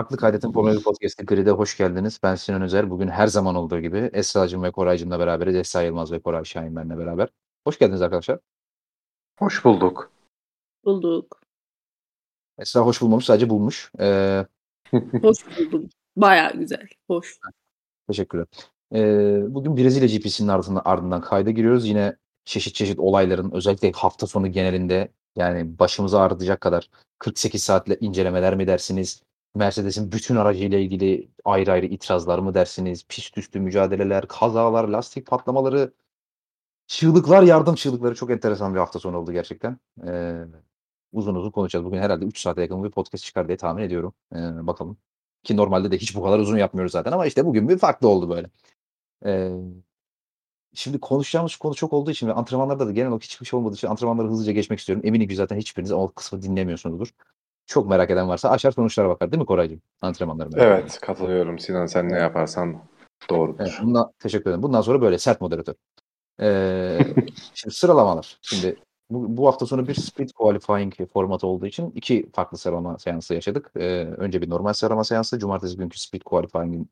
Farklı Kaydet'in Formula 1 Podcast'i Grid'e hoş geldiniz. Ben Sinan Özer. Bugün her zaman olduğu gibi Esra'cığım ve Koraycığımla beraberiz. Esra Yılmaz ve Koray Şahin benimle beraber. Hoş geldiniz arkadaşlar. Hoş bulduk. Bulduk. Esra hoş bulmamış, sadece bulmuş. Ee, Hoş buldum. Baya güzel. Hoş. teşekkürler. Ee, bugün Brezilya GP'sinin ardından, ardından kayda giriyoruz. Yine çeşit çeşit olayların özellikle hafta sonu genelinde yani başımızı ağrıtacak kadar 48 saatle incelemeler mi dersiniz? Mercedes'in bütün aracıyla ilgili ayrı ayrı itirazlar mı dersiniz? Pist üstü mücadeleler, kazalar, lastik patlamaları, çığlıklar, yardım çığlıkları çok enteresan bir hafta sonu oldu gerçekten. Ee, uzun uzun konuşacağız. Bugün herhalde 3 saate yakın bir podcast çıkar diye tahmin ediyorum. Ee, bakalım. Ki normalde de hiç bu kadar uzun yapmıyoruz zaten ama işte bugün bir farklı oldu böyle. Ee, şimdi konuşacağımız konu çok olduğu için ve antrenmanlarda da genel olarak hiçbir şey olmadığı için antrenmanları hızlıca geçmek istiyorum. Eminim ki zaten hiçbiriniz o kısmı dinlemiyorsunuzdur. Çok merak eden varsa açar sonuçlara bakar değil mi Koraycığım? Antrenmanları merak eden. Evet katılıyorum Sinan sen ne yaparsan doğrudur. Evet, bundan, teşekkür ederim. Bundan sonra böyle sert moderatör. Ee, şimdi sıralamalar. Şimdi bu, bu hafta sonu bir split qualifying formatı olduğu için iki farklı sıralama seansı yaşadık. Ee, önce bir normal sıralama seansı. Cumartesi günkü split qualifying'in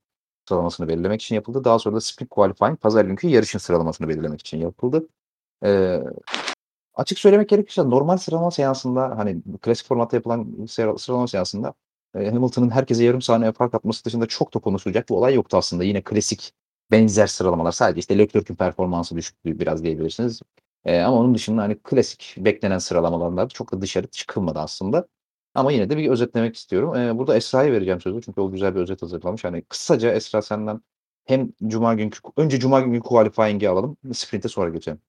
sıralamasını belirlemek için yapıldı. Daha sonra da split qualifying pazar günkü yarışın sıralamasını belirlemek için yapıldı. Ee, açık söylemek gerekirse normal sıralama seansında hani klasik formatta yapılan sıra- sıralama seansında e, Hamilton'ın herkese yarım saniye fark atması dışında çok da konuşulacak bir olay yoktu aslında. Yine klasik benzer sıralamalar. Sadece işte Leclerc'in performansı düşüktü biraz diyebilirsiniz. E, ama onun dışında hani klasik beklenen sıralamalarında çok da dışarı çıkılmadı aslında. Ama yine de bir özetlemek istiyorum. E, burada Esra'ya vereceğim sözü çünkü o güzel bir özet hazırlamış. Hani kısaca Esra senden hem Cuma günkü önce Cuma günkü qualifying'i alalım. Sprint'e sonra geçelim.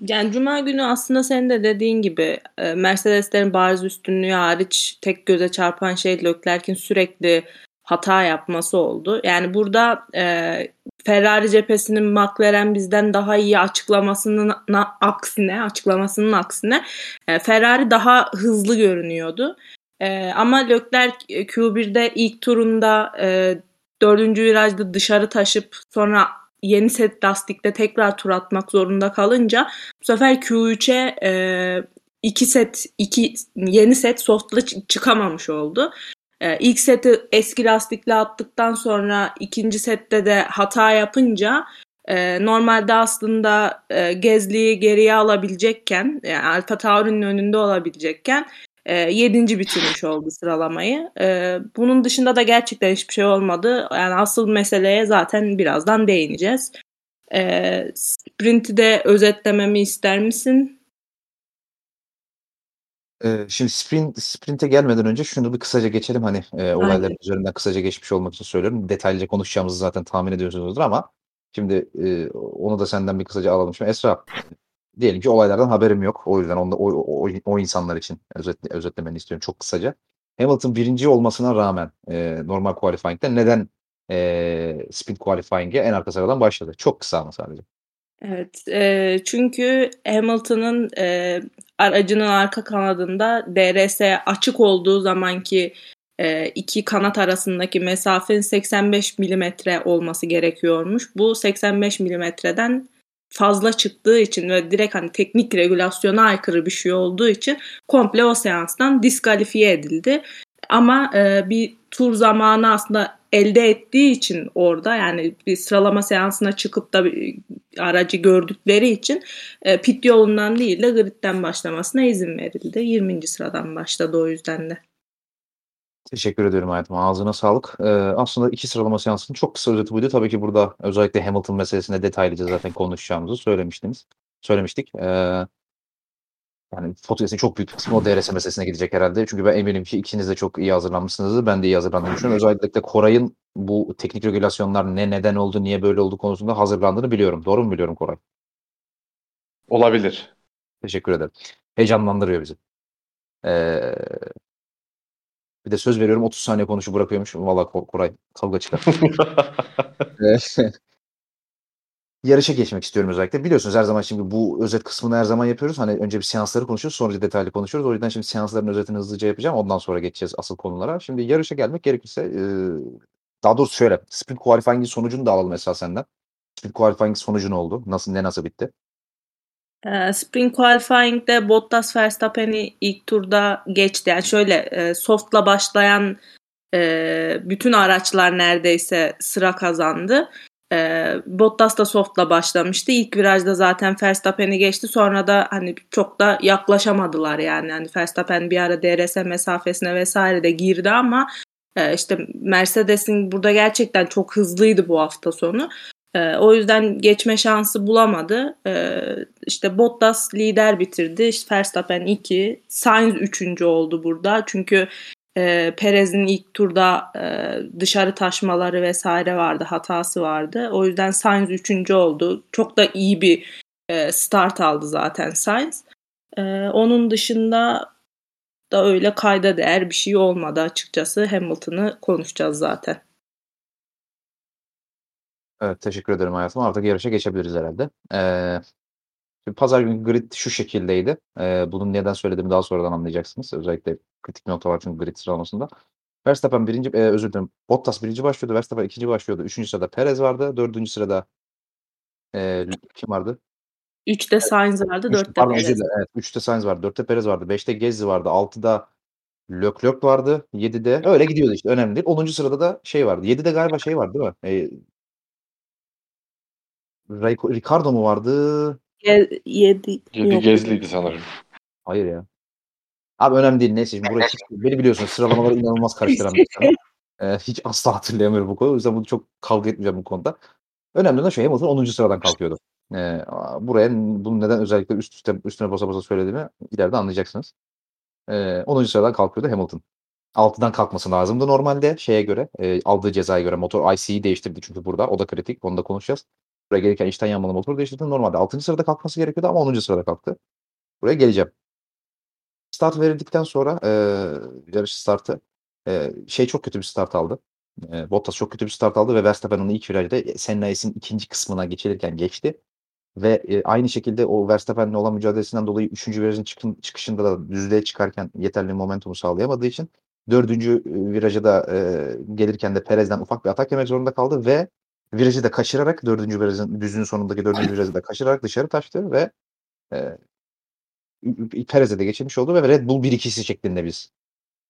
Yani Cuma günü aslında senin de dediğin gibi Mercedeslerin bariz üstünlüğü hariç tek göze çarpan şey Leclerc'in sürekli hata yapması oldu. Yani burada e, Ferrari cephesinin McLaren bizden daha iyi açıklamasının aksine, açıklamasının aksine e, Ferrari daha hızlı görünüyordu. E, ama Leclerc e, Q1'de ilk turunda e, dördüncü virajda dışarı taşıp sonra yeni set lastikte tekrar tur atmak zorunda kalınca bu sefer Q3'e e, iki set iki yeni set soft'la çı- çıkamamış oldu. E, ilk seti eski lastikle attıktan sonra ikinci sette de hata yapınca e, normalde aslında e, Gezli'yi geriye alabilecekken yani Alfa Tauri'nin önünde olabilecekken e, yedinci bitirmiş oldu sıralamayı. E, bunun dışında da gerçekten hiçbir şey olmadı. Yani asıl meseleye zaten birazdan değineceğiz. E, sprint'i de özetlememi ister misin? Şimdi sprint sprinte gelmeden önce şunu bir kısaca geçelim hani e, olayların Aynen. üzerinden kısaca geçmiş olmak için söylüyorum. Detaylıca konuşacağımızı zaten tahmin ediyorsunuzdur ama şimdi e, onu da senden bir kısaca alalım. Şimdi Esra diyelim ki olaylardan haberim yok. O yüzden onda, o, o, o insanlar için özetle, özetlemeni istiyorum çok kısaca. Hamilton birinci olmasına rağmen e, normal qualifying'de neden e, sprint qualifying'e en arka sıradan başladı? Çok kısa ama sadece. Evet, e, çünkü Hamilton'ın e, aracının arka kanadında DRS açık olduğu zamanki e, iki kanat arasındaki mesafenin 85 milimetre olması gerekiyormuş. Bu 85 milimetreden fazla çıktığı için ve direkt hani teknik regülasyona aykırı bir şey olduğu için komple o seanstan diskalifiye edildi. Ama e, bir tur zamanı aslında elde ettiği için orada yani bir sıralama seansına çıkıp da bir aracı gördükleri için e, pit yolundan değil de gridden başlamasına izin verildi. 20. sıradan başladı o yüzden de. Teşekkür ediyorum hayatım. Ağzına sağlık. Ee, aslında iki sıralama seansının çok kısa özeti buydu. Tabii ki burada özellikle Hamilton meselesinde detaylıca zaten konuşacağımızı söylemiştiniz. Söylemiştik. Ee, yani podcast'in çok büyük kısmı o DRS meselesine gidecek herhalde. Çünkü ben eminim ki ikiniz de çok iyi hazırlanmışsınızdır. Ben de iyi hazırlandığımı düşünüyorum. Özellikle Koray'ın bu teknik regülasyonlar ne neden oldu, niye böyle oldu konusunda hazırlandığını biliyorum. Doğru mu biliyorum Koray? Olabilir. Teşekkür ederim. Heyecanlandırıyor bizi. Ee, bir de söz veriyorum 30 saniye konuşup bırakıyormuş. Valla Ko- Koray kavga çıkar. Ee, Yarışa geçmek istiyorum özellikle. Biliyorsunuz her zaman şimdi bu özet kısmını her zaman yapıyoruz. Hani önce bir seansları konuşuyoruz, sonra detaylı konuşuyoruz. O yüzden şimdi seansların özetini hızlıca yapacağım. Ondan sonra geçeceğiz asıl konulara. Şimdi yarışa gelmek gerekirse e, daha doğrusu şöyle. Sprint qualifying'in sonucunu da alalım mesela senden. Sprint qualifying sonucu ne oldu? Nasıl ne nasıl bitti? E, Spring Qualifying'de Bottas Verstappen'i ilk turda geçti. Yani şöyle e, softla başlayan e, bütün araçlar neredeyse sıra kazandı. E, Bottas da softla başlamıştı. İlk virajda zaten Verstappen'i geçti. Sonra da hani çok da yaklaşamadılar yani. Hani Verstappen bir ara DRS mesafesine vesaire de girdi ama işte Mercedes'in burada gerçekten çok hızlıydı bu hafta sonu. E, o yüzden geçme şansı bulamadı. E, işte Bottas lider bitirdi. İşte Verstappen 2, Sainz 3. oldu burada. Çünkü e, Perez'in ilk turda e, dışarı taşmaları vesaire vardı, hatası vardı. O yüzden Sainz üçüncü oldu. Çok da iyi bir e, start aldı zaten Sainz. E, onun dışında da öyle kayda değer bir şey olmadı açıkçası. Hamilton'ı konuşacağız zaten. Evet teşekkür ederim hayatım. Artık yarışa geçebiliriz herhalde. Ee, pazar günü grid şu şekildeydi. Ee, bunun neden söylediğimi daha sonradan anlayacaksınız. Özellikle kritik nokta var çünkü grid sıralamasında. Verstappen birinci, e, özür dilerim. Bottas birinci başlıyordu. Verstappen ikinci başlıyordu. Üçüncü sırada Perez vardı. Dördüncü sırada e, kim vardı? Üçte Sainz vardı. Üç, dörtte pardon, Perez. dilerim. Evet, üçte Sainz vardı. Dörtte Perez vardı. Beşte Gezzi vardı. Altıda Leclerc vardı. Yedide öyle gidiyordu işte. Önemli değil. Onuncu sırada da şey vardı. Yedide galiba şey vardı değil mi? E, Ray- Ricardo mu vardı? Ye- yedi. Yedi gezliydi sanırım. Hayır ya. Abi önemli değil. Neyse şimdi burayı hiç, beni biliyorsun sıralamaları inanılmaz karıştıran bir insanım. Ee, hiç asla hatırlayamıyorum bu konuyu. O yüzden bunu çok kavga etmeyeceğim bu konuda. Önemli olan şu Hamilton 10. sıradan kalkıyordu. Ee, buraya bunu neden özellikle üst üste üstüne basa basa söylediğimi ileride anlayacaksınız. Ee, 10. sıradan kalkıyordu Hamilton. 6'dan kalkması lazımdı normalde şeye göre. e, aldığı cezaya göre motor IC'yi değiştirdi çünkü burada. O da kritik. Onu da konuşacağız. Buraya gelirken içten yanmalı motor değiştirdi. Normalde 6. sırada kalkması gerekiyordu ama 10. sırada kalktı. Buraya geleceğim. Start verildikten sonra e, yarış startı e, şey çok kötü bir start aldı. E, Bottas çok kötü bir start aldı ve Verstappen onu ilk virajda Senna S'in ikinci kısmına geçilirken geçti. Ve e, aynı şekilde o Verstappen'le olan mücadelesinden dolayı 3. virajın çıkın, çıkışında da düzlüğe çıkarken yeterli momentumu sağlayamadığı için 4. viraja da e, gelirken de Perez'den ufak bir atak yemek zorunda kaldı ve virajı da kaçırarak 4. virajın düzlüğün sonundaki 4. virajı da kaçırarak dışarı taştı ve e, Perez'e de geçirmiş oldu ve Red Bull 1-2'si şeklinde biz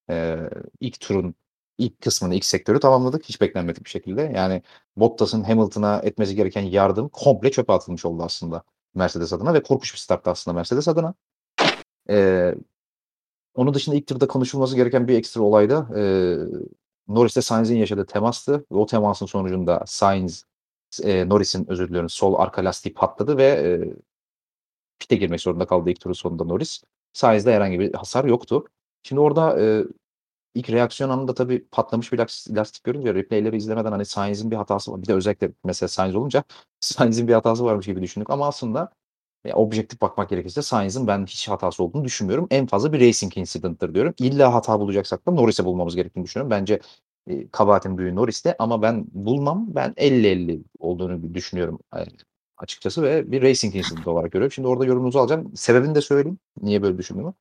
e, ilk turun ilk kısmını, ilk sektörü tamamladık. Hiç beklenmedik bir şekilde. Yani Bottas'ın Hamilton'a etmesi gereken yardım komple çöpe atılmış oldu aslında Mercedes adına ve korkunç bir starttı aslında Mercedes adına. E, onun dışında ilk turda konuşulması gereken bir ekstra olay da e, Norris'te Sainz'in yaşadığı temastı. O temasın sonucunda Sainz e, Norris'in özür diliyorum sol arka lastiği patladı ve e, pite girmek zorunda kaldı ilk turun sonunda Norris. Sainz'de herhangi bir hasar yoktu. Şimdi orada e, ilk reaksiyon anında tabii patlamış bir lastik görünce replayleri izlemeden hani Sainz'in bir hatası var. Bir de özellikle mesela Sainz olunca Sainz'in bir hatası varmış gibi düşündük ama aslında objektif bakmak gerekirse Sainz'in ben hiç hatası olduğunu düşünmüyorum. En fazla bir racing incident'tır diyorum. İlla hata bulacaksak da Norris'e bulmamız gerektiğini düşünüyorum. Bence e, kabahatin büyüğü Norris'te ama ben bulmam. Ben 50-50 olduğunu düşünüyorum e, açıkçası ve bir racing incident olarak görüyorum. Şimdi orada yorumunuzu alacağım. Sebebini de söyleyeyim. Niye böyle düşündüğümü.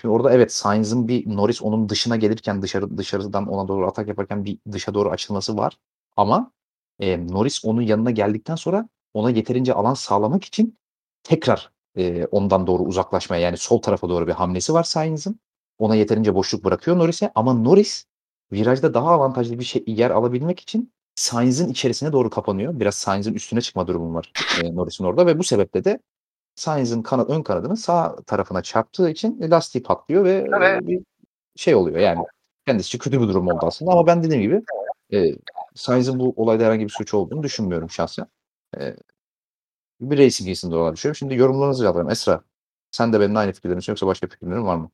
Şimdi orada evet Sainz'ın bir Norris onun dışına gelirken dışarı dışarıdan ona doğru atak yaparken bir dışa doğru açılması var. Ama e, Norris onun yanına geldikten sonra ona yeterince alan sağlamak için tekrar e, ondan doğru uzaklaşmaya yani sol tarafa doğru bir hamlesi var Sainz'ın. Ona yeterince boşluk bırakıyor Norris'e ama Norris virajda daha avantajlı bir şey yer alabilmek için Sainz'in içerisine doğru kapanıyor. Biraz Sainz'in üstüne çıkma durumu var e, Norris'in orada ve bu sebeple de Sainz'in kanat, ön kanadının sağ tarafına çarptığı için lastiği patlıyor ve Evet. bir şey oluyor yani. Kendisi için kötü bir durum oldu aslında ama ben dediğim gibi e, Sainz'in bu olayda herhangi bir suç olduğunu düşünmüyorum şahsen. E, bir racing incident olarak düşünüyorum. Şimdi yorumlarınızı alalım. Esra sen de benimle aynı fikirde yoksa başka fikirlerin var mı?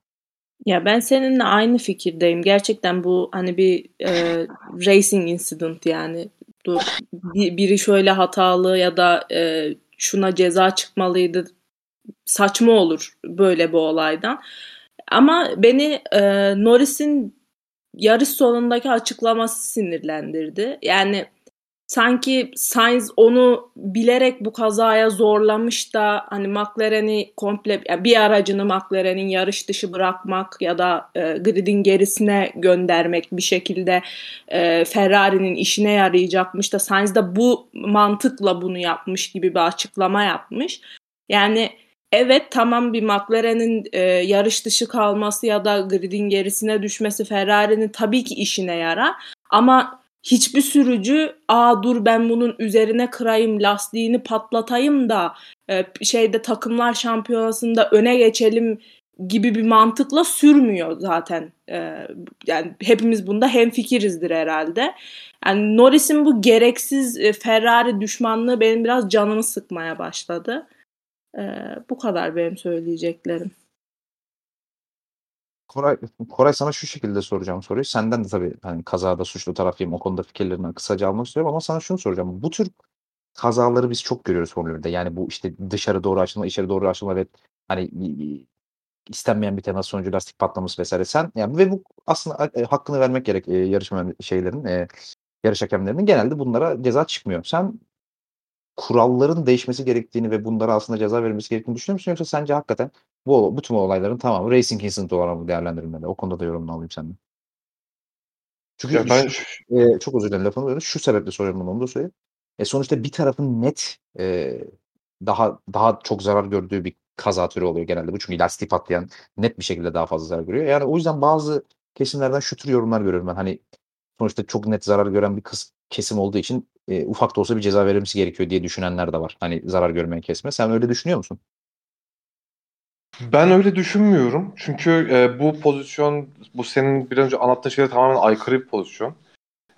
Ya ben seninle aynı fikirdeyim. Gerçekten bu hani bir e, racing incident yani. Dur, bir- biri şöyle hatalı ya da e, şuna ceza çıkmalıydı. Saçma olur böyle bir olaydan. Ama beni e, Norris'in yarış sonundaki açıklaması sinirlendirdi. Yani sanki Sainz onu bilerek bu kazaya zorlamış da hani McLaren'i komple bir aracını McLaren'in yarış dışı bırakmak ya da e, gridin gerisine göndermek bir şekilde e, Ferrari'nin işine yarayacakmış da Sainz de bu mantıkla bunu yapmış gibi bir açıklama yapmış. Yani evet tamam bir McLaren'in e, yarış dışı kalması ya da gridin gerisine düşmesi Ferrari'nin tabii ki işine yarar. Ama hiçbir sürücü aa dur ben bunun üzerine kırayım lastiğini patlatayım da e, şeyde takımlar şampiyonasında öne geçelim gibi bir mantıkla sürmüyor zaten. E, yani hepimiz bunda hemfikirizdir herhalde. Yani Norris'in bu gereksiz e, Ferrari düşmanlığı benim biraz canımı sıkmaya başladı. E, bu kadar benim söyleyeceklerim. Koray, Koray sana şu şekilde soracağım soruyu. Senden de tabii hani kazada suçlu tarafıyım. O konuda fikirlerini kısaca almak istiyorum ama sana şunu soracağım. Bu tür kazaları biz çok görüyoruz Formula 1'de. Yani bu işte dışarı doğru açılma, içeri doğru açılma ve hani istenmeyen bir temas sonucu lastik patlaması vesaire. Sen yani ve bu aslında e, hakkını vermek gerek e, yarışma şeylerin, e, yarış hakemlerinin genelde bunlara ceza çıkmıyor. Sen kuralların değişmesi gerektiğini ve bunlara aslında ceza verilmesi gerektiğini düşünüyor musun? Yoksa sence hakikaten bu, tüm olayların tamamı racing incident olarak değerlendirilmeli? O konuda da yorumunu alayım senden. Çünkü Ya ben şu, e, çok özür dilerim lafını böldüm. Şu sebeple soruyorum bunu, onu da söyleyeyim. E, sonuçta bir tarafın net e, daha daha çok zarar gördüğü bir kaza türü oluyor genelde bu. Çünkü lastiği patlayan net bir şekilde daha fazla zarar görüyor. Yani o yüzden bazı kesimlerden şu tür yorumlar görüyorum ben. Hani sonuçta çok net zarar gören bir kız, kesim olduğu için e, ufak da olsa bir ceza verilmesi gerekiyor diye düşünenler de var. Hani zarar görmeyen kesme. Sen öyle düşünüyor musun? Ben öyle düşünmüyorum. Çünkü e, bu pozisyon, bu senin bir önce anlattığın şeyle tamamen aykırı bir pozisyon.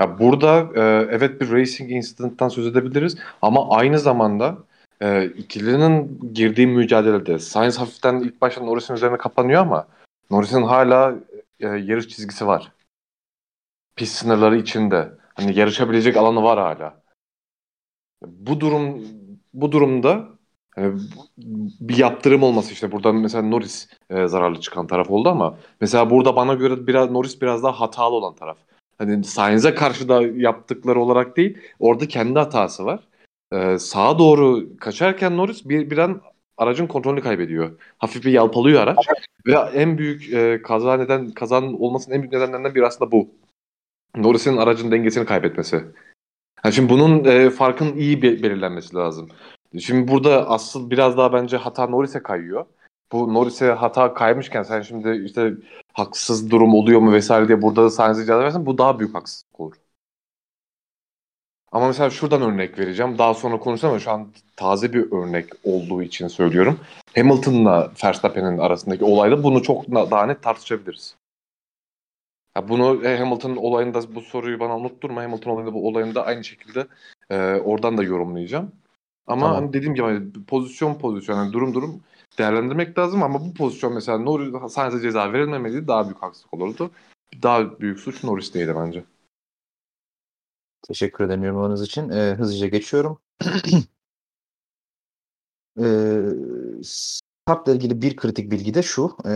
Ya burada e, evet bir racing incident'tan söz edebiliriz ama aynı zamanda e, ikilinin girdiği mücadelede Sainz hafiften ilk başta Norris'in üzerine kapanıyor ama Norris'in hala e, yarış çizgisi var. Pist sınırları içinde. Hani yarışabilecek alanı var hala. Bu durum bu durumda yani bir yaptırım olması işte burada mesela Norris e, zararlı çıkan taraf oldu ama mesela burada bana göre biraz Norris biraz daha hatalı olan taraf. Hani Sainz'e karşı da yaptıkları olarak değil orada kendi hatası var. E, sağa doğru kaçarken Norris bir, bir an aracın kontrolünü kaybediyor. Hafif bir yalpalıyor araç ve en büyük e, kaza neden kazanın olmasının en büyük nedenlerinden biri aslında bu. Norris'in aracın dengesini kaybetmesi. Yani şimdi bunun e, farkın iyi be- belirlenmesi lazım. Şimdi burada asıl biraz daha bence hata Norris'e kayıyor. Bu Norris'e hata kaymışken sen şimdi işte haksız durum oluyor mu vesaire diye burada da Sainz'e versen bu daha büyük haksızlık olur. Ama mesela şuradan örnek vereceğim. Daha sonra konuşacağım ama şu an taze bir örnek olduğu için söylüyorum. Hamilton'la Verstappen'in arasındaki olayda bunu çok daha net tartışabiliriz. Ya bunu e, Hamilton olayında bu soruyu bana unutturma. Hamilton olayında bu olayında aynı şekilde e, oradan da yorumlayacağım. Ama Tamam. hani dediğim gibi hani pozisyon pozisyon yani durum durum değerlendirmek lazım ama bu pozisyon mesela Norris Sainz'e ceza verilmemeliydi daha büyük haksızlık olurdu. Daha büyük suç Norris'teydi bence. Teşekkür ederim yorumlarınız için. Ee, hızlıca geçiyorum. ee, Startla ilgili bir kritik bilgi de şu. E,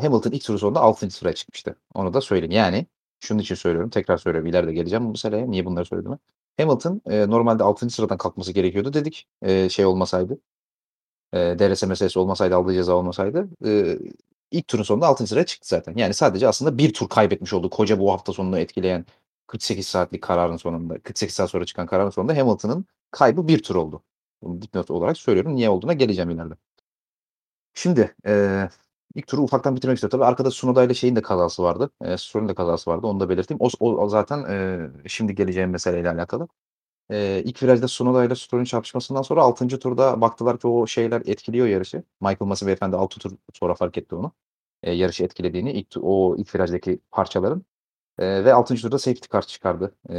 Hamilton ilk tur sonunda 6. sıraya çıkmıştı. Onu da söyleyeyim. Yani şunun için söylüyorum. Tekrar söylüyorum. İleride geleceğim bu meseleye. Niye bunları söyledim? Hamilton e, normalde 6. sıradan kalkması gerekiyordu dedik. E, şey olmasaydı. E, DRS meselesi olmasaydı aldığı ceza olmasaydı. E, ilk turun sonunda 6. sıraya çıktı zaten. Yani sadece aslında bir tur kaybetmiş oldu. Koca bu hafta sonunu etkileyen 48 saatlik kararın sonunda 48 saat sonra çıkan kararın sonunda Hamilton'ın kaybı bir tur oldu. Bunu dipnot olarak söylüyorum. Niye olduğuna geleceğim ileride. Şimdi e, ilk turu ufaktan bitirmek istiyorum. Tabii arkada Sunoda ile şeyin de kazası vardı. E, Stroll'ün de kazası vardı. Onu da belirteyim. O, o zaten e, şimdi geleceğim meseleyle alakalı. E, ilk virajda Sunoda ile Stroll'ün çarpışmasından sonra 6. turda baktılar ki o şeyler etkiliyor yarışı. Michael Masi beyefendi 6 tur sonra fark etti onu. E, yarışı etkilediğini ilk o ilk virajdaki parçaların. E, ve 6. turda safety car çıkardı e,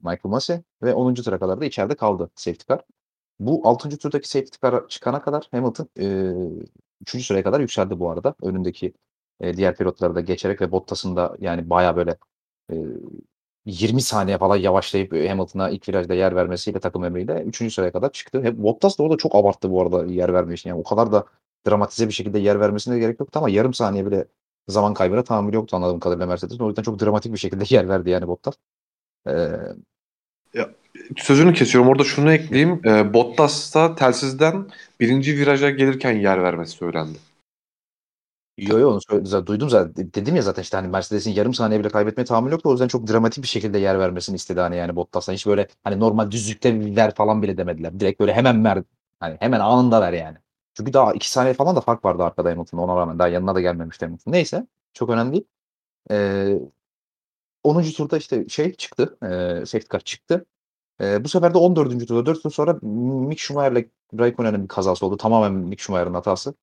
Michael Masi ve 10. tura kadar da içeride kaldı safety car. Bu 6. turdaki safety car çıkana kadar Hamilton e, 3. sıraya kadar yükseldi bu arada. Önündeki e, diğer pilotları da geçerek ve Bottas'ın da yani baya böyle e, 20 saniye falan yavaşlayıp Hamilton'a ilk virajda yer vermesiyle takım emriyle 3. sıraya kadar çıktı. Hep Bottas da orada çok abarttı bu arada yer verme. Yani o kadar da dramatize bir şekilde yer vermesine gerek yoktu ama yarım saniye bile zaman kaybına tahammülü yoktu anladığım kadarıyla Mercedes'in. O yüzden çok dramatik bir şekilde yer verdi yani Bottas. Ee, Sözünü kesiyorum. Orada şunu ekleyeyim. E, Bottas'ta telsizden birinci viraja gelirken yer vermesi söylendi. Yo yo onu duydum zaten. Dedim ya zaten işte hani Mercedes'in yarım saniye bile kaybetmeye tahammül yoktu. O yüzden çok dramatik bir şekilde yer vermesini istedi hani yani Bottas'a. Hiç böyle hani normal düzlükte ver falan bile demediler. Direkt böyle hemen ver. Hani hemen anında ver yani. Çünkü daha 2 saniye falan da fark vardı arkada Hamilton'ın ona rağmen. Daha yanına da gelmemişti Hamilton. Neyse. Çok önemli değil. Eee 10. turda işte şey çıktı. Eee safety car çıktı. Eee, bu sefer de 14. turda 4 tur sonra Mick Schumacher'le Raikkonen'in bir kazası oldu. Tamamen Mick Schumacher'ın hatası.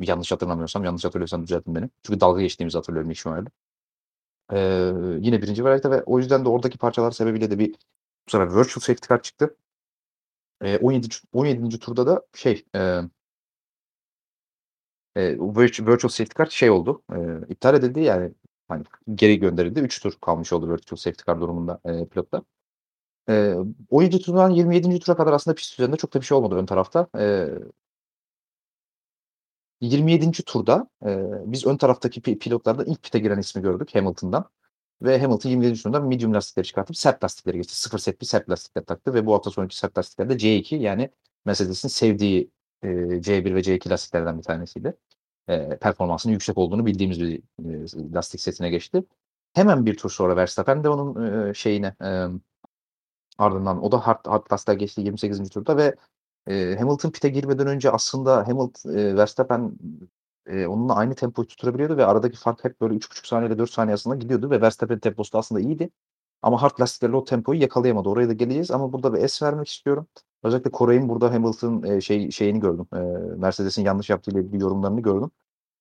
Yanlış hatırlamıyorsam. Yanlış hatırlıyorsam düzeltin beni. Çünkü dalga geçtiğimizi hatırlıyorum Mick Schumacher'le. Eee, yine 1. virajda ve o yüzden de oradaki parçalar sebebiyle de bir bu sefer virtual safety car çıktı. Eee, 17. 17. turda da şey, eee eee, virtual safety car şey oldu, eee, iptal edildi. Yani, hani, geri gönderildi. 3 tur kalmış oldu virtual safety car durumunda, eee, pilotlar. Eee, 17. turdan 27. tura kadar aslında pist üzerinde çok da bir şey olmadı ön tarafta. Eee 27. turda, eee, biz ön taraftaki pi pilotlardan ilk pit'e giren ismi gördük Hamilton'dan ve Hamilton 27. turda medium lastikleri çıkartıp sert lastikleri geçti. 0 setli sert lastikler taktı ve bu hafta sonraki sert lastikler de C2 yani Mercedes'in sevdiği, eee, C1 ve C2 lastiklerden bir tanesiydi. Eee, performansının yüksek olduğunu bildiğimiz bir, eee, lastik setine geçti. Hemen bir tur sonra Verstappen de onun, eee, şeyine, emm, ardından o da hard hard geçti 28. turda ve, eee, Hamilton pit'e girmeden önce aslında Hamilton eee, Verstappen, eee, onunla aynı tempoyu tutturabiliyordu ve aradaki fark hep böyle 3,5 saniye ile 4 saniye arasında gidiyordu ve Verstappen'in temposu da aslında iyiydi. Ama hard lastiklerle o tempoyu yakalayamadı. Oraya da geleceğiz ama burada bir es vermek istiyorum. Özellikle Koray'ın burada Hamilton'ın, eee, şey şeyini gördüm, eee, Mercedes'in yanlış yaptığıyla ilgili yorumlarını gördüm.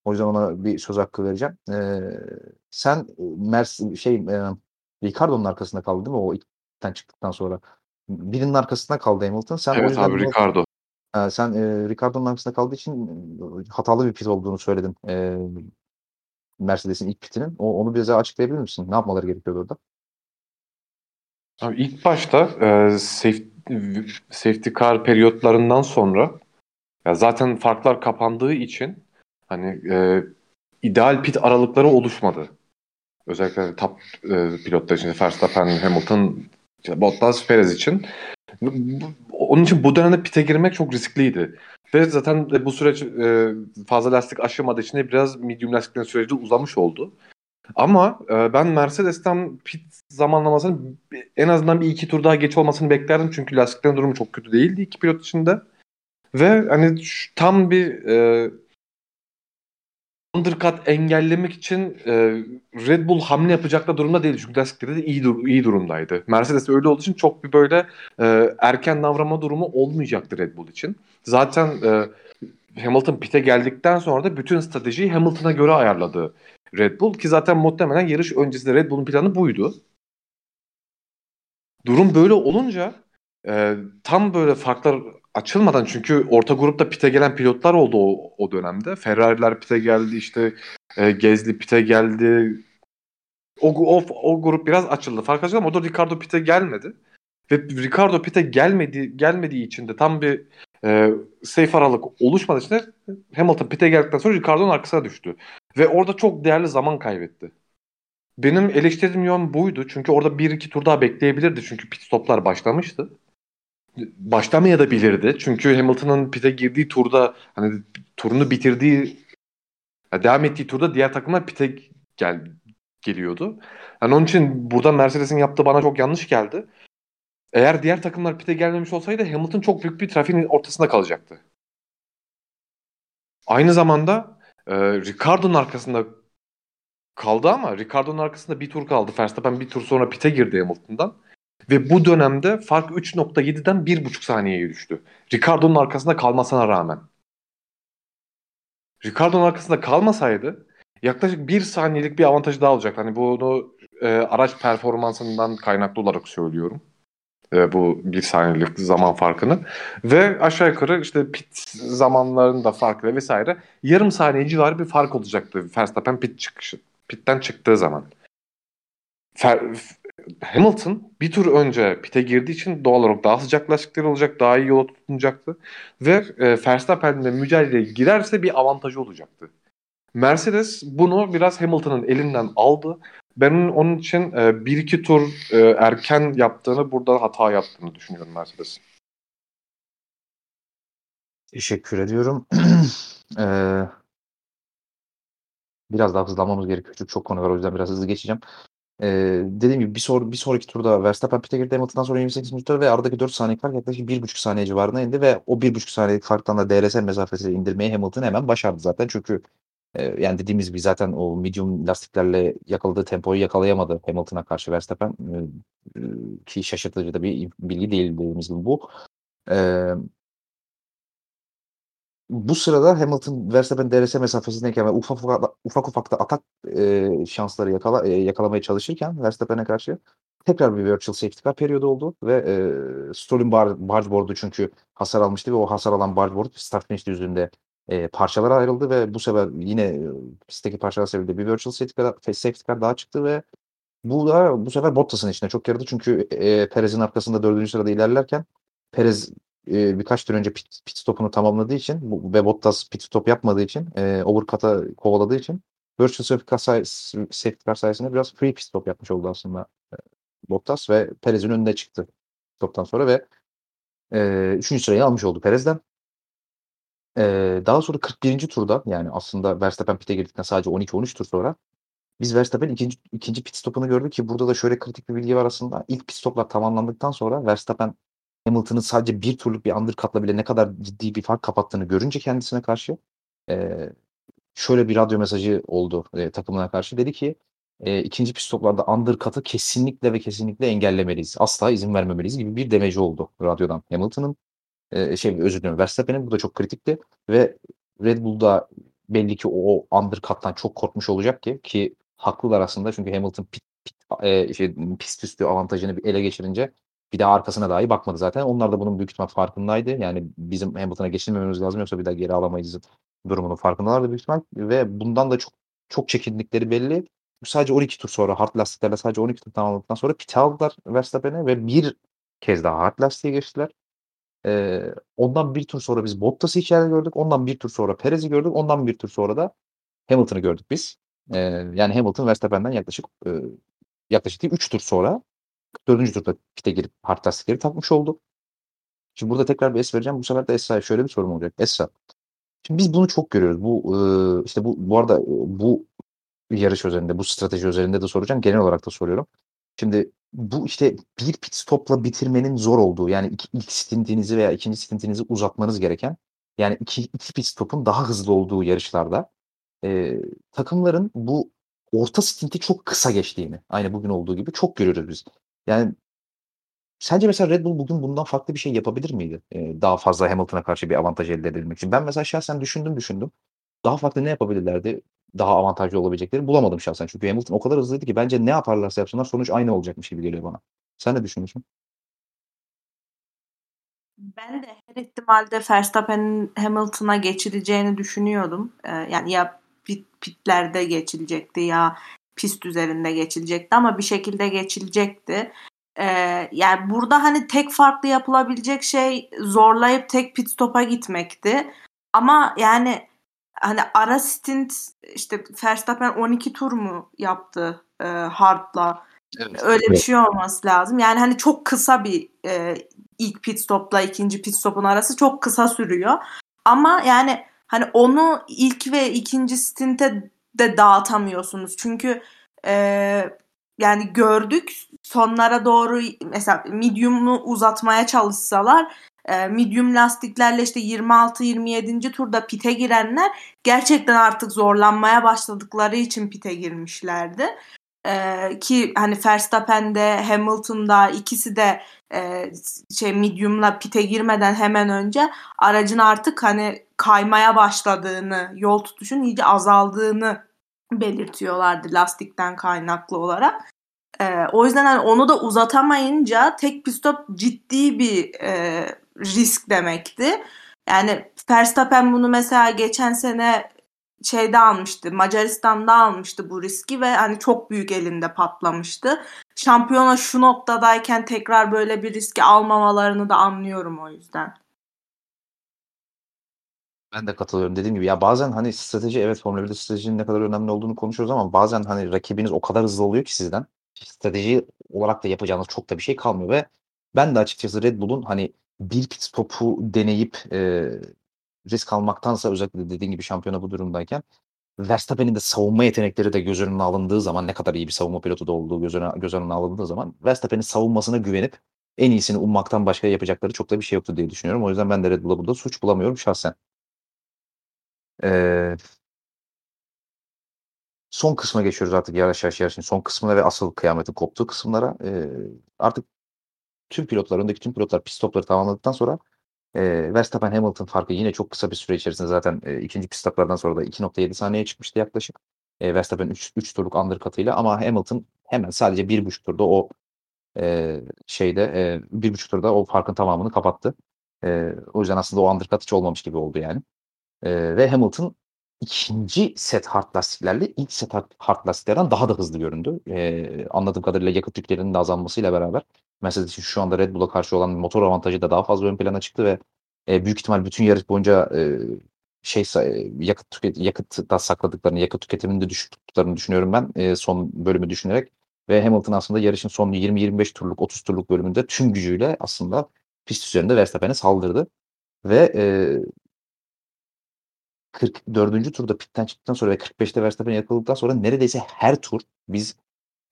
O yüzden ona bir söz hakkı vereceğim. Eee, sen, Mers şey, eee, Ricardo'nun arkasında kaldın değil mi o ilk çıktıktan sonra? Birinin arkasında kaldı Hamilton. Sen Evet abi Ricardo. Eee, sen, eee, Ricardo'nun arkasında kaldığı için hatalı bir pit olduğunu söyledin, eee, Mercedes'in ilk pitinin. O onu bize açıklayabilir misin? Ne yapmaları gerekiyordu orada? Abi ilk başta, eee, saf safety car periyotlarından sonra ya zaten farklar kapandığı için hani, eee, ideal pit aralıkları oluşmadı. Özellikle top, eee, pilotlar için Verstappen, Hamilton, işte Bottas, Perez için. Onun için bu dönemde pit'e girmek çok riskliydi ve zaten bu süreç, eee, fazla lastik aşılmadığı için biraz medium lastiklerin süreci uzamış oldu. Ama, eee, ben Mercedes'ten pit zamanlamasının en azından bir 2 tur daha geç olmasını beklerdim. Çünkü lastiklerin durumu çok kötü değildi 2 pilot için de ve hani tam bir, undercut engellemek için, eee, Red Bull hamle yapacak da durumda değildi. Çünkü lastikleri de iyi dur iyi durumdaydı. Mercedes öyle olduğu için çok bir böyle, eee, erken davranma durumu olmayacaktı Red Bull için. Zaten, eee, Hamilton pit'e geldikten sonra da bütün stratejiyi Hamilton'a göre ayarladı Red Bull ki zaten muhtemelen yarış öncesinde Red Bull'un planı buydu. Durum böyle olunca, eee, tam böyle farklar açılmadan çünkü orta grupta pit'e gelen pilotlar oldu o o dönemde. Ferrari'ler pit'e geldi, işte, eee, Gasly pit'e geldi. O o o grup biraz açıldı. Fark açıldı ama orada Ricardo pit'e gelmedi ve Ricardo pit'e gelmedi gelmediği için de tam bir, eee, safe aralık oluşmadığı için de Hamilton pit'e geldikten sonra Ricardo'nun arkasına düştü ve orada çok değerli zaman kaybetti. Benim eleştirdiğim yön buydu. Çünkü orada 1-2 tur daha bekleyebilirdi. Çünkü pit stop'lar başlamıştı. Başlamayabilirdi. Çünkü Hamilton'ın pit'e girdiği turda hani turunu bitirdiği ya devam ettiği turda diğer takımlar pit'e gel geliyordu. Hani onun için burada Mercedes'in yaptığı bana çok yanlış geldi. Eğer diğer takımlar pit'e gelmemiş olsaydı Hamilton çok büyük bir trafiğin ortasında kalacaktı. Aynı zamanda, eee, Ricardo'nun arkasında kaldı ama Ricardo'nun arkasında 1 tur kaldı. Verstappen 1 tur sonra pit'e girdi Hamilton'dan ve bu dönemde fark 3.7'den 1.5 saniyeye düştü. Ricardo'nun arkasında kalmasına rağmen. Ricardo'nun arkasında kalmasaydı yaklaşık 1 saniyelik bir avantajı daha olacaktı. Hani bunu, eee, araç performansından kaynaklı olarak söylüyorum. Eee, bu 1 saniyelik zaman farkını ve aşağı yukarı işte pit zamanlarında farkı vs. yarım saniye civarı bir fark olacaktı Verstappen pit çıkışı pit'ten çıktığı zaman. Fer Hamilton bir tur önce pit'e girdiği için doğal olarak daha sıcak lastikleri olacak, daha iyi yola tutunacaktı ve, eee, Verstappen'le mücadeleye girerse bir avantajı olacaktı. Mercedes bunu biraz Hamilton'ın elinden aldı. Ben onun için, eee, 1-2 tur, eee, erken yaptığını, burada hata yaptığını düşünüyorum Mercedes'in. Teşekkür ediyorum. Eee Biraz daha hızlanmamız gerekiyor çünkü çok konu var. O yüzden biraz hızlı geçeceğim. Ee, dediğim gibi bir, sor, bir sonraki turda Verstappen pit'e girdi Hamilton'dan sonra 28. turda ve aradaki 4 saniye fark yaklaşık 1,5 saniye civarına indi ve o 1,5 saniyelik farktan da DRS mesafesi indirmeyi Hamilton hemen başardı zaten. Çünkü e, yani dediğimiz gibi zaten o medium lastiklerle yakaladığı tempoyu yakalayamadı Hamilton'a karşı Verstappen. E, ki şaşırtıcı da bir bilgi değil dediğimiz gibi bu. E, bu sırada Hamilton Verstappen DRS mesafesindeyken ve ufak ufak, ufak, ufak da atak e, şansları yakala, e, yakalamaya çalışırken Verstappen'e karşı tekrar bir virtual safety car periyodu oldu ve e, Stroll'ün bar, barge board'u çünkü hasar almıştı ve o hasar alan barge board start finish düzlüğünde e, parçalara ayrıldı ve bu sefer yine e, pistteki parçalar sebebiyle bir virtual safety car, safety car daha çıktı ve bu da bu sefer Bottas'ın içine çok yaradı çünkü e, Perez'in arkasında dördüncü sırada ilerlerken Perez e, birkaç tur önce pit, pit stopunu tamamladığı için bu, ve Bottas pit stop yapmadığı için e, overcut'a kovaladığı için virtual safety car, say, safety car sayesinde biraz free pit stop yapmış oldu aslında e, Bottas ve Perez'in önüne çıktı stoptan sonra ve e, üçüncü sırayı almış oldu Perez'den. E, daha sonra 41. turda yani aslında Verstappen pit'e girdikten sadece 12-13 tur sonra biz Verstappen ikinci, ikinci pit stopunu gördük ki burada da şöyle kritik bir bilgi var aslında. İlk pit stoplar tamamlandıktan sonra Verstappen Hamilton'ın sadece bir turluk bir undercut'la bile ne kadar ciddi bir fark kapattığını görünce kendisine karşı e, şöyle bir radyo mesajı oldu e, takımına karşı. Dedi ki e, ikinci pit stoplarda undercut'ı kesinlikle ve kesinlikle engellemeliyiz. Asla izin vermemeliyiz gibi bir demeci oldu radyodan Hamilton'ın. E, şey özür dilerim Verstappen'in bu da çok kritikti ve Red Bull'da belli ki o undercut'tan çok korkmuş olacak ki ki haklılar aslında çünkü Hamilton pit, pit e, şey, pist üstü avantajını ele geçirince bir daha arkasına dahi bakmadı zaten. Onlar da bunun büyük ihtimal farkındaydı. Yani bizim Hamilton'a geçilmememiz lazım yoksa bir daha geri alamayız durumunun farkındalardı büyük ihtimal. Ve bundan da çok çok çekindikleri belli. Sadece 12 tur sonra hard lastiklerle sadece 12 tur tamamladıktan sonra pit aldılar Verstappen'e ve bir kez daha hard lastiğe geçtiler. Ee, ondan bir tur sonra biz Bottas'ı içeride gördük. Ondan bir tur sonra Perez'i gördük. Ondan bir tur sonra da Hamilton'ı gördük biz. Ee, yani Hamilton Verstappen'den yaklaşık e, yaklaşık 3 tur sonra 44. turda pite girip hard lastikleri takmış oldu. Şimdi burada tekrar bir es vereceğim. Bu sefer de Esra'ya şöyle bir sorum olacak. Esra. Şimdi biz bunu çok görüyoruz. Bu işte bu bu arada bu yarış üzerinde, bu strateji üzerinde de soracağım. Genel olarak da soruyorum. Şimdi bu işte bir pit stopla bitirmenin zor olduğu yani iki, ilk stintinizi veya ikinci stintinizi uzatmanız gereken yani iki, iki pit stopun daha hızlı olduğu yarışlarda e, takımların bu orta stinti çok kısa geçtiğini aynı bugün olduğu gibi çok görüyoruz biz. Yani sence mesela Red Bull bugün bundan farklı bir şey yapabilir miydi? Eee, daha fazla Hamilton'a karşı bir avantaj elde edebilmek için. Ben mesela şahsen düşündüm düşündüm. Daha farklı ne yapabilirlerdi? Daha avantajlı olabilecekleri bulamadım şahsen. Çünkü Hamilton o kadar hızlıydı ki bence ne yaparlarsa yapsınlar sonuç aynı olacakmış gibi geliyor bana. Sen ne düşünüyorsun? Ben de her ihtimalde Verstappen'in Hamilton'a geçileceğini düşünüyordum. Eee, yani ya pit, pitlerde geçilecekti ya pist üzerinde geçilecekti ama bir şekilde geçilecekti. Ee, yani burada hani tek farklı yapılabilecek şey zorlayıp tek pit stop'a gitmekti. Ama yani hani ara stint işte Verstappen 12 tur mu yaptı e, hard'la? Evet. Öyle bir şey olması lazım. Yani hani çok kısa bir e, ilk pit stop'la ikinci pit stop'un arası çok kısa sürüyor. Ama yani hani onu ilk ve ikinci stinte de dağıtamıyorsunuz. Çünkü e, yani gördük sonlara doğru mesela medium'u uzatmaya çalışsalar e, medium lastiklerle işte 26-27. turda pite girenler gerçekten artık zorlanmaya başladıkları için pite girmişlerdi. Ee, ki hani Verstappen'de Hamilton'da ikisi de e, şey medium'la pite girmeden hemen önce aracın artık hani kaymaya başladığını, yol tutuşun iyice azaldığını belirtiyorlardı lastikten kaynaklı olarak. E, o yüzden hani onu da uzatamayınca tek pit stop ciddi bir e, risk demekti. Yani Verstappen bunu mesela geçen sene şeyde almıştı. Macaristan'da almıştı bu riski ve hani çok büyük elinde patlamıştı. Şampiyona şu noktadayken tekrar böyle bir riski almamalarını da anlıyorum o yüzden. Ben de katılıyorum. Dediğim gibi ya bazen hani strateji evet Formula 1'de stratejinin ne kadar önemli olduğunu konuşuyoruz ama bazen hani rakibiniz o kadar hızlı oluyor ki sizden strateji olarak da yapacağınız çok da bir şey kalmıyor ve ben de açıkçası Red Bull'un hani bir pit stopu deneyip e, risk almaktansa özellikle dediğin gibi şampiyona bu durumdayken Verstappen'in de savunma yetenekleri de göz önüne alındığı zaman ne kadar iyi bir savunma pilotu da olduğu göz önüne, göz önüne alındığı zaman Verstappen'in savunmasına güvenip en iyisini ummaktan başka yapacakları çok da bir şey yoktu diye düşünüyorum. O yüzden ben de Red Bull'a burada suç bulamıyorum şahsen. Son kısma geçiyoruz artık yavaş yavaş yarışın son kısmına ve asıl kıyametin koptuğu kısımlara. Ee, artık tüm pilotlar, öndeki tüm pilotlar pit stopları tamamladıktan sonra e, Verstappen Hamilton farkı yine çok kısa bir süre içerisinde zaten e, ikinci pit stoplardan sonra da 2.7 saniyeye çıkmıştı yaklaşık. E, Verstappen 3, 3 turluk undercut'ıyla ama Hamilton hemen sadece 1.5 turda o e, şeyde e, 1.5 turda o farkın tamamını kapattı. E, o yüzden aslında o undercut hiç olmamış gibi oldu yani. E, ve Hamilton ikinci set hard lastiklerle ilk set hard lastiklerden daha da hızlı göründü. E, anladığım kadarıyla yakıt tüklerinin de azalmasıyla beraber Mercedes'in şu anda Red Bull'a karşı olan motor avantajı da daha fazla ön plana çıktı ve e, büyük ihtimal bütün yarış boyunca e, şey yakıt tüket yakıt sakladıklarını, yakıt tüketimini de düşük tuttuklarını düşünüyorum ben e, son bölümü düşünerek ve Hamilton aslında yarışın son 20-25 turluk, 30 turluk bölümünde tüm gücüyle aslında pist üzerinde Verstappen'e saldırdı ve e, 44. turda pitten çıktıktan sonra ve 45'te Verstappen yakaladıktan sonra neredeyse her tur biz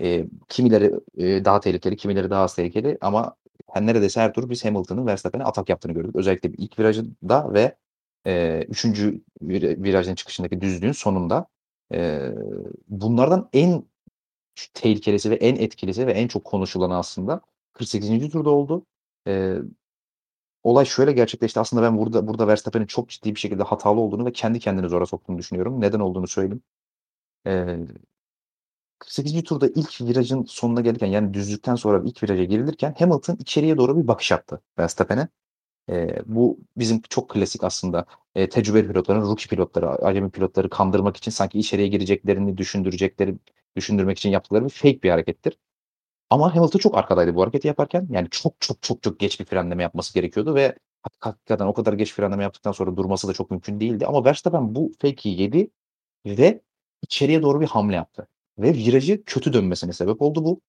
e, kimileri e, daha tehlikeli, kimileri daha az tehlikeli ama yani neredeyse her tur biz Hamilton'ın Verstappen'e atak yaptığını gördük. Özellikle ilk virajında ve e, üçüncü virajın çıkışındaki düzlüğün sonunda. E, bunlardan en tehlikelisi ve en etkilisi ve en çok konuşulanı aslında 48. turda oldu. E, olay şöyle gerçekleşti. Aslında ben burada burada Verstappen'in çok ciddi bir şekilde hatalı olduğunu ve kendi kendini zora soktuğunu düşünüyorum. Neden olduğunu söyleyeyim. E, 48. turda ilk virajın sonuna gelirken yani düzlükten sonra ilk viraja girilirken Hamilton içeriye doğru bir bakış attı Verstappen'e. E, bu bizim çok klasik aslında e, tecrübeli pilotların, rookie pilotları, acemi pilotları kandırmak için sanki içeriye gireceklerini düşündürecekleri, düşündürmek için yaptıkları bir fake bir harekettir. Ama Hamilton çok arkadaydı bu hareketi yaparken. Yani çok çok çok çok geç bir frenleme yapması gerekiyordu ve hakikaten o kadar geç frenleme yaptıktan sonra durması da çok mümkün değildi. Ama Verstappen bu fake'i yedi ve içeriye doğru bir hamle yaptı. Ve virajı kötü dönmesine sebep oldu bu.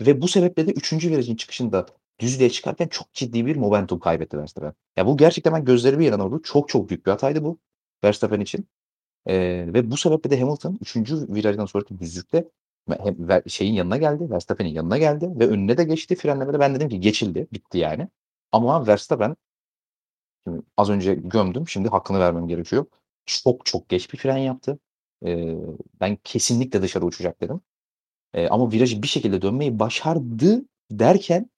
Ve bu sebeple de 3. virajın çıkışında düzlüğe çıkarken çok ciddi bir momentum kaybetti Verstappen. Ya bu gerçekten ben gözlerimi yanan oldu. Çok çok büyük bir hataydı bu Verstappen için. Ee, ve bu sebeple de Hamilton 3. virajdan sonraki düzlükte şeyin yanına geldi. Verstappen'in yanına geldi ve önüne de geçti frenlemede. Ben dedim ki geçildi. Bitti yani. Ama Verstappen şimdi az önce gömdüm. Şimdi hakkını vermem gerekiyor. Çok çok geç bir fren yaptı. Ee, ben kesinlikle dışarı uçacak dedim. Ee, ama virajı bir şekilde dönmeyi başardı derken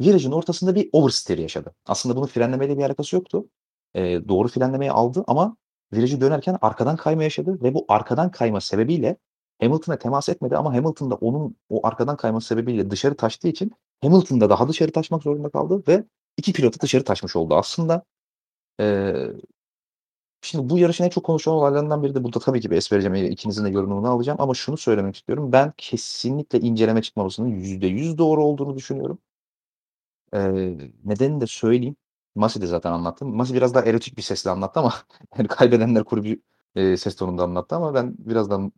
virajın ortasında bir oversteer yaşadı. Aslında bunun frenlemeyle bir alakası yoktu. Ee, doğru frenlemeyi aldı ama virajı dönerken arkadan kayma yaşadı ve bu arkadan kayma sebebiyle Hamilton'a temas etmedi ama Hamilton da onun o arkadan kayması sebebiyle dışarı taştığı için Hamilton da daha dışarı taşmak zorunda kaldı ve iki pilotu dışarı taşmış oldu aslında. Ee, Şimdi bu yarışın en çok konuşulan olaylarından biri de burada tabii ki bir es vereceğim. İkinizin de yorumunu alacağım ama şunu söylemek istiyorum. Ben kesinlikle inceleme çıkmamasının %100 doğru olduğunu düşünüyorum. Eee, nedenini de söyleyeyim. Masi de zaten anlattı. Masi biraz daha erotik bir sesle anlattı ama yani kaybedenler kulübü eee, ses tonunda anlattı ama ben birazdan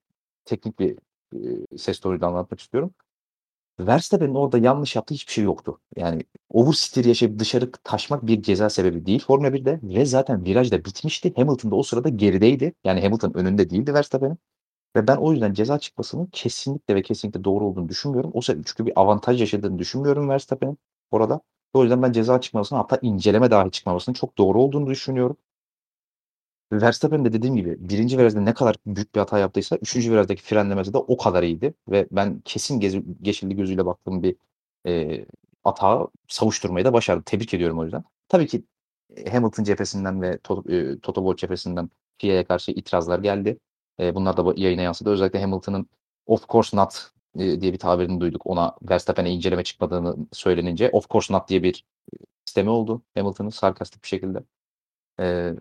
teknik bir eee, ses tonuyla anlatmak istiyorum. Verstappen'in orada yanlış yaptığı hiçbir şey yoktu. Yani oversteer yaşayıp dışarı taşmak bir ceza sebebi değil Formula 1'de ve zaten viraj da bitmişti. Hamilton da o sırada gerideydi. Yani Hamilton önünde değildi Verstappen'in. Ve ben o yüzden ceza çıkmasının kesinlikle ve kesinlikle doğru olduğunu düşünmüyorum. O sebeple çünkü bir avantaj yaşadığını düşünmüyorum Verstappen'in orada. O yüzden ben ceza çıkmasını hatta inceleme dahi çıkmamasının çok doğru olduğunu düşünüyorum. Verstappen de dediğim gibi birinci virajda ne kadar büyük bir hata yaptıysa üçüncü virajdaki frenlemesi de o kadar iyiydi ve ben kesin gezi, geçildi gözüyle baktığım bir e, hata savuşturmayı da başardı. Tebrik ediyorum o yüzden. Tabii ki Hamilton cephesinden ve Toto, e, Toto Wolff cephesinden FIA'ya karşı itirazlar geldi. E, bunlar da yayına yansıdı. Özellikle Hamilton'ın of course not e, diye bir tabirini duyduk. Ona Verstappen'e inceleme çıkmadığını söylenince of course not diye bir sistemi oldu Hamilton'ın sarkastik bir şekilde. E,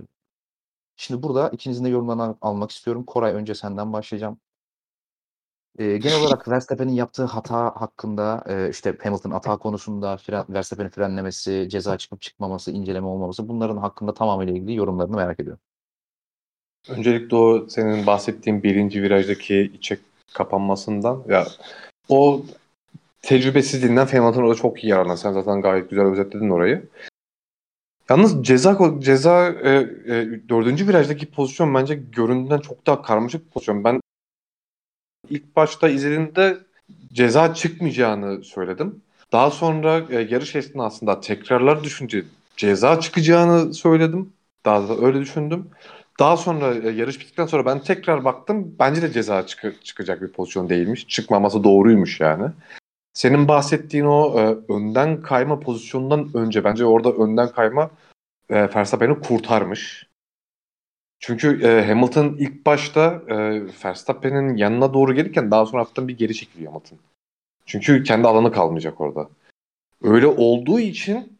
Şimdi burada ikinizin de yorumlarını almak istiyorum. Koray önce senden başlayacağım. Eee, genel olarak Verstappen'in yaptığı hata hakkında, eee, işte Hamilton hata konusunda fren Verstappen'in frenlemesi, ceza çıkıp çıkmaması, inceleme olmaması bunların hakkında tamamıyla ilgili yorumlarını merak ediyorum. Öncelikle o senin bahsettiğin birinci virajdaki içe kapanmasından ya o tecrübesizliğinden Hamilton orada çok iyi yararlandı. Sen zaten gayet güzel özetledin orayı. Yalnız ceza ceza e, e, dördüncü virajdaki pozisyon bence göründüğünden çok daha karmaşık bir pozisyon. Ben ilk başta izlediğimde ceza çıkmayacağını söyledim. Daha sonra e, yarış esnasında tekrarlar düşünce ceza çıkacağını söyledim. Daha da öyle düşündüm. Daha sonra e, yarış bittikten sonra ben tekrar baktım. Bence de ceza çık- çıkacak bir pozisyon değilmiş. Çıkmaması doğruymuş yani. Senin bahsettiğin o e, önden kayma pozisyonundan önce bence orada önden kayma e, Verstappen'i kurtarmış. Çünkü e, Hamilton ilk başta e, Verstappen'in yanına doğru gelirken daha sonra hafiften bir geri çekiliyor Hamilton. Çünkü kendi alanı kalmayacak orada. Öyle olduğu için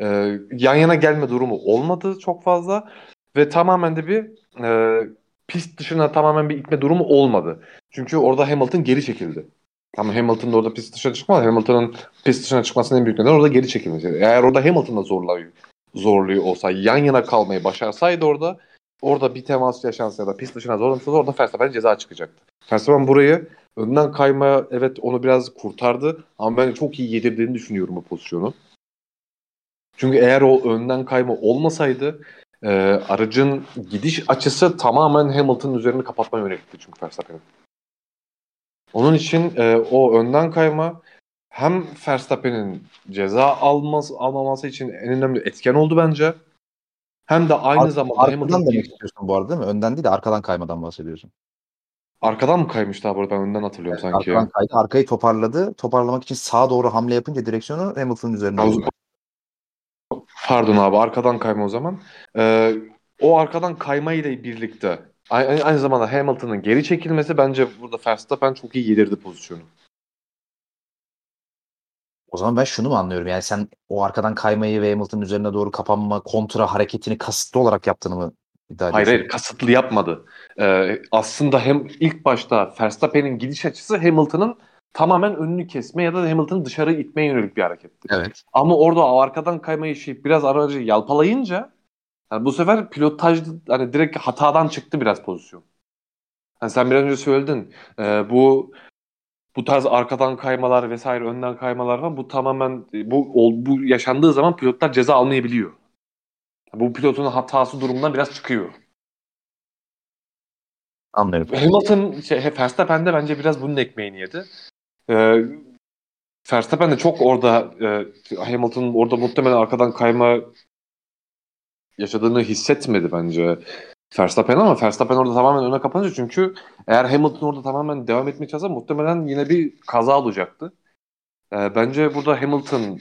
e, yan yana gelme durumu olmadı çok fazla ve tamamen de bir e, pist dışına tamamen bir itme durumu olmadı. Çünkü orada Hamilton geri çekildi. Ama Hamilton da orada pist dışına çıkmadı. Hamilton'ın pist dışına çıkmasının en büyük nedeni orada geri çekilmesi. Eğer orada Hamilton'da zorluyor, zorluyor olsa, yan yana kalmayı başarsaydı orada orada bir temas yaşansa ya da pist dışına zorlamışsa orada Verstappen ceza çıkacaktı. Verstappen burayı önden kaymaya evet onu biraz kurtardı ama ben çok iyi yedirdiğini düşünüyorum bu pozisyonu. Çünkü eğer o önden kayma olmasaydı e, aracın gidiş açısı tamamen Hamilton'ın üzerini kapatma yönelikti çünkü Verstappen'in. Onun için e, o önden kayma hem Verstappen'in ceza alması, almaması için en önemli etken oldu bence. Hem de aynı Ar- zamanda arkadan demek istiyorsun bu arada değil mi? Önden değil de arkadan kaymadan bahsediyorsun. arkadan mı kaymıştı abi ben önden hatırlıyorum sanki. Arkadan kaydı. Arkayı toparladı. Toparlamak için sağa doğru hamle yapınca direksiyonu Hamilton'ın üzerine aldı. Pardon abi arkadan kayma o zaman. Ee, o arkadan kayma ile birlikte aynı, aynı zamanda Hamilton'ın geri çekilmesi bence burada Verstappen çok iyi yedirdi pozisyonu. O zaman ben şunu mu anlıyorum? Yani sen o arkadan kaymayı ve Hamilton'ın üzerine doğru kapanma, kontra hareketini kasıtlı olarak yaptığını mı iddia Hayır ediyorsun? hayır kasıtlı yapmadı. Ee, aslında hem ilk başta Verstappen'in gidiş açısı Hamilton'ın tamamen önünü kesme ya da Hamilton'ı dışarı itmeye yönelik bir hareketti. Evet. Ama orada o arkadan kayma işi biraz aracı yalpalayınca yani bu sefer pilotaj hani direkt hatadan çıktı biraz pozisyon. Hani sen biraz önce söyledin. e, bu bu tarz arkadan kaymalar vesaire önden kaymalar falan bu tamamen bu bu yaşandığı zaman pilotlar ceza almayabiliyor. Bu pilotun hatası durumundan biraz çıkıyor. Anlıyorum. Hamilton şey, Verstappen de bence biraz bunun ekmeğini yedi. Ee, Verstappen de çok orada e, Hamilton'ın orada muhtemelen arkadan kayma yaşadığını hissetmedi bence Verstappen ama Verstappen orada tamamen öne kapanınca çünkü eğer Hamilton orada tamamen devam etmeye çalışsa muhtemelen yine bir kaza olacaktı. Ee, bence burada Hamilton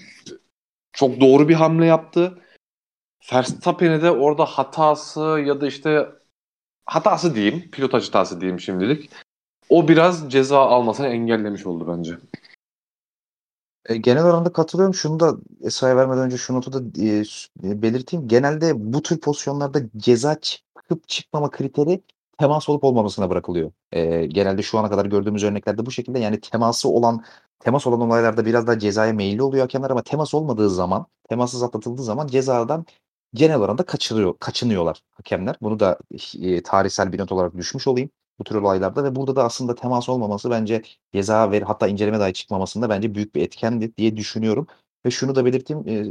çok doğru bir hamle yaptı. Verstappen'e de orada hatası ya da işte hatası diyeyim, pilotaj hatası diyeyim şimdilik. O biraz ceza almasını engellemiş oldu bence. E, genel oranda katılıyorum. Şunu da Esra'ya vermeden önce şu notu da e, e, belirteyim. Genelde bu tür pozisyonlarda ceza çıkıp çıkmama kriteri temas olup olmamasına bırakılıyor. Genelde şu ana kadar gördüğümüz örneklerde bu şekilde yani teması olan temas olan olaylarda biraz daha cezaya meyilli oluyor hakemler ama temas olmadığı zaman, temassız atlatıldığı zaman cezadan genel oranda kaçırıyor, kaçınıyorlar hakemler. Bunu da tarihsel bir not olarak düşmüş olayım bu tür olaylarda ve burada da aslında temas olmaması bence ceza ve hatta inceleme dahi çıkmamasında bence büyük bir etkendi diye düşünüyorum. Ve şunu da belirteyim, e,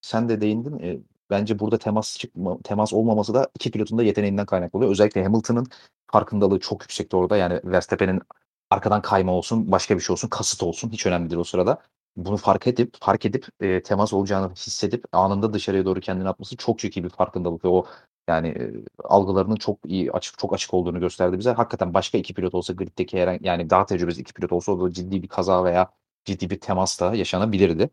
sen de değindin. E, bence burada temas çıkma, temas olmaması da iki pilotun da yeteneğinden kaynaklı oluyor. Özellikle Hamilton'ın farkındalığı çok yüksekti orada. Yani Verstappen'in arkadan kayma olsun, başka bir şey olsun, kasıt olsun hiç önemli değil o sırada. Bunu fark edip fark edip e, temas olacağını hissedip anında dışarıya doğru kendini atması çok çok iyi bir farkındalık ve o yani e, algılarının çok iyi açık çok açık olduğunu gösterdi bize. Hakikaten başka iki pilot olsa griddeki herhangi yani daha tecrübesiz iki pilot olsa o da ciddi bir kaza veya ciddi bir temas da yaşanabilirdi.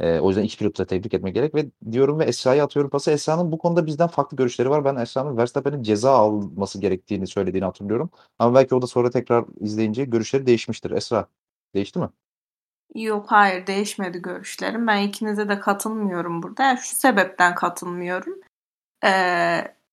E, o yüzden iki pilotu da tebrik etmek gerek ve diyorum ve Esra'ya atıyorum pası. Esra'nın bu konuda bizden farklı görüşleri var. Ben Esra'nın Verstappen'in ceza alması gerektiğini söylediğini hatırlıyorum. Ama belki o da sonra tekrar izleyince görüşleri değişmiştir. Esra değişti mi? Yok hayır değişmedi görüşlerim. Ben ikinize de katılmıyorum burada. Yani şu sebepten katılmıyorum.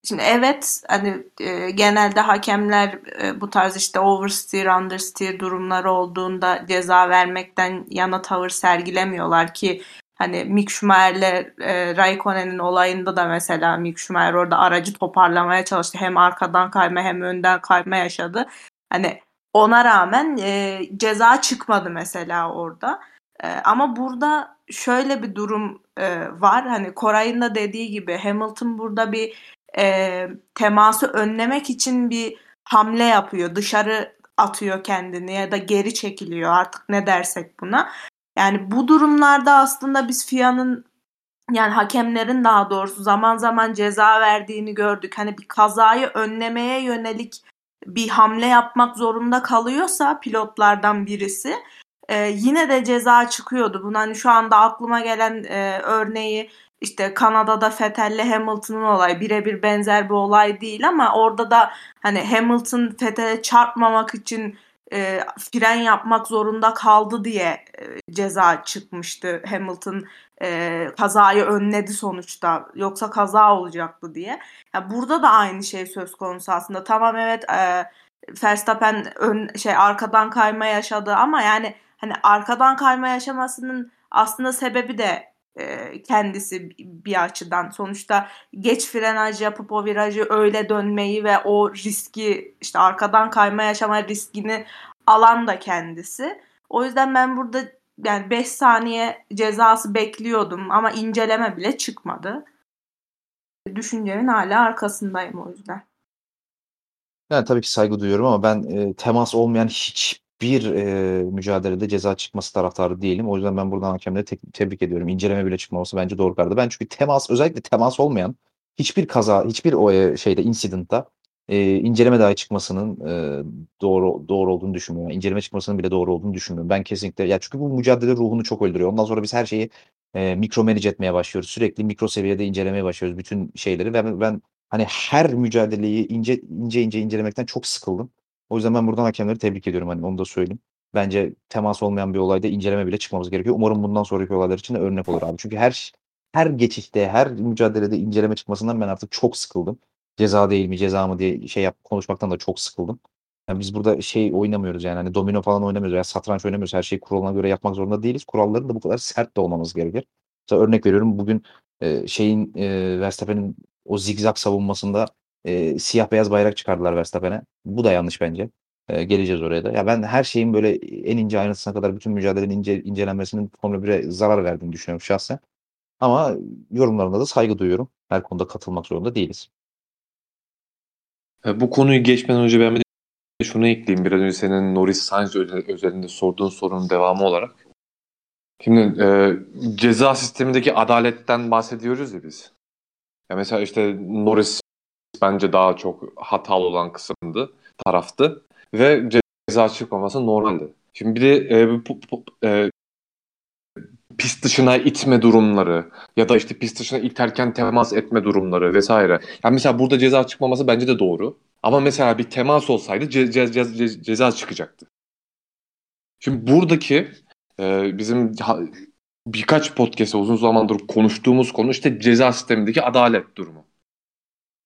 Şimdi evet hani e, genelde hakemler e, bu tarz işte oversteer, understeer durumları olduğunda ceza vermekten yana tavır sergilemiyorlar ki hani Mick Schumacher'le e, Raikkonen'in olayında da mesela Mick Schumacher orada aracı toparlamaya çalıştı. Hem arkadan kayma hem önden kayma yaşadı. Hani ona rağmen e, ceza çıkmadı mesela orada. E, ama burada şöyle bir durum e, var. Hani Koray'ın da dediği gibi Hamilton burada bir e, teması önlemek için bir hamle yapıyor. Dışarı atıyor kendini ya da geri çekiliyor artık ne dersek buna. Yani bu durumlarda aslında biz FIA'nın yani hakemlerin daha doğrusu zaman zaman ceza verdiğini gördük. Hani bir kazayı önlemeye yönelik bir hamle yapmak zorunda kalıyorsa pilotlardan birisi e, yine de ceza çıkıyordu. Bunun hani şu anda aklıma gelen e, örneği işte Kanada'da Vettel'le Hamilton'ın olayı birebir benzer bir olay değil ama orada da hani Hamilton Vettel'e çarpmamak için e, fren yapmak zorunda kaldı diye e, ceza çıkmıştı. Hamilton e, kazayı önledi sonuçta. Yoksa kaza olacaktı diye. Yani burada da aynı şey söz konusu aslında. Tamam evet e, Verstappen ön, şey arkadan kayma yaşadı ama yani hani arkadan kayma yaşamasının aslında sebebi de e, kendisi bir açıdan. Sonuçta geç frenaj yapıp o virajı öyle dönmeyi ve o riski işte arkadan kayma yaşama riskini alan da kendisi. O yüzden ben burada yani 5 saniye cezası bekliyordum ama inceleme bile çıkmadı. Düşüncemin hala arkasındayım o yüzden. Yani tabii ki saygı duyuyorum ama ben e, temas olmayan hiçbir e, mücadelede ceza çıkması taraftarı değilim. O yüzden ben buradan hakemleri te- tebrik ediyorum. İnceleme bile çıkmaması bence doğru karardı. Ben çünkü temas özellikle temas olmayan hiçbir kaza, hiçbir o şeyde incidentta e, inceleme dahi çıkmasının e, doğru doğru olduğunu düşünmüyorum. İnceleme çıkmasının bile doğru olduğunu düşünmüyorum. Ben kesinlikle ya çünkü bu mücadele ruhunu çok öldürüyor. Ondan sonra biz her şeyi e, mikro manage etmeye başlıyoruz. Sürekli mikro seviyede incelemeye başlıyoruz bütün şeyleri ve ben, ben hani her mücadeleyi ince ince ince incelemekten çok sıkıldım. O yüzden ben buradan hakemleri tebrik ediyorum hani onu da söyleyeyim. Bence temas olmayan bir olayda inceleme bile çıkmamız gerekiyor. Umarım bundan sonraki olaylar için de örnek olur abi. Çünkü her her geçişte, her mücadelede inceleme çıkmasından ben artık çok sıkıldım. Ceza değil mi, ceza mı diye şey yap konuşmaktan da çok sıkıldım. Yani biz burada şey oynamıyoruz yani hani domino falan oynamıyoruz veya satranç oynamıyoruz. Her şeyi kuralına göre yapmak zorunda değiliz. Kuralların da bu kadar sert de olmamız gerekir. Mesela örnek veriyorum bugün e, şeyin e, Verstappen'in o zigzag savunmasında e, siyah beyaz bayrak çıkardılar Verstappen'e. Bu da yanlış bence. E, geleceğiz oraya da. Ya ben her şeyin böyle en ince ayrıntısına kadar bütün mücadelenin ince, incelenmesinin Formula 1'e zarar verdiğini düşünüyorum şahsen. Ama yorumlarına da saygı duyuyorum. Her konuda katılmak zorunda değiliz. Bu konuyu geçmeden önce ben bir de şunu ekleyeyim. Biraz önce senin Norris Sainz özelinde sorduğun sorunun devamı olarak. Şimdi e, ceza sistemindeki adaletten bahsediyoruz ya biz. Ya mesela işte Norris bence daha çok hatalı olan kısımdı, taraftı ve ceza çıkmaması normaldi. Şimdi bir de e, bu, bu, e, pist dışına itme durumları ya da işte pist dışına iterken temas etme durumları vesaire. Yani mesela burada ceza çıkmaması bence de doğru. Ama mesela bir temas olsaydı ce- ce- ce- ceza çıkacaktı. Şimdi buradaki e, bizim birkaç podcast'te uzun zamandır konuştuğumuz konu işte ceza sistemindeki adalet durumu.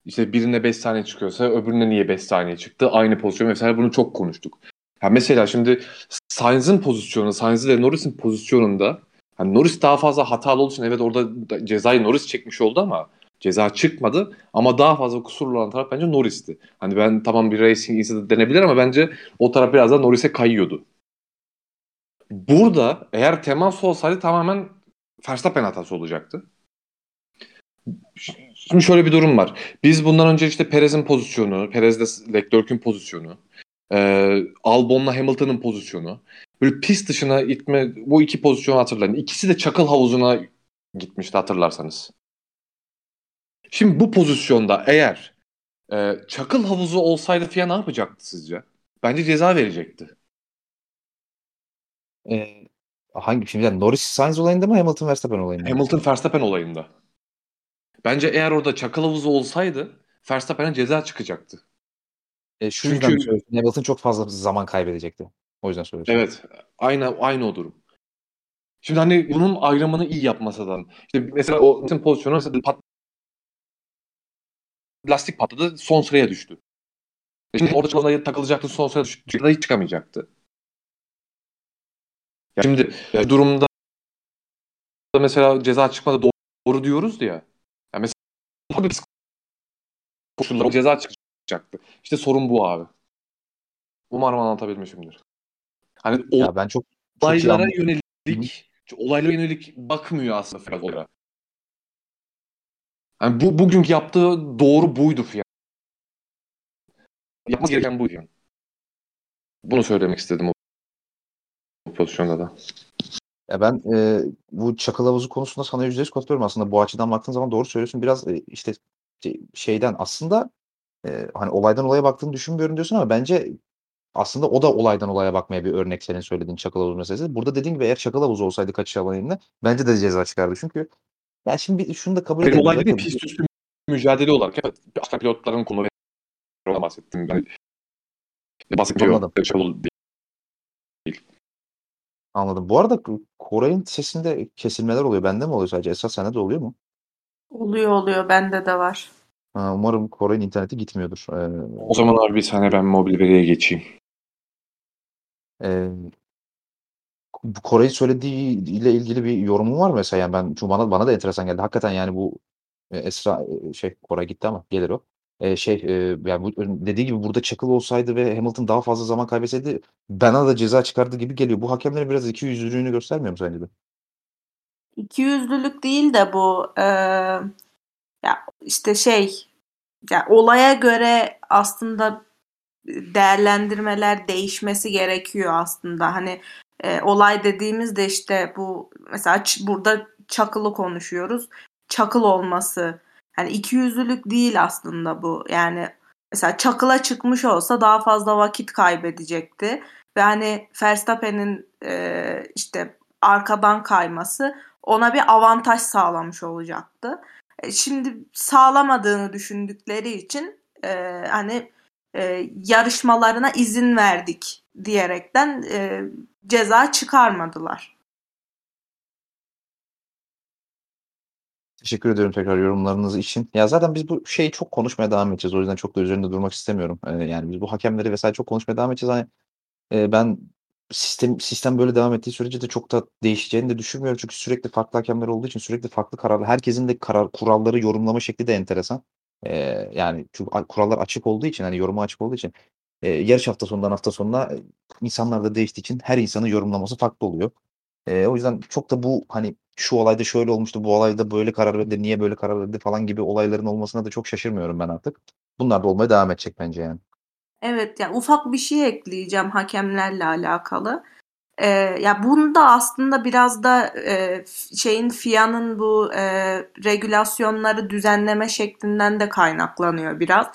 İşte birine 5 saniye çıkıyorsa öbürüne niye 5 saniye çıktı? Aynı pozisyon mesela bunu çok konuştuk. Ya mesela şimdi Sainz'ın pozisyonu, Sainz ile Norris'in pozisyonunda hani Norris daha fazla hatalı olduğu için evet orada cezayı Norris çekmiş oldu ama ceza çıkmadı. Ama daha fazla kusurlu olan taraf bence Norris'ti. Hani ben tamam bir racing incident denebilir ama bence o taraf biraz daha Norris'e kayıyordu. Burada eğer temas olsaydı tamamen Verstappen hatası olacaktı. Şimdi şöyle bir durum var. Biz bundan önce işte Perez'in pozisyonu, Perez'de Leclerc'in pozisyonu, e, Albon'la Hamilton'ın pozisyonu. Böyle pist dışına itme bu iki pozisyonu hatırlayın. İkisi de çakıl havuzuna gitmişti hatırlarsanız. Şimdi bu pozisyonda eğer e, çakıl havuzu olsaydı FIA ne yapacaktı sizce? Bence ceza verecekti. Ee, hangi şimdi yani Norris Sainz olayında mı Hamilton Verstappen olayında? Hamilton Verstappen olayında. Bence eğer orada çakal havuzu olsaydı Verstappen'e ceza çıkacaktı. E, şu Çünkü, yüzden söylüyorum. Hamilton çok fazla zaman kaybedecekti. O yüzden söylüyorum. Evet. Aynı aynı o durum. Şimdi hani bunun ayrımını iyi yapmasadan. İşte mesela o pozisyonu mesela pat, lastik patladı son sıraya düştü. E şimdi orada takılacaktı son sıraya düştü. Hiç çıkamayacaktı. Ya şimdi e, durumda mesela ceza çıkmadı doğru, doğru diyoruz ya. Ya mesela koşullar ceza çıkacaktı. İşte sorun bu abi. Umarım anlatabilmişimdir. Hani ya ben çok, çok olaylara yönelik yönelik olaylara yönelik bakmıyor aslında Fiyat olarak. Yani bu bugünkü yaptığı doğru buydu Fiyat. Yapması gereken buydu. Yani. Bunu söylemek istedim o, o pozisyonda da. Ya ben e, bu çakıl havuzu konusunda sana yüzde yüz katılıyorum aslında. Bu açıdan baktığın zaman doğru söylüyorsun. Biraz e, işte şeyden aslında e, hani olaydan olaya baktığını düşünmüyorum diyorsun ama bence aslında o da olaydan olaya bakmaya bir örnek senin söylediğin çakıl havuzu meselesi. Burada dediğin gibi eğer çakıl havuzu olsaydı kaçış alanında bence de ceza çıkardı. Çünkü ya şimdi şunu da kabul Benim edelim. olay Bakın, değil pist üstü mücadele olarak evet, aslında pilotların ve bahsettim. Yani, bahsetmiyor. Anladım. Anladım. Bu arada Koray'ın sesinde kesilmeler oluyor. Bende mi oluyor sadece? Esas sende de oluyor mu? Oluyor oluyor bende de var. Ha, umarım Koray'ın interneti gitmiyordur. Ee, O zaman abi bir saniye ben mobil veriye geçeyim. e, bu Koray'ın söylediği ile ilgili bir yorumun var mı mesela? Yani ben çünkü bana bana da enteresan geldi. Hakikaten yani bu e, Esra e, şey Koray gitti ama gelir o. E, şey e, yani bu, dediği gibi burada çakıl olsaydı ve Hamilton daha fazla zaman kaybetseydi bana da ceza çıkardı gibi geliyor. Bu hakemlerin biraz iki yüzlülüğünü göstermiyor mu sence de? İki yüzlülük değil de bu e, ya işte şey ya olaya göre aslında değerlendirmeler değişmesi gerekiyor aslında. Hani e, olay dediğimizde işte bu mesela ç- burada çakılı konuşuyoruz. Çakıl olması hani iki yüzlülük değil aslında bu. Yani mesela çakıla çıkmış olsa daha fazla vakit kaybedecekti. Ve hani Verstappen'in e, işte arkadan kayması ona bir avantaj sağlamış olacaktı. E, şimdi sağlamadığını düşündükleri için e, hani e, yarışmalarına izin verdik diyerekten e, ceza çıkarmadılar. Teşekkür ediyorum tekrar yorumlarınız için. Ya zaten biz bu şeyi çok konuşmaya devam edeceğiz. O yüzden çok da üzerinde durmak istemiyorum. Ee, yani biz bu hakemleri vesaire çok konuşmaya devam edeceğiz. Hani e, ben sistem sistem böyle devam ettiği sürece de çok da değişeceğini de düşünmüyorum. Çünkü sürekli farklı hakemler olduğu için sürekli farklı kararlar. Herkesin de karar kuralları yorumlama şekli de enteresan. Ee, yani çünkü kurallar açık olduğu için hani yoruma açık olduğu için e, yarış hafta sonundan hafta sonuna insanlar da değiştiği için her insanın yorumlaması farklı oluyor. E, o yüzden çok da bu hani şu olayda şöyle olmuştu, bu olayda böyle karar verdi, niye böyle karar verdi falan gibi olayların olmasına da çok şaşırmıyorum ben artık. Bunlar da olmaya devam edecek bence yani. Evet yani ufak bir şey ekleyeceğim hakemlerle alakalı. Ee, ya bunda aslında biraz da e, şeyin FIA'nın bu e, regülasyonları düzenleme şeklinden de kaynaklanıyor biraz.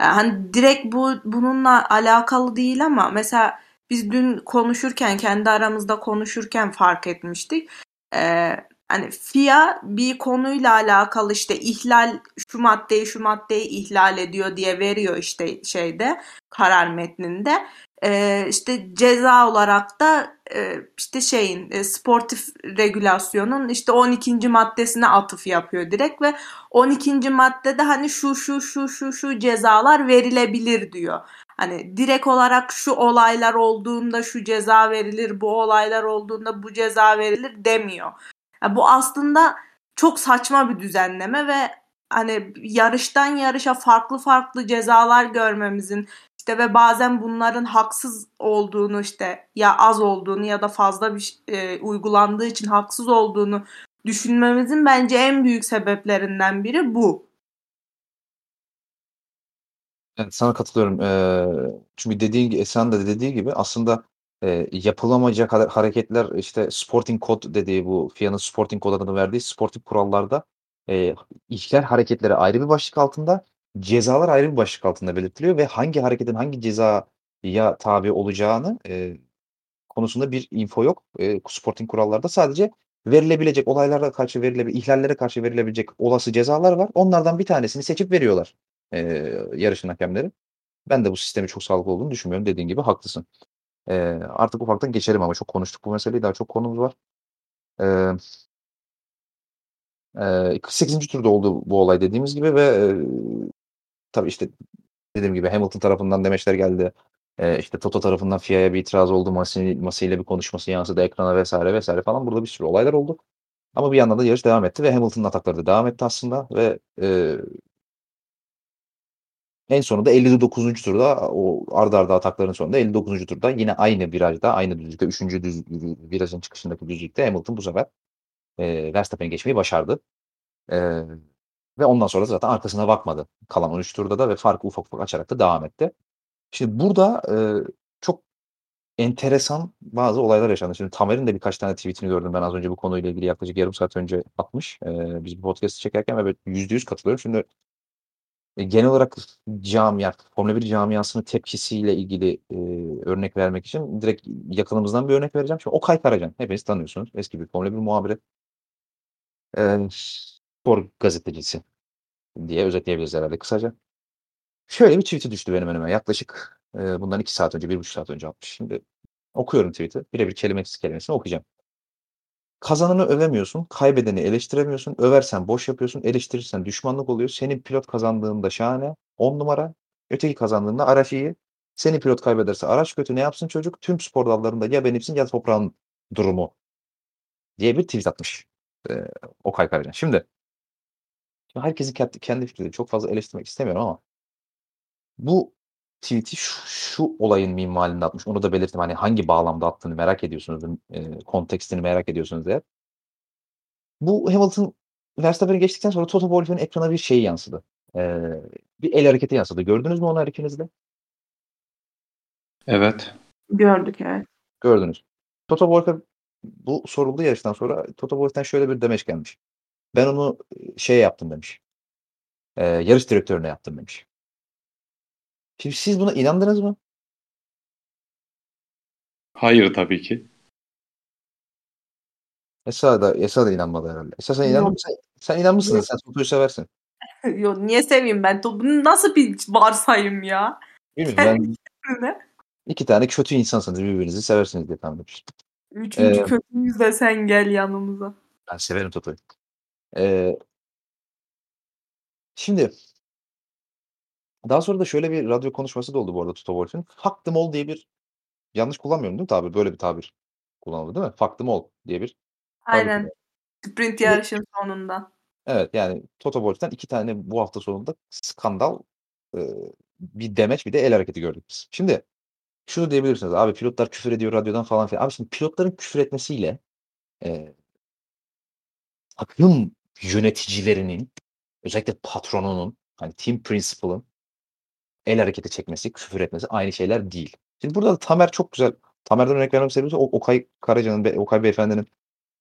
Yani hani direkt bu bununla alakalı değil ama mesela biz dün konuşurken kendi aramızda konuşurken fark etmiştik. Ee, hani FIA bir konuyla alakalı işte ihlal şu maddeyi şu maddeyi ihlal ediyor diye veriyor işte şeyde karar metninde. Ee, işte ceza olarak da e, işte şeyin e, sportif regülasyonun işte 12. maddesine atıf yapıyor direkt ve 12. maddede hani şu şu şu şu şu cezalar verilebilir diyor. Hani direkt olarak şu olaylar olduğunda şu ceza verilir, bu olaylar olduğunda bu ceza verilir demiyor. Yani bu aslında çok saçma bir düzenleme ve hani yarıştan yarışa farklı farklı cezalar görmemizin işte ve bazen bunların haksız olduğunu işte ya az olduğunu ya da fazla bir e, uygulandığı için haksız olduğunu düşünmemizin bence en büyük sebeplerinden biri bu. Evet, sana katılıyorum. Eee, çünkü dediğin gibi, Esen'in de dediği gibi aslında eee, yapılamayacak hareketler işte Sporting Code dediği bu FIA'nın Sporting Code adını verdiği sportif kurallarda eee ihlal hareketleri ayrı bir başlık altında, cezalar ayrı bir başlık altında belirtiliyor ve hangi hareketin hangi cezaya tabi olacağını eee, konusunda bir info yok. Eee, Sporting kurallarda sadece verilebilecek olaylara karşı verilebilecek, ihlallere karşı verilebilecek olası cezalar var. Onlardan bir tanesini seçip veriyorlar eee, yarışın hakemleri. Ben de bu sistemi çok sağlıklı olduğunu düşünmüyorum. Dediğin gibi haklısın. Eee, artık ufaktan geçelim ama çok konuştuk bu meseleyi. Daha çok konumuz var. Eee 48. turda oldu bu olay dediğimiz gibi ve eee, tabii işte dediğim gibi Hamilton tarafından demeçler geldi. Eee, işte Toto tarafından FIA'ya bir itiraz oldu. Masi, Masi ile bir konuşması yansıdı ekrana vesaire vesaire falan. Burada bir sürü olaylar oldu. Ama bir yandan da yarış devam etti ve Hamilton'ın atakları da devam etti aslında ve eee En sonunda 59. turda o arda arda atakların sonunda 59. turda yine aynı virajda aynı düzlükte 3. Düz, virajın çıkışındaki düzlükte Hamilton bu sefer e, Verstappen'i geçmeyi başardı. E, ve ondan sonra zaten arkasına bakmadı. Kalan 13 turda da ve farkı ufak ufak açarak da devam etti. Şimdi burada e, çok enteresan bazı olaylar yaşandı. Şimdi Tamer'in de birkaç tane tweetini gördüm ben az önce bu konuyla ilgili yaklaşık yarım saat önce atmış. E, biz bu podcast'ı çekerken ve %100 katılıyorum. Şimdi e, genel olarak camia, Formula 1 camiasının tepkisiyle ilgili e, örnek vermek için direkt yakınımızdan bir örnek vereceğim. Şimdi Okay Karacan, hepiniz tanıyorsunuz. Eski bir Formula 1 muhabiri. E, spor gazetecisi diye özetleyebiliriz herhalde kısaca. Şöyle bir tweet'i düştü benim önüme. Yaklaşık e, bundan iki saat önce, bir buçuk saat önce atmış. Şimdi okuyorum tweet'i. Birebir kelimesiz kelimesini okuyacağım. Kazananı övemiyorsun, kaybedeni eleştiremiyorsun. Översen boş yapıyorsun, eleştirirsen düşmanlık oluyor. Senin pilot kazandığında şahane, on numara. Öteki kazandığında araç iyi. Seni pilot kaybederse araç kötü. Ne yapsın çocuk? Tüm spor dallarında ya benimsin ya toprağın durumu diye bir tweet atmış. Ee, Okay Karacan. Şimdi, şimdi herkesin kendi, kendi fikri. Çok fazla eleştirmek istemiyorum ama bu tweet'i şu, şu olayın minvalinde atmış. Onu da belirttim. Hani hangi bağlamda attığını merak ediyorsunuz. E, kontekstini merak ediyorsunuz eğer. Bu Hamilton Verstappen'i geçtikten sonra Toto Wolff'ün ekrana bir şey yansıdı. E, bir el hareketi yansıdı. Gördünüz mü onu her? Evet. Gördük evet. Gördünüz. Toto Wolff'e bu soruldu yarıştan sonra Toto Wolff'ten şöyle bir demeç gelmiş. Ben onu şey yaptım demiş. E, yarış direktörüne yaptım demiş. Şimdi siz buna inandınız mı? Hayır tabii ki. Esa da Esa da inanmadı herhalde. Esa sen mı? Sen, sen inanmışsın. Sen Toto'yu seversin. Yo, niye seveyim ben? Bu nasıl bir varsayım ya? Bilmiyorum ben Ne? iki tane kötü insansınız birbirinizi seversiniz diye tahmin etmiştim. Üçüncü Ee, kötüyüz de sen gel yanımıza. Ben severim Toto'yu. Ee, şimdi daha sonra da şöyle bir radyo konuşması da oldu bu arada Toto Wolff'ün. Fuck them all diye bir yanlış kullanmıyorum değil mi tabir? Böyle bir tabir kullanıldı değil mi? Fuck them all diye bir Aynen. Sprint yarışın sonunda. Evet yani Toto Wolff'ten iki tane bu hafta sonunda skandal e, bir demeç bir de el hareketi gördük biz. Şimdi şunu diyebilirsiniz abi pilotlar küfür ediyor radyodan falan filan. Abi şimdi pilotların küfür etmesiyle e, takım yöneticilerinin özellikle patronunun hani team principal'ın el hareketi çekmesi, küfür etmesi aynı şeyler değil. Şimdi burada da Tamer çok güzel. Tamer'den örnek vermem sebebi o Okay Karaca'nın, Okay Beyefendi'nin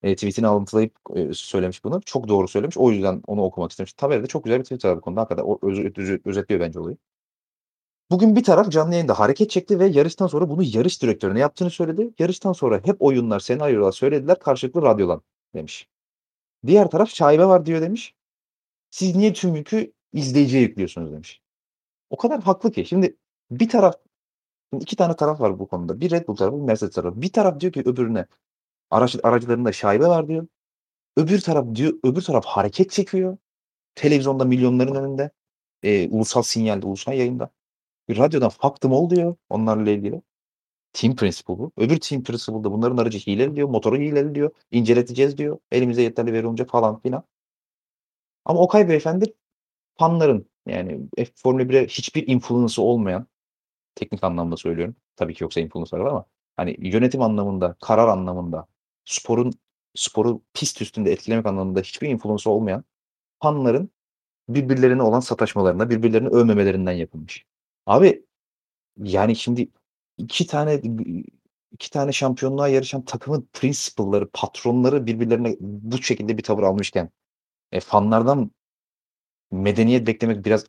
e, tweetini alıntılayıp e, söylemiş bunu. Çok doğru söylemiş. O yüzden onu okumak istemiş. Tamer de çok güzel bir tweet var bu konuda. Hakikaten o öz, öz, özetliyor bence olayı. Bugün bir taraf canlı yayında hareket çekti ve yarıştan sonra bunu yarış direktörüne yaptığını söyledi. Yarıştan sonra hep oyunlar, senaryolar söylediler karşılıklı radyodan demiş. Diğer taraf şaibe var diyor demiş. Siz niye tüm yükü izleyiciye yüklüyorsunuz demiş. O kadar haklı ki. Şimdi bir taraf iki tane taraf var bu konuda. Bir Red Bull tarafı, bir Mercedes tarafı. Bir taraf diyor ki öbürüne araç, aracılarında şaibe var diyor. Öbür taraf diyor, öbür taraf hareket çekiyor. Televizyonda milyonların önünde. E, ulusal sinyalde, ulusal yayında. Bir radyodan them all diyor onlarla ilgili. Team principle bu. Öbür team principle da bunların aracı hileli diyor. Motoru hileli diyor. İnceleteceğiz diyor. Elimize yeterli veri olunca falan filan. Ama Okay Beyefendi fanların yani F Formula 1'e hiçbir influence'ı olmayan teknik anlamda söylüyorum. Tabii ki yoksa influence var ama hani yönetim anlamında, karar anlamında, sporun sporu pist üstünde etkilemek anlamında hiçbir influence olmayan fanların birbirlerine olan sataşmalarına, birbirlerini övmemelerinden yapılmış. Abi yani şimdi iki tane iki tane şampiyonluğa yarışan takımın principal'ları, patronları birbirlerine bu şekilde bir tavır almışken e, fanlardan medeniyet beklemek biraz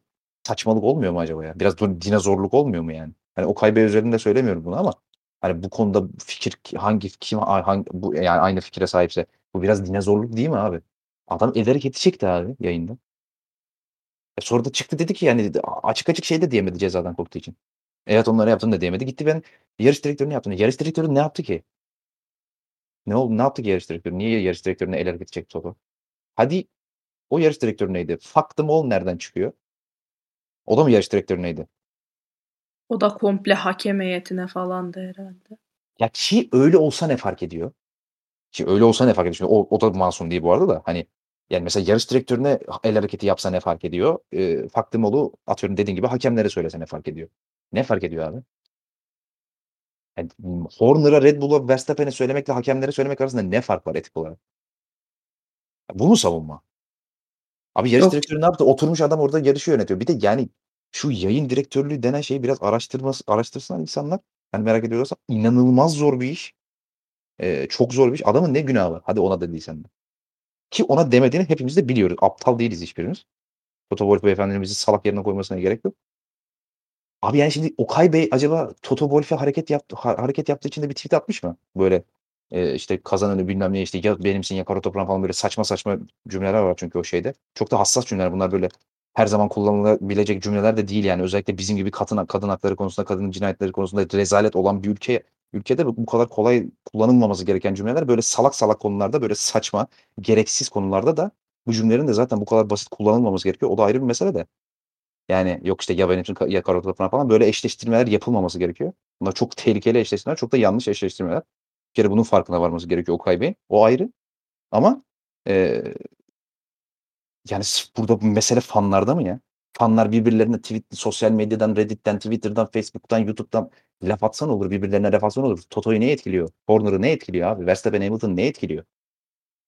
saçmalık olmuyor mu acaba ya? Biraz dinozorluk olmuyor mu yani? Hani o kaybı üzerinde söylemiyorum bunu ama hani bu konuda fikir ki- hangi kim hangi bu yani aynı fikre sahipse bu biraz dinozorluk değil mi abi? Adam el hareketi çekti abi yayında. E sonra da çıktı dedi ki yani açık açık şey de diyemedi cezadan korktuğu için. Evet onları yaptım da diyemedi. Gitti ben yarış direktörünü yaptım. Yarış direktörü ne yaptı ki? Ne oldu? Ne yaptı ki yarış direktörü? Niye yarış direktörüne el hareketi çekti Toto? Hadi o yarış direktörü neydi? Fuck them all nereden çıkıyor? O da mı yarış direktörü neydi? O da komple hakem heyetine falandı herhalde. Ya ki öyle olsa ne fark ediyor? Ki öyle olsa ne fark ediyor? Şimdi o, o da masum değil bu arada da. Hani Yani mesela yarış direktörüne el hareketi yapsa ne fark ediyor? Eee, Faktimolu atıyorum dediğin gibi hakemlere söylese ne fark ediyor? Ne fark ediyor abi? Yani, Horner'a, Red Bull'a, Verstappen'e söylemekle hakemlere söylemek arasında ne fark var etik olarak? Bu mu savunma? Abi yarış Yok. direktörü ne yaptı? Oturmuş adam orada yarışı yönetiyor. Bir de yani şu yayın direktörlüğü denen şeyi biraz araştırması araştırsınlar insanlar. Yani merak ediyorlarsa inanılmaz zor bir iş. Eee, çok zor bir iş. Adamın ne günahı var? Hadi ona dediysen de. Ki ona demediğini hepimiz de biliyoruz. Aptal değiliz hiçbirimiz. Toto Wolff beyefendinin bizi salak yerine koymasına gerek yok. Abi yani şimdi Okay Bey acaba Toto Wolff'e hareket yaptı ha hareket yaptığı için de bir tweet atmış mı? Böyle, eee, işte kazananı bilmem ne işte ya benimsin ya kara toprağın falan böyle saçma saçma cümleler var çünkü o şeyde. Çok da hassas cümleler bunlar böyle her zaman kullanılabilecek cümleler de değil yani. Özellikle bizim gibi kadın kadın hakları konusunda, kadın cinayetleri konusunda rezalet olan bir ülke ülkede bu kadar kolay kullanılmaması gereken cümleler böyle salak salak konularda, böyle saçma, gereksiz konularda da bu cümlelerin de zaten bu kadar basit kullanılmaması gerekiyor. O da ayrı bir mesele de. Yani yok işte ya benimsin ya kara falan böyle eşleştirmeler yapılmaması gerekiyor. Bunlar çok tehlikeli eşleştirmeler, çok da yanlış eşleştirmeler. Bir kere bunun farkına varması gerekiyor Okay Bey'in. O ayrı. Ama, eee yani burada bu mesele fanlarda mı ya? Fanlar birbirlerine tweet sosyal medyadan, Reddit'ten, Twitter'dan, Facebook'tan, YouTube'dan laf atsa ne olur? Birbirlerine laf atsa ne olur? Toto'yu ne etkiliyor? Horner'ı ne etkiliyor abi? Verstappen, Hamilton ne etkiliyor?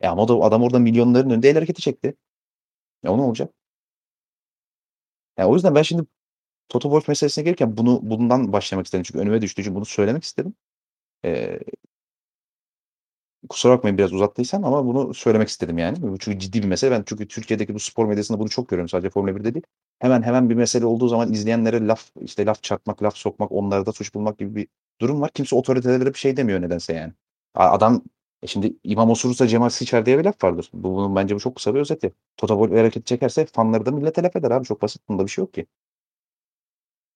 E ama da adam orada milyonların önünde el hareketi çekti. E o ne olacak? Ya o yüzden ben şimdi Toto Wolff meselesine gelirken bunu bundan başlamak istedim. Çünkü önüme düştüğü için bunu söylemek istedim. Eee kusura bakmayın biraz uzattıysam ama bunu söylemek istedim yani. Çünkü ciddi bir mesele. Ben çünkü Türkiye'deki bu spor medyasında bunu çok görüyorum sadece Formula 1'de değil. Hemen hemen bir mesele olduğu zaman izleyenlere laf işte laf çarpmak, laf sokmak, onlarda suç bulmak gibi bir durum var. Kimse otoritelere bir şey demiyor nedense yani. Adam e şimdi imam osurursa Cemal sıçar diye bir laf vardır. Bu bunun bence bu çok kısa bir özeti. Toto Wolff hareket çekerse fanları da millete laf eder abi. Çok basit. Bunda bir şey yok ki.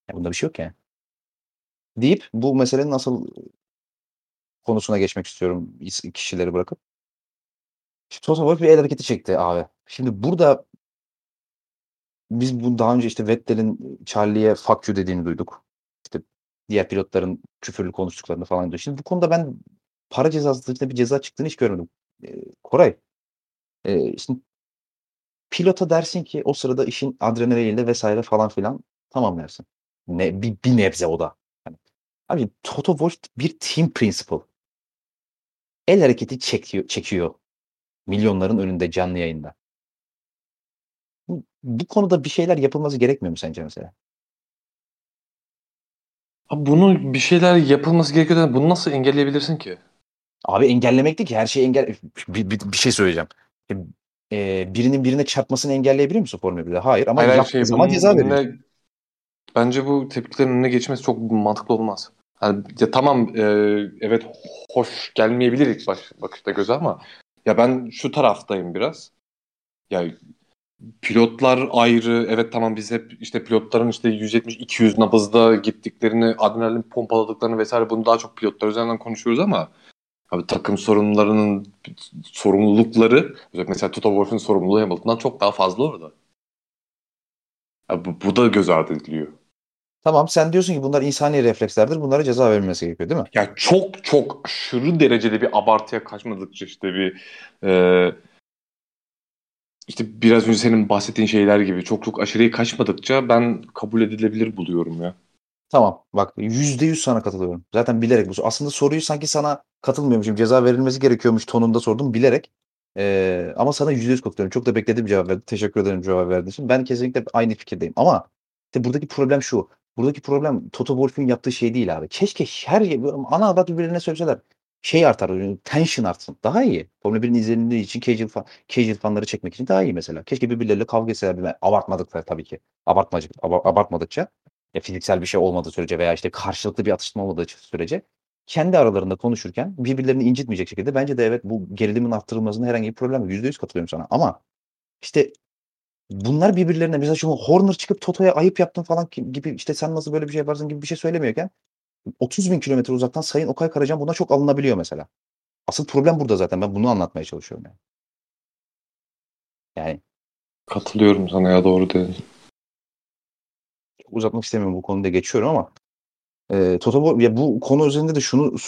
Ya bunda bir şey yok yani. Deyip bu meselenin asıl konusuna geçmek istiyorum is kişileri bırakıp. Şimdi Toto Wolff bir el hareketi çekti abi. Şimdi burada biz bunu daha önce işte Vettel'in Charlie'ye "fuck you" dediğini duyduk. İşte diğer pilotların küfürlü konuştuklarını falan duyduk. Şimdi bu konuda ben para cezası dışında bir ceza çıktığını hiç görmedim. Eee, Koray, eee, şimdi pilota dersin ki o sırada işin adrenaliniyle vs. falan filan tamam dersin. Ne bir bir nebze o da. Hani, abi Toto Wolff bir team principal. El hareketi çekiyor çekiyor. Milyonların önünde canlı yayında. Bu bu konuda bir şeyler yapılması gerekmiyor mu sence mesela? Abi bunu bir şeyler yapılması gerekiyor bunu nasıl engelleyebilirsin ki? Abi engellemek değil ki her şeyi engel bir bir bir şey söyleyeceğim. Eee, birinin birine çarpmasını engelleyebilir misin Formula 1'de? Hayır ama Hayır, yaptığı şey, zaman bunun ceza veriyor. bence bu tepkilerin önüne geçmesi çok mantıklı olmaz. Hani ya tamam, eee, evet hoş gelmeyebilir ilk baş bakışta göze ama ya ben şu taraftayım biraz. Ya pilotlar ayrı. Evet tamam biz hep işte pilotların işte 170-200 nabızda gittiklerini, adrenalin pompaladıklarını vs. bunu daha çok pilotlar üzerinden konuşuyoruz ama abi takım sorumlularının sorumlulukları mesela Toto Wolff'un sorumluluğu Hamilton'dan çok daha fazla orada. Ya bu, bu da göz ardı ediliyor. Tamam sen diyorsun ki bunlar insani reflekslerdir. Bunlara ceza verilmesi gerekiyor değil mi? Ya çok çok aşırı derecede bir abartıya kaçmadıkça işte bir e, işte biraz önce senin bahsettiğin şeyler gibi çok çok aşırıya kaçmadıkça ben kabul edilebilir buluyorum ya. Tamam bak %100 sana katılıyorum. Zaten bilerek bu aslında soruyu sanki sana katılmıyormuşum, ceza verilmesi gerekiyormuş tonunda sordum bilerek. Eee, ama sana %100 katılıyorum. Çok da beklediğim cevap verdin. Teşekkür ederim cevap verdiğin için. Ben kesinlikle aynı fikirdeyim ama işte buradaki problem şu. Buradaki problem Toto Wolff'un yaptığı şey değil abi. Keşke her ana avrat birbirine söyleseler. Şey artar, tension artsın. Daha iyi. Formula 1'in izlenildiği için casual fan casual fanları çekmek için daha iyi mesela. Keşke birbirleriyle kavga etseler. Abartmadıkça tabii ki. Abartmacık abartmadıkça. Ya fiziksel bir şey olmadığı sürece veya işte karşılıklı bir atışma olmadığı sürece kendi aralarında konuşurken birbirlerini incitmeyecek şekilde bence de evet bu gerilimin arttırılmasında herhangi bir problem yok. %100 katılıyorum sana ama işte bunlar birbirlerine mesela şu Horner çıkıp Toto'ya ayıp yaptın falan gibi işte sen nasıl böyle bir şey yaparsın gibi bir şey söylemiyorken 30.000 kilometre uzaktan Sayın Okay Karacan buna çok alınabiliyor mesela. Asıl problem burada zaten. Ben bunu anlatmaya çalışıyorum yani. Yani. Katılıyorum sana ya doğru dedin. Uzatmak istemiyorum bu konuda geçiyorum ama Eee, Toto Wolff ya bu konu üzerinde de şunu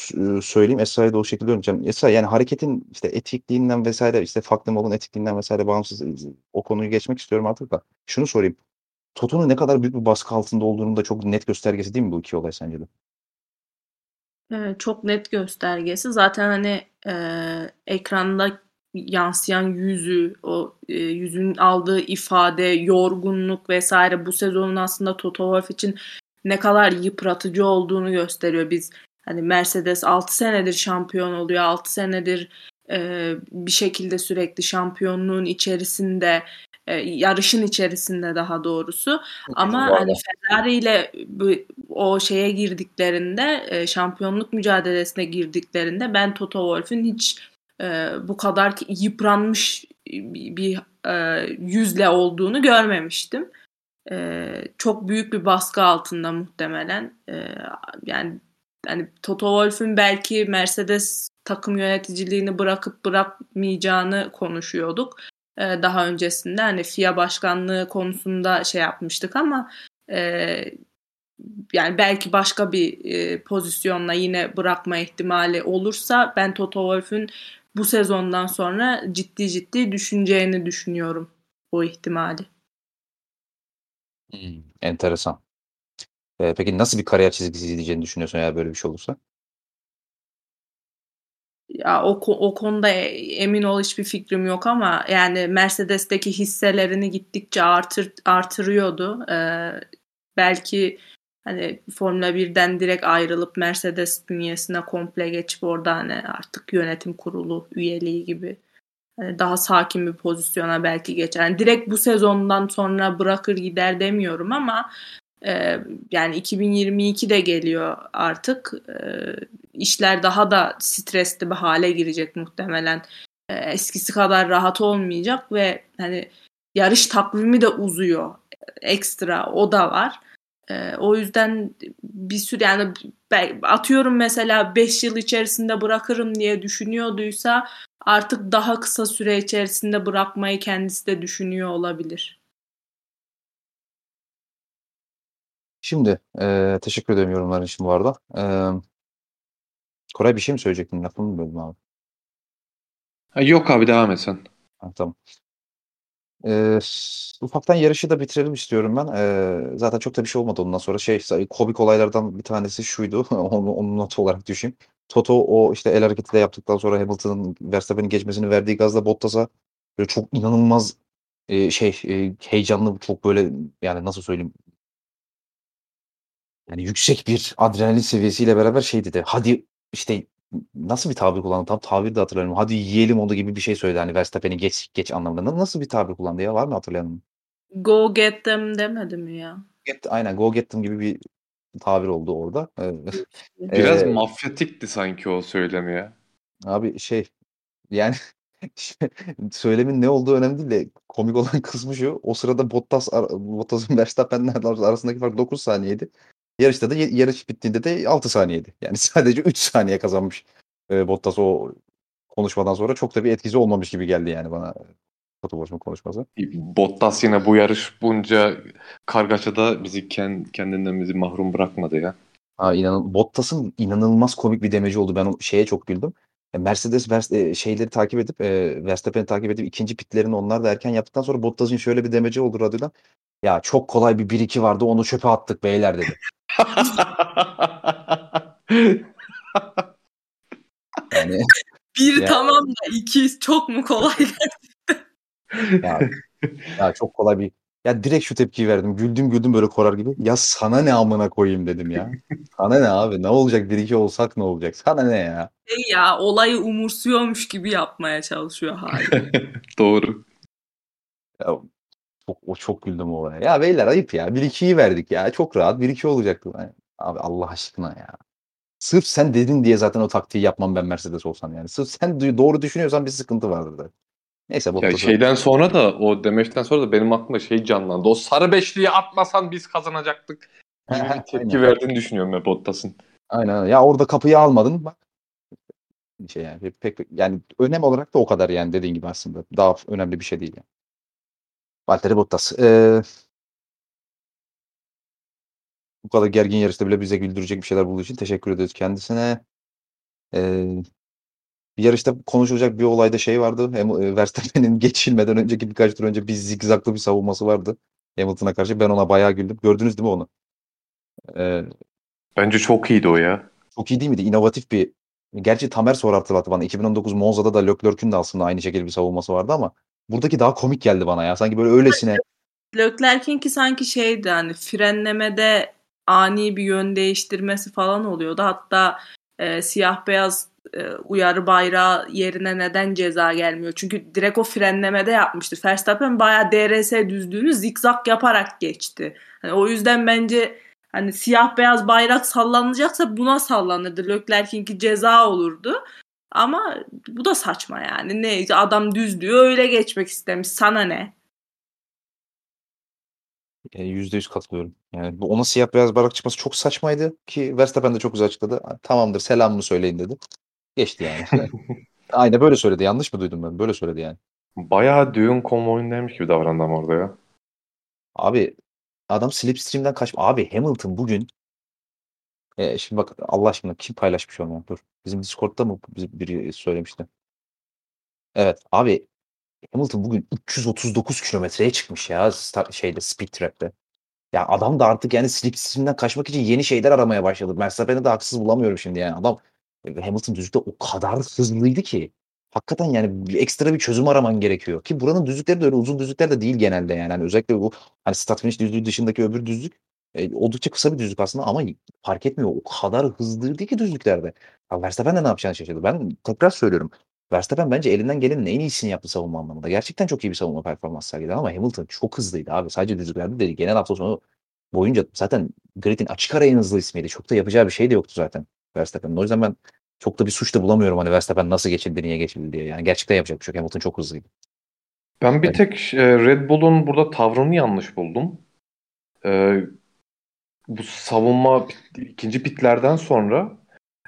söyleyeyim, Esra'ya da o şekilde döneceğim. Esra yani hareketin işte etikliğinden vs. işte farklı malın etikliğinden vs. bağımsız o konuyu geçmek istiyorum artık da. Şunu sorayım. Toto'nun ne kadar büyük bir baskı altında olduğunun da çok net göstergesi değil mi bu iki olay sence de? Evet, çok net göstergesi. Zaten hani eee, ekranda yansıyan yüzü, o eee, yüzün aldığı ifade, yorgunluk vesaire bu sezonun aslında Toto Wolff için ne kadar yıpratıcı olduğunu gösteriyor. Biz hani Mercedes 6 senedir şampiyon oluyor, 6 senedir eee, bir şekilde sürekli şampiyonluğun içerisinde, eee, yarışın içerisinde daha doğrusu. Ama hani Ferrari ile bu o şeye girdiklerinde, eee, şampiyonluk mücadelesine girdiklerinde ben Toto Wolff'ün hiç eee, bu kadar yıpranmış bir, bir eee, yüzle olduğunu görmemiştim. Eee, çok büyük bir baskı altında muhtemelen. Eee, yani hani Toto Wolff'ün belki Mercedes takım yöneticiliğini bırakıp bırakmayacağını konuşuyorduk. Eee, daha öncesinde hani FIA başkanlığı konusunda şey yapmıştık ama eee, yani belki başka bir eee, pozisyonla yine bırakma ihtimali olursa ben Toto Wolff'ün bu sezondan sonra ciddi ciddi düşüneceğini düşünüyorum o ihtimali. Hımm, enteresan. Eee, peki nasıl bir kariyer çizgisi izleyeceğini düşünüyorsun eğer böyle bir şey olursa? Ya o o konuda e emin ol hiçbir fikrim yok ama yani Mercedes'teki hisselerini gittikçe artır artırıyordu. Eee, belki hani Formula 1'den direkt ayrılıp Mercedes bünyesine komple geçip orada hani artık yönetim kurulu üyeliği gibi daha sakin bir pozisyona belki geçer. Yani direkt bu sezondan sonra bırakır gider demiyorum ama eee, yani 2022 de geliyor artık. Eee, işler daha da stresli bir hale girecek muhtemelen. Eee, eskisi kadar rahat olmayacak ve hani yarış takvimi de uzuyor. Ekstra o da var. Eee, o yüzden bir süre yani atıyorum mesela 5 yıl içerisinde bırakırım diye düşünüyorduysa artık daha kısa süre içerisinde bırakmayı kendisi de düşünüyor olabilir. Şimdi, eee, teşekkür ederim yorumların için bu arada. Emm Koray bir şey mi söyleyecektin? Lafını mı böldüm abi? Ha, yok abi devam et sen. Ha, tamam. Eee, ufaktan yarışı da bitirelim istiyorum ben. Eee, zaten çok da bir şey olmadı ondan sonra. Şey, sa komik olaylardan bir tanesi şuydu, onu onu not olarak düşeyim. Toto o, işte, el hareketi de yaptıktan sonra Hamilton'ın Verstappen'in geçmesini verdiği gazla Bottas'a böyle çok inanılmaz, eee, şey, eee, heyecanlı, çok böyle, yani, nasıl söyleyeyim yani, yüksek bir adrenalin seviyesiyle beraber şey dedi, "Hadi" işte, nasıl bir tabir kullandı? Tam tabiri de hatırlamıyorum. "Hadi yiyelim onu." gibi bir şey söyledi. Hani Verstappen'i geç geç anlamında. Na nasıl bir tabir kullandı ya? Var mı hatırlayan? Go get them demedi mi ya? Get aynen, go get them gibi bir tabir oldu orada. Eee, Biraz eee mafyatikti sanki o söylemi ya. Abi şey, yani, söylemin ne olduğu önemli değil de komik olan kısmı şu, o sırada Bottas Bottas'ın Verstappen'le arasındaki fark 9 saniyeydi. Yarışta da yarış bittiğinde de 6 saniyeydi. Yani sadece 3 saniye kazanmış, eee, Bottas o konuşmadan sonra. Çok da bir etkisi olmamış gibi geldi yani bana Toto Wolff'un konuşması. Bottas yine bu yarış bunca kargaşada bizi ken kendinden bizi mahrum bırakmadı ya. Ha, inanıl Bottas'ın inanılmaz komik bir demeci oldu. Ben o şeye çok güldüm. Eee, Mercedes vers eee, şeyleri takip edip, eee, Verstappen'i takip edip 2'nci pitlerini onlar da erken yaptıktan sonra Bottas'ın şöyle bir demeci oldu radyodan. "Ya çok kolay bir 1-2 vardı onu çöpe attık beyler." dedi. Yani 1 ya tamam da 2 çok mu kolay gerçekten? Ya ya çok kolay bir ya direkt şu tepkiyi verdim. Güldüm güldüm böyle korar gibi. "Ya sana ne amına koyayım." dedim ya. Sana ne abi? Ne olacak 1-2 olsak ne olacak? Sana ne ya? Şey ya, olayı umursuyormuş gibi yapmaya çalışıyor hâliyle. Doğru. Ya çok o çok güldüm o olaya. Ya beyler ayıp ya. 1-2'yi verdik ya. Çok rahat 1-2 olacaktı. Hani abi Allah aşkına ya. Sırf sen dedin diye zaten o taktiği yapmam ben Mercedes olsam yani. Sırf sen doğru düşünüyorsan bir sıkıntı vardır zaten. Neyse Ya Bottas'a şeyden sonra da o demeçten sonra da benim aklıma şey canlandı. O sarı beşliği atmasan biz kazanacaktık gibi bir tepki Aynen. verdiğini düşünüyorum ben Bottas'ın. Aynen. Ya orada kapıyı almadın bak. Şey yani pek pek yani önem olarak da o kadar yani dediğin gibi aslında. Daha önemli bir şey değil yani. Valtteri Bottas. Eee Bu kadar gergin yarışta bile bize güldürecek bir şeyler bulduğu için teşekkür ediyoruz kendisine. Eee, yarışta konuşulacak bir olayda şey vardı. Hem eee, Verstappen'in geçilmeden önceki birkaç tur önce bir zigzaglı bir savunması vardı Hamilton'a karşı. Ben ona bayağı güldüm. Gördünüz değil mi onu? Eee Bence çok iyiydi o ya. Çok iyi değil miydi? İnovatif bir Gerçi Tamer sonra hatırlattı bana. 2019 Monza'da da Leclerc'ün de aslında aynı şekilde bir savunması vardı ama buradaki daha komik geldi bana ya. Sanki böyle öylesine Leclerc'inki sanki şeydi hani frenlemede ani bir yön değiştirmesi falan oluyordu. Hatta e, siyah beyaz e, uyarı bayrağı yerine neden ceza gelmiyor? Çünkü direkt o frenlemede yapmıştı. Verstappen bayağı DRS düzlüğünü zikzak yaparak geçti. Hani o yüzden bence hani siyah beyaz bayrak sallanacaksa buna sallanırdı. Leclerc'inki ceza olurdu. Ama bu da saçma yani. Ne adam düz diyor öyle geçmek istemiş. Sana ne? Eee, %100 katılıyorum. Yani bu ona siyah beyaz bayrak çıkması çok saçmaydı ki Verstappen de çok güzel açıkladı. "A, tamamdır selamımı söyleyin." dedi. Geçti yani. Aynen böyle söyledi. Yanlış mı duydum ben? Böyle söyledi yani. Bayağı düğün konvoyundaymış gibi davrandı ama orada ya. Abi adam slipstream'den kaçma. Abi Hamilton bugün Eee, şimdi bak Allah aşkına kim paylaşmış onu? Dur. Bizim Discord'da mı bi biri söylemişti? Evet. Abi Hamilton bugün 339 kilometreye çıkmış ya start şeyde Speed Trap'te. Ya adam da artık yani slipstream'den kaçmak için yeni şeyler aramaya başladı. Verstappen'i de haksız bulamıyorum şimdi yani. Adam Hamilton düzlükte o kadar hızlıydı ki. Hakikaten yani ekstra bir çözüm araman gerekiyor ki buranın düzlükleri de öyle uzun düzlükler de değil genelde yani. Hani özellikle bu hani start finish düzlüğü dışındaki öbür düzlük eee, oldukça kısa bir düzlük aslında ama fark etmiyor. O kadar hızlıydı ki düzlüklerde. Ya Verstappen de ne yapacağını şaşırdı. Ben tekrar söylüyorum. Verstappen bence elinden gelenin en iyisini yaptı savunma anlamında. Gerçekten çok iyi bir savunma performansı sergiledi ama Hamilton çok hızlıydı abi. Sadece düzlüklerde değil. Genel hafta sonu boyunca zaten grid'in açık ara en hızlı ismiydi. Çok da yapacağı bir şey de yoktu zaten Verstappen'in. O yüzden ben çok da bir suç da bulamıyorum hani Verstappen nasıl geçildi, niye geçildi diye. Yani gerçekten yapacak bir şey yok. Hamilton çok hızlıydı. Ben bir Evet. tek Red Bull'un burada tavrını yanlış buldum. E, bu savunma ikinci pitlerden sonra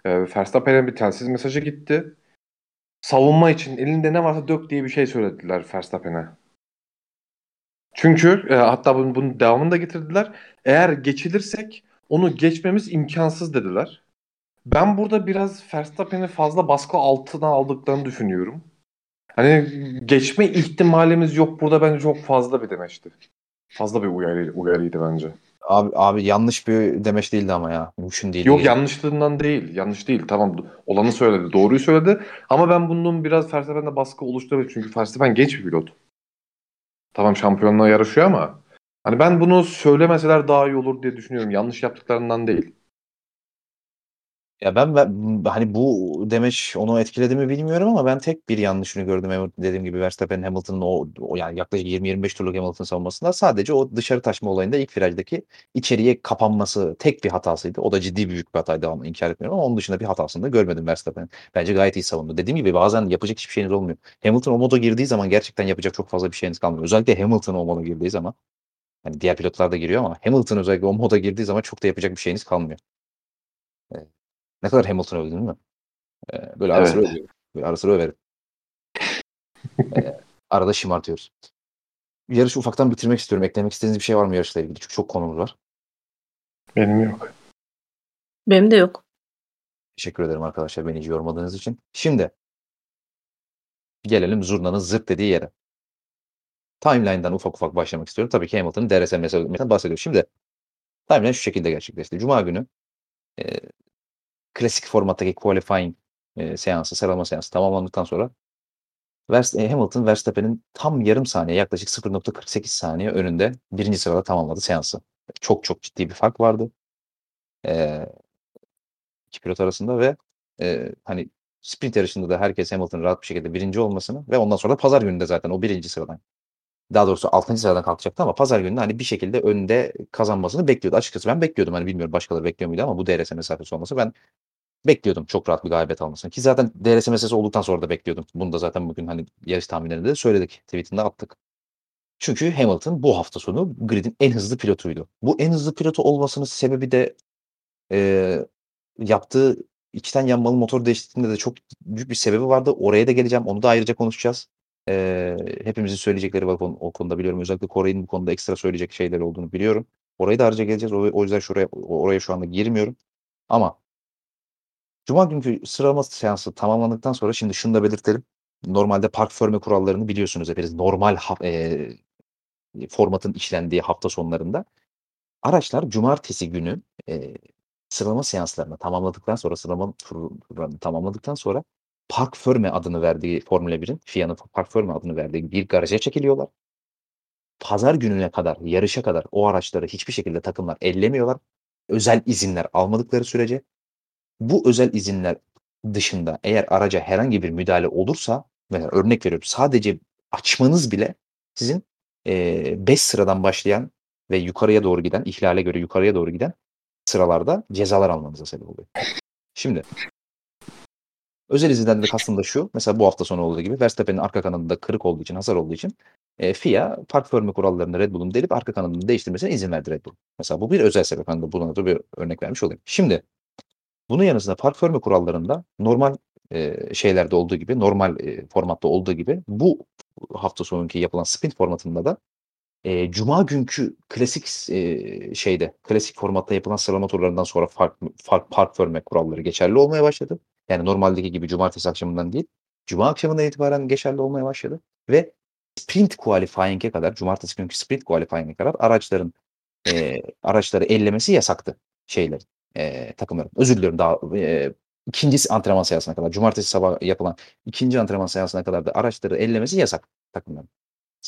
e, Verstappen'e bir telsiz mesajı gitti. Savunma için elinde ne varsa dök diye bir şey söylediler Verstappen'e. Çünkü e, hatta bunun, bunun devamını da getirdiler. Eğer geçilirsek onu geçmemiz imkansız dediler. Ben burada biraz Verstappen'i fazla baskı altına aldıklarını düşünüyorum. Hani geçme ihtimalimiz yok burada bence çok fazla bir demeçti. Fazla bir uyarı, uyarıydı bence. Abi, abi yanlış bir demeç değildi ama ya. Mümkün değil. Yok yanlışlığından değil. Yanlış değil. Tamam olanı söyledi. Doğruyu söyledi. Ama ben bunun biraz Verstappen'de baskı oluşturabilir. Çünkü Verstappen genç bir pilot. Tamam şampiyonluğa yarışıyor ama hani ben bunu söylemeseler daha iyi olur diye düşünüyorum. Yanlış yaptıklarından değil. Ya ben, ben hani bu demeç onu etkiledi mi bilmiyorum ama ben tek bir yanlışını gördüm. Hamilton- Dediğim gibi Verstappen'in Hamilton'ın o, o yani yaklaşık 20-25 turluk Hamilton savunmasında sadece o dışarı taşma olayında ilk virajdaki içeriye kapanması tek bir hatasıydı. O da ciddi büyük bir hataydı ama inkar etmiyorum ama onun dışında bir hatasını da görmedim Verstappen'in. Bence gayet iyi savundu. Dediğim gibi bazen yapacak hiçbir şeyiniz olmuyor. Hamilton o moda girdiği zaman gerçekten yapacak çok fazla bir şeyiniz kalmıyor. Özellikle Hamilton o moda girdiği zaman hani diğer pilotlar da giriyor ama Hamilton özellikle o moda girdiği zaman çok da yapacak bir şeyiniz kalmıyor. Ne kadar Hamilton övdün değil mi? Ee, böyle ara sıra Evet. övüyorum. Böyle ara sıra överim. Ee, arada şımartıyoruz. Yarışı ufaktan bitirmek istiyorum. Eklemek istediğiniz bir şey var mı yarışla ilgili? Çünkü çok konumuz var. Benim yok. Benim de yok. Teşekkür ederim arkadaşlar beni hiç yormadığınız için. Şimdi gelelim zurnanın zırt dediği yere. Timeline'dan ufak ufak başlamak istiyorum. Tabii ki Hamilton'ın DRS meselesinden bahsediyoruz. Şimdi timeline şu şekilde gerçekleşti. Cuma günü e, klasik formattaki qualifying e, seansı, sıralama seansı tamamlandıktan sonra e, Hamilton Verstappen'in tam yarım saniye yaklaşık 0.48 saniye önünde birinci sırada tamamladı seansı. Çok çok ciddi bir fark vardı. Ee, iki pilot arasında ve e, hani sprint yarışında da herkes Hamilton'ın rahat bir şekilde birinci olmasını ve ondan sonra da pazar gününde zaten o birinci sıradan daha doğrusu 6. sıradan kalkacaktı ama pazar günü hani bir şekilde önde kazanmasını bekliyordu. Açıkçası ben bekliyordum. Hani bilmiyorum başkaları bekliyor muydu ama bu DRS mesafesi olması ben bekliyordum çok rahat bir galibiyet almasını. Ki zaten DRS meselesi olduktan sonra da bekliyordum. Bunu da zaten bugün hani yarış tahminlerinde de söyledik. Tweetinde attık. Çünkü Hamilton bu hafta sonu gridin en hızlı pilotuydu. Bu en hızlı pilotu olmasının sebebi de e, yaptığı içten yanmalı motor değiştirdiğinde de çok büyük bir sebebi vardı. Oraya da geleceğim. Onu da ayrıca konuşacağız. E, hepimizin söyleyecekleri var o, konuda biliyorum. Özellikle Kore'nin bu konuda ekstra söyleyecek şeyleri olduğunu biliyorum. Orayı da ayrıca geleceğiz. O, o yüzden şuraya oraya şu anda girmiyorum. Ama Cuma günkü sıralama seansı tamamlandıktan sonra şimdi şunu da belirtelim. Normalde park förme kurallarını biliyorsunuz hepiniz. Normal e, formatın işlendiği hafta sonlarında araçlar cumartesi günü e, sıralama seanslarını tamamladıktan sonra sıralama turlarını tamamladıktan sonra Park Ferme adını verdiği Formula 1'in FIA'nın Park Ferme adını verdiği bir garaja çekiliyorlar. Pazar gününe kadar, yarışa kadar o araçları hiçbir şekilde takımlar ellemiyorlar. Özel izinler almadıkları sürece bu özel izinler dışında eğer araca herhangi bir müdahale olursa mesela örnek veriyorum sadece açmanız bile sizin 5 sıradan başlayan ve yukarıya doğru giden, ihlale göre yukarıya doğru giden sıralarda cezalar almanıza sebep oluyor. Şimdi özel izinden de kastım da şu. Mesela bu hafta sonu olduğu gibi Verstappen'in arka kanadında kırık olduğu için, hasar olduğu için e, FIA park förme kurallarını Red Bull'un delip arka kanadını değiştirmesine izin verdi Red Bull. Mesela bu bir özel sebep. Hani buna bir örnek vermiş olayım. Şimdi bunun yanı sıra park förme kurallarında normal e, şeylerde olduğu gibi, normal e, formatta olduğu gibi bu hafta sonunki yapılan sprint formatında da e, Cuma günkü klasik e, şeyde, klasik formatta yapılan sıralama turlarından sonra fark, fark park förme kuralları geçerli olmaya başladı. Yani normaldeki gibi cumartesi akşamından değil, cuma akşamından itibaren geçerli olmaya başladı. Ve sprint qualifying'e kadar, cumartesi günkü sprint qualifying'e kadar araçların e, araçları ellemesi yasaktı şeylerin, e, takımların. Özür diliyorum daha e, ikinci antrenman seansına kadar, cumartesi sabah yapılan ikinci antrenman seansına kadar da araçları ellemesi yasak takımların.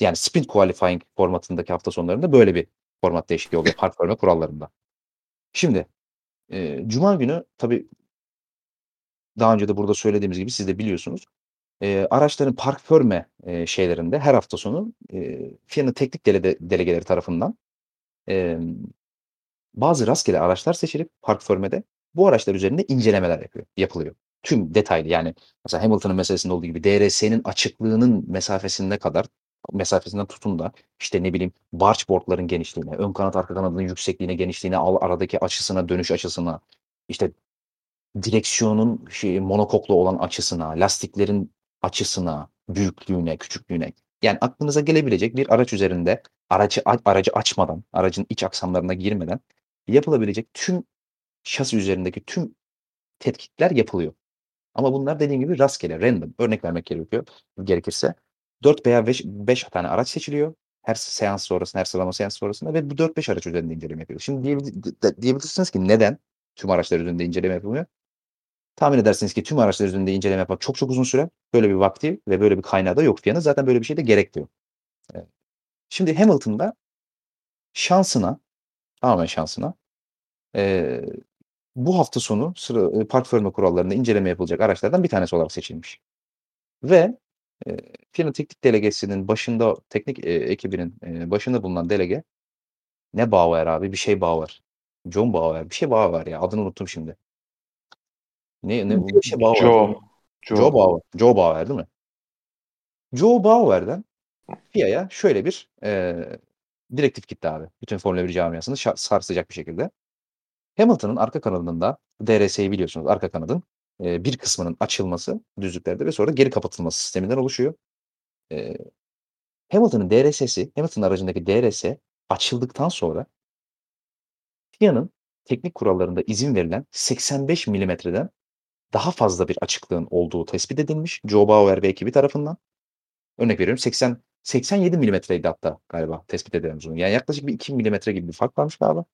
Yani sprint qualifying formatındaki hafta sonlarında böyle bir format değişikliği oluyor park förme kurallarında. Şimdi e, Cuma günü tabii daha önce de burada söylediğimiz gibi siz de biliyorsunuz. E, araçların park förme e, şeylerinde her hafta sonu e, FIA'nın teknik dele, delegeleri tarafından e, bazı rastgele araçlar seçilip park förmede bu araçlar üzerinde incelemeler yapıyor, yapılıyor. Tüm detaylı yani mesela Hamilton'ın meselesinde olduğu gibi DRS'nin açıklığının mesafesine kadar mesafesinden tutun da işte ne bileyim bargeboard'ların genişliğine, ön kanat arka kanadının yüksekliğine, genişliğine, aradaki açısına, dönüş açısına, işte direksiyonun şey, monokoklu olan açısına, lastiklerin açısına, büyüklüğüne, küçüklüğüne. Yani aklınıza gelebilecek bir araç üzerinde aracı aracı açmadan, aracın iç aksamlarına girmeden yapılabilecek tüm şasi üzerindeki tüm tetkikler yapılıyor. Ama bunlar dediğim gibi rastgele, random. Örnek vermek gerekiyor gerekirse. 4 veya 5, 5 tane araç seçiliyor. Her seans sonrasında, her sıralama seans sonrasında ve bu 4-5 araç üzerinde inceleme yapıyor. Şimdi diyebilirsiniz ki neden tüm araçlar üzerinde inceleme yapılmıyor? Tahmin edersiniz ki tüm araçlar üzerinde inceleme yapmak çok çok uzun süre. Böyle bir vakti ve böyle bir kaynağı da yok FIA'nın. Zaten böyle bir şey de gerekmiyor. Evet. Şimdi Hamilton'da şansına, tamamen şansına e, bu hafta sonu sıra, park förme kurallarında inceleme yapılacak araçlardan bir tanesi olarak seçilmiş. Ve e, FIA'nın teknik delegesinin başında, teknik e, ekibinin e, başında bulunan delege ne Bauer abi? Bir şey Bauer. John Bauer. Bir şey Bauer ya. Adını unuttum şimdi. Ne, ne bir şey Bauer. Joe. Joe. Joe Bauer. Joe Bauer değil mi? Joe Bauer'den FIA'ya şöyle bir e, direktif gitti abi. Bütün Formula 1 camiasını sarsacak bir şekilde. Hamilton'ın arka kanadında DRS'yi biliyorsunuz arka kanadın e, bir kısmının açılması düzlüklerde ve sonra geri kapatılması sisteminden oluşuyor. E, Hamilton'ın DRS'si, Hamilton aracındaki DRS açıldıktan sonra FIA'nın teknik kurallarında izin verilen 85 milimetreden daha fazla bir açıklığın olduğu tespit edilmiş Joe Bauer ve ekibi tarafından. Örnek veriyorum 80 87 milimetreydi hatta galiba tespit edilen uzun. Yani yaklaşık bir 2 milimetre gibi bir fark varmış galiba.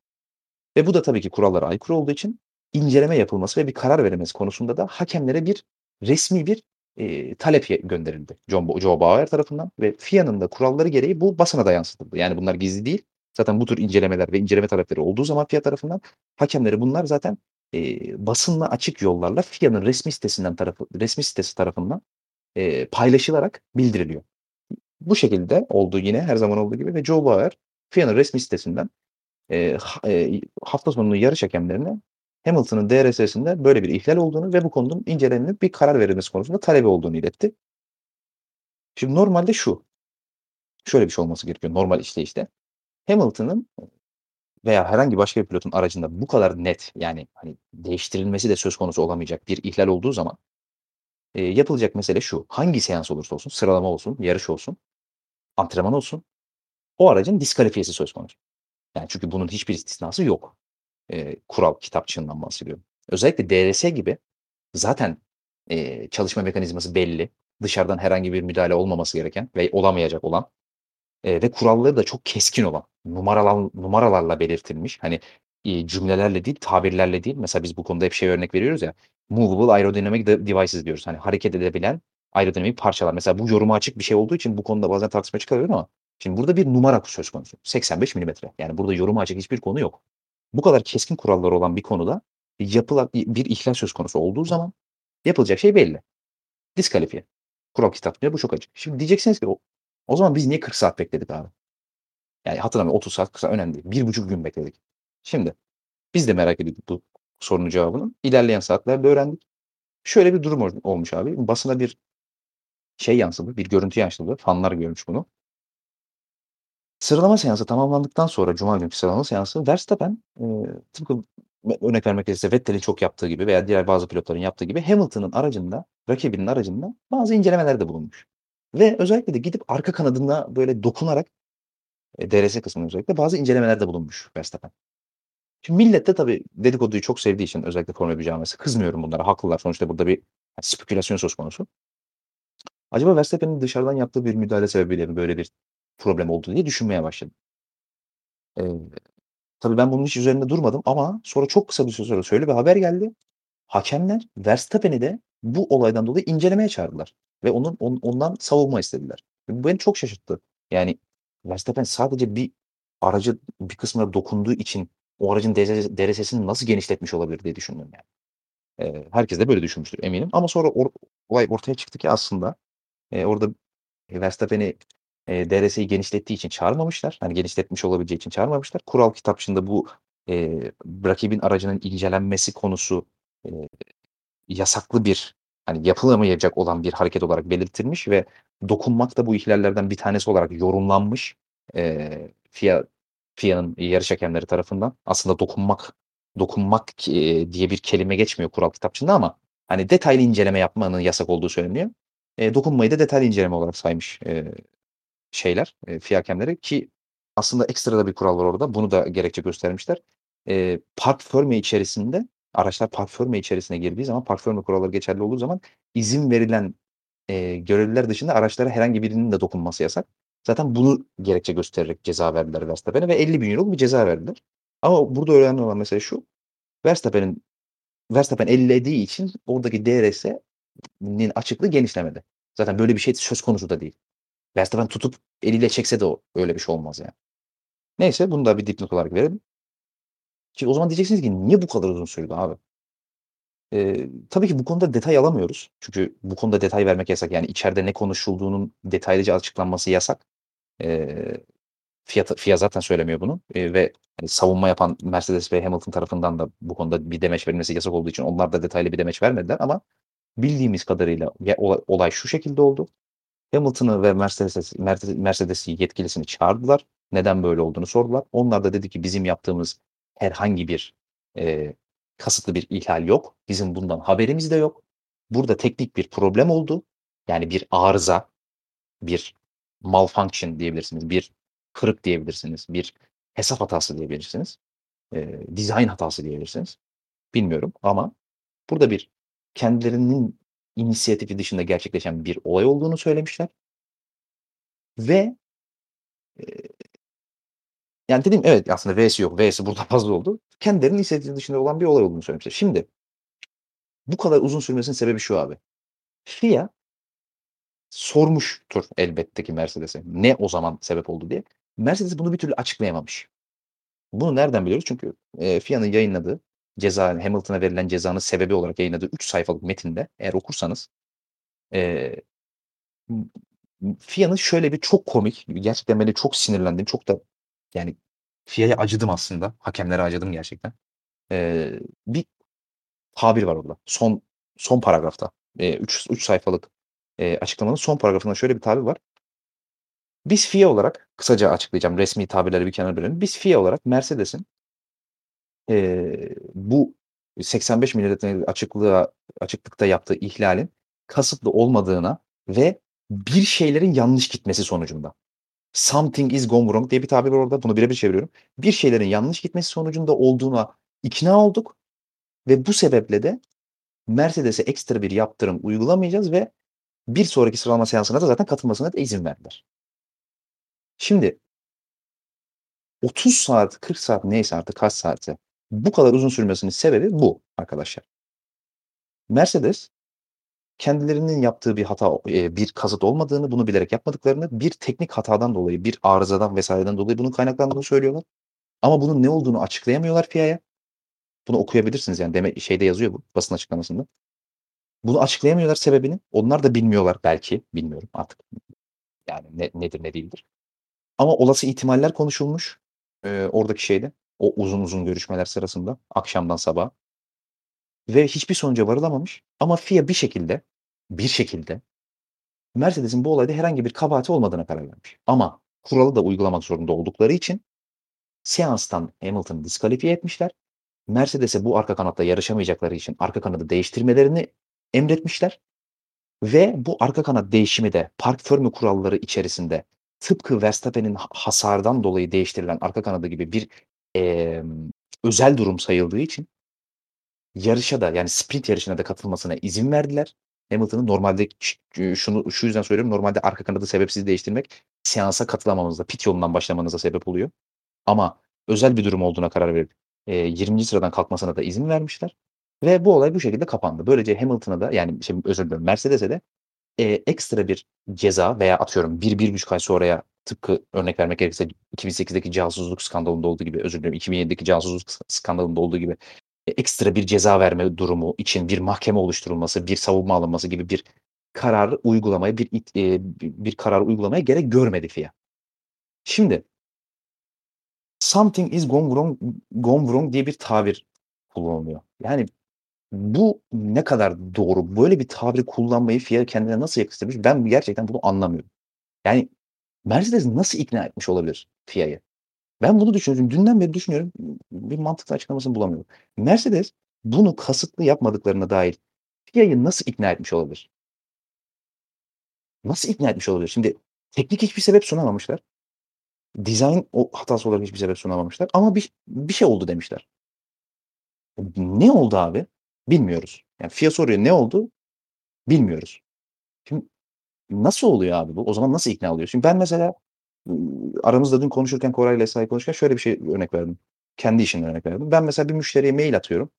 Ve bu da tabii ki kurallara aykırı olduğu için inceleme yapılması ve bir karar verilmesi konusunda da hakemlere bir resmi bir e, talep gönderildi John, Joe Bauer tarafından ve FIA'nın da kuralları gereği bu basına da yansıtıldı. Yani bunlar gizli değil. Zaten bu tür incelemeler ve inceleme talepleri olduğu zaman FIA tarafından hakemlere bunlar zaten e, basınla açık yollarla FIA'nın resmi sitesinden tarafı resmi sitesi tarafından e, paylaşılarak bildiriliyor. Bu şekilde olduğu yine her zaman olduğu gibi ve Joe Bauer FIA'nın resmi sitesinden e, e, hafta sonu yarış hakemlerine Hamilton'ın DRS'sinde böyle bir ihlal olduğunu ve bu konunun incelenip bir karar verilmesi konusunda talebi olduğunu iletti. Şimdi normalde şu. Şöyle bir şey olması gerekiyor normal işleyişte. Hamilton'ın veya herhangi başka bir pilotun aracında bu kadar net yani hani değiştirilmesi de söz konusu olamayacak bir ihlal olduğu zaman e, yapılacak mesele şu. Hangi seans olursa olsun, sıralama olsun, yarış olsun, antrenman olsun o aracın diskalifiyesi söz konusu. Yani çünkü bunun hiçbir istisnası yok. Eee, kural kitapçığından bahsediyorum. Özellikle DRS gibi zaten, eee, çalışma mekanizması belli. Dışarıdan herhangi bir müdahale olmaması gereken ve olamayacak olan, eee, ve kuralları da çok keskin olan, numaralan numaralarla belirtilmiş, hani, iii, cümlelerle değil, tabirlerle değil. Mesela biz bu konuda hep şey örnek veriyoruz ya, movable aerodynamic de devices diyoruz. Hani hareket edebilen aerodinamik parçalar. Mesela bu yoruma açık bir şey olduğu için bu konuda bazen tartışma çıkarıyorum ama şimdi burada bir numara söz konusu. 85 milimetre. Yani burada yoruma açık hiçbir konu yok. Bu kadar keskin kuralları olan bir konuda yapılan bir ihlal söz konusu olduğu zaman yapılacak şey belli. Diskalifiye. Kural kitapçığında bu çok açık. Şimdi diyeceksiniz ki o o zaman biz niye 40 saat bekledik abi? Yani hatırlamıyorum 30 saat, 40 saat önemli değil. 1,5 gün bekledik. Şimdi biz de merak ediyorduk bu sorunun cevabını. İlerleyen saatlerde öğrendik. Şöyle bir durum ol olmuş abi. Basına bir şey yansıdı, bir görüntü yansıdı. Fanlar görmüş bunu. Sıralama seansı tamamlandıktan sonra cuma günkü sıralama seansı Verstappen, eee, tıpkı örnek vermek gerekirse Vettel'in çok yaptığı gibi veya diğer bazı pilotların yaptığı gibi Hamilton'ın aracında, rakibinin aracında bazı incelemelerde bulunmuş. Ve özellikle de gidip arka kanadına böyle dokunarak, eee, DRS kısmında özellikle bazı incelemelerde bulunmuş Verstappen. Şimdi millet de tabii dedikoduyu çok sevdiği için özellikle Formula 1 camiası kızmıyorum bunlara, haklılar. Sonuçta burada bir spekülasyon söz konusu. Acaba Verstappen'in dışarıdan yaptığı bir müdahale sebebiyle mi böyle bir problem oldu diye düşünmeye başladım. Eee, tabii ben bunun hiç üzerinde durmadım ama sonra çok kısa bir süre sonra şöyle bir haber geldi. Hakemler Verstappen'i de bu olaydan dolayı incelemeye çağırdılar ve onun on ondan savunma istediler. Bu beni çok şaşırttı. Yani Verstappen sadece bir aracı bir kısmına dokunduğu için o aracın DRS DRS'sini nasıl genişletmiş olabilir diye düşündüm yani. Eee, herkes de böyle düşünmüştür eminim ama sonra or olay ortaya çıktı ki aslında, eee, orada Verstappen'i, eee, DRS'yi genişlettiği için çağırmamışlar. Hani genişletmiş olabileceği için çağırmamışlar. Kural kitapçığında bu, eee, rakibin aracının incelenmesi konusu, eee, yasaklı bir, hani yapılamayacak olan bir hareket olarak belirtilmiş ve dokunmak da bu ihlallerden bir tanesi olarak yorumlanmış. Eee, FIA FIA'nın yarış hakemleri tarafından. Aslında dokunmak dokunmak, eee, diye bir kelime geçmiyor kural kitapçığında ama hani detaylı inceleme yapmanın yasak olduğu söyleniyor. Eee, dokunmayı da detaylı inceleme olarak saymış, eee, şeyler, eee, FIA hakemleri ki aslında ekstra da bir kural var orada. Bunu da gerekçe göstermişler. Eee, park fermé içerisinde araçlar park fermé içerisine girdiği zaman park fermé kuralları geçerli olduğu zaman izin verilen, eee, görevliler dışında araçlara herhangi birinin de dokunması yasak. Zaten bunu gerekçe göstererek ceza verdiler Verstappen'e ve €50.000'lık bir ceza verdiler. Ama burada önemli olan mesele şu: Verstappen'in Verstappen ellediği için oradaki DRS'nin açıklığı genişlemedi. Zaten böyle bir şey söz konusu da değil. Verstappen tutup eliyle çekse de öyle bir şey olmaz yani. Neyse bunu da bir dipnot olarak verelim. Şimdi o zaman diyeceksiniz ki niye bu kadar uzun sürdü abi? Eee, tabii ki bu konuda detay alamıyoruz. Çünkü bu konuda detay vermek yasak. Yani içeride ne konuşulduğunun detaylıca açıklanması yasak. Eee, FIA ta FIA zaten söylemiyor bunu, eee, ve hani savunma yapan Mercedes ve Hamilton tarafından da bu konuda bir demeç verilmesi yasak olduğu için onlar da detaylı bir demeç vermediler ama bildiğimiz kadarıyla olay şu şekilde oldu. Hamilton'ı ve Mercedes Mercedes Mercedes'i yetkilisini çağırdılar. Neden böyle olduğunu sordular. Onlar da dedi ki bizim yaptığımız herhangi bir, eee, kasıtlı bir ihlal yok. Bizim bundan haberimiz de yok. Burada teknik bir problem oldu. Yani bir arıza, bir malfunction diyebilirsiniz, bir kırık diyebilirsiniz, bir hesap hatası diyebilirsiniz, eee, dizayn hatası diyebilirsiniz. Bilmiyorum ama burada bir kendilerinin inisiyatifi dışında gerçekleşen bir olay olduğunu söylemişler. Ve, eee, yani dedim evet aslında V'si yok. V'si burada fazla oldu. Kendilerinin inisiyatifi dışında olan bir olay olduğunu söylemişler. Şimdi bu kadar uzun sürmesinin sebebi şu abi. FIA sormuştur elbette ki Mercedes'e ne o zaman sebep oldu diye. Mercedes bunu bir türlü açıklayamamış. Bunu nereden biliyoruz? Çünkü, eee, FIA'nın yayınladığı ceza Hamilton'a verilen cezanın sebebi olarak yayınladığı 3 sayfalık metinde eğer okursanız, m FIA'nın şöyle bir çok komik, gerçekten beni çok sinirlendiğim, çok da yani FIA'ya acıdım aslında. Hakemlere acıdım gerçekten. Eee, bir tabir var orada. Son son paragrafta. Eee, 3 3 sayfalık, eee, açıklamanın son paragrafında şöyle bir tabir var. Biz FIA olarak kısaca açıklayacağım. Resmi tabirleri bir kenara bırakın. Biz FIA olarak Mercedes'in eee, bu 85 milimetrelik açıklığa açıklıkta yaptığı ihlalin kasıtlı olmadığına ve bir şeylerin yanlış gitmesi sonucunda something is gone wrong diye bir tabir var orada. Bunu birebir çeviriyorum. Bir şeylerin yanlış gitmesi sonucunda olduğuna ikna olduk ve bu sebeple de Mercedes'e ekstra bir yaptırım uygulamayacağız ve bir sonraki sıralama seansına da zaten katılmasına da izin verdiler. Şimdi 30 saat, 40 saat neyse artık kaç saate bu kadar uzun sürmesinin sebebi bu arkadaşlar. Mercedes kendilerinin yaptığı bir hata, e, bir kazıt olmadığını, bunu bilerek yapmadıklarını, bir teknik hatadan dolayı, bir arızadan vesaireden dolayı bunun kaynaklandığını söylüyorlar. Ama bunun ne olduğunu açıklayamıyorlar FIA'ya. Bunu okuyabilirsiniz yani deme şeyde yazıyor bu basın açıklamasında. Bunu açıklayamıyorlar sebebini. Onlar da bilmiyorlar belki. Bilmiyorum artık. Yani ne, nedir ne değildir. Ama olası ihtimaller konuşulmuş. E, oradaki şeyde. O uzun uzun görüşmeler sırasında. Akşamdan sabaha. Ve hiçbir sonuca varılamamış. Ama FIA bir şekilde bir şekilde Mercedes'in bu olayda herhangi bir kabahati olmadığına karar vermiş. Ama kuralı da uygulamak zorunda oldukları için seanstan Hamilton'ı diskalifiye etmişler. Mercedes'e bu arka kanatta yarışamayacakları için arka kanadı değiştirmelerini emretmişler. Ve bu arka kanat değişimi de park förmü kuralları içerisinde tıpkı Verstappen'in hasardan dolayı değiştirilen arka kanadı gibi bir e, özel durum sayıldığı için yarışa da yani sprint yarışına da katılmasına izin verdiler. Hamilton'ın normalde şunu şu yüzden söylüyorum. Normalde arka kanadı sebepsiz değiştirmek seansa katılamamızda, pit yolundan başlamanıza sebep oluyor. Ama özel bir durum olduğuna karar verip e, 20. sıradan kalkmasına da izin vermişler. Ve bu olay bu şekilde kapandı. Böylece Hamilton'a da yani şey, özür dilerim Mercedes'e de e, ekstra bir ceza veya atıyorum bir, bir buçuk ay sonraya tıpkı örnek vermek gerekirse 2008'deki casusluk skandalında olduğu gibi özür dilerim 2007'deki casusluk skandalında olduğu gibi e, ekstra bir ceza verme durumu için bir mahkeme oluşturulması, bir savunma alınması gibi bir karar uygulamaya bir e, bir karar uygulamaya gerek görmedi FIA. Şimdi something is gone wrong, gone wrong diye bir tabir kullanılıyor. Yani bu ne kadar doğru? Böyle bir tabiri kullanmayı FIA kendine nasıl yakıştırmış? Ben gerçekten bunu anlamıyorum. Yani Mercedes nasıl ikna etmiş olabilir FIA'yı? Ben bunu düşünüyorum. Dünden beri düşünüyorum. Bir mantıklı açıklamasını bulamıyorum. Mercedes bunu kasıtlı yapmadıklarına dair FIA'yı nasıl ikna etmiş olabilir? Nasıl ikna etmiş olabilir? Şimdi teknik hiçbir sebep sunamamışlar. Dizayn o hatası olarak hiçbir sebep sunamamışlar. Ama bir, bir şey oldu demişler. Ne oldu abi? Bilmiyoruz. Yani FIA soruyor ne oldu? Bilmiyoruz. Şimdi nasıl oluyor abi bu? O zaman nasıl ikna oluyor? Şimdi ben mesela aramızda dün konuşurken Koray ile Esra'yı konuşurken şöyle bir şey örnek verdim. Kendi işimden örnek verdim. Ben mesela bir müşteriye mail atıyorum.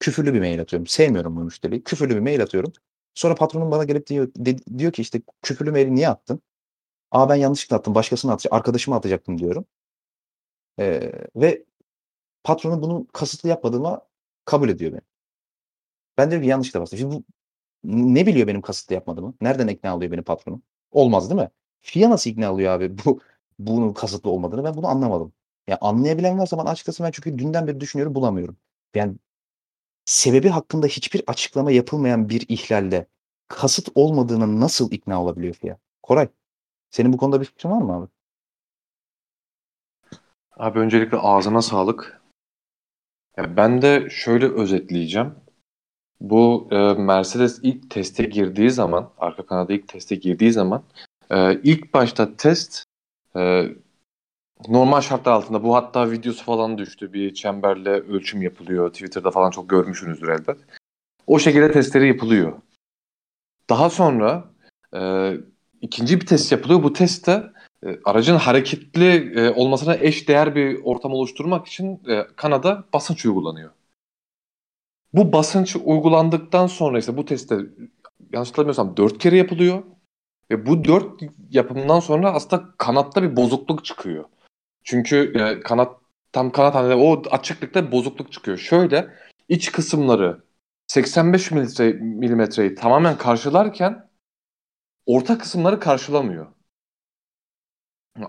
Küfürlü bir mail atıyorum. Sevmiyorum bu müşteriyi. Küfürlü bir mail atıyorum. Sonra patronum bana gelip diyor, de, diyor ki işte küfürlü maili niye attın? Aa ben yanlışlıkla attım. Başkasına atacak, arkadaşıma atacaktım diyorum. Ee, ve patronum bunu kasıtlı yapmadığıma kabul ediyor beni. Ben diyorum ki yanlışlıkla bastım. Şimdi bu ne biliyor benim kasıtlı yapmadığımı? Nereden ikna oluyor benim patronum? Olmaz değil mi? FIA nasıl ikna oluyor abi bu bunun kasıtlı olmadığını ben bunu anlamadım. Ya anlayabilen varsa bana açıklasın ben çünkü dünden beri düşünüyorum bulamıyorum. Yani sebebi hakkında hiçbir açıklama yapılmayan bir ihlalde kasıt olmadığına nasıl ikna olabiliyor FIA? Koray, senin bu konuda bir fikrin var mı abi? Abi öncelikle ağzına sağlık. Ya ben de şöyle özetleyeceğim. Bu e, Mercedes ilk teste girdiği zaman, arka kanada ilk teste girdiği zaman ee, ilk başta test e, normal şartlar altında bu hatta videosu falan düştü. Bir çemberle ölçüm yapılıyor. Twitter'da falan çok görmüşsünüzdür elbet. O şekilde testleri yapılıyor. Daha sonra e, ikinci bir test yapılıyor. Bu testte e, aracın hareketli e, olmasına eş değer bir ortam oluşturmak için e, Kanada basınç uygulanıyor. Bu basınç uygulandıktan sonra ise bu testte yanlış hatırlamıyorsam 4 kere yapılıyor. Ve bu dört yapımdan sonra aslında kanatta bir bozukluk çıkıyor. Çünkü e, kanat tam kanat hani o açıklıkta bozukluk çıkıyor. Şöyle iç kısımları 85 milimetre, milimetreyi tamamen karşılarken orta kısımları karşılamıyor.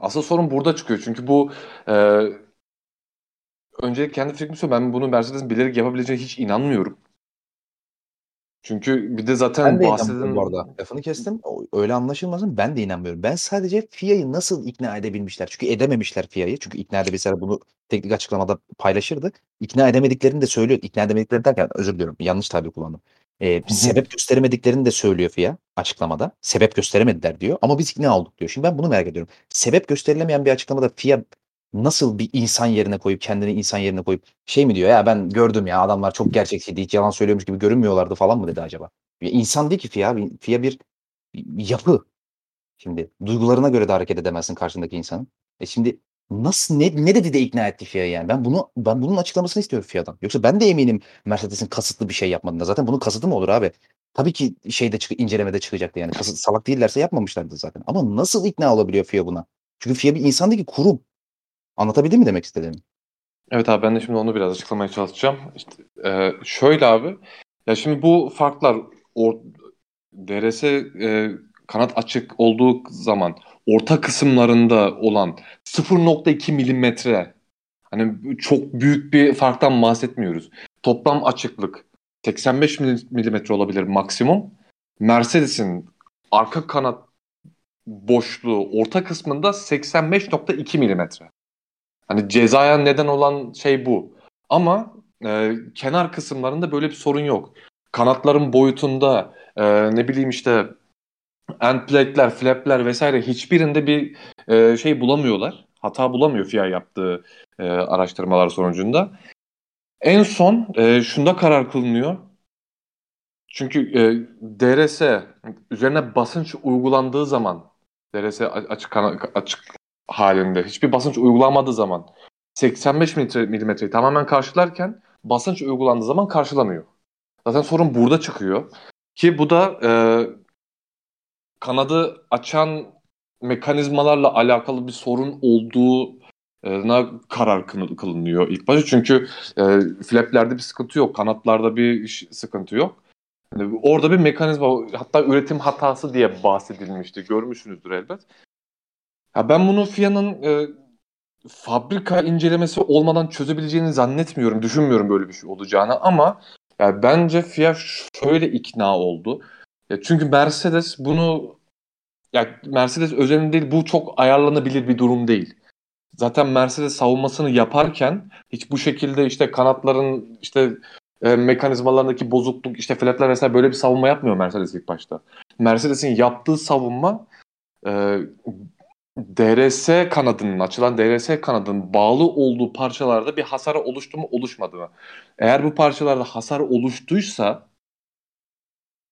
Asıl sorun burada çıkıyor. Çünkü bu e, önce kendi fikrimi söyleyeyim. Ben bunu Mercedes'in bilerek yapabileceğine hiç inanmıyorum. Çünkü bir de Ben zaten de inanmıyorum bahsedilen bu arada. Lafını kestim. Öyle anlaşılmasın. Ben de inanmıyorum. Ben sadece FIA'yı nasıl ikna edebilmişler? Çünkü edememişler FIA'yı. Çünkü ikna edebilseler bunu teknik açıklamada paylaşırdı. İkna edemediklerini de söylüyor. İkna edemedikleri derken özür diliyorum. Yanlış tabir kullandım. Ee, sebep gösteremediklerini de söylüyor FIA açıklamada. Sebep gösteremediler diyor. Ama biz ikna olduk diyor. Şimdi ben bunu merak ediyorum. Sebep gösterilemeyen bir açıklamada FIA nasıl bir insan yerine koyup kendini insan yerine koyup şey mi diyor ya ben gördüm ya adamlar çok gerçekçiydi hiç yalan söylüyormuş gibi görünmüyorlardı falan mı dedi acaba? Ya insan değil ki FIA. FIA bir yapı. Şimdi duygularına göre de hareket edemezsin karşındaki insanın. E şimdi nasıl ne, ne dedi de ikna etti FIA yani? Ben bunu ben bunun açıklamasını istiyorum FIA'dan. Yoksa ben de eminim Mercedes'in kasıtlı bir şey yapmadığında. Zaten bunun kasıtı mı olur abi? Tabii ki şeyde çık incelemede çıkacaktı yani. Kasıt, salak değillerse yapmamışlardı zaten. Ama nasıl ikna olabiliyor FIA buna? Çünkü FIA bir insan değil ki kurum. Anlatabildim mi demek istediğimi? Evet abi ben de şimdi onu biraz açıklamaya çalışacağım. İşte, e, şöyle abi. Ya şimdi bu farklar or, DRS e, kanat açık olduğu zaman orta kısımlarında olan 0.2 milimetre hani çok büyük bir farktan bahsetmiyoruz. Toplam açıklık 85 milimetre olabilir maksimum. Mercedes'in arka kanat boşluğu orta kısmında 85.2 milimetre. Hani cezaya neden olan şey bu. Ama e, kenar kısımlarında böyle bir sorun yok. Kanatların boyutunda e, ne bileyim işte end plate'ler, flap'ler vesaire hiçbirinde bir e, şey bulamıyorlar. Hata bulamıyor FIA yaptığı e, araştırmalar sonucunda. En son e, şunda karar kılınıyor. Çünkü e, DRS üzerine basınç uygulandığı zaman DRS açık açık halinde hiçbir basınç uygulanmadığı zaman 85 milimetreyi tamamen karşılarken basınç uygulandığı zaman karşılamıyor. Zaten sorun burada çıkıyor. Ki bu da e, kanadı açan mekanizmalarla alakalı bir sorun olduğuna karar kılınıyor ilk başta. Çünkü e, flaplerde bir sıkıntı yok. Kanatlarda bir sıkıntı yok. Yani orada bir mekanizma hatta üretim hatası diye bahsedilmişti. Görmüşsünüzdür elbet. Ya ben bunu FIA'nın e, fabrika incelemesi olmadan çözebileceğini zannetmiyorum. Düşünmüyorum böyle bir şey olacağını ama yani bence FIA şöyle ikna oldu. Ya çünkü Mercedes bunu ya Mercedes özelinde değil bu çok ayarlanabilir bir durum değil. Zaten Mercedes savunmasını yaparken hiç bu şekilde işte kanatların işte e, mekanizmalarındaki bozukluk işte flatler vesaire böyle bir savunma yapmıyor Mercedes ilk başta. Mercedes'in yaptığı savunma e, DRS kanadının, açılan DRS kanadının bağlı olduğu parçalarda bir hasar oluştu mu oluşmadı mı? Eğer bu parçalarda hasar oluştuysa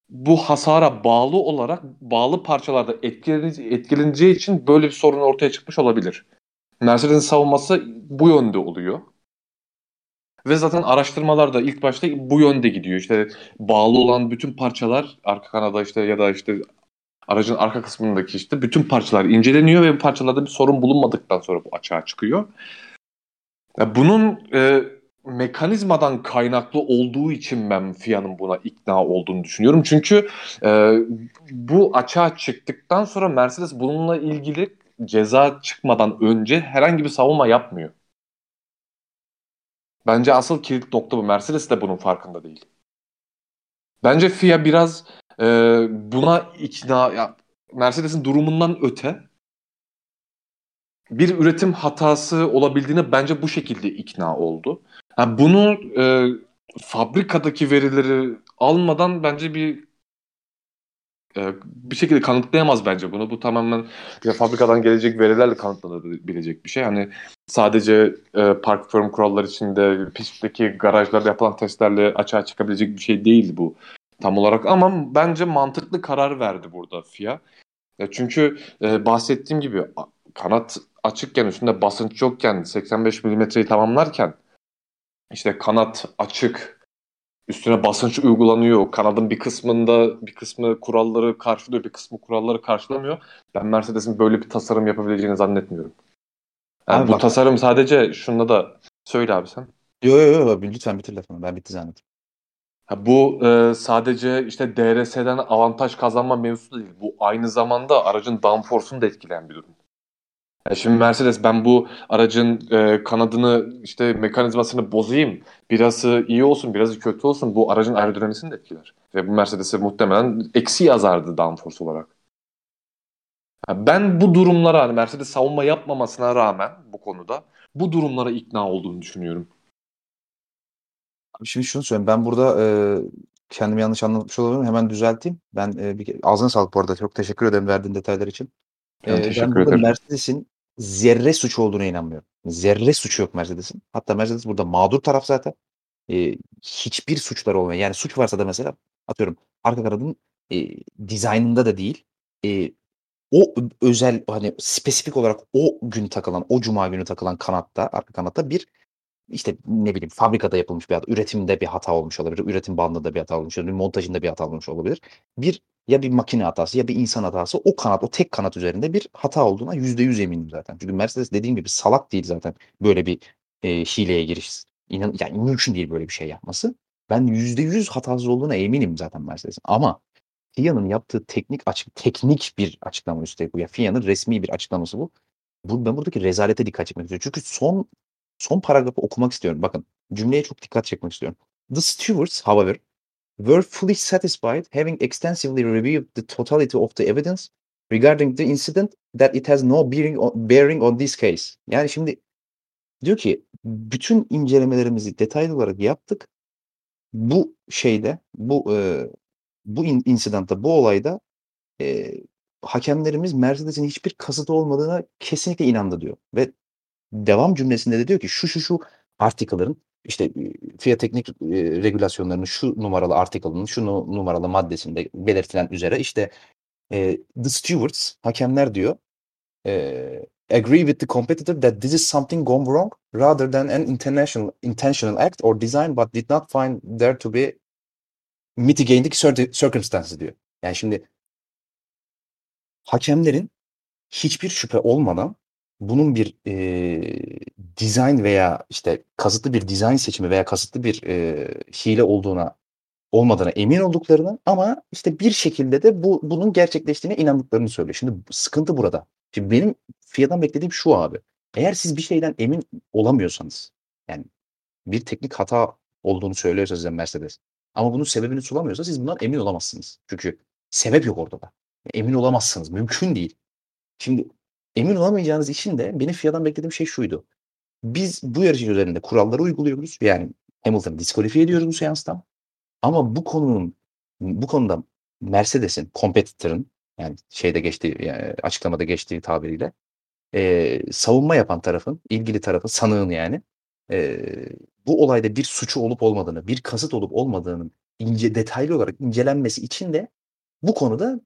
bu hasara bağlı olarak bağlı parçalarda etkileneceği için böyle bir sorun ortaya çıkmış olabilir. Mercedes'in savunması bu yönde oluyor. Ve zaten araştırmalar da ilk başta bu yönde gidiyor. İşte bağlı olan bütün parçalar arka kanada işte ya da işte aracın arka kısmındaki işte bütün parçalar inceleniyor ve bu parçalarda bir sorun bulunmadıktan sonra bu açığa çıkıyor. Bunun e, mekanizmadan kaynaklı olduğu için ben FIA'nın buna ikna olduğunu düşünüyorum. Çünkü e, bu açığa çıktıktan sonra Mercedes bununla ilgili ceza çıkmadan önce herhangi bir savunma yapmıyor. Bence asıl kilit nokta bu. Mercedes de bunun farkında değil. Bence FIA biraz e, buna ikna ya Mercedes'in durumundan öte bir üretim hatası olabildiğine bence bu şekilde ikna oldu. Yani bunu e, fabrikadaki verileri almadan bence bir e, bir şekilde kanıtlayamaz bence bunu. Bu tamamen ya fabrikadan gelecek verilerle kanıtlanabilecek bir şey. Hani sadece e, park firm kuralları içinde pistteki garajlarda yapılan testlerle açığa çıkabilecek bir şey değil bu tam olarak ama bence mantıklı karar verdi burada FIA. Ya çünkü e, bahsettiğim gibi kanat açıkken üstünde basınç yokken 85 milimetreyi tamamlarken işte kanat açık üstüne basınç uygulanıyor. Kanadın bir kısmında bir kısmı kuralları karşılıyor, bir kısmı kuralları karşılamıyor. Ben Mercedes'in böyle bir tasarım yapabileceğini zannetmiyorum. Yani bu bak. tasarım sadece şunda da söyle abi sen. Yok yok yok lütfen bitir lafını. Ben bitti zannettim. Bu e, sadece işte DRS'den avantaj kazanma mevzusu değil. Bu aynı zamanda aracın downforce'unu da etkileyen bir durum. Ya şimdi Mercedes ben bu aracın e, kanadını işte mekanizmasını bozayım. Birazı iyi olsun, birazı kötü olsun. Bu aracın aerodinamisini de etkiler. Ve bu Mercedes'e muhtemelen eksi yazardı downforce olarak. Ya ben bu durumlara hani Mercedes savunma yapmamasına rağmen bu konuda bu durumlara ikna olduğunu düşünüyorum. Şimdi şunu söyleyeyim. Ben burada e, kendimi yanlış anlatmış olabilirim. Hemen düzelteyim. Ben e, bir ağzına sağlık bu arada. Çok teşekkür ederim verdiğin detaylar için. Ben E, teşekkür ben burada ederim. Mercedes'in zerre suçu olduğuna inanmıyorum. Zerre suçu yok Mercedes'in. Hatta Mercedes burada mağdur taraf zaten. E, hiçbir suçları olmuyor. Yani suç varsa da mesela atıyorum arka kanadın e, dizaynında da değil. E, o özel hani spesifik olarak o gün takılan, o cuma günü takılan kanatta, arka kanatta bir işte ne bileyim fabrikada yapılmış bir hata, üretimde bir hata olmuş olabilir, üretim bandında bir hata olmuş olabilir, montajında bir hata olmuş olabilir. Bir ya bir makine hatası ya bir insan hatası o kanat, o tek kanat üzerinde bir hata olduğuna yüzde yüz eminim zaten. Çünkü Mercedes dediğim gibi salak değil zaten böyle bir e, hileye giriş. İnan, yani mümkün değil böyle bir şey yapması. Ben yüzde yüz hatasız olduğuna eminim zaten Mercedes'in. Ama FIA'nın yaptığı teknik açık teknik bir açıklama üstelik bu. Ya FIA'nın resmi bir açıklaması bu. bu. Ben buradaki rezalete dikkat çekmek istiyorum. Çünkü son son paragrafı okumak istiyorum. Bakın cümleye çok dikkat çekmek istiyorum. The stewards, however, were fully satisfied having extensively reviewed the totality of the evidence regarding the incident that it has no bearing on, bearing on this case. Yani şimdi diyor ki bütün incelemelerimizi detaylı olarak yaptık. Bu şeyde, bu e, bu in, insidentta, bu olayda e, hakemlerimiz Mercedes'in hiçbir kasıtı olmadığına kesinlikle inandı diyor. Ve devam cümlesinde de diyor ki şu şu şu article'ların işte FIA teknik e, regülasyonlarının şu numaralı article'ının şu nu- numaralı maddesinde belirtilen üzere işte e, the stewards hakemler diyor e, agree with the competitor that this is something gone wrong rather than an international intentional act or design but did not find there to be mitigating cir- circumstances diyor. Yani şimdi hakemlerin hiçbir şüphe olmadan bunun bir e, dizayn veya işte kasıtlı bir dizayn seçimi veya kasıtlı bir e, hile olduğuna olmadığına emin olduklarını ama işte bir şekilde de bu bunun gerçekleştiğine inandıklarını söylüyor. Şimdi sıkıntı burada. Şimdi benim FIA'dan beklediğim şu abi. Eğer siz bir şeyden emin olamıyorsanız yani bir teknik hata olduğunu söylüyorsa size Mercedes ama bunun sebebini sulamıyorsa siz bundan emin olamazsınız. Çünkü sebep yok ortada. Emin olamazsınız. Mümkün değil. Şimdi emin olamayacağınız için de benim FIA'dan beklediğim şey şuydu. Biz bu yarışın üzerinde kuralları uyguluyoruz. Yani Hamilton'ı diskalifiye ediyoruz bu seanstan. Ama bu konunun bu konuda Mercedes'in, competitor'ın yani şeyde geçtiği yani açıklamada geçtiği tabiriyle e, savunma yapan tarafın, ilgili tarafın, sanığın yani e, bu olayda bir suçu olup olmadığını, bir kasıt olup olmadığının ince detaylı olarak incelenmesi için de bu konuda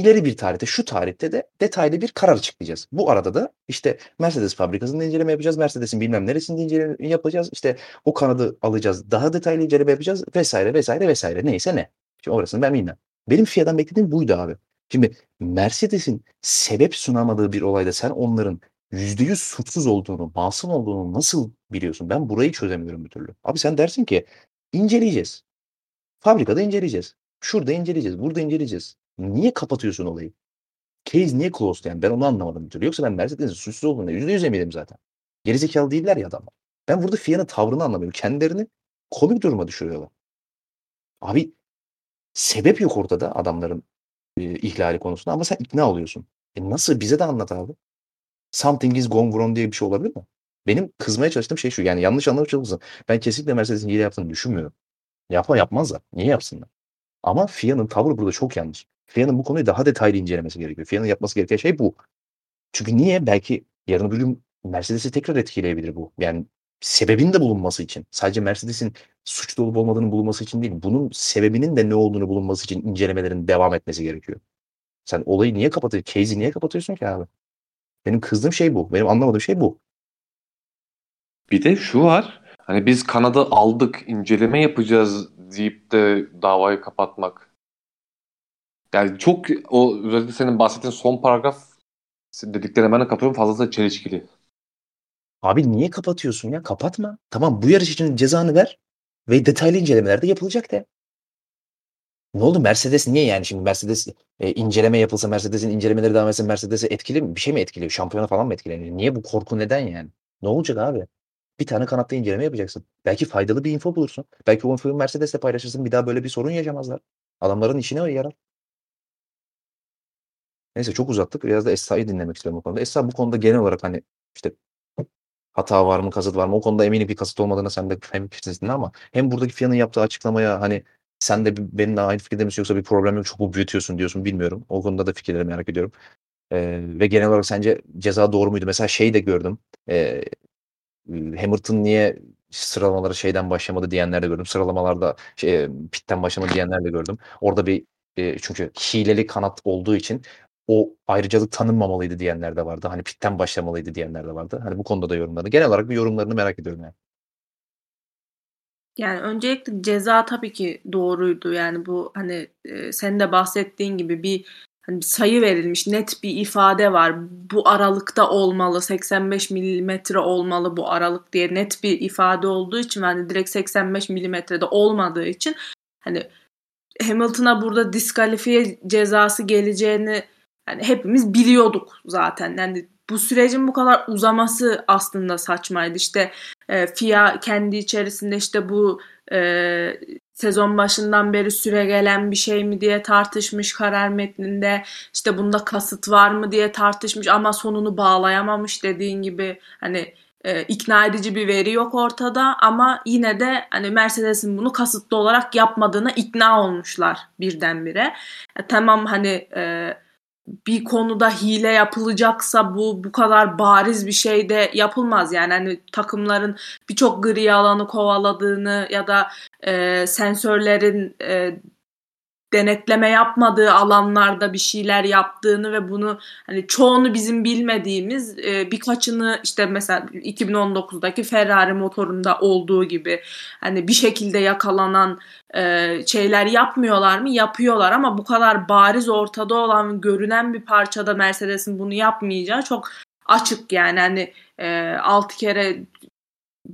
ileri bir tarihte, şu tarihte de detaylı bir karar açıklayacağız. Bu arada da işte Mercedes fabrikasında inceleme yapacağız. Mercedes'in bilmem neresinde inceleme yapacağız. İşte o kanadı alacağız. Daha detaylı inceleme yapacağız vesaire vesaire vesaire. Neyse ne. Şimdi orasını ben bilmem. Benim FIA'dan beklediğim buydu abi. Şimdi Mercedes'in sebep sunamadığı bir olayda sen onların %100 suçsuz olduğunu, masum olduğunu nasıl biliyorsun? Ben burayı çözemiyorum bir türlü. Abi sen dersin ki inceleyeceğiz. Fabrikada inceleyeceğiz. Şurada inceleyeceğiz. Burada inceleyeceğiz. Niye kapatıyorsun olayı? Case niye closed yani? Ben onu anlamadım bir türlü. Yoksa ben Mercedes'in suçsuz olduğuna %100 eminim zaten. Gerizekalı değiller ya adamlar. Ben burada FIA'nın tavrını anlamıyorum. Kendilerini komik duruma düşürüyorlar. Abi sebep yok ortada adamların e, ihlali konusunda ama sen ikna oluyorsun. E nasıl? Bize de anlat abi. Something is gone wrong diye bir şey olabilir mi? Benim kızmaya çalıştığım şey şu. Yani yanlış anlamış olmasın. Ben kesinlikle Mercedes'in hile yaptığını düşünmüyorum. Yapma yapmazlar. Niye yapsınlar? Ama FIA'nın tavrı burada çok yanlış. FIA'nın bu konuyu daha detaylı incelemesi gerekiyor. FIA'nın yapması gereken şey bu. Çünkü niye? Belki yarın bir gün Mercedes'i tekrar etkileyebilir bu. Yani sebebin de bulunması için. Sadece Mercedes'in suçlu olup olmadığının bulunması için değil. Bunun sebebinin de ne olduğunu bulunması için incelemelerin devam etmesi gerekiyor. Sen olayı niye kapatıyorsun? Case'i niye kapatıyorsun ki abi? Benim kızdığım şey bu. Benim anlamadığım şey bu. Bir de şu var. Hani biz Kanada aldık, inceleme yapacağız deyip de davayı kapatmak. Yani çok o özellikle senin bahsettiğin son paragraf dediklerine ben de katılıyorum fazla da çelişkili. Abi niye kapatıyorsun ya? Kapatma. Tamam bu yarış için cezanı ver ve detaylı incelemeler de yapılacak de. Ne oldu Mercedes niye yani şimdi Mercedes e, inceleme yapılsa Mercedes'in incelemeleri devam etse Mercedes'e etkili mi? Bir şey mi etkiliyor? Şampiyona falan mı etkileniyor? Niye bu korku neden yani? Ne olacak abi? Bir tane kanatta inceleme yapacaksın. Belki faydalı bir info bulursun. Belki o infoyu Mercedes'le paylaşırsın. Bir daha böyle bir sorun yaşamazlar. Adamların işine yarar. Neyse çok uzattık. Biraz da Esra'yı dinlemek istiyorum bu konuda. Esra bu konuda genel olarak hani işte hata var mı, kasıt var mı? O konuda eminim bir kasıt olmadığını sen de hemfikirsin ama hem buradaki Fiyan'ın yaptığı açıklamaya hani sen de benimle aynı fikirde misin yoksa bir problem yok çok mu büyütüyorsun diyorsun bilmiyorum. O konuda da fikirleri merak ediyorum. Ee, ve genel olarak sence ceza doğru muydu? Mesela şey de gördüm. E, Hamilton niye sıralamaları şeyden başlamadı diyenler de gördüm. Sıralamalarda şey, pitten başlamadı diyenler de gördüm. Orada bir e, çünkü hileli kanat olduğu için o ayrıcalık tanınmamalıydı diyenler de vardı. Hani pitten başlamalıydı diyenler de vardı. Hani bu konuda da yorumlarını. Genel olarak bir yorumlarını merak ediyorum yani. Yani öncelikle ceza tabii ki doğruydu. Yani bu hani e, senin de bahsettiğin gibi bir hani bir sayı verilmiş, net bir ifade var. Bu aralıkta olmalı, 85 milimetre olmalı bu aralık diye net bir ifade olduğu için hani direkt 85 milimetrede olmadığı için hani Hamilton'a burada diskalifiye cezası geleceğini yani hepimiz biliyorduk zaten. Yani bu sürecin bu kadar uzaması aslında saçmaydı. İşte e, FIA kendi içerisinde işte bu e, sezon başından beri süre gelen bir şey mi diye tartışmış karar metninde. İşte bunda kasıt var mı diye tartışmış ama sonunu bağlayamamış dediğin gibi hani e, ikna edici bir veri yok ortada ama yine de hani Mercedes'in bunu kasıtlı olarak yapmadığına ikna olmuşlar birdenbire. E, tamam hani e, bir konuda hile yapılacaksa bu bu kadar bariz bir şey de yapılmaz. Yani hani takımların birçok gri alanı kovaladığını ya da e, sensörlerin e, denetleme yapmadığı alanlarda bir şeyler yaptığını ve bunu hani çoğunu bizim bilmediğimiz e, birkaçını işte mesela 2019'daki Ferrari motorunda olduğu gibi hani bir şekilde yakalanan e, şeyler yapmıyorlar mı? Yapıyorlar ama bu kadar bariz ortada olan görünen bir parçada Mercedes'in bunu yapmayacağı çok açık yani hani e, 6 kere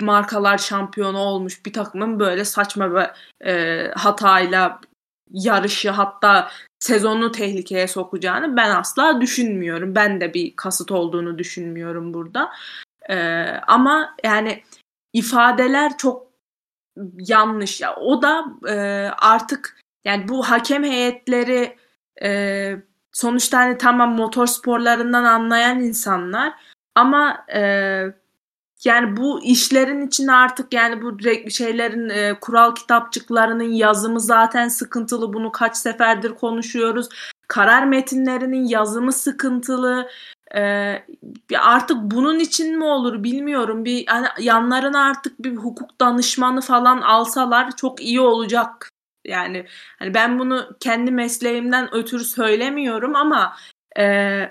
markalar şampiyonu olmuş bir takımın böyle saçma bir e, hatayla yarışı hatta sezonu tehlikeye sokacağını ben asla düşünmüyorum. Ben de bir kasıt olduğunu düşünmüyorum burada. Ee, ama yani ifadeler çok yanlış. Ya o da e, artık yani bu hakem heyetleri e, sonuçta hani tamam motor sporlarından anlayan insanlar ama e, yani bu işlerin içine artık yani bu şeylerin e, kural kitapçıklarının yazımı zaten sıkıntılı. Bunu kaç seferdir konuşuyoruz. Karar metinlerinin yazımı sıkıntılı. E, artık bunun için mi olur bilmiyorum. Bir hani yanlarına artık bir hukuk danışmanı falan alsalar çok iyi olacak. Yani hani ben bunu kendi mesleğimden ötürü söylemiyorum ama e,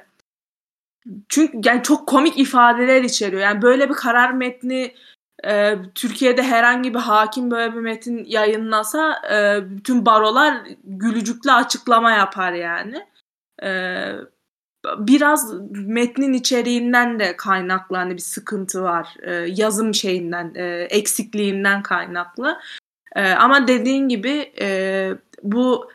çünkü yani çok komik ifadeler içeriyor. Yani böyle bir karar metni e, Türkiye'de herhangi bir hakim böyle bir metin yayınlasa e, bütün barolar gülücükle açıklama yapar yani. E, biraz metnin içeriğinden de kaynaklı hani bir sıkıntı var. E, yazım şeyinden, e, eksikliğinden kaynaklı. E, ama dediğin gibi e, bu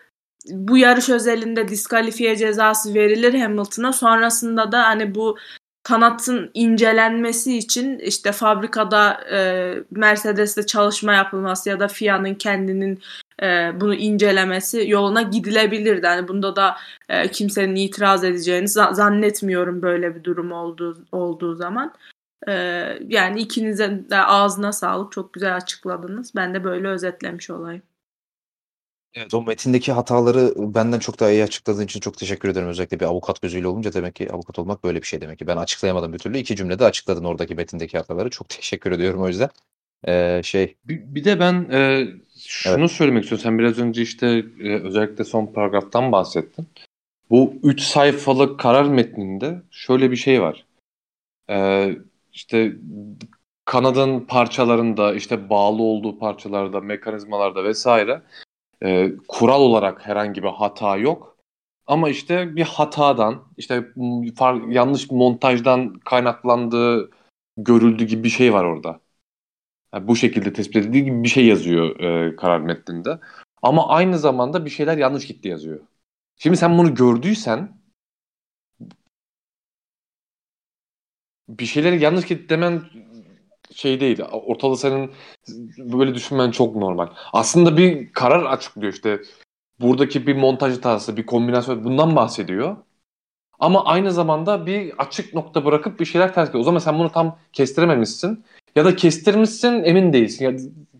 bu yarış özelinde diskalifiye cezası verilir Hamilton'a. Sonrasında da hani bu kanatın incelenmesi için işte fabrikada e, Mercedes'te çalışma yapılması ya da FIA'nın kendinin e, bunu incelemesi yoluna gidilebilirdi. Yani bunda da e, kimsenin itiraz edeceğini zannetmiyorum böyle bir durum olduğu olduğu zaman. E, yani ikinize de ağzına sağlık. Çok güzel açıkladınız. Ben de böyle özetlemiş olayım. Evet, o metindeki hataları benden çok daha iyi açıkladığın için çok teşekkür ederim. Özellikle bir avukat gözüyle olunca demek ki avukat olmak böyle bir şey demek ki. Ben açıklayamadım bir türlü. İki cümlede açıkladın oradaki metindeki hataları. Çok teşekkür ediyorum o yüzden. Ee, şey Bir, bir de ben e, şunu söylemek istiyorum. Sen biraz önce işte e, özellikle son paragraftan bahsettin. Bu 3 sayfalık karar metninde şöyle bir şey var. E, işte kanadın parçalarında, işte bağlı olduğu parçalarda, mekanizmalarda vesaire e, kural olarak herhangi bir hata yok. Ama işte bir hatadan, işte far, yanlış montajdan kaynaklandığı görüldü gibi bir şey var orada. Yani bu şekilde tespit edildiği gibi bir şey yazıyor e, karar metninde. Ama aynı zamanda bir şeyler yanlış gitti yazıyor. Şimdi sen bunu gördüysen bir şeyleri yanlış gitti demen şey değil. Ortalığı senin böyle düşünmen çok normal. Aslında bir karar açıklıyor işte. Buradaki bir montaj hatası, bir kombinasyon bundan bahsediyor. Ama aynı zamanda bir açık nokta bırakıp bir şeyler ters O zaman sen bunu tam kestirememişsin. Ya da kestirmişsin emin değilsin. Ya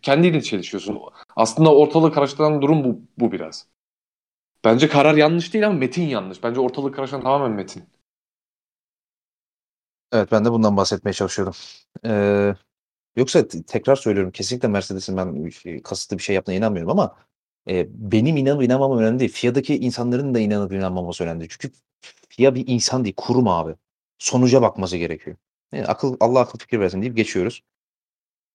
kendiyle çelişiyorsun. Aslında ortalığı karıştıran durum bu, bu biraz. Bence karar yanlış değil ama metin yanlış. Bence ortalığı karıştıran tamamen metin. Evet ben de bundan bahsetmeye çalışıyorum. Ee, yoksa tekrar söylüyorum kesinlikle Mercedes'in ben şey, kasıtlı bir şey yaptığına inanmıyorum ama e, benim inanıp inanmamam önemli değil. FIA'daki insanların da inanıp inanmaması önemli. Çünkü FIA bir insan değil kurum abi. Sonuca bakması gerekiyor. Yani akıl Allah akıl fikir versin deyip geçiyoruz.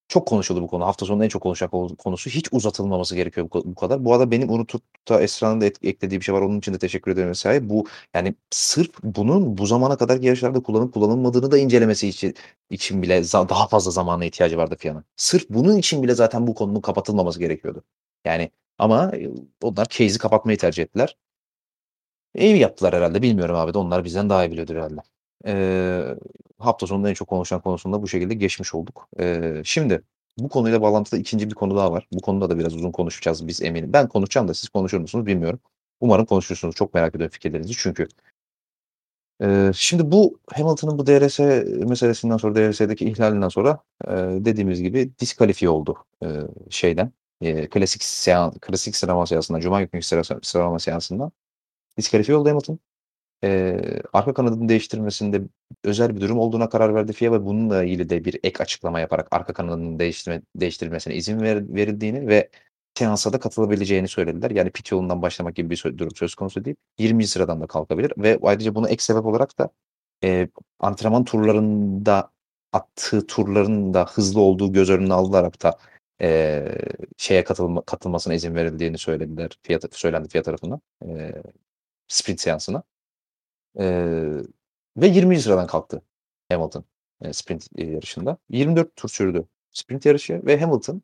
Çok konuşuldu bu konu. Hafta sonunda en çok konuşacak konusu. Hiç uzatılmaması gerekiyor bu, kadar. Bu arada benim unutup da Esra'nın da eklediği bir şey var. Onun için de teşekkür ederim vesaire. Bu yani sırf bunun bu zamana kadar yarışlarda kullanıp kullanılmadığını da incelemesi için için bile daha fazla zamana ihtiyacı vardı FIA'nın. Sırf bunun için bile zaten bu konunun kapatılmaması gerekiyordu. Yani ama e, onlar case'i kapatmayı tercih ettiler. İyi yaptılar herhalde. Bilmiyorum abi de onlar bizden daha iyi biliyordur herhalde. Ee, hafta sonunda en çok konuşan konusunda bu şekilde geçmiş olduk. Ee, şimdi bu konuyla bağlantılı ikinci bir konu daha var. Bu konuda da biraz uzun konuşacağız biz eminim. Ben konuşacağım da siz konuşur musunuz bilmiyorum. Umarım konuşursunuz. Çok merak ediyorum fikirlerinizi çünkü. Ee, şimdi bu Hamilton'ın bu DRS meselesinden sonra DRS'deki ihlalinden sonra e, dediğimiz gibi diskalifiye oldu e, şeyden. E, klasik seans, klasik sıralama seansından, Cuma günkü sıralama seansından diskalifiye oldu Hamilton. Eee, arka kanadını değiştirmesinde özel bir durum olduğuna karar verdi FIA ve bununla ilgili de bir ek açıklama yaparak arka kanadının değiştirme değiştirilmesine izin ver verildiğini ve seansa da katılabileceğini söylediler. Yani pit yolundan başlamak gibi bir durum söz konusu değil. 20. sıradan da kalkabilir ve ayrıca bunu ek sebep olarak da, eee, antrenman turlarında attığı turların da hızlı olduğu göz önüne alınarak da, eee, şeye katılma katılmasına izin verildiğini söylediler. FIA söylendi FIA tarafından, eee, sprint seansına. Eee, ve 20. sıradan kalktı Hamilton, eee, sprint, yarışında. 24 tur sürdü sprint yarışı ve Hamilton,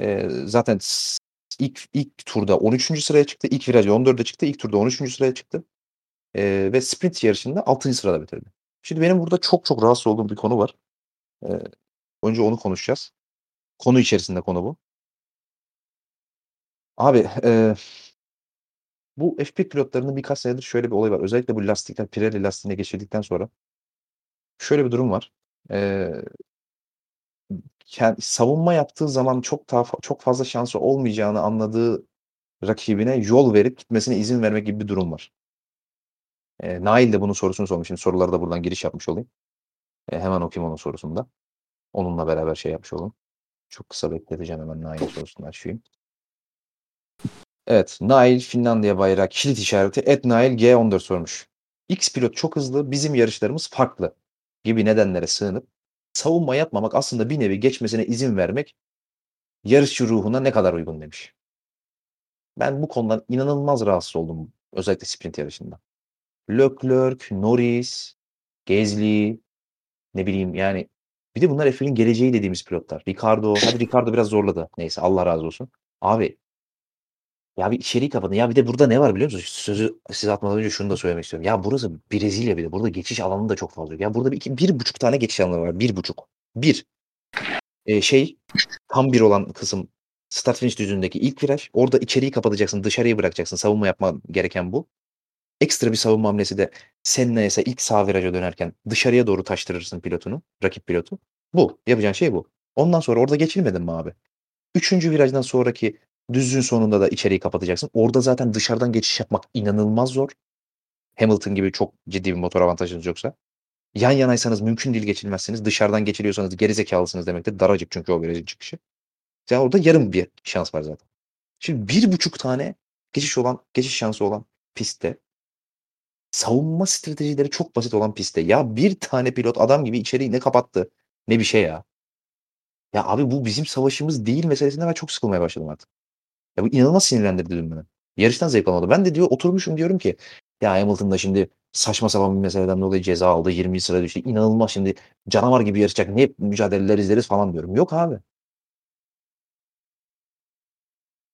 eee, zaten ilk ilk turda 13. sıraya çıktı. İlk virajda 14'e çıktı. İlk turda 13. sıraya çıktı. Eee, ve sprint yarışında 6. sırada bitirdi. Şimdi benim burada çok çok rahatsız olduğum bir konu var. Eee, önce onu konuşacağız. Konu içerisinde konu bu. Abi, eee bu F1 pilotlarının birkaç senedir şöyle bir olay var. Özellikle bu lastikler Pirelli lastiğine geçirdikten sonra şöyle bir durum var. Eee ken savunma yaptığı zaman çok daha çok fazla şansı olmayacağını anladığı rakibine yol verip gitmesine izin vermek gibi bir durum var. Eee, Nail de bunun sorusunu sormuş. Şimdi sorulara da buradan giriş yapmış olayım. Eee, hemen okuyayım onun sorusunu da. Onunla beraber şey yapmış olalım. Çok kısa bekleteceğim hemen Nail'in sorusunu açayım. Evet, Nail Finlandiya bayrağı kilit işareti et Nail G14 sormuş. X pilot çok hızlı, bizim yarışlarımız farklı gibi nedenlere sığınıp savunma yapmamak aslında bir nevi geçmesine izin vermek yarışçı ruhuna ne kadar uygun demiş. Ben bu konudan inanılmaz rahatsız oldum özellikle sprint yarışında. Leclerc, Norris, Gasly, ne bileyim yani bir de bunlar F1'in geleceği dediğimiz pilotlar. Ricardo, hadi Ricardo biraz zorladı. Neyse Allah razı olsun. Abi ya bir içeriği kapatın. Ya bir de burada ne var biliyor musunuz? Sözü size atmadan önce şunu da söylemek istiyorum. Ya burası Brezilya bir de. Burada geçiş alanı da çok fazla. Ya burada bir, iki, bir buçuk tane geçiş alanı var. Bir buçuk. Bir. Ee, şey tam bir olan kısım start finish düzlüğündeki ilk viraj. Orada içeriği kapatacaksın. Dışarıya bırakacaksın. Savunma yapman gereken bu. Ekstra bir savunma hamlesi de Senna ise ilk sağ viraja dönerken dışarıya doğru taştırırsın pilotunu. Rakip pilotu. Bu. Yapacağın şey bu. Ondan sonra orada geçilmedin mi abi? Üçüncü virajdan sonraki Düzlüğün sonunda da içeriği kapatacaksın. Orada zaten dışarıdan geçiş yapmak inanılmaz zor. Hamilton gibi çok ciddi bir motor avantajınız yoksa. Yan yanaysanız mümkün değil geçilmezsiniz. Dışarıdan geçiliyorsanız geri zekalısınız demektir. Daracık çünkü o virajın çıkışı. Yani orada yarım bir şans var zaten. Şimdi bir buçuk tane geçiş olan, geçiş şansı olan pistte savunma stratejileri çok basit olan pistte. Ya bir tane pilot adam gibi içeriği ne kapattı ne bir şey ya. Ya abi bu bizim savaşımız değil meselesinde ben çok sıkılmaya başladım artık. Ya bu inanılmaz sinirlendirdi dün beni. Yarıştan zevk alamadım. Ben de diyor oturmuşum diyorum ki ya Hamilton şimdi saçma sapan bir meseleden dolayı ceza aldı. 20. sıraya düştü. İnanılmaz şimdi canavar gibi yarışacak. Ne mücadeleler izleriz falan diyorum. Yok abi.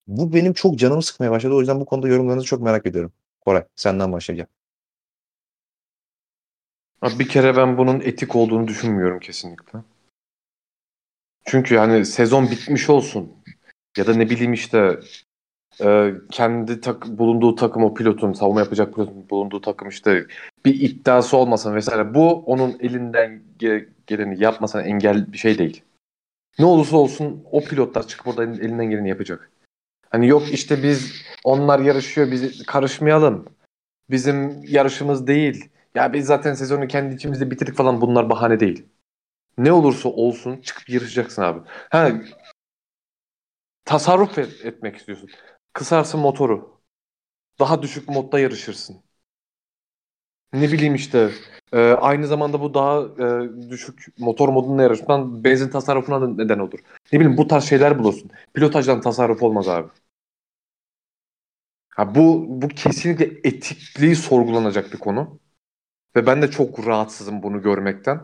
Bu benim çok canımı sıkmaya başladı. O yüzden bu konuda yorumlarınızı çok merak ediyorum. Koray senden başlayacağım. Abi bir kere ben bunun etik olduğunu düşünmüyorum kesinlikle. Çünkü yani sezon bitmiş olsun ya da ne bileyim işte e, kendi tak, bulunduğu takım o pilotun savunma yapacak pilotun bulunduğu takım işte bir iddiası olmasın vesaire bu onun elinden ge- geleni yapmasına engel bir şey değil. Ne olursa olsun o pilotlar çıkıp orada elinden geleni yapacak. Hani yok işte biz onlar yarışıyor biz karışmayalım. Bizim yarışımız değil. Ya biz zaten sezonu kendi içimizde bitirdik falan bunlar bahane değil. Ne olursa olsun çıkıp yarışacaksın abi. Ha, tasarruf et- etmek istiyorsun. Kısarsın motoru. Daha düşük modda yarışırsın. Ne bileyim işte e, aynı zamanda bu daha e, düşük motor modunda yarışman benzin tasarrufuna neden olur. Ne bileyim bu tarz şeyler bulursun. Pilotajdan tasarruf olmaz abi. Ha, bu, bu kesinlikle etikliği sorgulanacak bir konu. Ve ben de çok rahatsızım bunu görmekten.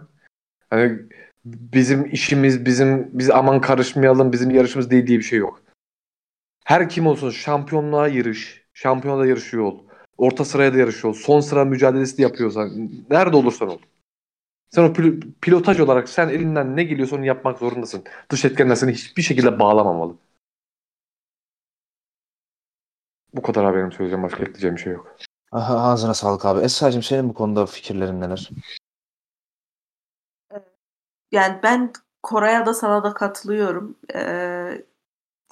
Hani bizim işimiz, bizim biz aman karışmayalım, bizim yarışımız değil diye bir şey yok. Her kim olsun şampiyonluğa yarış, şampiyonada yarışıyor ol. Orta sıraya da yarışıyor ol. Son sıra mücadelesi de yapıyorsan, nerede olursan ol. Sen o pil- pilotaj olarak sen elinden ne geliyorsa onu yapmak zorundasın. Dış etkenler seni hiçbir şekilde bağlamamalı. Bu kadar abi benim söyleyeceğim. Başka ekleyeceğim bir şey yok. Aha, ağzına sağlık abi. Esra'cığım senin bu konuda fikirlerin neler? Yani ben Koray'a da sana da katılıyorum. Ee,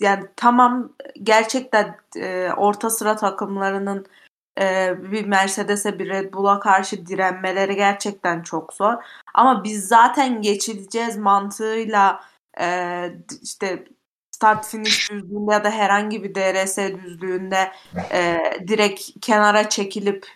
yani tamam gerçekten e, orta sıra takımlarının e, bir Mercedes'e bir Red Bull'a karşı direnmeleri gerçekten çok zor. Ama biz zaten geçileceğiz mantığıyla e, işte start finish düzlüğünde ya da herhangi bir DRS düzlüğünde e, direkt kenara çekilip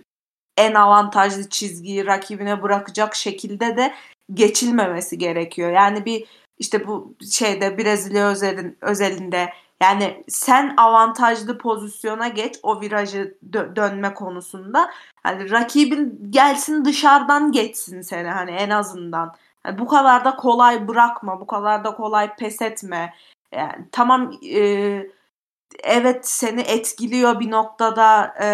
en avantajlı çizgiyi rakibine bırakacak şekilde de geçilmemesi gerekiyor. Yani bir işte bu şeyde Brezilya özelin, özelinde yani sen avantajlı pozisyona geç o virajı dö- dönme konusunda. Hani rakibin gelsin dışarıdan geçsin seni hani en azından. Yani bu kadar da kolay bırakma, bu kadar da kolay pes etme. Yani tamam e, evet seni etkiliyor bir noktada e,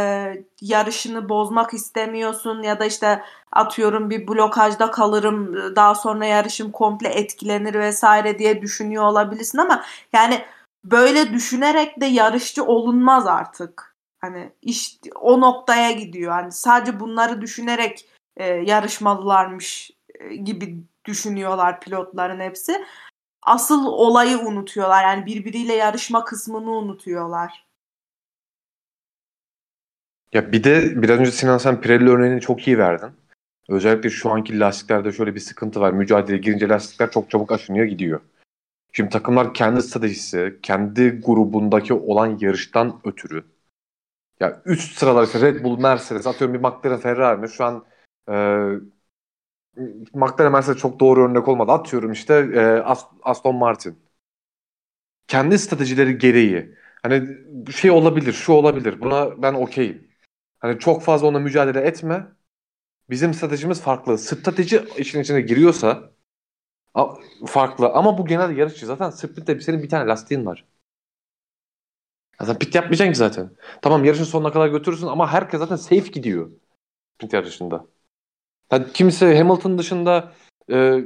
yarışını bozmak istemiyorsun ya da işte atıyorum bir blokajda kalırım daha sonra yarışım komple etkilenir vesaire diye düşünüyor olabilirsin ama yani böyle düşünerek de yarışçı olunmaz artık. Hani iş o noktaya gidiyor. Hani sadece bunları düşünerek e, yarışmalılarmış e, gibi düşünüyorlar pilotların hepsi. Asıl olayı unutuyorlar. Yani birbiriyle yarışma kısmını unutuyorlar. Ya bir de biraz önce Sinan sen Pirelli örneğini çok iyi verdin. Özellikle şu anki lastiklerde şöyle bir sıkıntı var. Mücadele girince lastikler çok çabuk aşınıyor gidiyor. Şimdi takımlar kendi stratejisi, kendi grubundaki olan yarıştan ötürü. Ya üst sıralar Red Bull, Mercedes, atıyorum bir McLaren, Ferrari şu an e, McLaren, Mercedes çok doğru örnek olmadı. Atıyorum işte e, Aston Martin. Kendi stratejileri gereği. Hani şey olabilir, şu olabilir. Buna ben okeyim. Hani çok fazla ona mücadele etme. Bizim stratejimiz farklı. Strateji işin içine giriyorsa farklı. Ama bu genel yarışçı. Zaten sprintte senin bir tane lastiğin var. Zaten pit yapmayacaksın ki zaten. Tamam yarışın sonuna kadar götürürsün ama herkes zaten safe gidiyor. Pit yarışında. Yani kimse Hamilton dışında e,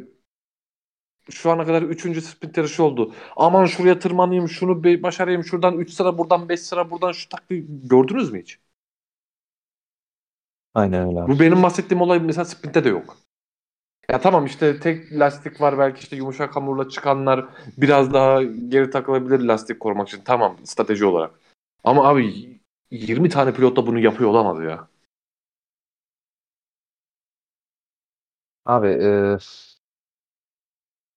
şu ana kadar 3. sprint yarışı oldu. Aman şuraya tırmanayım, şunu başarayım, şuradan 3 sıra, buradan 5 sıra, buradan şu taktiği gördünüz mü hiç? Aynen öyle abi. Bu benim bahsettiğim olay mesela sprintte de yok. Ya tamam işte tek lastik var belki işte yumuşak hamurla çıkanlar biraz daha geri takılabilir lastik korumak için. Tamam strateji olarak. Ama abi 20 tane pilot da bunu yapıyor olamaz ya. Abi e,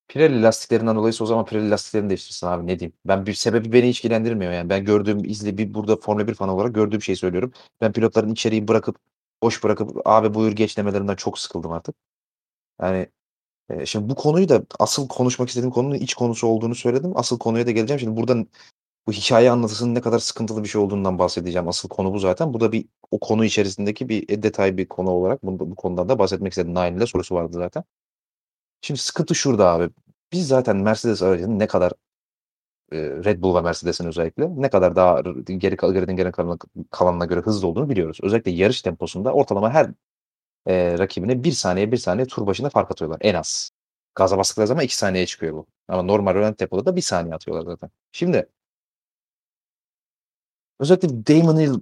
Pirelli lastiklerinden dolayı o zaman Pirelli lastiklerini değiştirsin abi ne diyeyim. Ben bir sebebi beni hiç ilgilendirmiyor yani. Ben gördüğüm izle bir burada Formula 1 fanı olarak gördüğüm şeyi söylüyorum. Ben pilotların içeriği bırakıp boş bırakıp abi buyur geç demelerinden çok sıkıldım artık. Yani e, şimdi bu konuyu da asıl konuşmak istediğim konunun iç konusu olduğunu söyledim. Asıl konuya da geleceğim. Şimdi buradan bu hikaye anlatısının ne kadar sıkıntılı bir şey olduğundan bahsedeceğim. Asıl konu bu zaten. Bu da bir o konu içerisindeki bir detay bir konu olarak bunu, bu konudan da bahsetmek istedim. Nine'de sorusu vardı zaten. Şimdi sıkıntı şurada abi. Biz zaten Mercedes aracının ne kadar e, Red Bull ve Mercedes'in özellikle ne kadar daha geri gridin geri kalan, kalanına göre hızlı olduğunu biliyoruz. Özellikle yarış temposunda ortalama her e, rakibine bir saniye bir saniye tur başına fark atıyorlar en az. Gaza bastıkları zaman iki saniyeye çıkıyor bu. Ama normal rölant tempoda da bir saniye atıyorlar zaten. Şimdi özellikle Damon Hill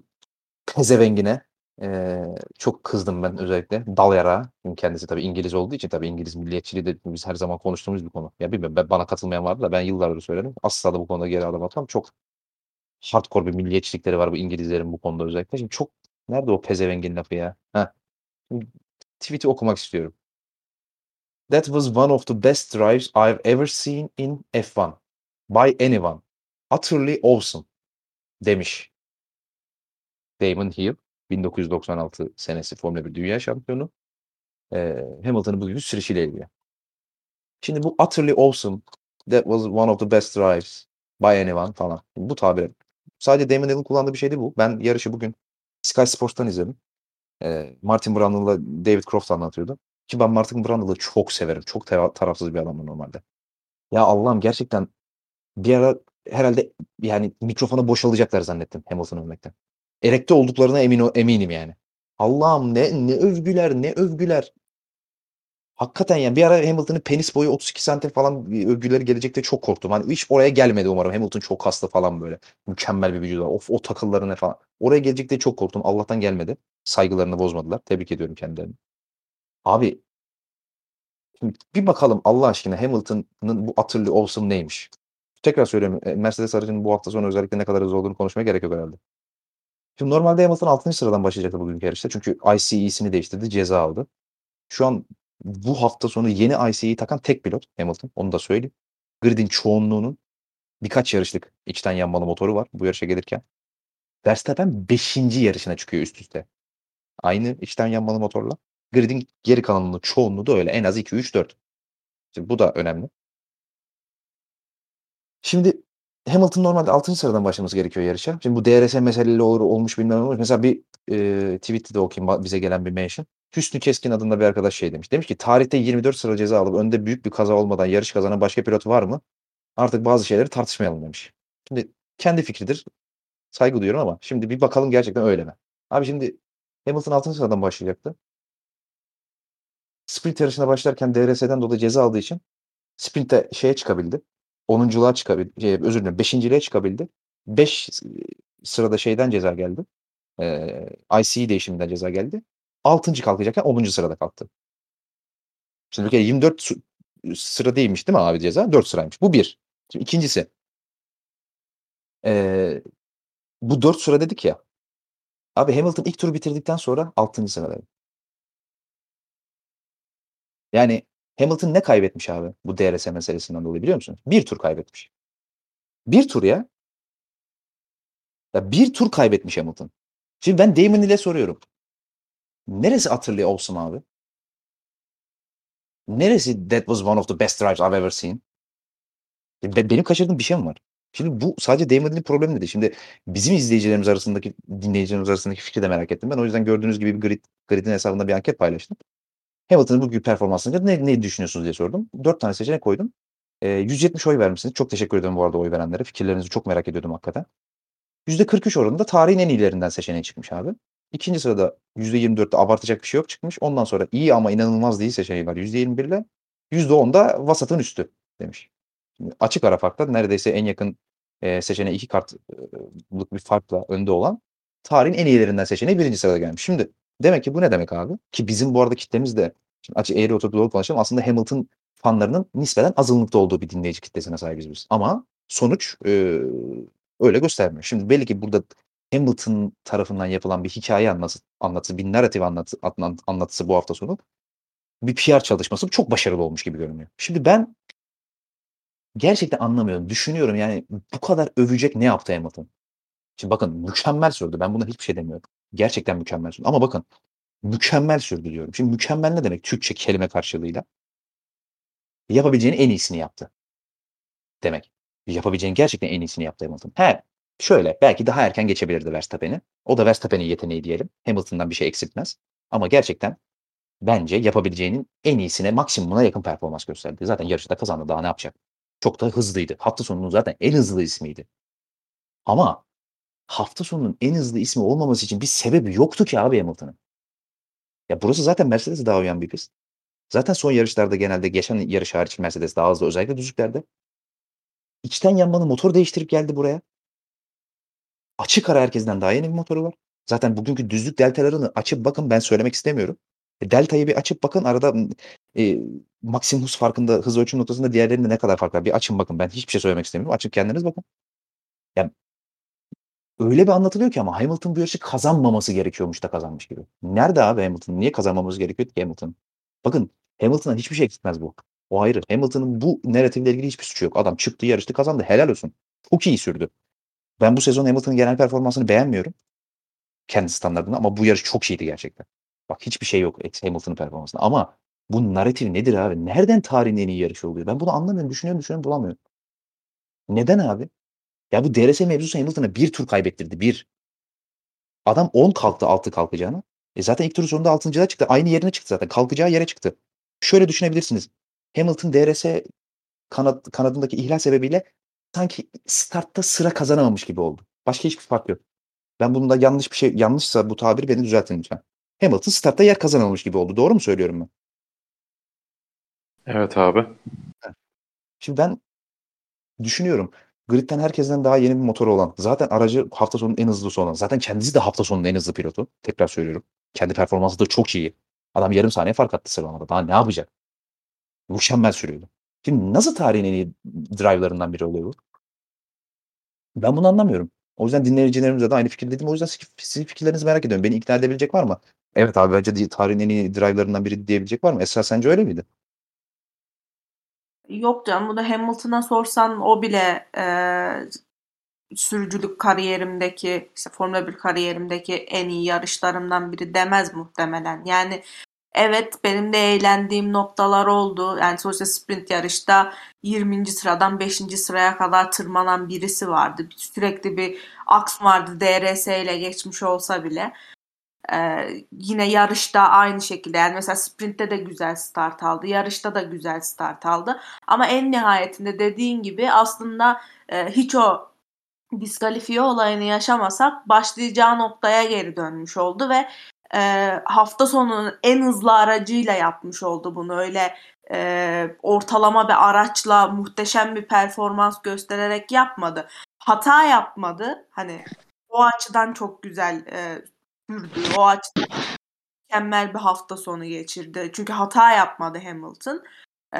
pezevengine e, çok kızdım ben özellikle. Dal yara. Kendisi tabii İngiliz olduğu için tabii İngiliz milliyetçiliği de biz her zaman konuştuğumuz bir konu. Ya bilmiyorum ben, bana katılmayan vardı da ben yıllardır söylerim. Asla da bu konuda geri adım atmam. Çok hardcore bir milliyetçilikleri var bu İngilizlerin bu konuda özellikle. Şimdi çok nerede o pezevengin lafı ya? Heh. tweet'i okumak istiyorum. That was one of the best drives I've ever seen in F1 by anyone. Utterly awesome demiş. Damon Hill 1996 senesi Formula 1 Dünya Şampiyonu. Ee, Hamilton'ın bugünkü sürüşüyle ilgili. Şimdi bu utterly awesome, that was one of the best drives by anyone falan. Bu tabir. Sadece Damon Hill'in kullandığı bir şeydi bu. Ben yarışı bugün Sky Sports'tan izledim. Ee, Martin Brundle'la David Croft anlatıyordu. Ki ben Martin Brundle'ı çok severim. Çok tarafsız bir adamım normalde. Ya Allah'ım gerçekten bir ara herhalde yani mikrofona boşalacaklar zannettim Hamilton övmekten. Erekte olduklarına emin eminim yani. Allah'ım ne ne övgüler ne övgüler. Hakikaten yani bir ara Hamilton'ın penis boyu 32 santim falan övgüleri gelecekte çok korktum. Hani hiç oraya gelmedi umarım. Hamilton çok hasta falan böyle. Mükemmel bir vücudu var. Of o takıllarına falan. Oraya gelecekte çok korktum. Allah'tan gelmedi. Saygılarını bozmadılar. Tebrik ediyorum kendilerini. Abi bir bakalım Allah aşkına Hamilton'ın bu utterly awesome neymiş? Tekrar söylüyorum. E, Mercedes aracının bu hafta sonu özellikle ne kadar hızlı olduğunu konuşmaya gerek yok herhalde. Şimdi normalde Hamilton 6. sıradan başlayacaktı bugünkü yarışta. Çünkü ICE'sini değiştirdi, ceza aldı. Şu an bu hafta sonu yeni ICE'yi takan tek pilot Hamilton. Onu da söyleyeyim. Grid'in çoğunluğunun birkaç yarışlık içten yanmalı motoru var bu yarışa gelirken. Verstappen 5. yarışına çıkıyor üst üste. Aynı içten yanmalı motorla. Grid'in geri kalanının çoğunluğu da öyle. En az 2, 3, 4. Şimdi bu da önemli. Şimdi Hamilton normalde 6. sıradan başlaması gerekiyor yarışa. Şimdi bu DRS meseleleri olur olmuş bilmem olmuş. Mesela bir e, tweet'te de okuyayım bize gelen bir mention. Hüsnü Keskin adında bir arkadaş şey demiş. Demiş ki tarihte 24 sıra ceza alıp önde büyük bir kaza olmadan yarış kazanan başka pilot var mı? Artık bazı şeyleri tartışmayalım demiş. Şimdi kendi fikridir. Saygı duyuyorum ama şimdi bir bakalım gerçekten öyle mi? Abi şimdi Hamilton 6. sıradan başlayacaktı. Sprint yarışına başlarken DRS'den dolayı ceza aldığı için sprinte şeye çıkabildi. 10'unculuğa çıkabildi. Şey, özür dilerim 5.liğe çıkabildi. 5 sırada şeyden ceza geldi. Eee, ICE değişiminden ceza geldi. 6. kalkacakken 10. sırada kalktı. Şimdi bir kere 24 su sıra değilmiş değil mi abi ceza? 4 sıraymış. Bu bir. Şimdi ikincisi eee, bu 4 sıra dedik ya. Abi Hamilton ilk turu bitirdikten sonra 6. sıradaydı. Yani Hamilton ne kaybetmiş abi bu DRS meselesinden dolayı biliyor musun? Bir tur kaybetmiş. Bir tur ya. Ya bir tur kaybetmiş Hamilton. Şimdi ben Damon ile soruyorum. Neresi hatırlıyor olsun abi? Neresi that was one of the best drives I've ever seen? Be benim kaçırdığım bir şey mi var? Şimdi bu sadece Damon problemi değil. Şimdi bizim izleyicilerimiz arasındaki, dinleyicilerimiz arasındaki fikri de merak ettim ben. O yüzden gördüğünüz gibi bir grid, grid'in hesabında bir anket paylaştım. Hamilton'ın bugünkü performansını ne, ne düşünüyorsunuz diye sordum. Dört tane seçenek koydum. E, 170 oy vermişsiniz. Çok teşekkür ederim bu arada oy verenlere. Fikirlerinizi çok merak ediyordum hakikaten. %43 oranında tarihin en iyilerinden seçeneği çıkmış abi. İkinci sırada %24'te abartacak bir şey yok çıkmış. Ondan sonra iyi ama inanılmaz değil seçeneği var %21 ile. %10'da vasatın üstü demiş. Şimdi açık ara farkla neredeyse en yakın e, seçeneği iki kartlık bir farkla önde olan tarihin en iyilerinden seçeneği birinci sırada gelmiş. Şimdi Demek ki bu ne demek abi? Ki bizim bu arada kitlemiz de şimdi açık eğri oturup doğru konuşalım. Aslında Hamilton fanlarının nispeten azınlıkta olduğu bir dinleyici kitlesine sahibiz biz. Ama sonuç e, öyle göstermiyor. Şimdi belli ki burada Hamilton tarafından yapılan bir hikaye anlatısı, anlatısı bir narratif anlatı, anlatısı bu hafta sonu bir PR çalışması çok başarılı olmuş gibi görünüyor. Şimdi ben gerçekten anlamıyorum. Düşünüyorum yani bu kadar övecek ne yaptı Hamilton? Şimdi bakın mükemmel sürdü. Ben buna hiçbir şey demiyorum. Gerçekten mükemmel sürdü. Ama bakın mükemmel sürdü diyorum. Şimdi mükemmel ne demek Türkçe kelime karşılığıyla? Yapabileceğinin en iyisini yaptı. Demek. Yapabileceğinin gerçekten en iyisini yaptı Hamilton. He, şöyle belki daha erken geçebilirdi Verstappen'i. O da Verstappen'in yeteneği diyelim. Hamilton'dan bir şey eksiltmez. Ama gerçekten bence yapabileceğinin en iyisine maksimumuna yakın performans gösterdi. Zaten yarışta kazandı. Daha ne yapacak? Çok da hızlıydı. Hafta sonunun zaten en hızlı ismiydi. Ama hafta sonunun en hızlı ismi olmaması için bir sebebi yoktu ki abi Hamilton'ın. Ya burası zaten Mercedes'e daha uyan bir pist. Zaten son yarışlarda genelde geçen yarış hariç Mercedes daha hızlı özellikle düzlüklerde. İçten yanmalı motor değiştirip geldi buraya. Açık ara herkesten daha yeni bir motoru var. Zaten bugünkü düzlük deltalarını açıp bakın ben söylemek istemiyorum. E, delta'yı bir açıp bakın arada e, maksimum hız farkında hız ölçüm noktasında diğerlerinde ne kadar fark var. Bir açın bakın ben hiçbir şey söylemek istemiyorum. Açıp kendiniz bakın. Yani öyle bir anlatılıyor ki ama Hamilton bu yarışı kazanmaması gerekiyormuş da kazanmış gibi. Nerede abi Hamilton? Niye kazanmamız gerekiyor ki Hamilton? Bakın Hamilton'a hiçbir şey eksiltmez bu. O ayrı. Hamilton'ın bu narratifle ilgili hiçbir suçu yok. Adam çıktı yarıştı kazandı. Helal olsun. Çok iyi sürdü. Ben bu sezon Hamilton'ın genel performansını beğenmiyorum. Kendi standartında ama bu yarış çok iyiydi gerçekten. Bak hiçbir şey yok Hamilton'ın performansında. Ama bu narratif nedir abi? Nereden tarihin en iyi yarışı oluyor? Ben bunu anlamıyorum. Düşünüyorum düşünüyorum bulamıyorum. Neden abi? Ya bu DRS mevzusu Hamilton'a bir tur kaybettirdi. Bir. Adam 10 kalktı altı kalkacağını. E zaten ilk turun sonunda 6.da çıktı. Aynı yerine çıktı zaten. Kalkacağı yere çıktı. Şöyle düşünebilirsiniz. Hamilton DRS kanat, kanadındaki ihlal sebebiyle sanki startta sıra kazanamamış gibi oldu. Başka hiçbir fark yok. Ben bunda yanlış bir şey yanlışsa bu tabiri beni düzeltin lütfen. Hamilton startta yer kazanamamış gibi oldu. Doğru mu söylüyorum ben? Evet abi. Şimdi ben düşünüyorum. Grid'den herkesten daha yeni bir motoru olan, zaten aracı hafta sonunun en hızlısı olan, zaten kendisi de hafta sonunun en hızlı pilotu. Tekrar söylüyorum. Kendi performansı da çok iyi. Adam yarım saniye fark attı sıralamada. Daha ne yapacak? Mükemmel sürüyordu. Şimdi nasıl tarihin en iyi drive'larından biri oluyor bu? Ben bunu anlamıyorum. O yüzden dinleyicilerimize de aynı fikirdeydim. O yüzden sizin fikirlerinizi merak ediyorum. Beni ikna edebilecek var mı? Evet abi bence tarihin en iyi drive'larından biri diyebilecek var mı? Esra sence öyle miydi? Yok canım bunu Hamilton'a sorsan o bile e, sürücülük kariyerimdeki işte Formula 1 kariyerimdeki en iyi yarışlarımdan biri demez muhtemelen. Yani evet benim de eğlendiğim noktalar oldu. Yani sonuçta sprint yarışta 20. sıradan 5. sıraya kadar tırmanan birisi vardı. Sürekli bir aks vardı DRS ile geçmiş olsa bile. Ee, yine yarışta aynı şekilde yani mesela sprintte de güzel start aldı. Yarışta da güzel start aldı. Ama en nihayetinde dediğin gibi aslında e, hiç o diskalifiye olayını yaşamasak başlayacağı noktaya geri dönmüş oldu ve e, hafta sonunun en hızlı aracıyla yapmış oldu bunu. Öyle e, ortalama bir araçla muhteşem bir performans göstererek yapmadı. Hata yapmadı. Hani o açıdan çok güzel e, sürdü. O açıdan mükemmel bir hafta sonu geçirdi. Çünkü hata yapmadı Hamilton. Ee,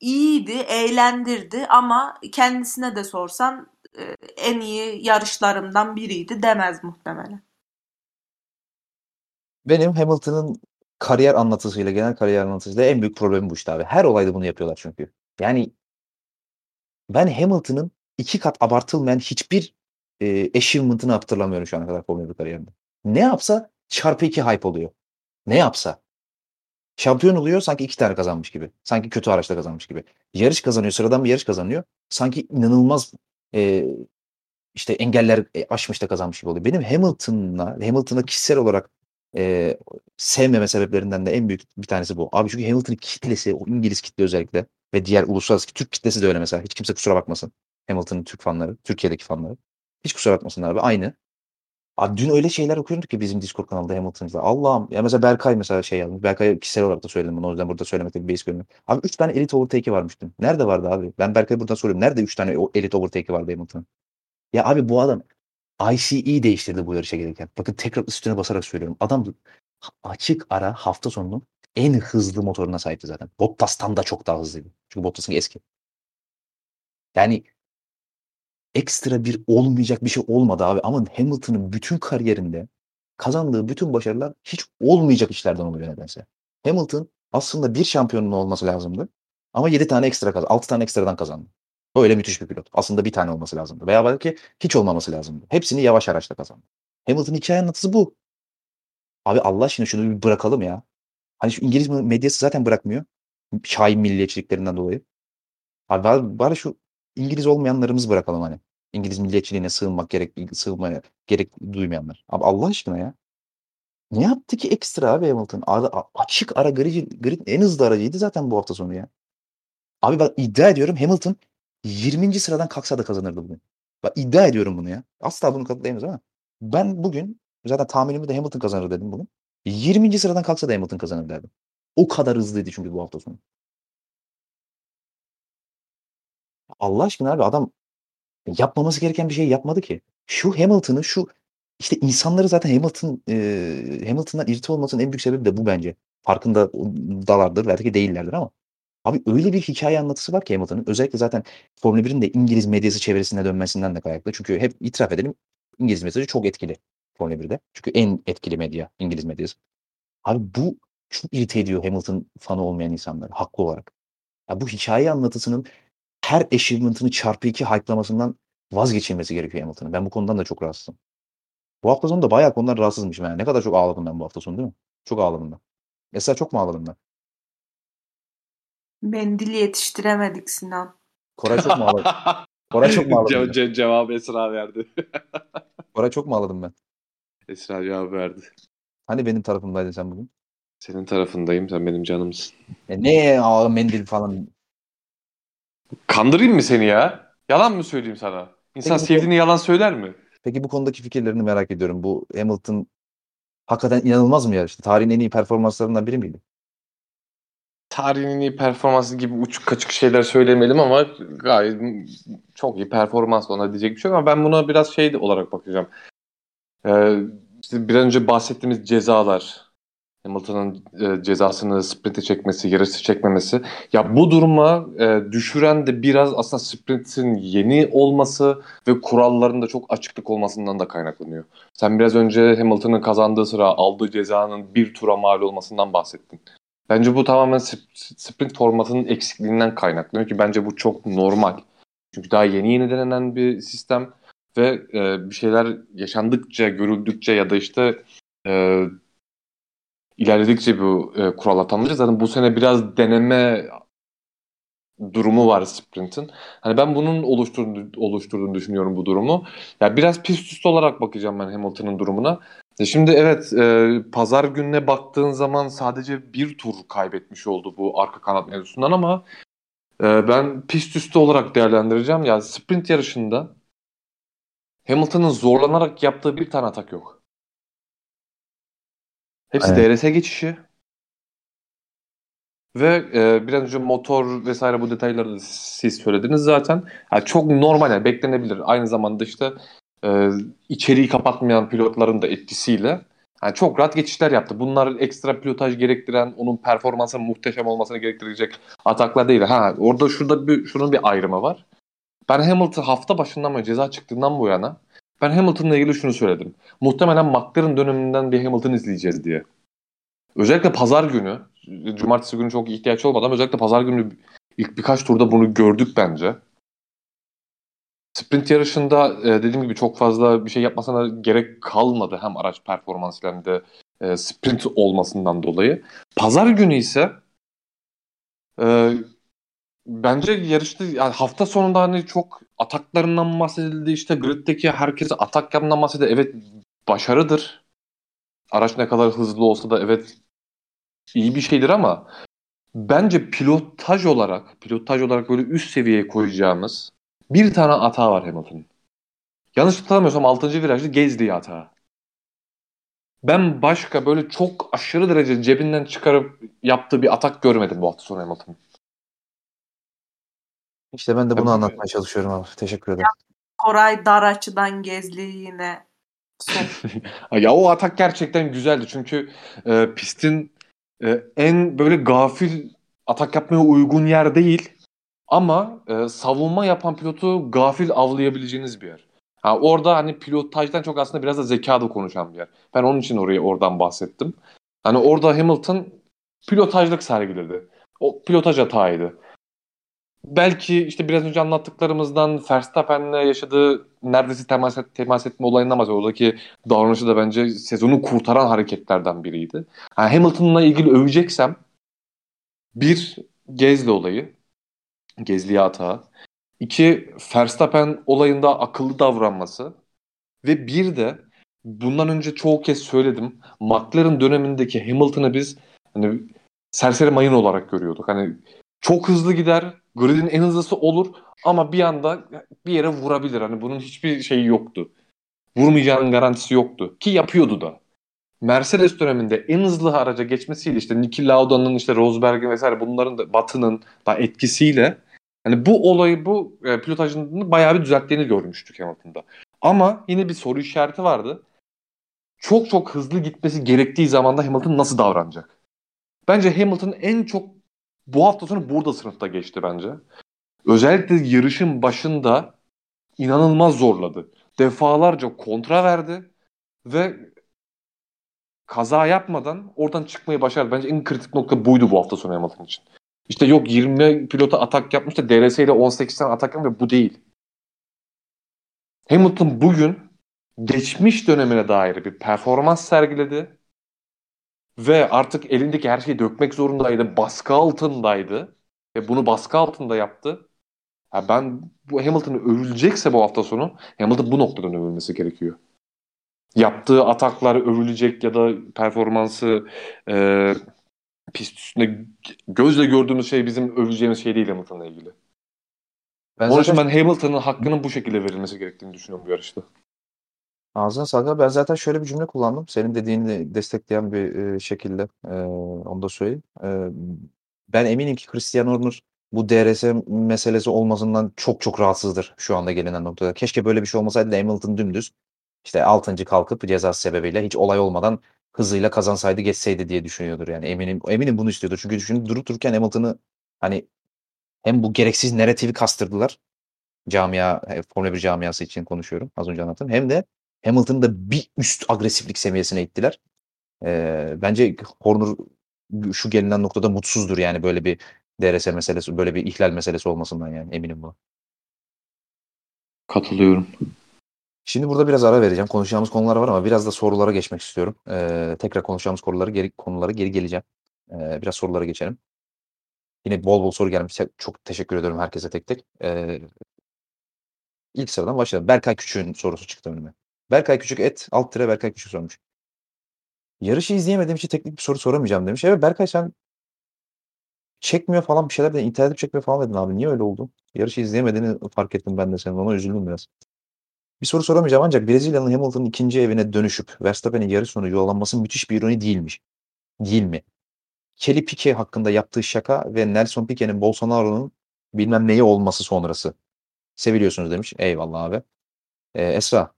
iyiydi, eğlendirdi ama kendisine de sorsan e, en iyi yarışlarımdan biriydi demez muhtemelen. Benim Hamilton'ın kariyer anlatısıyla, genel kariyer anlatısıyla en büyük problemi bu işte abi. Her olayda bunu yapıyorlar çünkü. Yani ben Hamilton'ın iki kat abartılmayan hiçbir e, achievement'ını hatırlamıyorum şu ana kadar Formula 1 kariyerinde. Ne yapsa çarpı iki hype oluyor. Ne yapsa. Şampiyon oluyor sanki iki tane kazanmış gibi. Sanki kötü araçla kazanmış gibi. Yarış kazanıyor, sıradan bir yarış kazanıyor. Sanki inanılmaz e, işte engeller e, aşmış da kazanmış gibi oluyor. Benim Hamilton'la, Hamilton'a kişisel olarak e, sevmeme sebeplerinden de en büyük bir tanesi bu. Abi çünkü Hamilton'ın kitlesi, o İngiliz kitle özellikle ve diğer uluslararası Türk kitlesi de öyle mesela. Hiç kimse kusura bakmasın. Hamilton'ın Türk fanları, Türkiye'deki fanları. Hiç kusura bakmasınlar abi. Aynı. Abi dün öyle şeyler okuyorduk ki bizim Discord kanalında Hamilton'da. Allah'ım. Ya mesela Berkay mesela şey yazmış. Berkay'a kişisel olarak da söyledim bunu. O yüzden burada söylemekte bir beis görmüyorum. Abi 3 tane elit overtake'i varmış dün. Nerede vardı abi? Ben Berkay'a buradan soruyorum. Nerede 3 tane elit overtake'i vardı Hamilton'ın? Ya abi bu adam ICE değiştirdi bu yarışa gelirken. Bakın tekrar üstüne basarak söylüyorum. Adam açık ara hafta sonunun en hızlı motoruna sahipti zaten. Bottas'tan da çok daha hızlıydı. Çünkü Bottas'ın eski. Yani ekstra bir olmayacak bir şey olmadı abi ama Hamilton'ın bütün kariyerinde kazandığı bütün başarılar hiç olmayacak işlerden oluyor nedense. Hamilton aslında bir şampiyonun olması lazımdı ama 7 tane ekstra kazandı. 6 tane ekstradan kazandı. Öyle müthiş bir pilot. Aslında bir tane olması lazımdı. Veya belki hiç olmaması lazımdı. Hepsini yavaş araçla kazandı. Hamilton hikaye anlatısı bu. Abi Allah aşkına şunu bir bırakalım ya. Hani şu İngiliz medyası zaten bırakmıyor. Şahin milliyetçiliklerinden dolayı. Abi bari şu İngiliz olmayanlarımız bırakalım hani. İngiliz milliyetçiliğine sığınmak gerek sığınmaya gerek duymayanlar. Abi Allah aşkına ya. Ne yaptı ki ekstra abi Hamilton? Abi, açık ara grid, grid en hızlı aracıydı zaten bu hafta sonu ya. Abi ben iddia ediyorum Hamilton 20. sıradan kalksa da kazanırdı bugün. Bak iddia ediyorum bunu ya. Asla bunu kanıtlayamayız ama ben bugün zaten tahminimi de Hamilton kazanır dedim bugün. 20. sıradan kalksa da Hamilton kazanır derdim. O kadar hızlıydı çünkü bu hafta sonu. Allah aşkına abi adam yapmaması gereken bir şey yapmadı ki. Şu Hamilton'ı şu işte insanları zaten Hamilton e, Hamilton'dan irite olmasının en büyük sebebi de bu bence. Farkında dalardır belki değillerdir ama abi öyle bir hikaye anlatısı var ki Hamilton'ın. Özellikle zaten Formula 1'in de İngiliz medyası çevresine dönmesinden de kaynaklı. Çünkü hep itiraf edelim İngiliz medyası çok etkili Formula 1'de. Çünkü en etkili medya İngiliz medyası. Abi bu çok irite ediyor Hamilton fanı olmayan insanları haklı olarak. Ya bu hikaye anlatısının her achievement'ını çarpı iki hype'lamasından vazgeçilmesi gerekiyor Hamilton'ın. Ben bu konudan da çok rahatsızım. Bu hafta sonu da bayağı konular rahatsızmışım yani. Ne kadar çok ağladım ben bu hafta sonu değil mi? Çok ağladım ben. Esra çok mu ağladım ben? Mendil yetiştiremedik Sinan. Koray çok mu ağladı? Koray çok mu ağladım Ce- ce- cevabı Esra verdi. Koray çok mu ağladım ben? Esra cevabı verdi. Hani benim tarafımdaydın sen bugün? Senin tarafındayım. Sen benim canımsın. E ne aa, mendil falan. Kandırayım mı seni ya? Yalan mı söyleyeyim sana? İnsan Peki sevdiğini yalan söyler mi? Peki bu konudaki fikirlerini merak ediyorum. Bu Hamilton hakikaten inanılmaz mı yarıştı? Tarihin en iyi performanslarından biri miydi? Tarihin en iyi performansı gibi uçuk kaçık şeyler söylemeyelim ama gayet çok iyi performans ona diyecek bir şey yok ama ben buna biraz şey olarak bakacağım. Ee, işte bir an önce bahsettiğimiz cezalar, Hamilton'ın e, cezasını sprinte çekmesi, yarışı çekmemesi. Ya bu duruma e, düşüren de biraz aslında sprintin yeni olması ve kuralların da çok açıklık olmasından da kaynaklanıyor. Sen biraz önce Hamilton'ın kazandığı sıra aldığı cezanın bir tura mal olmasından bahsettin. Bence bu tamamen sp- sprint formatının eksikliğinden kaynaklanıyor ki bence bu çok normal. Çünkü daha yeni yeni denenen bir sistem ve e, bir şeyler yaşandıkça, görüldükçe ya da işte e, ilerledikçe bu e, kural atanları zaten bu sene biraz deneme durumu var sprintin. Hani ben bunun oluşturduğunu, oluşturduğunu düşünüyorum bu durumu. Ya biraz pist üstü olarak bakacağım ben Hamilton'ın durumuna. E şimdi evet e, pazar gününe baktığın zaman sadece bir tur kaybetmiş oldu bu arka kanat mevzusundan ama e, ben pist üstü olarak değerlendireceğim. Ya sprint yarışında Hamilton'ın zorlanarak yaptığı bir tane atak yok. Hepsi Evet. DRS geçişi. Ve e, biraz önce motor vesaire bu detayları da siz söylediniz zaten. Yani çok normal yani beklenebilir. Aynı zamanda işte e, içeriği kapatmayan pilotların da etkisiyle yani çok rahat geçişler yaptı. Bunlar ekstra pilotaj gerektiren, onun performansı muhteşem olmasını gerektirecek ataklar değil. Ha orada şurada bir şunun bir ayrımı var. Ben Hamilton hafta başından mı ceza çıktığından bu yana ben Hamilton'la ilgili şunu söyledim. Muhtemelen McLaren döneminden bir Hamilton izleyeceğiz diye. Özellikle pazar günü, cumartesi günü çok ihtiyaç olmadı ama özellikle pazar günü ilk birkaç turda bunu gördük bence. Sprint yarışında e, dediğim gibi çok fazla bir şey yapmasına gerek kalmadı hem araç performansıyla hem de e, sprint olmasından dolayı. Pazar günü ise e, bence yarışta yani hafta sonunda hani çok ataklarından bahsedildi işte griddeki herkese atak yapmandan bahsedildi. Evet başarıdır. Araç ne kadar hızlı olsa da evet iyi bir şeydir ama bence pilotaj olarak pilotaj olarak böyle üst seviyeye koyacağımız bir tane hata var Hamilton'ın. Yanlış hatırlamıyorsam 6. virajda gezdiği hata. Ben başka böyle çok aşırı derece cebinden çıkarıp yaptığı bir atak görmedim bu hafta sonu Hamilton'ın. İşte ben de bunu Tabii. anlatmaya çalışıyorum abi. Teşekkür ederim. Koray dar açıdan gezli yine. Ya o atak gerçekten güzeldi çünkü e, pistin e, en böyle gafil atak yapmaya uygun yer değil ama e, savunma yapan pilotu gafil avlayabileceğiniz bir yer. Ha, orada hani pilotajdan çok aslında biraz da zeka da konuşan bir yer. Ben onun için orayı oradan bahsettim. Hani orada Hamilton pilotajlık sergiledi. O pilotaj hataydı. Belki işte biraz önce anlattıklarımızdan Verstappen'le yaşadığı neredeyse temas, et, temas etme olayından bahsediyor. Oradaki davranışı da bence sezonu kurtaran hareketlerden biriydi. Yani Hamilton'la ilgili öveceksem bir Gezli olayı. Gezli'ye hata. İki Verstappen olayında akıllı davranması. Ve bir de bundan önce çoğu kez söyledim. McLaren dönemindeki Hamilton'ı biz hani serseri mayın olarak görüyorduk. Hani çok hızlı gider, Grid'in en hızlısı olur ama bir anda bir yere vurabilir. Hani bunun hiçbir şeyi yoktu. Vurmayacağının garantisi yoktu. Ki yapıyordu da. Mercedes döneminde en hızlı araca geçmesiyle işte Niki Lauda'nın işte Rosberg'in vesaire bunların da Batı'nın da etkisiyle hani bu olayı bu e, pilotajını bayağı bir düzelttiğini görmüştük Hamilton'da. Ama yine bir soru işareti vardı. Çok çok hızlı gitmesi gerektiği zamanda Hamilton nasıl davranacak? Bence Hamilton en çok bu hafta sonu burada sınıfta geçti bence. Özellikle yarışın başında inanılmaz zorladı. Defalarca kontra verdi ve kaza yapmadan oradan çıkmayı başardı. Bence en kritik nokta buydu bu hafta sonu Hamilton için. İşte yok 20 pilota atak yapmış da DRS ile 18 tane atak yapmış ve bu değil. Hamilton bugün geçmiş dönemine dair bir performans sergiledi ve artık elindeki her şeyi dökmek zorundaydı. Baskı altındaydı ve bunu baskı altında yaptı. Ya ben bu Hamilton övülecekse bu hafta sonu Hamilton bu noktadan övülmesi gerekiyor. Yaptığı ataklar övülecek ya da performansı e, pist üstünde gözle gördüğümüz şey bizim övüleceğimiz şey değil Hamilton'la ilgili. Ben Onun için ben Hamilton'ın hakkının bu şekilde verilmesi gerektiğini düşünüyorum bu yarışta. Ağzına sağlık. Ben zaten şöyle bir cümle kullandım. Senin dediğini destekleyen bir e, şekilde e, onu da söyleyeyim. E, ben eminim ki Christian Horner bu DRS meselesi olmasından çok çok rahatsızdır şu anda gelinen noktada. Keşke böyle bir şey olmasaydı da Hamilton dümdüz işte 6. kalkıp cezası sebebiyle hiç olay olmadan hızıyla kazansaydı geçseydi diye düşünüyordur yani eminim eminim bunu istiyordur. Çünkü düşünün durup dururken Hamilton'ı hani hem bu gereksiz narratifi kastırdılar. Camia, Formula 1 camiası için konuşuyorum. Az önce anlattım. Hem de Hamilton'ı da bir üst agresiflik seviyesine ittiler. Ee, bence Horner şu gelinen noktada mutsuzdur yani böyle bir DRS meselesi, böyle bir ihlal meselesi olmasından yani eminim buna. Katılıyorum. Şimdi burada biraz ara vereceğim. Konuşacağımız konular var ama biraz da sorulara geçmek istiyorum. Ee, tekrar konuşacağımız konuları geri konulara geri geleceğim. Ee, biraz sorulara geçelim. Yine bol bol soru gelmiş. Çok teşekkür ediyorum herkese tek tek. Ee, ilk sıradan başlayalım. Berkay Küçük'ün sorusu çıktı önüme. Berkay Küçük et alt tire Berkay Küçük sormuş. Yarışı izleyemediğim için teknik bir soru soramayacağım demiş. Evet Berkay sen çekmiyor falan bir şeyler de internet çekmiyor falan dedin abi. Niye öyle oldu? Yarışı izleyemediğini fark ettim ben de senin. Ona üzüldüm biraz. Bir soru soramayacağım ancak Brezilya'nın Hamilton'ın ikinci evine dönüşüp Verstappen'in yarı sonu yuvalanması müthiş bir ironi değilmiş. Değil mi? Kelly Piquet hakkında yaptığı şaka ve Nelson Piquet'in Bolsonaro'nun bilmem neyi olması sonrası. Seviliyorsunuz demiş. Eyvallah abi. Ee, Esra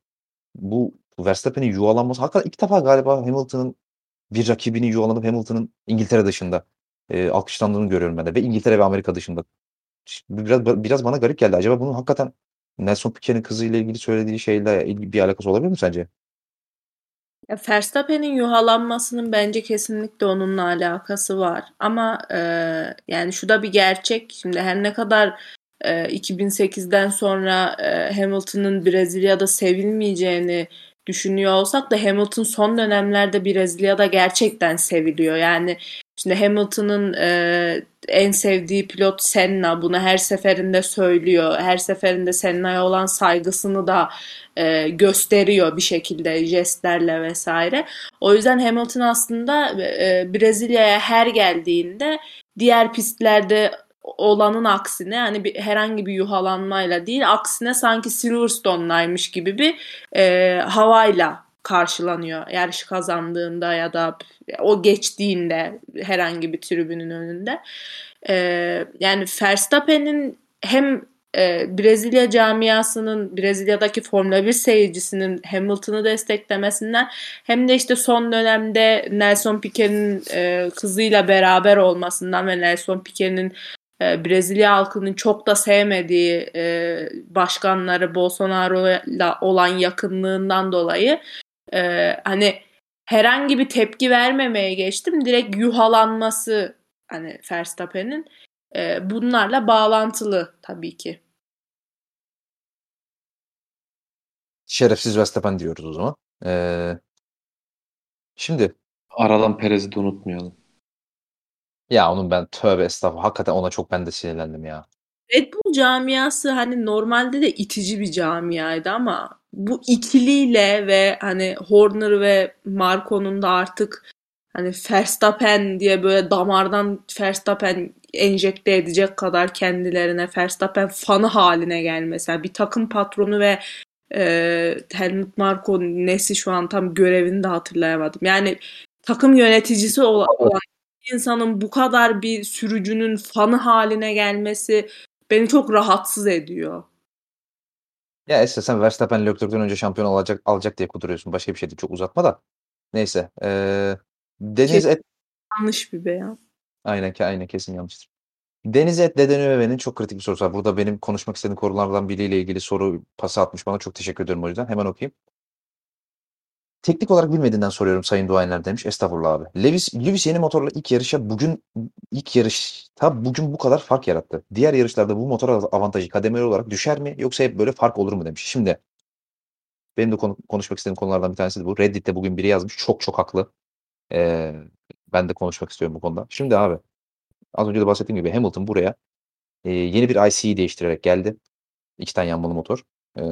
bu Verstappen'in yuvalanması hakikaten ilk defa galiba Hamilton'ın bir rakibini yuvalanıp Hamilton'ın İngiltere dışında e, alkışlandığını görüyorum ben de ve İngiltere ve Amerika dışında. Biraz biraz bana garip geldi. Acaba bunun hakikaten Nelson Piquet'in kızıyla ilgili söylediği şeyle bir alakası olabilir mi sence? Ya Verstappen'in yuhalanmasının bence kesinlikle onunla alakası var. Ama e, yani şu da bir gerçek. Şimdi her ne kadar e, 2008'den sonra e, Hamilton'ın Brezilya'da sevilmeyeceğini düşünüyor olsak da Hamilton son dönemlerde Brezilya'da gerçekten seviliyor. Yani Şimdi Hamilton'ın e, en sevdiği pilot Senna bunu her seferinde söylüyor. Her seferinde Senna'ya olan saygısını da e, gösteriyor bir şekilde jestlerle vesaire. O yüzden Hamilton aslında e, Brezilya'ya her geldiğinde diğer pistlerde olanın aksine yani bir, herhangi bir yuhalanmayla değil aksine sanki Silverstone'laymış gibi bir e, havayla karşılanıyor yarış kazandığında ya da o geçtiğinde herhangi bir tribünün önünde. Ee, yani Verstappen'in hem e, Brezilya camiasının Brezilya'daki Formula 1 seyircisinin Hamilton'ı desteklemesinden hem de işte son dönemde Nelson Piquet'in e, kızıyla beraber olmasından ve Nelson Piquet'in e, Brezilya halkının çok da sevmediği e, başkanları Bolsonaro'yla olan yakınlığından dolayı e, hani herhangi bir tepki vermemeye geçtim. Direkt yuhalanması hani Verstappen'in e, bunlarla bağlantılı tabii ki. Şerefsiz Verstappen diyoruz o zaman. Ee, şimdi aradan Perez'i de unutmayalım. Ya onun ben tövbe estağfurullah hakikaten ona çok ben de sinirlendim ya. Red Bull camiası hani normalde de itici bir camiaydı ama bu ikiliyle ve hani Horner ve Marco'nun da artık hani Verstappen diye böyle damardan Verstappen enjekte edecek kadar kendilerine Verstappen fanı haline gelmesi. bir takım patronu ve e, Helmut Marko nesi şu an tam görevini de hatırlayamadım. Yani takım yöneticisi olan insanın bu kadar bir sürücünün fanı haline gelmesi beni çok rahatsız ediyor. Ya Esra sen Verstappen Leclerc'den önce şampiyon alacak alacak diye kuduruyorsun. Başka bir şey değil. Çok uzatma da. Neyse. Ee, Deniz et... Yanlış bir beyan. Aynen, aynen kesin yanlıştır. Deniz et Dedeneve'nin çok kritik bir sorusu var. Burada benim konuşmak istediğim konulardan biriyle ilgili soru pası atmış bana. Çok teşekkür ederim o yüzden. Hemen okuyayım. Teknik olarak bilmediğinden soruyorum Sayın Duayenler demiş. Estağfurullah abi. Lewis, Lewis yeni motorla ilk yarışa bugün ilk yarışta bugün bu kadar fark yarattı. Diğer yarışlarda bu motor avantajı kademeli olarak düşer mi yoksa hep böyle fark olur mu demiş. Şimdi benim de konu, konuşmak istediğim konulardan bir tanesi de bu. Reddit'te bugün biri yazmış. Çok çok haklı. Ee, ben de konuşmak istiyorum bu konuda. Şimdi abi az önce de bahsettiğim gibi Hamilton buraya e, yeni bir IC'yi değiştirerek geldi. İki tane yanmalı motor. E,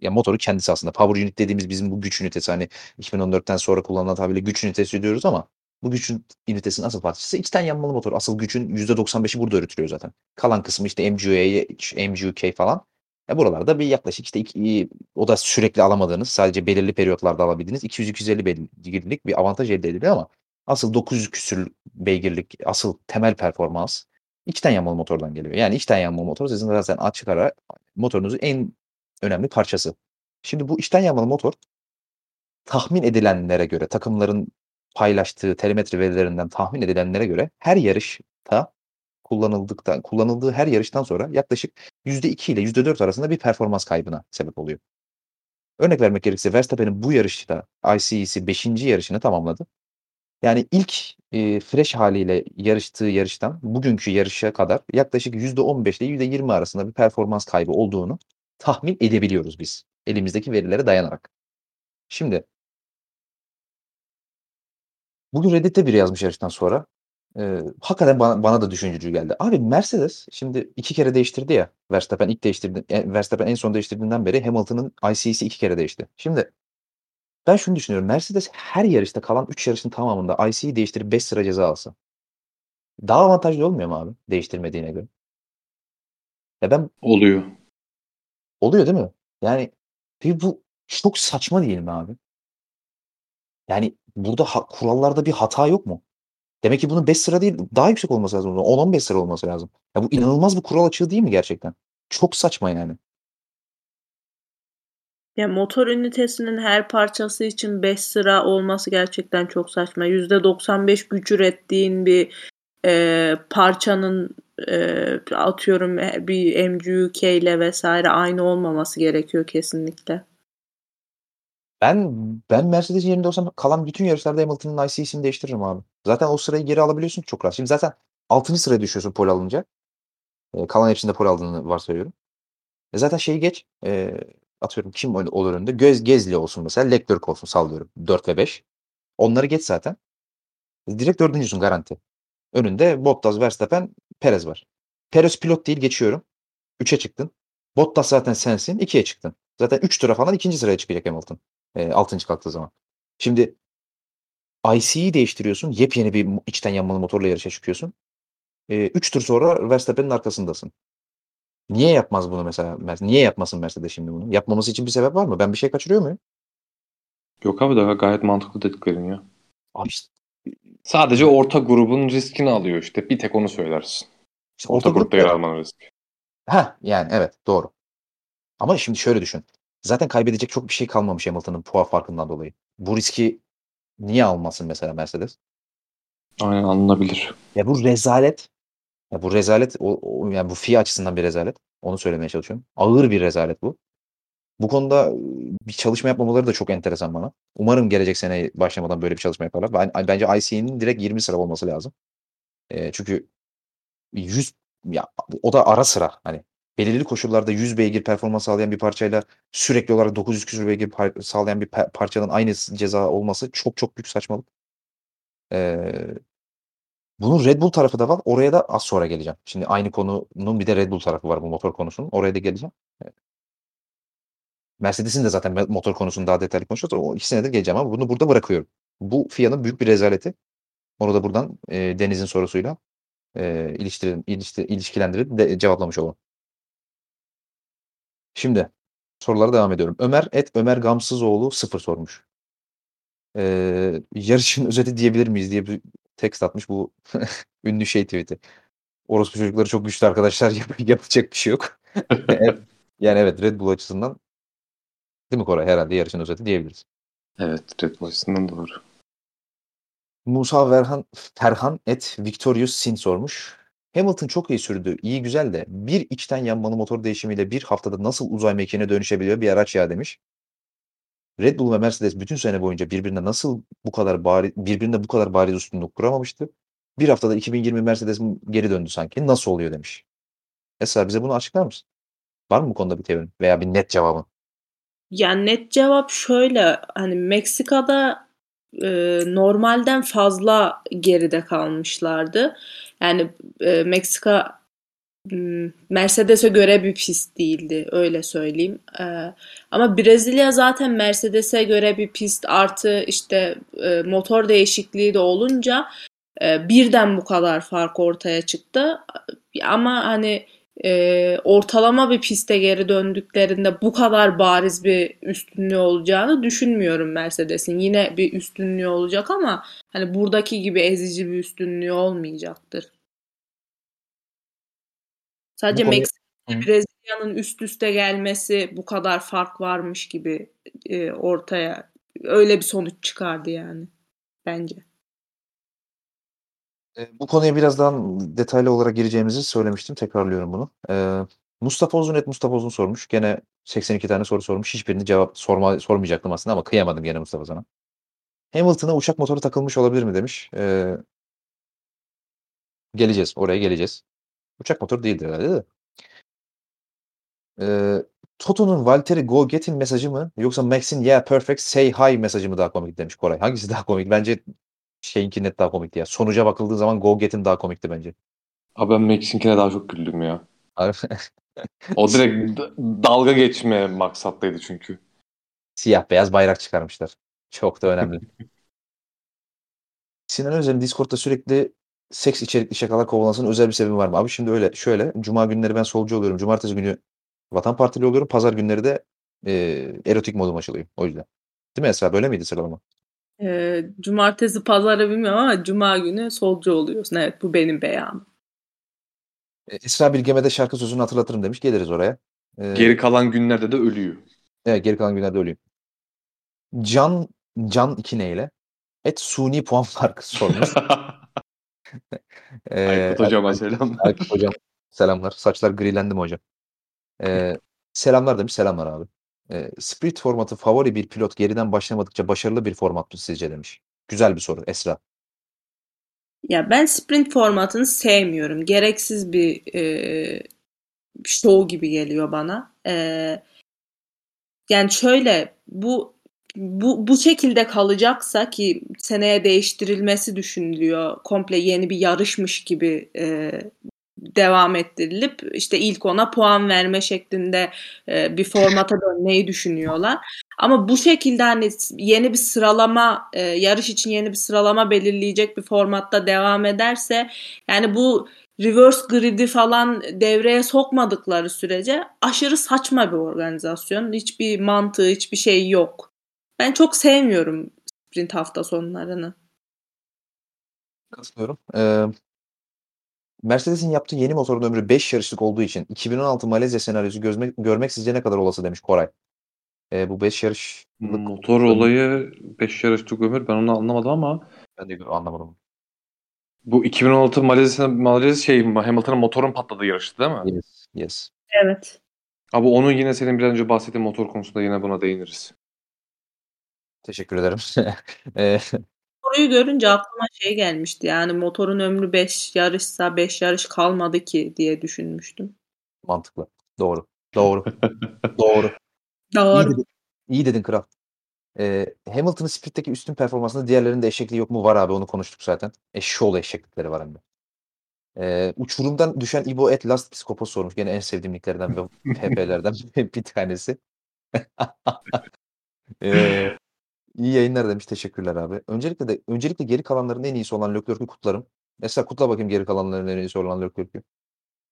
ya motoru kendisi aslında. Power unit dediğimiz bizim bu güç ünitesi hani 2014'ten sonra kullanılan tabirle güç ünitesi diyoruz ama bu güç ünitesinin asıl parçası tane yanmalı motor. Asıl gücün %95'i burada üretiliyor zaten. Kalan kısmı işte MGUA, MGUK falan. Ya buralarda bir yaklaşık işte iki, o da sürekli alamadığınız sadece belirli periyotlarda alabildiğiniz 200-250 beygirlik bir avantaj elde ediliyor ama asıl 900 küsür beygirlik asıl temel performans içten yanmalı motordan geliyor. Yani içten yanmalı motor sizin zaten açık ara motorunuzun en önemli parçası. Şimdi bu içten yanmalı motor tahmin edilenlere göre takımların paylaştığı telemetri verilerinden tahmin edilenlere göre her yarışta kullanıldıktan kullanıldığı her yarıştan sonra yaklaşık %2 ile %4 arasında bir performans kaybına sebep oluyor. Örnek vermek gerekirse Verstappen'in bu yarışta ICE'si 5. yarışını tamamladı. Yani ilk e, fresh haliyle yarıştığı yarıştan bugünkü yarışa kadar yaklaşık %15 ile %20 arasında bir performans kaybı olduğunu tahmin edebiliyoruz biz elimizdeki verilere dayanarak. Şimdi bugün Reddit'te biri yazmış yarıştan sonra. Eee, hakikaten bana bana da düşündürücü geldi. Abi Mercedes şimdi iki kere değiştirdi ya. Verstappen ilk değiştirdi eee, Verstappen en son değiştirdiğinden beri Hamilton'ın IC'si iki kere değişti. Şimdi ben şunu düşünüyorum. Mercedes her yarışta kalan 3 yarışın tamamında IC'yi değiştirip 5 sıra ceza alsa daha avantajlı olmuyor mu abi değiştirmediğine göre? Ya ben Oluyor. Oluyor değil mi? Yani ve bu çok saçma değil mi abi? Yani burada ha kurallarda bir hata yok mu? Demek ki bunun 5 sıra değil, daha yüksek olması lazım 10-15 sıra olması lazım. Ya bu inanılmaz bir kural açığı değil mi gerçekten? Çok saçma yani. Ya motor ünitesinin her parçası için 5 sıra olması gerçekten çok saçma. %95 güç ürettiğin bir e, parçanın e, atıyorum bir MGUK ile vesaire aynı olmaması gerekiyor kesinlikle. Ben ben Mercedes'in yerinde olsam kalan bütün yarışlarda Hamilton'ın IC'sini değiştiririm abi. Zaten o sırayı geri alabiliyorsun çok rahat. Şimdi zaten 6. sıraya düşüyorsun pol alınca. E, kalan hepsinde pol aldığını varsayıyorum. E zaten şeyi geç. E, atıyorum kim olur önünde? Göz Gezli olsun mesela. Leclerc olsun sallıyorum. 4 ve 5. Onları geç zaten. Direkt dördüncüsün garanti. Önünde Bottas, Verstappen, Perez var. Perez pilot değil geçiyorum. 3'e çıktın. Bottas zaten sensin. 2'ye çıktın. Zaten 3 tura falan ikinci sıraya çıkacak Hamilton. E, 6. kalktığı zaman. Şimdi IC'yi değiştiriyorsun. Yepyeni bir içten yanmalı motorla yarışa çıkıyorsun. 3 e, tur sonra Verstappen'in arkasındasın. Niye yapmaz bunu mesela? Niye yapmasın Mercedes şimdi bunu? Yapmaması için bir sebep var mı? Ben bir şey kaçırıyor muyum? Yok abi daha gayet mantıklı dediklerin ya. Abi işte Sadece orta grubun riskini alıyor işte. Bir tek onu söylersin. İşte orta, orta grupta yer almanın riski. Ha yani evet doğru. Ama şimdi şöyle düşün. Zaten kaybedecek çok bir şey kalmamış Hamilton'ın puan farkından dolayı. Bu riski niye almasın mesela Mercedes? Aynen anlanabilir. Ya bu rezalet. Ya bu rezalet o, o yani bu FIA açısından bir rezalet. Onu söylemeye çalışıyorum. Ağır bir rezalet bu. Bu konuda bir çalışma yapmamaları da çok enteresan bana. Umarım gelecek sene başlamadan böyle bir çalışma yaparlar. Ben, bence IC'nin direkt 20 sıra olması lazım. E, çünkü 100 ya o da ara sıra hani belirli koşullarda 100 beygir performans sağlayan bir parçayla sürekli olarak 900 küsur beygir par- sağlayan bir parçanın aynı ceza olması çok çok büyük saçmalık. Ee, bunun Red Bull tarafı da var. Oraya da az sonra geleceğim. Şimdi aynı konunun bir de Red Bull tarafı var bu motor konusunun. Oraya da geleceğim. Mercedes'in de zaten motor konusunu daha detaylı konuşacağız. O ikisine de geleceğim ama bunu burada bırakıyorum. Bu FIA'nın büyük bir rezaleti. Onu da buradan e, Deniz'in sorusuyla e, iliştirin, ilişti, ilişkilendirip de cevaplamış olalım. Şimdi sorulara devam ediyorum. Ömer et Ömer Gamsızoğlu sıfır sormuş. Ee, yarışın özeti diyebilir miyiz diye bir tekst atmış bu ünlü şey tweet'i. Orospu çocukları çok güçlü arkadaşlar yap- yapacak bir şey yok. Yani evet Red Bull açısından değil mi Koray? Herhalde yarışın özeti diyebiliriz. Evet Red Bull açısından doğru. Musa Verhan, Ferhan et Victorious Sin sormuş. Hamilton çok iyi sürdü. iyi güzel de bir içten yanmalı motor değişimiyle bir haftada nasıl uzay mekiğine dönüşebiliyor bir araç ya demiş. Red Bull ve Mercedes bütün sene boyunca birbirine nasıl bu kadar bari birbirine bu kadar bariz üstünlük kuramamıştı. Bir haftada 2020 Mercedes geri döndü sanki. Nasıl oluyor demiş. Esra bize bunu açıklar mısın? Var mı bu konuda bir teorin veya bir net cevabın? Yani net cevap şöyle hani Meksika'da e, normalden fazla geride kalmışlardı. Yani e, Meksika m, Mercedes'e göre bir pist değildi öyle söyleyeyim. E, ama Brezilya zaten Mercedes'e göre bir pist artı işte e, motor değişikliği de olunca e, birden bu kadar fark ortaya çıktı. Ama hani e, ortalama bir piste geri döndüklerinde bu kadar bariz bir üstünlüğü olacağını düşünmüyorum Mercedes'in. Yine bir üstünlüğü olacak ama hani buradaki gibi ezici bir üstünlüğü olmayacaktır. Sadece Meksika. Brezilya'nın üst üste gelmesi bu kadar fark varmış gibi e, ortaya öyle bir sonuç çıkardı yani bence. Bu konuya birazdan detaylı olarak gireceğimizi söylemiştim. Tekrarlıyorum bunu. E, Mustafa Uzun et Mustafa Uzun sormuş. Gene 82 tane soru sormuş. Hiçbirini cevap sorma, sormayacaktım aslında ama kıyamadım gene Mustafa sana. Hamilton'a uçak motoru takılmış olabilir mi demiş. E, geleceğiz. Oraya geleceğiz. Uçak motoru değildir herhalde de. E, Toto'nun Valtteri go get him mesajı mı yoksa Max'in yeah perfect say hi mesajı mı daha komik demiş Koray. Hangisi daha komik? Bence şeyinki net daha komikti ya. Sonuca bakıldığı zaman go get'in daha komikti bence. Abi ben Max'inkine daha çok güldüm ya. O direkt dalga geçme maksatlıydı çünkü. Siyah beyaz bayrak çıkarmışlar. Çok da önemli. Sinan Özer'in Discord'da sürekli seks içerikli şakalar kovalansın özel bir sebebi var mı? Abi şimdi öyle şöyle. Cuma günleri ben solcu oluyorum. Cumartesi günü Vatan Partili oluyorum. Pazar günleri de e, erotik modum açılıyor. O yüzden. Değil mi Esra? Böyle miydi sıralama? E, cumartesi pazarı bilmiyorum ama cuma günü solcu oluyorsun. Evet bu benim beyanım. E, Esra Bilgeme'de şarkı sözünü hatırlatırım demiş. Geliriz oraya. E, Geri kalan günlerde de ölüyor. Evet, geri kalan günlerde öleyim. Can Can iki neyle? Et suni puan farkı sormuş. Ee, Aykut hocama selam. Aykut hocam selamlar. Saçlar grilendi mi hocam? Ee, selamlar demiş. Selamlar abi. Ee, Split formatı favori bir pilot geriden başlamadıkça başarılı bir format mı sizce demiş. Güzel bir soru Esra. Ya ben sprint formatını sevmiyorum. Gereksiz bir e, show gibi geliyor bana. E, yani şöyle bu bu bu şekilde kalacaksa ki seneye değiştirilmesi düşünülüyor. Komple yeni bir yarışmış gibi e, devam ettirilip işte ilk ona puan verme şeklinde e, bir formata dönmeyi düşünüyorlar. Ama bu şekilde hani yeni bir sıralama e, yarış için yeni bir sıralama belirleyecek bir formatta devam ederse yani bu reverse grid'i falan devreye sokmadıkları sürece aşırı saçma bir organizasyon. Hiçbir mantığı, hiçbir şey yok. Ben çok sevmiyorum sprint hafta sonlarını. Katılıyorum. Ee, Mercedes'in yaptığı yeni motorun ömrü 5 yarışlık olduğu için 2016 Malezya senaryosu gözmek, görmek sizce ne kadar olası demiş Koray. Ee, bu 5 yarış Motor olayı 5 yarışlık ömür ben onu anlamadım ama ben de anlamadım. bu 2016 Malezya, Malezya şey Hamilton'ın motorun patladığı yarıştı değil mi? Yes. Yes. Evet. Abi onu yine senin biraz önce bahsettiğin motor konusunda yine buna değiniriz. Teşekkür ederim. Soruyu görünce aklıma şey gelmişti. Yani motorun ömrü 5 yarışsa 5 yarış kalmadı ki diye düşünmüştüm. mantıklı. Doğru. Doğru. Doğru. İyi Doğru. dedin, iyi dedin kral. Ee, Hamilton'ın Split'teki üstün performansında diğerlerinde eşekliği yok mu? Var abi onu konuştuk zaten. Eşşoğlu eşeklikleri var hem de. Ee, uçurumdan düşen İbo et Last Psikopos sormuş. Gene en sevdiğim nicklerden ve PP'lerden bir tanesi. ee, İyi yayınlar demiş. Teşekkürler abi. Öncelikle de öncelikle geri kalanların en iyisi olan Leclerc'ü kutlarım. Mesela kutla bakayım geri kalanların en iyisi olan Leclerc'ü.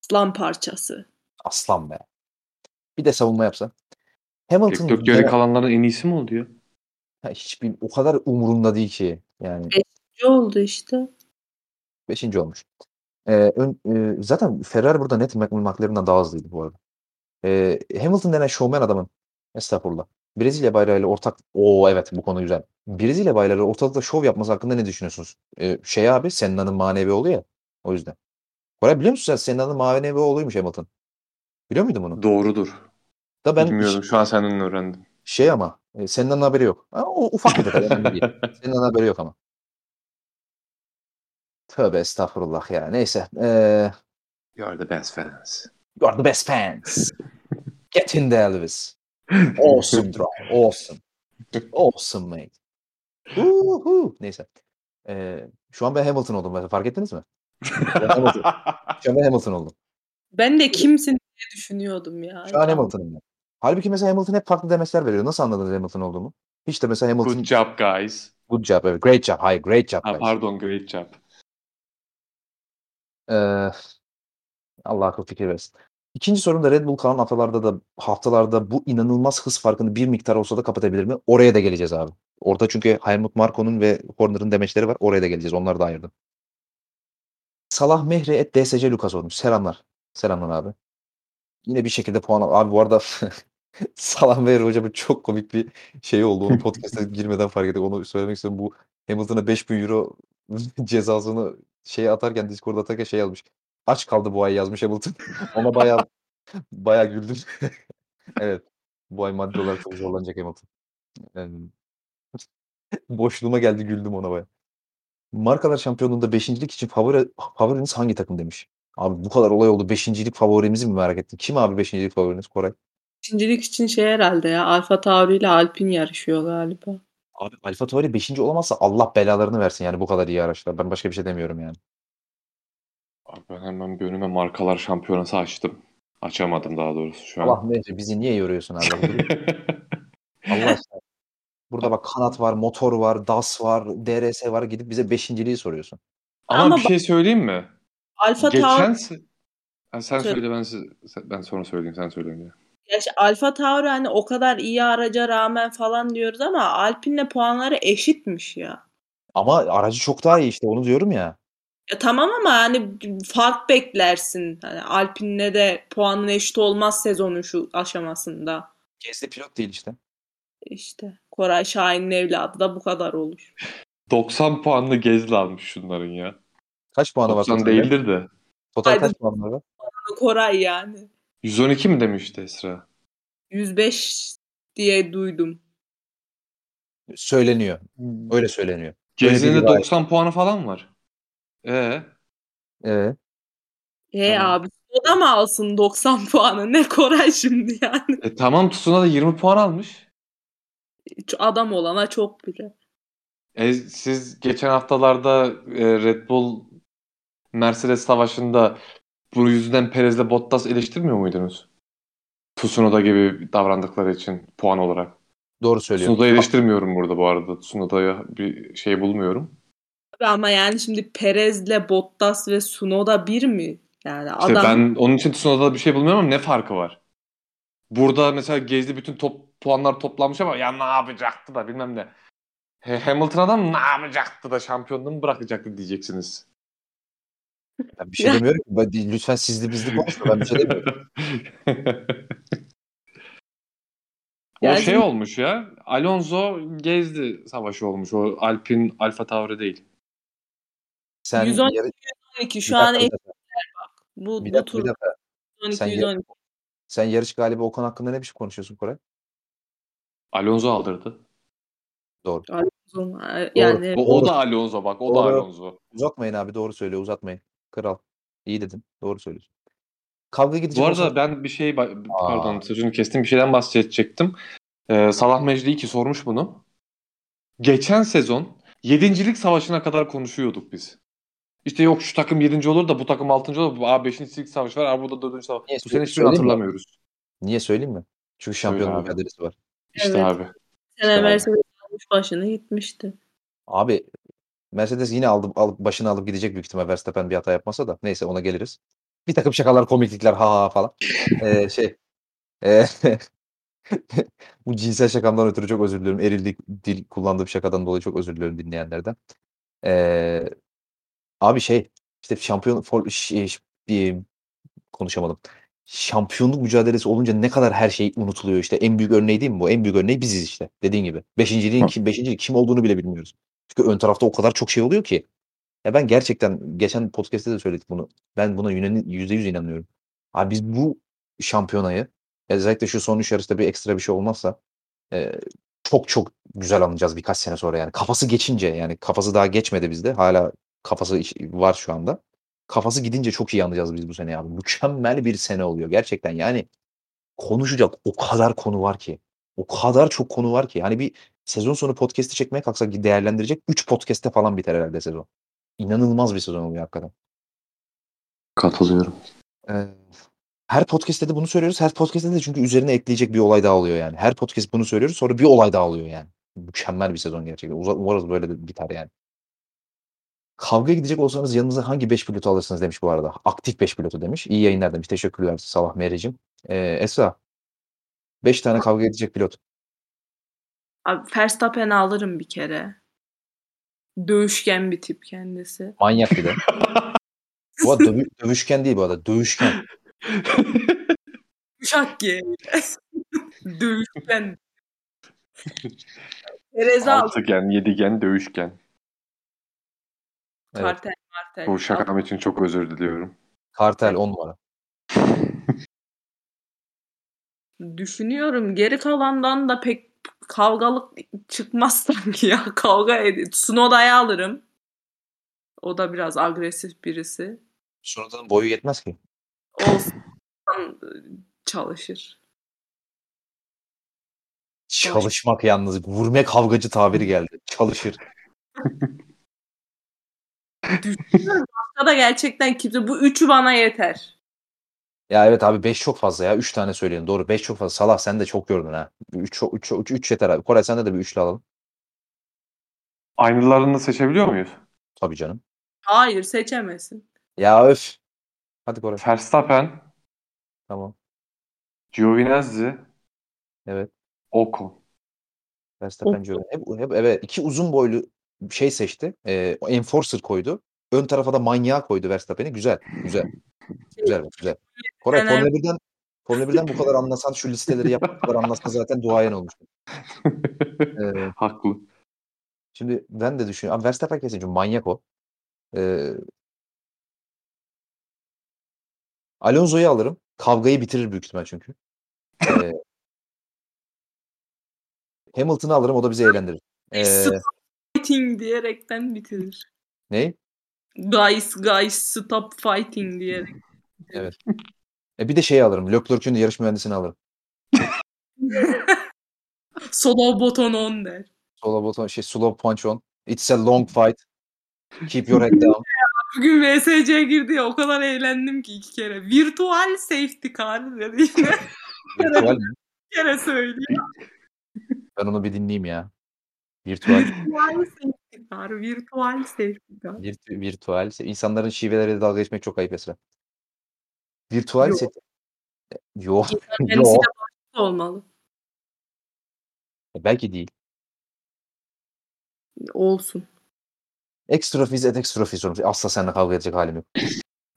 Aslan parçası. Aslan be. Bir de savunma yapsa. Hamilton Leclerc geri kalanların en iyisi mi oldu ya? Ha, hiçbir o kadar umurunda değil ki. Yani Ne oldu işte? beşinci olmuş. Ee, ön, e, zaten Ferrari burada net Mc- McLaren'dan daha hızlıydı bu arada. Ee, Hamilton denen showman adamın estağfurullah. Brezilya bayrağıyla ortak o evet bu konu güzel. Brezilya bayrağıyla ortalıkta şov yapması hakkında ne düşünüyorsunuz? Ee, şey abi Senna'nın manevi oğlu ya. O yüzden. Koray biliyor musun sen Senna'nın manevi oğluymuş Hamilton? Biliyor muydun bunu? Doğrudur. Da ben Bilmiyordum. Şu an senden öğrendim. şey ama e, Senna'nın haberi yok. Ha, o ufak bir detay. Senna'nın haberi yok ama. Tövbe estağfurullah ya. Neyse. Ee, You are the best fans. You are the best fans. Get in there, Lewis. Awesome drive. Awesome. Awesome mate. Woohoo. Neyse. Ee, şu an ben Hamilton oldum. mesela, Fark ettiniz mi? Ben Hamilton. Şu an ben Hamilton oldum. Ben de kimsin diye düşünüyordum ya. Şu an Hamilton'ım ben. Halbuki mesela Hamilton hep farklı demesler veriyor. Nasıl anladınız Hamilton olduğumu? Hiç de mesela Hamilton Good job guys. good job. Evet. Great job. Hayır, great job. Ha, guys. pardon great job. Ee, Allah akıl fikir versin. İkinci sorum da Red Bull kalan haftalarda da haftalarda bu inanılmaz hız farkını bir miktar olsa da kapatabilir mi? Oraya da geleceğiz abi. Orada çünkü Helmut Marko'nun ve Horner'ın demeçleri var. Oraya da geleceğiz. Onları da ayırdım. Salah Mehri et DSC Lucas olmuş. Selamlar. Selamlar abi. Yine bir şekilde puan al. Abi bu arada Salah Mehri hocamın çok komik bir şey oldu. Onu podcast'a girmeden fark ettik. Onu söylemek istiyorum. Bu Hamilton'a 5000 euro cezasını şeye atarken Discord'a atarken şey yazmış. Aç kaldı bu ay yazmış Hamilton. Ona bayağı bayağı güldüm. evet. Bu ay maddi olarak çok zorlanacak Hamilton. Yani, boşluğuma geldi güldüm ona bayağı. Markalar şampiyonluğunda beşincilik için favori, favoriniz hangi takım demiş. Abi bu kadar olay oldu. Beşincilik favorimizi mi merak ettin? Kim abi beşincilik favoriniz Koray? İkincilik için şey herhalde ya. Alfa Tauri ile Alpin yarışıyor galiba. Abi Alfa Tauri 5. olamazsa Allah belalarını versin yani bu kadar iyi araçlar. Ben başka bir şey demiyorum yani. Abi ben hemen bir önüme markalar şampiyonası açtım. Açamadım daha doğrusu şu an. Allah neyse bizi niye yoruyorsun abi? Allah aşkına. Burada bak kanat var, motor var, DAS var, DRS var. Gidip bize beşinciliği soruyorsun. Ama, Ama bir şey söyleyeyim mi? Alfa Geçen Tauri, Ha, sen Söyle. söyle ben siz- sen- ben sonra söyleyeyim sen söyle önce. Gerçi Alfa Tauri hani o kadar iyi araca rağmen falan diyoruz ama Alpin'le puanları eşitmiş ya. Ama aracı çok daha iyi işte onu diyorum ya. Ya tamam ama hani fark beklersin. Hani Alpin'le de puanın eşit olmaz sezonun şu aşamasında. Gezdi pilot değil işte. İşte Koray Şahin'in evladı da bu kadar olur. 90 puanlı Gezli almış şunların ya. Kaç puanı var 90 totalde? değildir de. Total kaç puanı var? Koray yani. 112 mi demişti Esra? 105 diye duydum. Söyleniyor. Öyle söyleniyor. Öyle Gezli'nin bir de rivayet. 90 puanı falan var. Ee, Evet. E Tamam. abi o da mı alsın 90 puanı? Ne Koray şimdi yani? e, tamam Tsuna da 20 puan almış. Adam olana çok bile. E, siz geçen haftalarda e, Red Bull Mercedes savaşında bu yüzden Perez'le Bottas eleştirmiyor muydunuz? Tsunoda gibi davrandıkları için puan olarak. Doğru söylüyor. Tsunoda'yı eleştirmiyorum burada bu arada. Tsunoda'ya bir şey bulmuyorum. Ama yani şimdi Perez'le Bottas ve Sunoda bir mi? Yani İşte adam ben onun için Tsunoda'da bir şey bulmuyorum ama ne farkı var? Burada mesela Gezdi bütün top puanlar toplanmış ama ya ne yapacaktı da bilmem ne. He- Hamilton adam ne yapacaktı da şampiyonluğu mı bırakacaktı diyeceksiniz. Ben bir şey demiyorum ki. Ben- Lütfen sizli bizli konuşma. Ben bir şey demiyorum. o Yani şey olmuş ya. Alonso Gezdi savaşı olmuş. O Alpin Alfa Tauri değil. Sen 112 yarı- 112 bir şu an dakika, bu, bir bu dakika, tur bir dakika. 112 Sen ya- 112. Sen yarış galibi Okan hakkında ne bir şey konuşuyorsun Koray? Alonso aldırdı. Yani O, o da Alonso bak. O da Doğru. Alonso. Uzatmayın abi doğru söylüyor uzatmayın. Kral. İyi dedin. Doğru söylüyorsun. Kavga gidecek Bu arada olsa- ben bir şey pardon sözünü kestim bir şeyden bahsedecektim. Ee, Salah Mecdi ki sormuş bunu. Geçen sezon yedincilik savaşına kadar konuşuyorduk biz. İşte yok şu takım 7. olur da bu takım 6. olur. Aa 5. savaş var. Aa burada 4. savaş. Niye Bu sene hiçbirini söyleyeyim mi? hatırlamıyoruz. Niye söyleyeyim mi? Çünkü şampiyonluk abi. mücadelesi var. İşte Evet. abi. sene Mercedes almış başını gitmişti. Abi Mercedes yine aldı, alıp başını alıp gidecek büyük ihtimal Verstappen bir hata yapmasa da. Neyse ona geliriz. Bir takım şakalar, komiklikler ha ha falan. Ee, şey e, bu cinsel şakamdan ötürü çok özür diliyorum. Eril dil, dil kullandığım şakadan dolayı çok özür diliyorum dinleyenlerden. Ee, abi şey işte şampiyon for, şey, bir, konuşamadım. Şampiyonluk mücadelesi olunca ne kadar her şey unutuluyor işte. En büyük örneği değil mi bu? En büyük örneği biziz işte. Dediğin gibi. Beşinciliğin kim, beşincilik kim olduğunu bile bilmiyoruz. Çünkü ön tarafta o kadar çok şey oluyor ki. Ya ben gerçekten geçen podcast'te de söyledik bunu. Ben buna yüzde yüz inanıyorum. Abi biz bu şampiyonayı özellikle şu son üç yarışta bir ekstra bir şey olmazsa e, çok çok güzel anlayacağız birkaç sene sonra yani. Kafası geçince yani kafası daha geçmedi bizde. Hala kafası var şu anda. Kafası gidince çok iyi anlayacağız biz bu sene abi. Mükemmel bir sene oluyor gerçekten. Yani konuşacak o kadar konu var ki. O kadar çok konu var ki. Yani bir sezon sonu podcast'i çekmeye kalksak değerlendirecek 3 podcast'te falan biter herhalde sezon. İnanılmaz bir sezon oluyor hakikaten. Katılıyorum. Ee, her podcast'te de bunu söylüyoruz. Her podcast'te de çünkü üzerine ekleyecek bir olay daha oluyor yani. Her podcast bunu söylüyoruz sonra bir olay daha oluyor yani. Mükemmel bir sezon gerçekten. Umarız böyle de biter yani. Kavga gidecek olsanız yanınıza hangi 5 pilotu alırsınız demiş bu arada. Aktif 5 pilotu demiş. İyi yayınlar demiş. Teşekkürler Salah Mericim. Ee, Esra. 5 tane kavga edecek pilot. Abi Verstappen'i alırım bir kere. Dövüşken bir tip kendisi. Manyak bir de. bu arada dövü, dövüşken değil bu arada. Dövüşken. Uşak ye. dövüşken. Altıgen, yedigen, dövüşken. Evet. Kartel, kartel. Bu şakam için çok özür diliyorum. Kartel 10 numara. Düşünüyorum geri kalandan da pek kavgalık çıkmaz sanki ya. Kavga edip Snoda'yı alırım. O da biraz agresif birisi. Snoda'nın boyu yetmez ki. Olsun. Çalışır. Çalışmak yalnız. Vurme kavgacı tabiri geldi. Çalışır. Düşünüyorum. Başka da gerçekten kimse. Bu üçü bana yeter. Ya evet abi 5 çok fazla ya. 3 tane söyleyin. Doğru 5 çok fazla. Salah sen de çok gördün ha. 3 3 3 3 yeter abi. Koray sende de bir üçlü alalım. Aynılarını seçebiliyor muyuz? Tabii canım. Hayır seçemezsin. Ya öf. Hadi Koray. Verstappen. Tamam. Giovinazzi. Evet. Ocon. Verstappen Giovinazzi. Hep, hep, evet iki uzun boylu şey seçti. E, Enforcer koydu. Ön tarafa da manyağı koydu Verstappen'i. Güzel. Güzel. Güzel. Güzel. Koray Formula 1'den Formula 1'den bu kadar anlasan şu listeleri yap bu kadar anlasan zaten duayen olmuştun. ee, Haklı. Şimdi ben de düşünüyorum. Abi Verstappen kesin çünkü manyak o. Ee, Alonso'yu alırım. Kavgayı bitirir büyük ihtimal çünkü. Ee, Hamilton'ı alırım o da bizi eğlendirir. Ee, fighting diyerekten bitirir. Ne? Guys guys stop fighting diyerek. Evet. E bir de şey alırım. De yarış mühendisini alırım. Slow button on der. Slow button şey slow punch on. It's a long fight. Keep your head down. Bugün VSC girdi ya o kadar eğlendim ki iki kere. Virtual safety car dedi yine. Virtual mi? Bir kere söylüyor. Ben onu bir dinleyeyim ya. Virtual. Virtual safety car. Virtual safety car. Virt virtual. İnsanların şiveleriyle dalga geçmek çok ayıp Esra. Virtual Yok. set. Yok. Kendisi Yok. de başka olmalı. E, Belki değil. Olsun. Ekstrofiz et ekstrofiz olmuş. Asla seninle kavga edecek halim yok.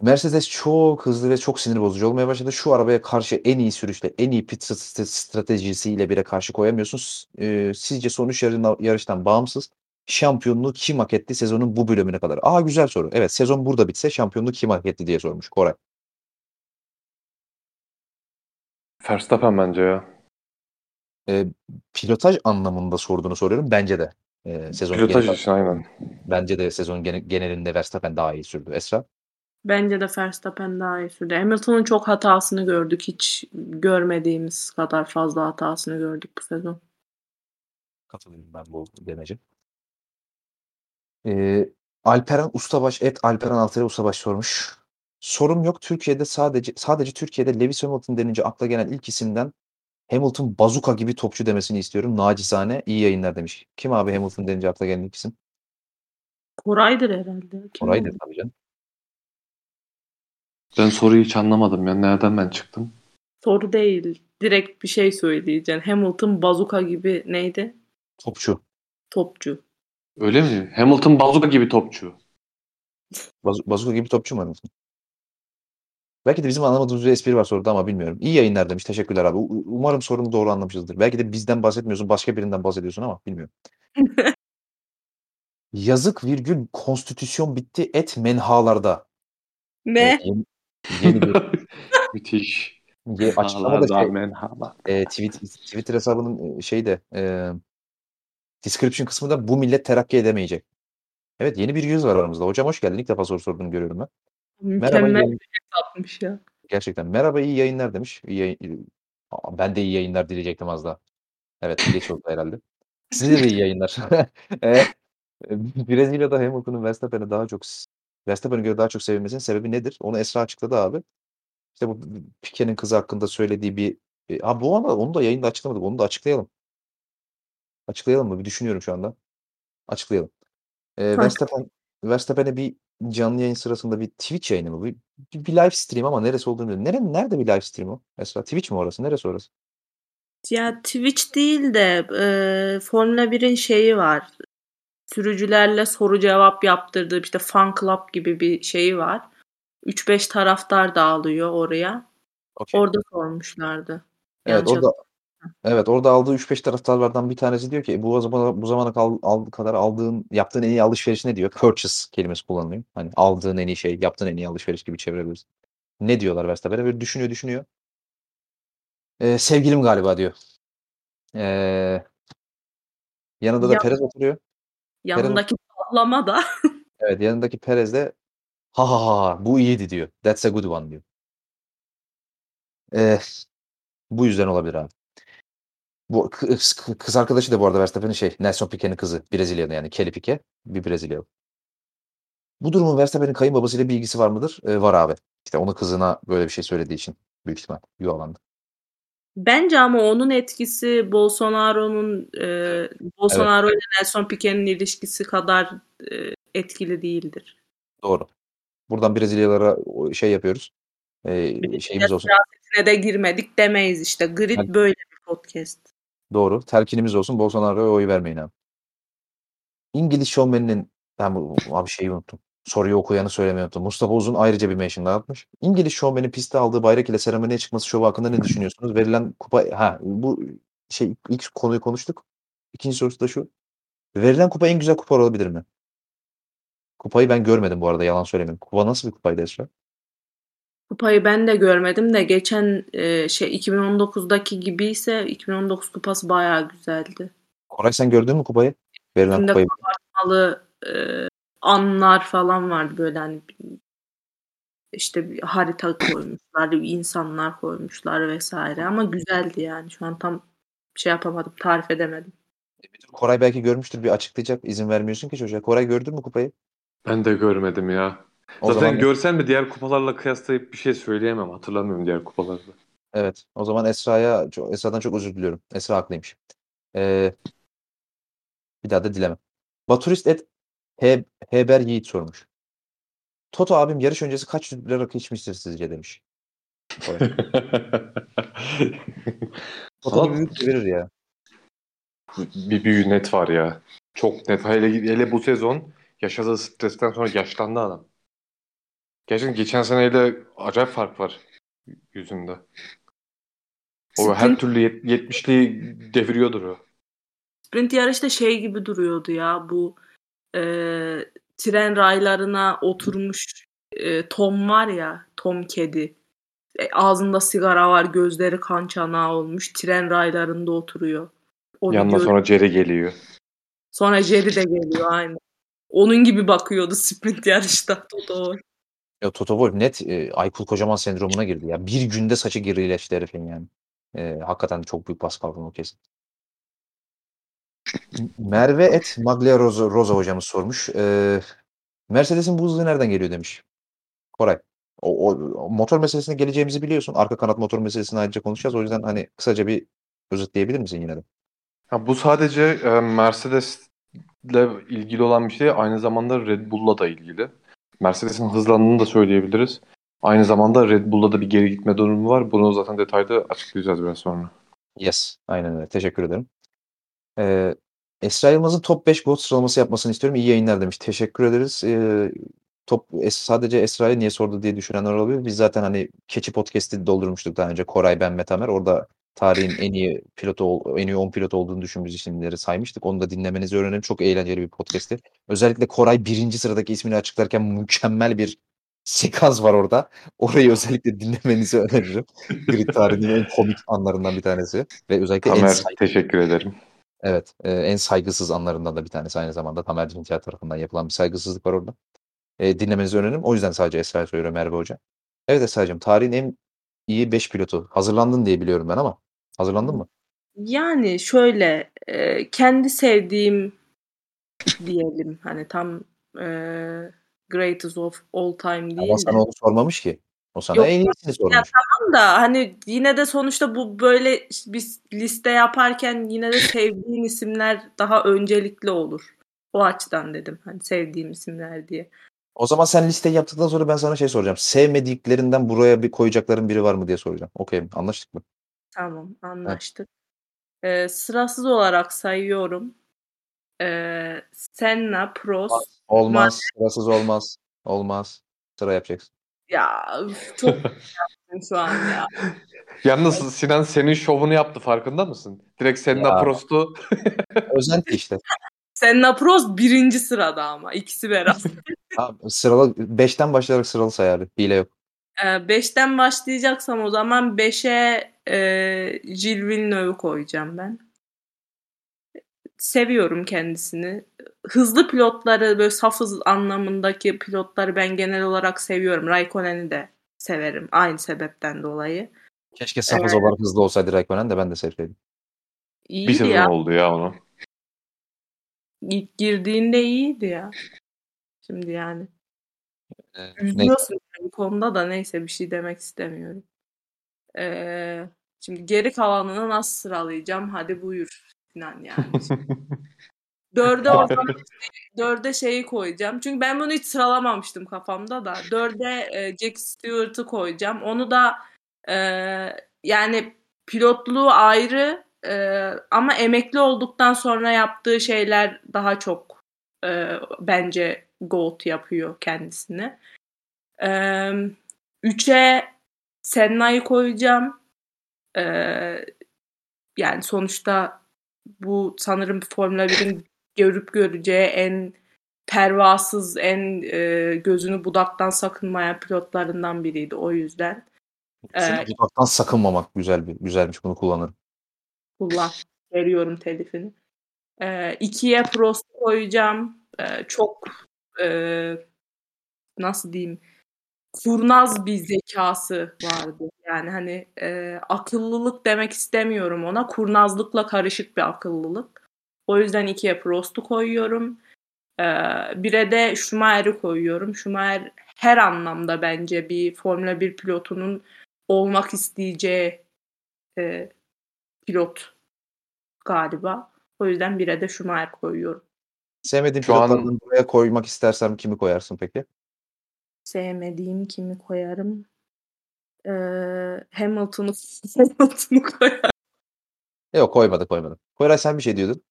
Mercedes çok hızlı ve çok sinir bozucu olmaya başladı. Şu arabaya karşı en iyi sürüşle, en iyi pit st- stratejisiyle bile karşı koyamıyorsun. S- e, sizce sonuç yarın- yarıştan bağımsız şampiyonluğu kim hak etti sezonun bu bölümüne kadar? Aa güzel soru. Evet sezon burada bitse şampiyonluğu kim hak etti diye sormuş Koray. Verstappen bence ya. E, pilotaj anlamında sorduğunu soruyorum. Bence de. E, sezonun Pilotaj genel- için aynen. bence de gene- genelinde Verstappen daha iyi sürdü. Esra? Bence de Verstappen daha iyi sürdü. Hamilton'ın çok hatasını gördük. Hiç görmediğimiz kadar fazla hatasını gördük bu sezon. Katılıyorum ben bu demece. Ee, Alperen Ustabaş et Alperen Altaylı Ustabaş sormuş. Sorum yok. Türkiye'de sadece sadece Türkiye'de Lewis Hamilton denince akla gelen ilk isimden Hamilton bazuka gibi topçu demesini istiyorum. Nacizane iyi yayınlar demiş. Kim abi Hamilton denince akla gelen ilk isim? Koray'dır herhalde. Kim Koray'dır tabii canım. Ben soruyu hiç anlamadım ya. Nereden ben çıktım? Soru değil. Direkt bir şey söyleyeceksin. Hamilton bazuka gibi neydi? Topçu. Topçu. Öyle mi? Hamilton bazuka gibi topçu. Baz bazuka gibi topçu mu Hamilton? Belki de bizim anlamadığımız bir espri var soruda ama bilmiyorum. İyi yayınlar demiş. Teşekkürler abi. U- umarım sorunu doğru anlamışızdır. Belki de bizden bahsetmiyorsun, başka birinden bahsediyorsun ama bilmiyorum. Yazık virgül konstitüsyon bitti et menhalarda. Ne? Yeni, bir Müthiş. ye, açıklamada şey, menhala. e, tweet, Twitter hesabının e, şeyde e, description kısmında bu millet terakki edemeyecek. Evet yeni bir yüz var aramızda. Hocam hoş geldin. İlk defa soru sorduğunu görüyorum ben. Merhaba. Mükemmel iyi- bir şey yapmış ya. Gerçekten. Merhaba iyi yayınlar demiş. İyi yayın- Aa, ben de iyi yayınlar diyecektim az daha. Evet geç oldu herhalde. Size de iyi yayınlar. e, Brezilya'da Hamilton'ın Verstappen'e daha çok Verstappen'e göre daha çok sevilmesinin sebebi nedir? Onu Esra açıkladı abi. İşte bu Piquet'in kızı hakkında söylediği bir e, bu ama onu da yayında açıklamadık. Onu da açıklayalım. Açıklayalım mı? Bir düşünüyorum şu anda. Açıklayalım. Hadi. Verstappen Verstappen'e bir canlı yayın sırasında bir Twitch yayını mı? Bir, bir, bir live stream ama neresi olduğunu bilmiyorum. Nere, nerede bir live stream o? Esra Twitch mi orası? Neresi orası? Ya Twitch değil de e, Formula 1'in şeyi var. Sürücülerle soru cevap yaptırdığı işte fan club gibi bir şeyi var. 3-5 taraftar dağılıyor oraya. Okey. Orada sormuşlardı. Evet Yanlış orada Evet orada aldığı 3-5 taraftarlardan bir tanesi diyor ki bu zamana bu zamana kal, al- kadar aldığın yaptığın en iyi alışveriş ne diyor? Purchase kelimesi kullanılıyor. Hani aldığın en iyi şey, yaptığın en iyi alışveriş gibi çevirebiliriz. Ne diyorlar Verstappen'e? Böyle düşünüyor düşünüyor. Ee, sevgilim galiba diyor. Ee, yanında da Ya- Perez oturuyor. Yanındaki sallama da Evet yanındaki Perez de ha ha ha ha, bu iyiydi diyor. That's a good one diyor. Ee, bu yüzden olabilir abi. Bu kız, kız arkadaşı da bu arada Verstappen'in şey Nelson Piquet'in kızı Brezilyalı yani Kelly Piquet bir Brezilyalı. Bu durumun Verstappen'in kayınbabasıyla bir ilgisi var mıdır? Ee, var abi. İşte onun kızına böyle bir şey söylediği için büyük ihtimal yuvalandı. Bence ama onun etkisi Bolsonaro'nun e, Bolsonaro ile Nelson Piquet'in ilişkisi kadar e, etkili değildir. Doğru. Buradan Brezilyalara şey yapıyoruz. Ee, şeyimiz olsun. Siyasetine de girmedik demeyiz işte. Grid Yani- böyle bir podcast. Doğru. Telkinimiz olsun. Bolsonaro'ya oy vermeyin abi. İngiliz şovmeninin ben bu abi şeyi unuttum. Soruyu okuyanı söylemeyi unuttum. Mustafa Uzun ayrıca bir mention daha atmış. İngiliz şovmenin piste aldığı bayrak ile seremoniye çıkması şovu hakkında ne düşünüyorsunuz? Verilen kupa ha bu şey ilk konuyu konuştuk. İkinci sorusu da şu. Verilen kupa en güzel kupa olabilir mi? Kupayı ben görmedim bu arada yalan söylemeyeyim. Kupa nasıl bir kupaydı Esra? Kupayı ben de görmedim de geçen e, şey 2019'daki gibiyse 2019 kupası bayağı güzeldi. Koray sen gördün mü kupayı? Verilen Şimdi kupayı. Halı e, anlar falan vardı böyle hani işte bir harita koymuşlar, insanlar koymuşlar vesaire ama güzeldi yani. Şu an tam şey yapamadım, tarif edemedim. Koray belki görmüştür bir açıklayacak. İzin vermiyorsun ki çocuğa. Koray gördün mü kupayı? Ben de görmedim ya. O Zaten zaman görsem de diğer kupalarla kıyaslayıp bir şey söyleyemem. Hatırlamıyorum diğer kupalarda. evet. O zaman Esra'ya Esra'dan çok özür diliyorum. Esra haklıymış. Ee, bir daha da dilemem. Baturist et He- Heber Yiğit sormuş. Toto abim yarış öncesi kaç litre rakı içmiştir sizce demiş. Toto büyük verir ya. bir, bir net var ya. Çok net. Hele, hele bu sezon yaşadığı stresten sonra yaşlandı adam. Gerçekten geçen seneyle acayip fark var yüzünde. O her Sprint, türlü yet- 70'liği deviriyordur o. sprint yarışta şey gibi duruyordu ya bu e, tren raylarına oturmuş e, Tom var ya Tom kedi. E, ağzında sigara var, gözleri kan çanağı olmuş. Tren raylarında oturuyor. O Yanına video- sonra Jerry geliyor. Sonra Jerry de geliyor aynı. Onun gibi bakıyordu sprint yarışta Toto. Ya Toto Wolff net e, Aykul Kocaman sendromuna girdi ya. Bir günde saçı gerileşti herifin yani. E, hakikaten çok büyük baskı altında o kesin. Merve et Maglia Rosa, Rosa hocamız sormuş. E, Mercedes'in bu hızı nereden geliyor demiş. Koray. O, o, motor meselesine geleceğimizi biliyorsun. Arka kanat motor meselesini ayrıca konuşacağız. O yüzden hani kısaca bir özetleyebilir misin yine de? Ha, bu sadece e, Mercedes'le ilgili olan bir şey. Aynı zamanda Red Bull'la da ilgili. Mercedes'in hızlandığını da söyleyebiliriz. Aynı zamanda Red Bull'da da bir geri gitme durumu var. Bunu zaten detaylı açıklayacağız biraz sonra. Yes. Aynen öyle. Teşekkür ederim. Ee, Esra Yılmaz'ın top 5 GOAT sıralaması yapmasını istiyorum. İyi yayınlar demiş. Teşekkür ederiz. Ee, top es- sadece Esra'ya niye sordu diye düşünenler olabilir. Biz zaten hani Keçi Podcast'i doldurmuştuk daha önce. Koray, ben ve Tamer. Orada tarihin en iyi pilotu, en iyi 10 pilot olduğunu düşündüğümüz isimleri saymıştık. Onu da dinlemenizi öğrenelim. Çok eğlenceli bir podcast'ti. Özellikle Koray birinci sıradaki ismini açıklarken mükemmel bir sekans var orada. Orayı özellikle dinlemenizi öneririm. Grid tarihinin en komik anlarından bir tanesi. Ve özellikle en Tamer say- teşekkür ederim. Evet, e, en saygısız anlarından da bir tanesi aynı zamanda Tamer Dinçer tarafından yapılan bir saygısızlık var orada. E, dinlemenizi öneririm. O yüzden sadece Esra'ya söylüyorum Merve Hoca. Evet Esra'cığım, tarihin en iyi 5 pilotu. Hazırlandın diye biliyorum ben ama. Hazırlandın mı? Yani şöyle e, kendi sevdiğim diyelim hani tam e, greatest of all time değil Ama sana onu sormamış ki. O sana Yok, en iyisini sormuş. Tamam da hani yine de sonuçta bu böyle bir liste yaparken yine de sevdiğin isimler daha öncelikli olur. O açıdan dedim hani sevdiğim isimler diye. O zaman sen listeyi yaptıktan sonra ben sana şey soracağım. Sevmediklerinden buraya bir koyacakların biri var mı diye soracağım. Okey mi? Anlaştık mı? Tamam anlaştık. Ee, sırasız olarak sayıyorum. Ee, Senna, Prost. Olmaz. Sırasız olmaz. Olmaz. Sıra yapacaksın. Ya üf, çok şu an ya. Yalnız Sinan senin şovunu yaptı farkında mısın? Direkt Senna Ya. Prost'u Özenti işte. Senna, Prost birinci sırada ama ikisi beraber. Abi, sıralı 5'ten başlayarak sıralı sayardı. Hile yok. Ee, beşten başlayacaksam o zaman beşe e, Gilles Villeneuve'ü koyacağım ben. Seviyorum kendisini. Hızlı pilotları böyle saf hız anlamındaki pilotları ben genel olarak seviyorum. Raikkonen'i de severim aynı sebepten dolayı. Keşke safız olarak hızlı olsaydı Raikkonen de ben de sevseydim. bir İyiydi sezon ya. oldu ya onu. İlk girdiğinde iyiydi ya. Şimdi yani. Ee. Üzülüyorsun bu konuda da neyse bir şey demek istemiyorum. Ee, şimdi geri kalanını nasıl sıralayacağım? Hadi buyur Sinan yani. Dörde dörde şeyi koyacağım. Çünkü ben bunu hiç sıralamamıştım kafamda da. Dörde e, Jack Stewart'ı koyacağım. Onu da e, yani pilotluğu ayrı e, ama emekli olduktan sonra yaptığı şeyler daha çok e, bence GOAT yapıyor kendisini. E, üçe Senna'yı koyacağım. E, yani sonuçta bu sanırım Formula 1'in görüp göreceği en pervasız, en e, gözünü budaktan sakınmayan pilotlarından biriydi o yüzden. Ee, budaktan sakınmamak güzel bir güzelmiş bunu kullanırım. Kullan. Veriyorum telifini. Ee, ikiye Prost koyacağım. Ee, çok e, nasıl diyeyim kurnaz bir zekası vardı. Yani hani e, akıllılık demek istemiyorum ona. Kurnazlıkla karışık bir akıllılık. O yüzden ikiye Prost'u koyuyorum. Ee, bire de Schumacher'i koyuyorum. Schumacher her anlamda bence bir Formula 1 pilotunun olmak isteyeceği e, pilot galiba. O yüzden bire de Schumacher koyuyorum. Sevmediğin Şu an- buraya koymak istersem kimi koyarsın peki? Sevmediğim kimi koyarım? Ee, Hamilton'u Hamilton'u koyarım. Yok koymadı koymadı. Koray sen bir şey diyordun.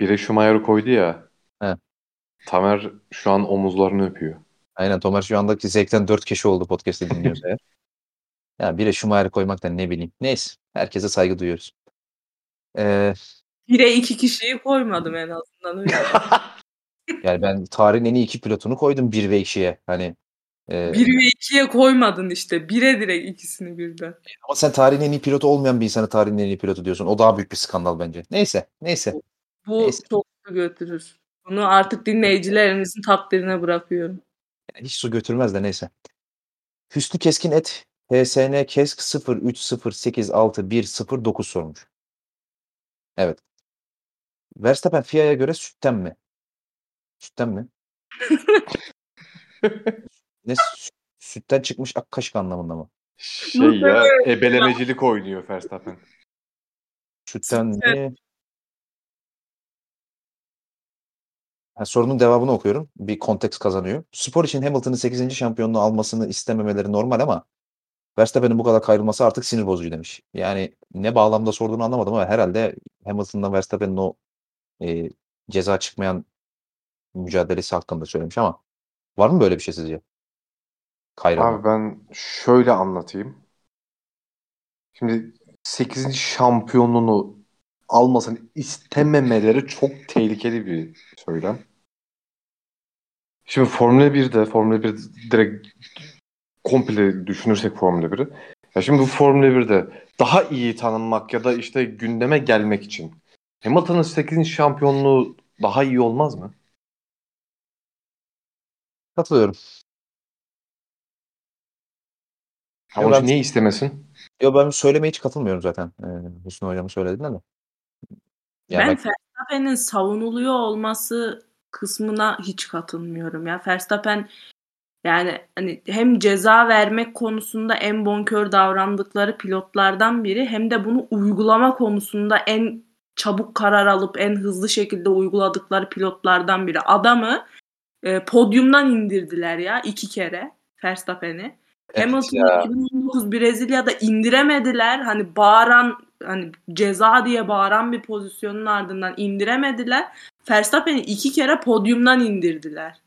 Bire Schumacher'ı koydu ya. He. Tamer şu an omuzlarını öpüyor. Aynen Tomer şu andaki zevkten 4 kişi oldu podcast'ı dinliyorsa eğer. Ya bire Schumacher'i koymaktan ne bileyim. Neyse. Herkese saygı duyuyoruz. Ee, Bire iki kişiyi koymadım en azından. Öyle. yani ben tarihin en iyi iki pilotunu koydum 1 ve 2'ye. Hani e, Bir ve ikiye koymadın işte. Bire direkt ikisini birden. ama sen tarihin en iyi pilotu olmayan bir insana tarihin en iyi pilotu diyorsun. O daha büyük bir skandal bence. Neyse. Neyse. Bu Neyse. çok su götürür. Bunu artık dinleyicilerimizin takdirine bırakıyorum. Hiç su götürmez de neyse. Hüsnü Keskin et HSN Kesk 030861009 sormuş. Evet. Verstappen FIA'ya göre sütten mi? Sütten mi? Ne sü- sütten çıkmış ak kaşık anlamında mı? Şey ya ebelemecilik oynuyor Verstappen. Sütten Sütten. Ha, sorunun devamını okuyorum. Bir konteks kazanıyor. Spor için Hamilton'ın 8. şampiyonluğu almasını istememeleri normal ama Verstappen'in bu kadar kayrılması artık sinir bozucu demiş. Yani ne bağlamda sorduğunu anlamadım ama herhalde Hamilton'dan Verstappen'in o e, ceza çıkmayan mücadelesi hakkında söylemiş ama var mı böyle bir şey sizce? Kayrılma. Abi ben şöyle anlatayım. Şimdi 8. şampiyonluğunu almasını istememeleri çok tehlikeli bir söylem. Şimdi Formula 1'de, Formula 1 direkt komple düşünürsek Formula 1'i. Ya şimdi bu Formula 1'de daha iyi tanınmak ya da işte gündeme gelmek için Hamilton'ın 8. şampiyonluğu daha iyi olmaz mı? Katılıyorum. Ama ben- niye istemesin? Yo ben söylemeye hiç katılmıyorum zaten. Ee, Hüsnü Hocam'ın söylediğine de. Ya ben ben- Verstappen'in savunuluyor olması kısmına hiç katılmıyorum ya. Verstappen yani hani hem ceza vermek konusunda en bonkör davrandıkları pilotlardan biri hem de bunu uygulama konusunda en çabuk karar alıp en hızlı şekilde uyguladıkları pilotlardan biri. Adamı e, podyumdan indirdiler ya iki kere Verstappen'i. Evet Hamilton'ı ya. 2019 Brezilya'da indiremediler. Hani bağıran hani ceza diye bağıran bir pozisyonun ardından indiremediler. Verstappen'i iki kere podyumdan indirdiler.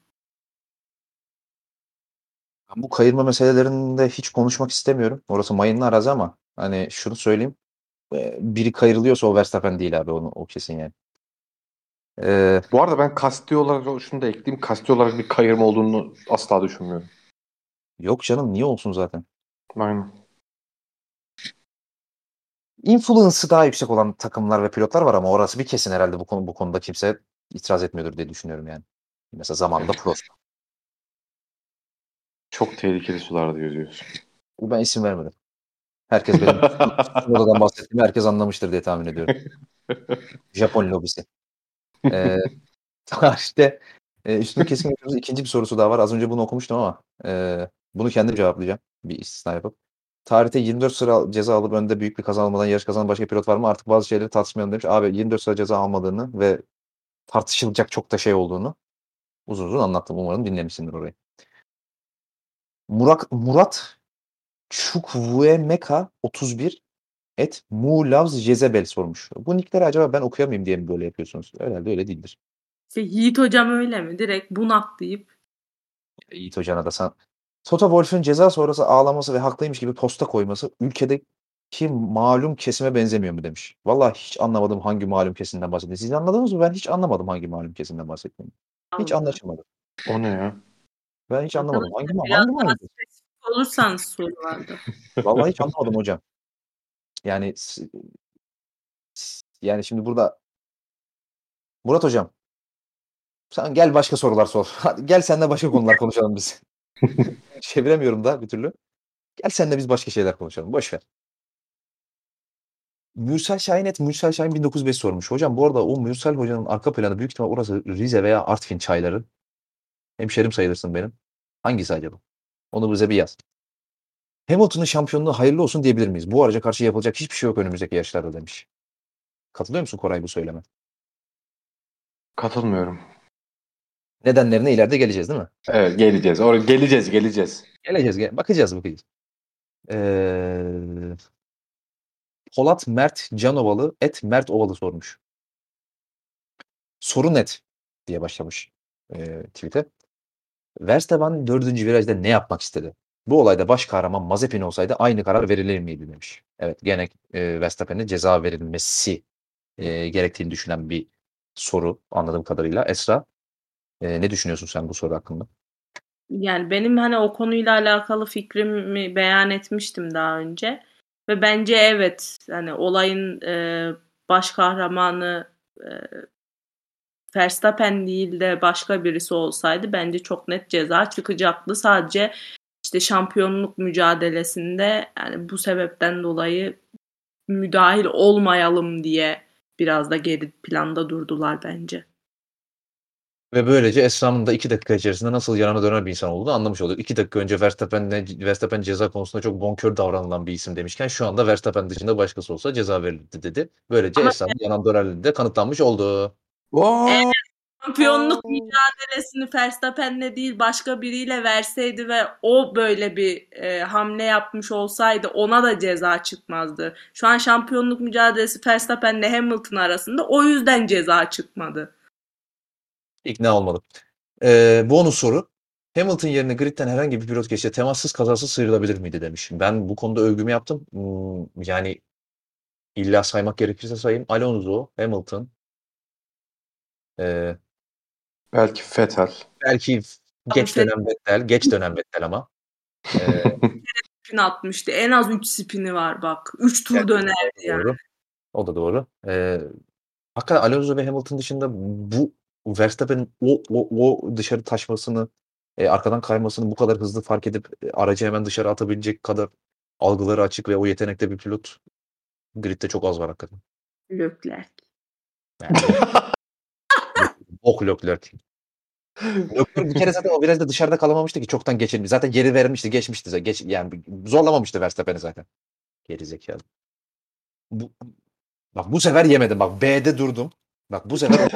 Ben bu kayırma meselelerinde hiç konuşmak istemiyorum. Orası mayınlı arazi ama hani şunu söyleyeyim. Ee, Biri kayırılıyorsa o Verstappen değil abi onu, o kesin yani. Ee, Bu arada ben kasti olarak şunu da ekleyeyim. Kasti olarak bir kayırma olduğunu asla düşünmüyorum. yok canım niye olsun zaten. Aynen. Influence'ı daha yüksek olan takımlar ve pilotlar var ama orası bir kesin herhalde bu konu bu konuda kimse itiraz etmiyordur diye düşünüyorum yani. Mesela zamanında Prost. Çok tehlikeli sularda yüzüyorsun. Ben isim vermedim. Herkes benim Tsunodadan bahsettiğimi herkes anlamıştır diye tahmin ediyorum. Japon lobisi. Ee, tarihte e, üstünü kesin yapıyoruz. İkinci bir sorusu daha var. Az önce bunu okumuştum ama e, bunu kendim cevaplayacağım. Bir istisna yapıp. Tarihte 24 sıra ceza alıp önde büyük bir kaza almadan yarış kazanan başka pilot var mı? Artık bazı şeyleri tartışmayalım demiş. Abi 24 sıra ceza almadığını ve tartışılacak çok da şey olduğunu uzun uzun anlattım. Umarım dinlemişsindir orayı. Murat, Murat Çukvuemeka 31 et Mu Loves Jezebel sormuş. Bu nickleri acaba ben okuyamayayım diye mi böyle yapıyorsunuz? Herhalde öyle değildir. İşte Yiğit hocam öyle mi? Direkt bunat deyip Yiğit Hoca'na da sen. Toto Wolff'ün ceza sonrası ağlaması ve haklıymış gibi posta koyması ülkedeki malum kesime benzemiyor mu demiş. Vallahi hiç anlamadım hangi malum kesimden bahsettiğini. Siz anladınız mı? Ben hiç anlamadım hangi malum kesimden bahsettiğini. Hiç anlaşılmadı. O ne ya? Ben hiç anlamadım. Hangi, ma- Biraz hangi malum? spesifik olursanız sorularda. Vallahi hiç anlamadım hocam. Yani yani şimdi burada Murat hocam sen gel başka sorular sor. Hadi gel seninle başka konular konuşalım biz. Çeviremiyorum da bir türlü. Gel seninle biz başka şeyler konuşalım. Boş ver. Mürsel Şahin et Mürsel Şahin 1905 sormuş. Hocam bu arada o Mürsel hocanın arka planı büyük ihtimal orası Rize veya Artvin çayları. Hemşerim sayılırsın benim. Hangisi acaba? Onu bize bir yaz. Hamilton'ın şampiyonluğu hayırlı olsun diyebilir miyiz? Bu araca karşı yapılacak hiçbir şey yok önümüzdeki yarışlarda demiş. Katılıyor musun Koray bu söyleme? Katılmıyorum. Nedenlerine ileride geleceğiz değil mi? Evet geleceğiz. Oraya geleceğiz, geleceğiz. Geleceğiz. Gel bakacağız bakacağız. Ee, Polat Mert Canovalı et Mert Ovalı sormuş. Soru net diye başlamış e, tweet'e. Verstappen 4. virajda ne yapmak istedi? Bu olayda baş kahraman Mazepin olsaydı aynı karar verilir miydi demiş. Evet gene e, Verstappen'e ceza verilmesi e, gerektiğini düşünen bir soru anladığım kadarıyla. Esra e, ne düşünüyorsun sen bu soru hakkında? Yani benim hani o konuyla alakalı fikrimi beyan etmiştim daha önce. Ve bence evet hani olayın e, baş kahramanı e, Verstappen değil de başka birisi olsaydı bence çok net ceza çıkacaktı. Sadece işte şampiyonluk mücadelesinde yani bu sebepten dolayı müdahil olmayalım diye biraz da geri planda durdular bence. Ve böylece Esra'nın da 2 dakika içerisinde nasıl yarana döner bir insan olduğunu anlamış olduk. 2 dakika önce Verstappen'le Verstappen ceza konusunda çok bonkör davranılan bir isim demişken şu anda Verstappen dışında başkası olsa ceza verilirdi dedi. Böylece Ama Esra'nın yanan dönerliği de kanıtlanmış oldu. Wow. Şampiyonluk mücadelesini Verstappen'le değil başka biriyle verseydi ve o böyle bir e, hamle yapmış olsaydı ona da ceza çıkmazdı. Şu an şampiyonluk mücadelesi Verstappen'le Hamilton arasında o yüzden ceza çıkmadı. İkna olmadım. Ee, bonus soru. Hamilton yerine gridden herhangi bir pilot geçse temassız kazasız sıyrılabilir miydi demiş. Ben bu konuda övgümü yaptım. Hmm, yani illa saymak gerekirse sayayım. Alonso, Hamilton, ee, Belki Vettel. belki geç dönem Vettel, geç dönem Vettel ama. Ee, Spin atmıştı. En az 3 spini var bak. 3 tur Evet, dönerdi yani. Doğru. O da doğru. Ee, hakikaten Alonso ve Hamilton dışında bu Verstappen'in o, o, o dışarı taşmasını, e, arkadan kaymasını bu kadar hızlı fark edip e, aracı hemen dışarı atabilecek kadar algıları açık ve o yetenekte bir pilot gridde çok az var hakikaten. Leclerc. Yani, bok Leclerc. Leclerc bir kere zaten o biraz da dışarıda kalamamıştı ki çoktan geçilmiş. Zaten geri vermişti, geçmişti. zaten. Geç, yani zorlamamıştı Verstappen'i zaten. Geri zekalı. Bu, bak bu sefer yemedim. Bak B'de durdum. Bak bu sefer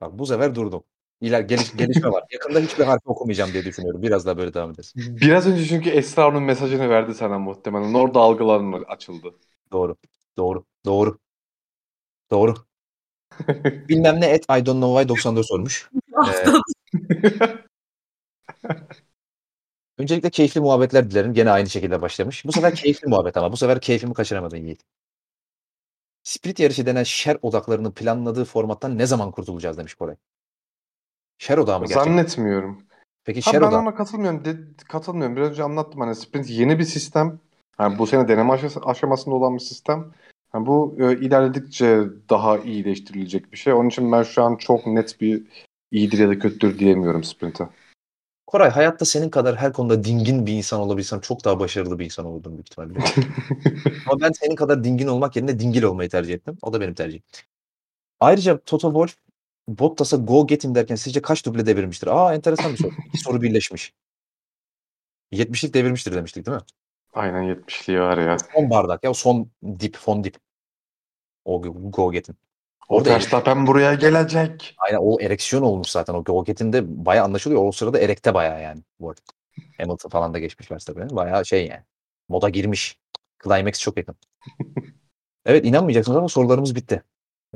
Bak bu sefer durdum. İler geliş, gelişme var. Yakında hiçbir harfi okumayacağım diye düşünüyorum. Biraz daha böyle devam ederiz. Biraz önce çünkü Esra onun mesajını verdi sana muhtemelen. Orada algıların açıldı. Doğru. Doğru. Doğru. Doğru. Bilmem ne et I don't know why 94 sormuş. Hafta Öncelikle keyifli muhabbetler dilerim. Gene aynı şekilde başlamış. Bu sefer keyifli muhabbet ama. Bu sefer keyfimi kaçıramadın Yiğit. Split yarışı denen şer odaklarını planladığı formattan ne zaman kurtulacağız demiş Koray. Şer odağı mı gerçekten? Zannetmiyorum. Peki Ha, şer ben odağı. ona katılmıyorum. De, katılmıyorum. Biraz önce anlattım hani sprint yeni bir sistem. Yani bu sene deneme aşamasında olan bir sistem. Yani bu e, ilerledikçe daha iyileştirilecek bir şey. Onun için ben şu an çok net bir iyidir ya da kötüdür diyemiyorum sprinte. Koray hayatta senin kadar her konuda dingin bir insan olabilsem çok daha başarılı bir insan olurdum büyük ihtimalle. Ama ben senin kadar dingin olmak yerine dingil olmayı tercih ettim. O da benim tercihim. Ayrıca Toto Wolff Bottas'a go get him derken sizce kaç duble devirmiştir? Aa enteresan bir soru. İki soru birleşmiş. 70'lik devirmiştir demiştik değil mi? Aynen 70'liği var ya. Son bardak ya son dip, fon dip. O go get'in. O Verstappen buraya gelecek. Aynen o ereksiyon olmuş zaten. O go get'in de bayağı anlaşılıyor. O sırada erekte bayağı yani. Bu arada. Hamilton falan da geçmiş Verstappen'in. Bayağı şey yani. Moda girmiş. Climax çok yakın. evet inanmayacaksınız ama sorularımız bitti.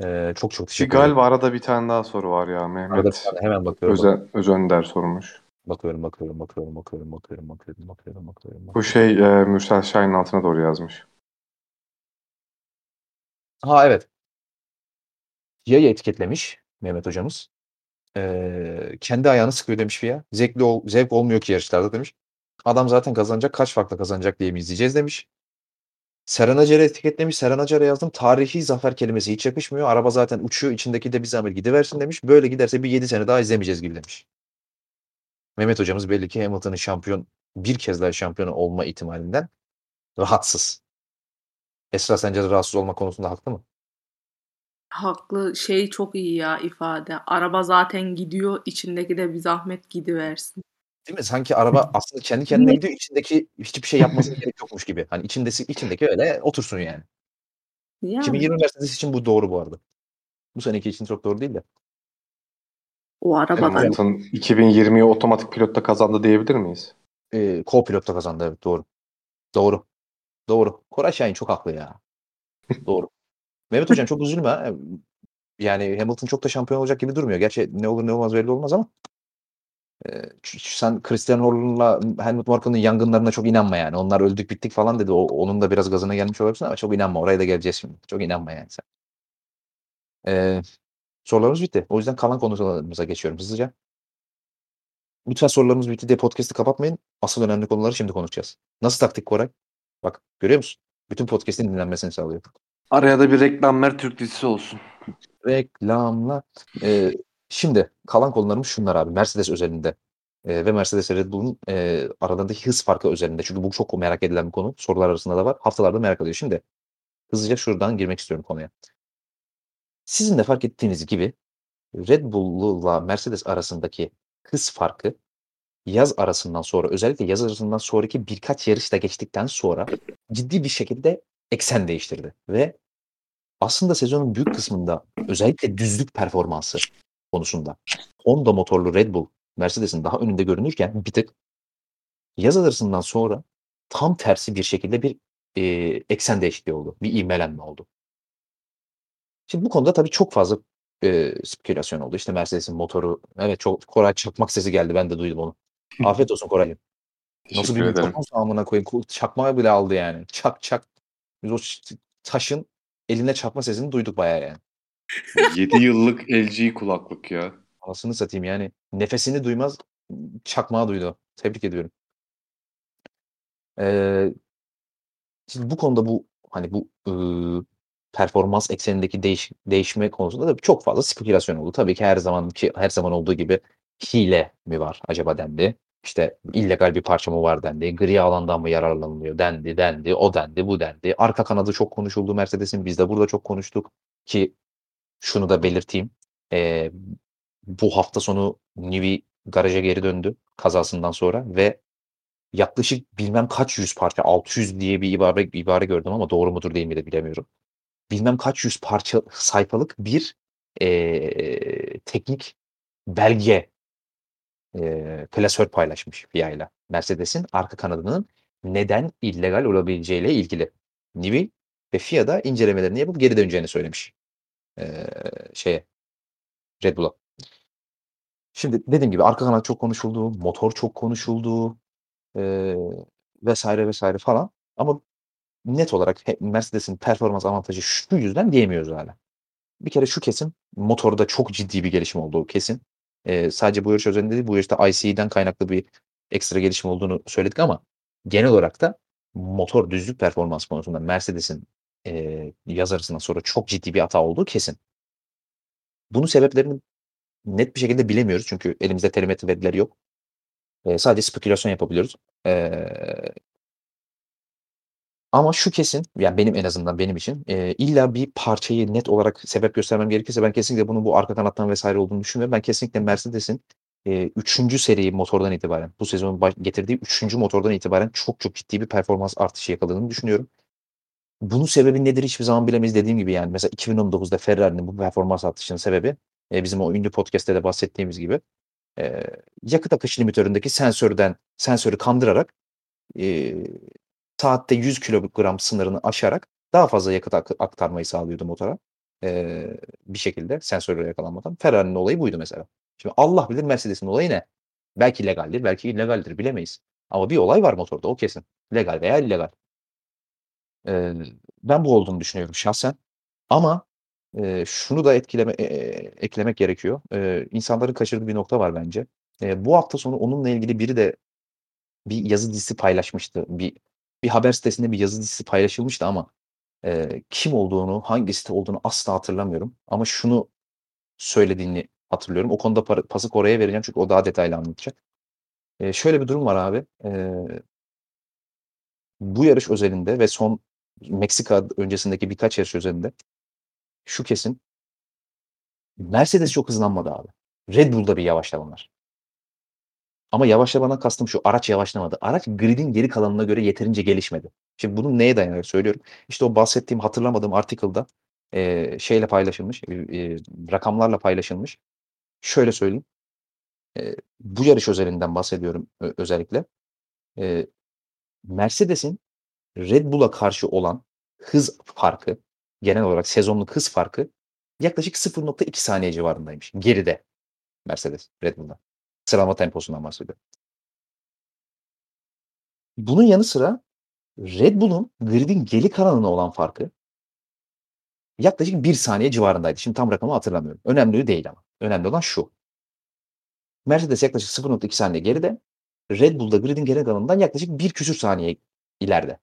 Ee, çok çok teşekkür ederim. galiba arada bir tane daha soru var ya Arada bir Mehmet. tane hemen bakıyorum. Özen, Özönder sormuş. Bakıyorum, bakıyorum, bakıyorum, bakıyorum, bakıyorum, bakıyorum, bakıyorum, bakıyorum. Bu şey e, Mürsel Şahin'in altına doğru yazmış. Ha evet. Ya'yı etiketlemiş Mehmet hocamız. Ee, kendi ayağını sıkıyor demiş Fia. Zevkli ol, zevk olmuyor ki yarışlarda demiş. Adam zaten kazanacak. Kaç farklı kazanacak diye mi izleyeceğiz demiş. Seren Acar'ı etiketlemiş. Seren Acar'a yazdım. Tarihi zafer kelimesi hiç yakışmıyor. Araba zaten uçuyor. içindeki de bir zahmet gidiversin demiş. Böyle giderse bir 7 sene daha izlemeyeceğiz gibi demiş. Mehmet hocamız belli ki Hamilton'ın şampiyon bir kez daha şampiyon olma ihtimalinden rahatsız. Esra sence de rahatsız olma konusunda haklı mı? Haklı şey çok iyi ya ifade. Araba zaten gidiyor, içindeki de bir zahmet gidiversin. Değil mi? Sanki araba aslında kendi kendine gidiyor. içindeki hiçbir şey yapmasına gerek yokmuş gibi. Hani içindesi, içindeki öyle otursun yani. Yani 2020 Mercedes için bu doğru bu arada. Bu seneki için çok doğru değil de. o arabadan Hamilton 2020'yi otomatik pilotta kazandı diyebilir miyiz? Ee, co-pilot da kazandı evet doğru. Doğru. Doğru. Koray Şahin çok haklı ya. doğru. Mehmet Hocam çok üzülme. Yani Hamilton çok da şampiyon olacak gibi durmuyor. Gerçi ne olur ne olmaz belli olmaz ama sen Christian Horner'la Helmut Marko'nun yangınlarına çok inanma yani. Onlar öldük bittik falan dedi. O, onun da biraz gazına gelmiş olabilirsin ama çok inanma. Oraya da geleceğiz şimdi. Çok inanma yani sen. Ee, sorularımız bitti. O yüzden kalan konularımıza geçiyorum hızlıca. Lütfen sorularımız bitti diye podcast'ı kapatmayın. Asıl önemli konuları şimdi konuşacağız. Nasıl taktik Koray? Bak görüyor musun? Bütün podcast'in dinlenmesini sağlıyor. Araya da bir reklamlar Türk dizisi olsun. Reklamla. Ee, şimdi kalan konularımız şunlar abi. Mercedes özelinde e, ve Mercedes Red Bull'un e, aralarındaki hız farkı özelinde. Çünkü bu çok merak edilen bir konu. Sorular arasında da var. Haftalarda merak ediyor. Şimdi hızlıca şuradan girmek istiyorum konuya. Sizin de fark ettiğiniz gibi Red Bull'la Mercedes arasındaki hız farkı yaz arasından sonra özellikle yaz arasından sonraki birkaç yarışta geçtikten sonra ciddi bir şekilde eksen değiştirdi ve aslında sezonun büyük kısmında özellikle düzlük performansı konusunda Honda motorlu Red Bull Mercedes'in daha önünde görünürken bir tık yaz arasından sonra tam tersi bir şekilde bir e, eksen değişikliği oldu. Bir ivmelenme oldu. Şimdi bu konuda tabii çok fazla e, spekülasyon oldu. İşte Mercedes'in motoru evet çok Koray çakmak sesi geldi ben de duydum onu. Afiyet olsun Koray'cığım. Nasıl bir mikrofon amına koyayım. Çakmağı bile aldı yani. Çak çak. Biz o taşın eline çakma sesini duyduk bayağı yani. 7 yıllık LG kulaklık ya. Anasını satayım yani. Nefesini duymaz çakmağı duydu. Tebrik ediyorum. Ee, şimdi bu konuda bu hani bu ıı, performans eksenindeki değiş, değişme konusunda da çok fazla spekülasyon oldu. Tabii ki her zaman ki her zaman olduğu gibi hile mi var acaba dendi. İşte illegal bir parça mı var dendi. Gri alandan mı yararlanılıyor dendi, dendi, o dendi, bu dendi. Arka kanadı çok konuşuldu Mercedes'in. Biz de burada çok konuştuk ki şunu da belirteyim. Ee, bu hafta sonu Nivi garaja geri döndü kazasından sonra ve yaklaşık bilmem kaç yüz parça 600 diye bir ibare, ibare gördüm ama doğru mudur değil mi de bilemiyorum. Bilmem kaç yüz parça sayfalık bir e, teknik belge e, klasör paylaşmış FIA ile. Mercedes'in arka kanadının neden illegal olabileceğiyle ilgili. Nivi ve FIA da incelemelerini yapıp geri döneceğini söylemiş. E, şeye Red Bull'a. Şimdi dediğim gibi arka kanat çok konuşuldu, motor çok konuşuldu e, vesaire vesaire falan. Ama net olarak Mercedes'in performans avantajı şu yüzden diyemiyoruz hala. Bir kere şu kesin motorda çok ciddi bir gelişim olduğu kesin. E, sadece bu yarış özelinde değil bu yarışta IC'den kaynaklı bir ekstra gelişim olduğunu söyledik ama genel olarak da motor düzlük performans konusunda Mercedes'in e, yaz sonra çok ciddi bir hata olduğu kesin. Bunun sebeplerini net bir şekilde bilemiyoruz çünkü elimizde telemetri verileri yok. E, sadece spekülasyon yapabiliyoruz. E, ama şu kesin, yani benim en azından benim için e, illa bir parçayı net olarak sebep göstermem gerekirse ben kesinlikle bunun bu arka kanattan vesaire olduğunu düşünmüyorum. Ben kesinlikle Mercedes'in e, 3. seri motordan itibaren bu sezonun getirdiği 3. motordan itibaren çok çok ciddi bir performans artışı yakaladığını düşünüyorum. Bunun sebebi nedir hiçbir zaman bilemeyiz dediğim gibi yani mesela 2019'da Ferrari'nin bu performans artışının sebebi e, bizim o ünlü podcast'te de bahsettiğimiz gibi e, yakıt akış limitöründeki sensörden sensörü kandırarak e, saatte 100 kilogram sınırını aşarak daha fazla yakıt ak- aktarmayı sağlıyordu motora. E, bir şekilde sensörle yakalanmadan. Ferrari'nin olayı buydu mesela. Şimdi Allah bilir Mercedes'in olayı ne? Belki legaldir, belki illegaldir bilemeyiz. Ama bir olay var motorda o kesin. Legal veya illegal. E, ben bu olduğunu düşünüyorum şahsen. Ama e, şunu da etkileme, e, eklemek gerekiyor. E, insanların kaçırdığı bir nokta var bence. E, bu hafta sonu onunla ilgili biri de bir yazı dizisi paylaşmıştı. Bir bir haber sitesinde bir yazı dizisi paylaşılmıştı ama e, kim olduğunu, hangi site olduğunu asla hatırlamıyorum. Ama şunu söylediğini hatırlıyorum. O konuda para, pası Kore'ye vereceğim çünkü o daha detaylı anlatacak. E, şöyle bir durum var abi. E, bu yarış özelinde ve son Meksika öncesindeki birkaç yarış özelinde şu kesin Mercedes çok hızlanmadı abi. Red Bull'da bir yavaşlama var. Ama yavaşlamadan kastım şu, araç yavaşlamadı. Araç gridin geri kalanına göre yeterince gelişmedi. Şimdi bunu neye dayanarak söylüyorum? İşte o bahsettiğim hatırlamadığım article'da e, şeyle paylaşılmış, e, e, rakamlarla paylaşılmış. Şöyle söyleyeyim. E, bu yarış özelinden bahsediyorum ö- özellikle. E, Mercedes'in Red Bull'a karşı olan hız farkı, genel olarak sezonluk hız farkı yaklaşık 0.2 saniye civarındaymış. Geride Mercedes Red Bull'dan. Sıralama temposundan bahsediyorum. Bunun yanı sıra Red Bull'un gridin geri kalanına olan farkı yaklaşık 1 saniye civarındaydı. Şimdi tam rakamı hatırlamıyorum. Önemli değil ama. Önemli olan şu. Mercedes yaklaşık 0.2 saniye geride. Red Bull'da gridin geri kalanından yaklaşık 1 küsür saniye ileride.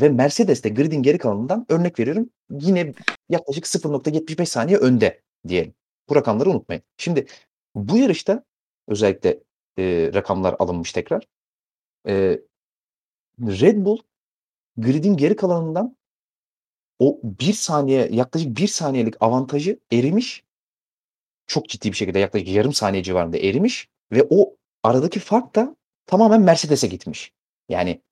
Ve Mercedes de gridin geri kalanından örnek veriyorum yine yaklaşık 0.75 saniye önde diyelim. Bu rakamları unutmayın. Şimdi bu yarışta özellikle e, rakamlar alınmış tekrar. E, Red Bull gridin geri kalanından o bir saniye yaklaşık bir saniyelik avantajı erimiş çok ciddi bir şekilde yaklaşık yarım saniye civarında erimiş ve o aradaki fark da tamamen Mercedes'e gitmiş. Yani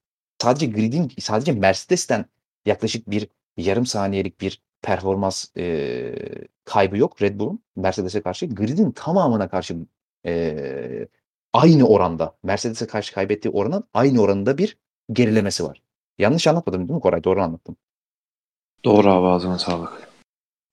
sadece gridin sadece Mercedes'ten yaklaşık bir yarım saniyelik bir performans e, kaybı yok Red Bull'un Mercedes'e karşı. Grid'in tamamına karşı e, aynı oranda Mercedes'e karşı kaybettiği oranın aynı oranında bir gerilemesi var. Yanlış anlatmadım değil mi Koray? Doğru anlattım. Doğru abi ağzına sağlık.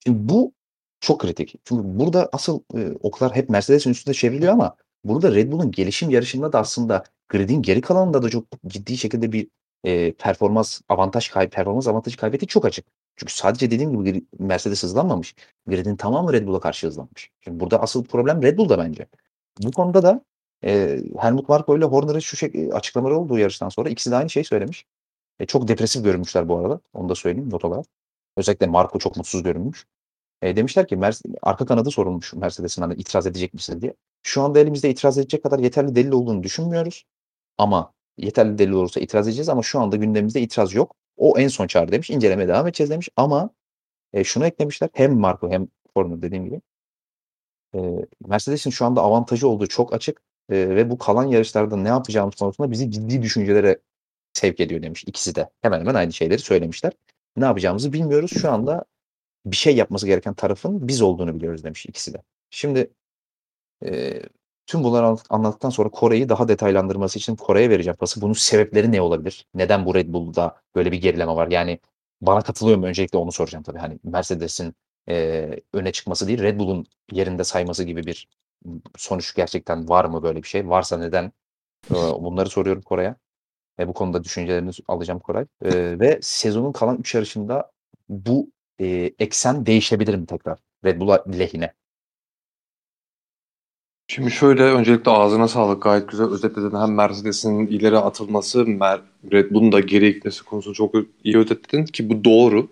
Şimdi bu çok kritik. Çünkü burada asıl e, oklar hep Mercedes'in üstünde çevriliyor ama burada Red Bull'un gelişim yarışında da aslında gridin geri kalanında da çok ciddi şekilde bir e, performans avantaj kay performans avantajı kaybetti çok açık. Çünkü sadece dediğim gibi Mercedes hızlanmamış. Grid'in tamamı Red Bull'a karşı hızlanmış. Şimdi burada asıl problem Red Bull'da bence. Bu konuda da e, Helmut Marko ile Horner'ın şu şey, açıklamaları olduğu yarıştan sonra ikisi de aynı şey söylemiş. E, çok depresif görünmüşler bu arada. Onu da söyleyeyim not olarak. Özellikle Marko çok mutsuz görünmüş. E, demişler ki arka kanadı sorulmuş Mercedes'in hani itiraz edecek misiniz diye. Şu anda elimizde itiraz edecek kadar yeterli delil olduğunu düşünmüyoruz. Ama yeterli delil olursa itiraz edeceğiz ama şu anda gündemimizde itiraz yok. O en son çağrı demiş. İncelemeye devam edeceğiz demiş. Ama e, şunu eklemişler. Hem Marco hem Horner dediğim gibi. Mercedes'in şu anda avantajı olduğu çok açık. E, ve bu kalan yarışlarda ne yapacağımız konusunda bizi ciddi düşüncelere sevk ediyor demiş. İkisi de hemen hemen aynı şeyleri söylemişler. Ne yapacağımızı bilmiyoruz. Şu anda bir şey yapması gereken tarafın biz olduğunu biliyoruz demiş ikisi de. Şimdi e, tüm bunları anlattıktan sonra Kore'yi daha detaylandırması için Kore'ye vereceğim pası. Bunun sebepleri ne olabilir? Neden bu Red Bull'da böyle bir gerileme var? Yani bana katılıyor mu? Öncelikle onu soracağım tabii. Hani Mercedes'in e, öne çıkması değil, Red Bull'un yerinde sayması gibi bir sonuç gerçekten var mı böyle bir şey? Varsa neden? E, bunları soruyorum Kore'ye. E, bu konuda düşüncelerini alacağım Koray. E, ve sezonun kalan 3 yarışında bu e, eksen değişebilir mi tekrar Red Bull'a lehine? Şimdi şöyle öncelikle ağzına sağlık gayet güzel özetledin. Hem Mercedes'in ileri atılması, Mer Red Bull'un da geri gitmesi konusunu çok iyi özetledin ki bu doğru.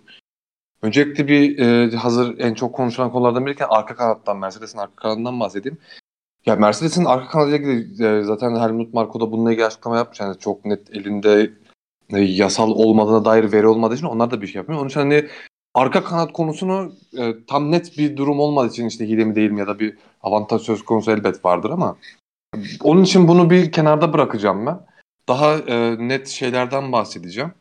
Öncelikle bir e, hazır en çok konuşulan konulardan biriyken arka kanattan, Mercedes'in arka kanadından bahsedeyim. Ya Mercedes'in arka kanadıyla ilgili e, zaten Helmut Marko da bununla ilgili açıklama yapmış. Yani çok net elinde e, yasal olmadığına dair veri olmadığı için onlar da bir şey yapmıyor. Onun için hani arka kanat konusunu e, tam net bir durum olmadığı için işte hile mi değil mi ya da bir avantaj söz konusu elbet vardır ama onun için bunu bir kenarda bırakacağım ben. Daha e, net şeylerden bahsedeceğim.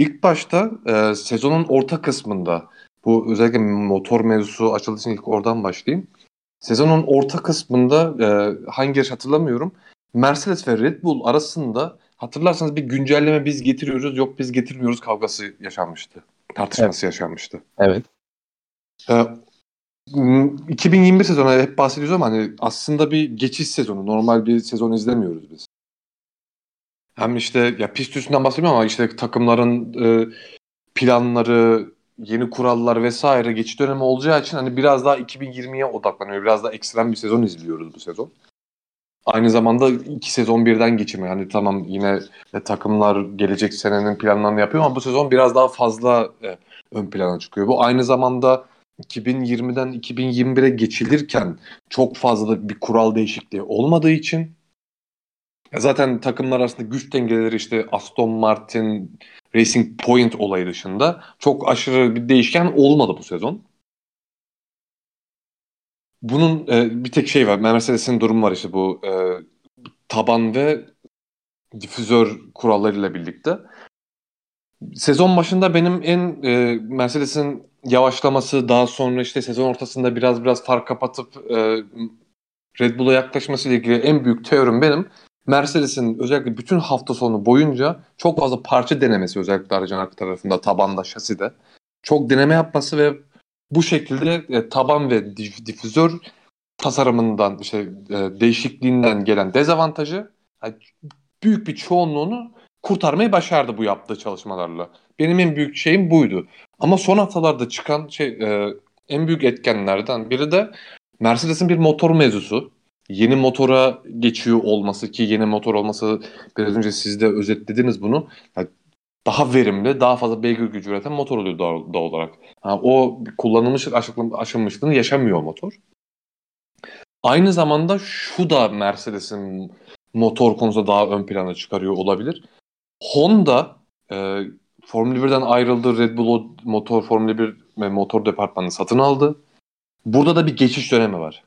İlk başta e, sezonun orta kısmında bu özellikle motor mevzusu açıldığı için ilk oradan başlayayım. Sezonun orta kısmında e, hangi yarış hatırlamıyorum. Mercedes ve Red Bull arasında hatırlarsanız bir güncelleme biz getiriyoruz yok biz getirmiyoruz kavgası yaşanmıştı. Tartışması evet. yaşanmıştı. Evet. Ee, 2021 sezonu hep bahsediyoruz ama hani aslında bir geçiş sezonu. Normal bir sezon izlemiyoruz biz. Hem işte ya pist üstünden bahsetmiyorum ama işte takımların e, planları, yeni kurallar vesaire geçiş dönemi olacağı için hani biraz daha 2020'ye odaklanıyor. Biraz daha ekstrem bir sezon izliyoruz bu sezon. Aynı zamanda iki sezon birden geçimi. Yani tamam yine e, takımlar gelecek senenin planlarını yapıyor ama bu sezon biraz daha fazla e, ön plana çıkıyor. Bu aynı zamanda 2020'den 2021'e geçilirken çok fazla bir kural değişikliği olmadığı için zaten takımlar arasında güç dengeleri işte Aston Martin, Racing Point olayı dışında çok aşırı bir değişken olmadı bu sezon. Bunun e, bir tek şey var. Mercedes'in durumu var işte bu e, taban ve difüzör kurallarıyla birlikte. Sezon başında benim en e, Mercedes'in yavaşlaması daha sonra işte sezon ortasında biraz biraz fark kapatıp e, Red Bull'a yaklaşması ile ilgili en büyük teorim benim. Mercedes'in özellikle bütün hafta sonu boyunca çok fazla parça denemesi özellikle aracın arka tarafında, tabanda, şaside. Çok deneme yapması ve bu şekilde e, taban ve dif- difüzör tasarımından işte e, değişikliğinden gelen dezavantajı yani büyük bir çoğunluğunu kurtarmayı başardı bu yaptığı çalışmalarla. Benim en büyük şeyim buydu. Ama son haftalarda çıkan şey e, en büyük etkenlerden biri de Mercedes'in bir motor mevzusu. Yeni motora geçiyor olması ki yeni motor olması biraz önce siz de özetlediniz bunu. Yani daha verimli, daha fazla beygir gücü üreten motor oluyor doğal, olarak. Yani o kullanılmış aşınmışlığını yaşamıyor motor. Aynı zamanda şu da Mercedes'in motor konusunda daha ön plana çıkarıyor olabilir. Honda e, Formula 1'den ayrıldı. Red Bull motor Formula 1 ve motor departmanını satın aldı. Burada da bir geçiş dönemi var.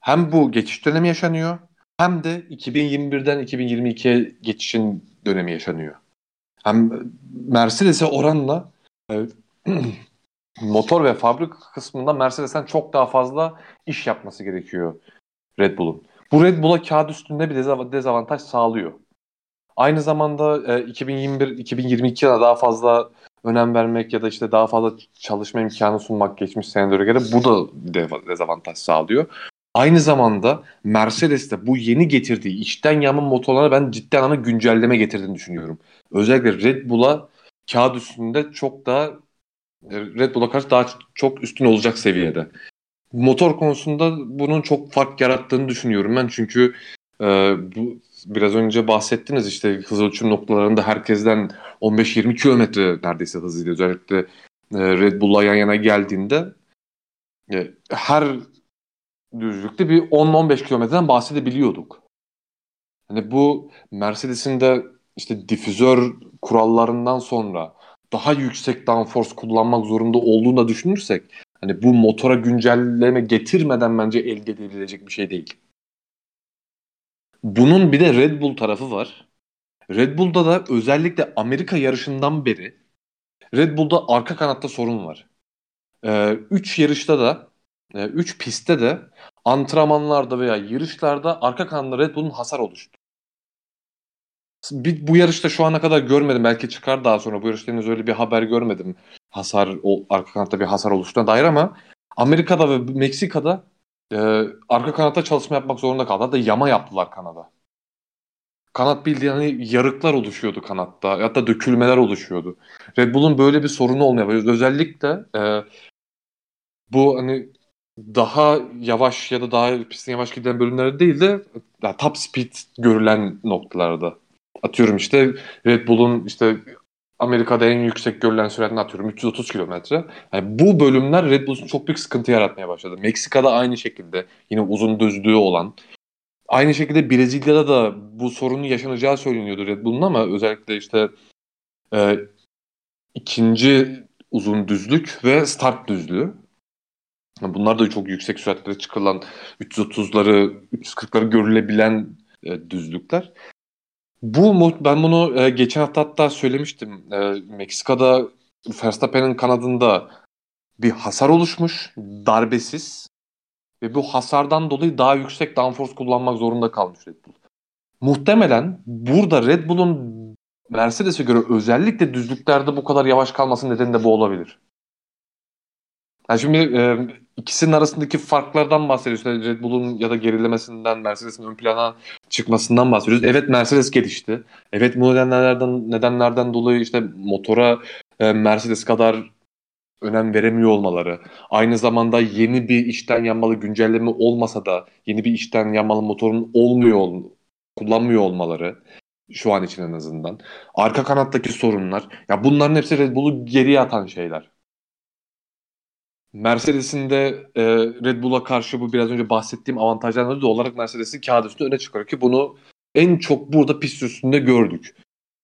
Hem bu geçiş dönemi yaşanıyor hem de 2021'den 2022'ye geçişin dönemi yaşanıyor. Hem Mercedes'e oranla e, motor ve fabrika kısmında Mercedes'ten çok daha fazla iş yapması gerekiyor Red Bull'un. Bu Red Bull'a kağıt üstünde bir dezavantaj sağlıyor. Aynı zamanda e, 2021-2022'ye daha fazla önem vermek ya da işte daha fazla çalışma imkanı sunmak geçmiş senelere göre bu da dezavantaj sağlıyor. Aynı zamanda Mercedes'te bu yeni getirdiği içten yanma motorlarına ben ciddi anlamda güncelleme getirdiğini düşünüyorum. Özellikle Red Bull'a kağıt üstünde çok daha e, Red Bull'a karşı daha çok üstün olacak seviyede. Motor konusunda bunun çok fark yarattığını düşünüyorum ben çünkü e, bu biraz önce bahsettiniz işte hız ölçüm noktalarında herkesten 15-20 kilometre neredeyse hızıyla özellikle e, Red Bull'la yan yana geldiğinde e, her düzlükte bir 10-15 kilometreden bahsedebiliyorduk. Hani bu Mercedes'in de işte difüzör kurallarından sonra daha yüksek downforce kullanmak zorunda olduğunu da düşünürsek hani bu motora güncelleme getirmeden bence elde edilecek bir şey değil. Bunun bir de Red Bull tarafı var. Red Bull'da da özellikle Amerika yarışından beri Red Bull'da arka kanatta sorun var. 3 ee, yarışta da 3 pistte de antrenmanlarda veya yarışlarda arka kanalda Red Bull'un hasar oluştu. Bir, bu yarışta şu ana kadar görmedim. Belki çıkar daha sonra. Bu yarışta henüz öyle bir haber görmedim. Hasar, o, arka kanatta bir hasar oluştuğuna dair ama Amerika'da ve Meksika'da e, arka kanatta çalışma yapmak zorunda kaldı. Hatta yama yaptılar kanada. Kanat bildiğin hani yarıklar oluşuyordu kanatta. Hatta dökülmeler oluşuyordu. Red Bull'un böyle bir sorunu olmaya başladı. Özellikle e, bu hani daha yavaş ya da daha pistin yavaş giden bölümlerde değil de yani top speed görülen noktalarda. Atıyorum işte Red Bull'un işte Amerika'da en yüksek görülen süratini atıyorum 330 kilometre. Yani bu bölümler Red Bull için çok büyük sıkıntı yaratmaya başladı. Meksika'da aynı şekilde yine uzun düzlüğü olan. Aynı şekilde Brezilya'da da bu sorunun yaşanacağı söyleniyordu Red Bull'un ama özellikle işte e, ikinci uzun düzlük ve start düzlüğü. Bunlar da çok yüksek süratlere çıkılan 330'ları, 340'ları görülebilen e, düzlükler. Bu ben bunu e, geçen hafta hatta söylemiştim. E, Meksika'da Verstappen'in kanadında bir hasar oluşmuş, darbesiz ve bu hasardan dolayı daha yüksek downforce kullanmak zorunda kalmış Red Bull. Muhtemelen burada Red Bull'un Mercedes'e göre özellikle düzlüklerde bu kadar yavaş kalmasının nedeni de bu olabilir. Yani şimdi e, ikisinin arasındaki farklardan bahsediyoruz. İşte Red Bull'un ya da gerilemesinden, Mercedes'in ön plana çıkmasından bahsediyoruz. Evet Mercedes gelişti. Evet bu nedenlerden nedenlerden dolayı işte motora e, Mercedes kadar önem veremiyor olmaları. Aynı zamanda yeni bir içten yanmalı güncelleme olmasa da yeni bir içten yanmalı motorun olmuyor kullanmıyor olmaları şu an için en azından. Arka kanattaki sorunlar. Ya bunların hepsi Red Bull'u geriye atan şeyler. Mercedes'in de e, Red Bull'a karşı bu biraz önce bahsettiğim avantajlardan ödü olarak Mercedes'i kağıt üstünde öne çıkarıyor ki bunu en çok burada pist üstünde gördük.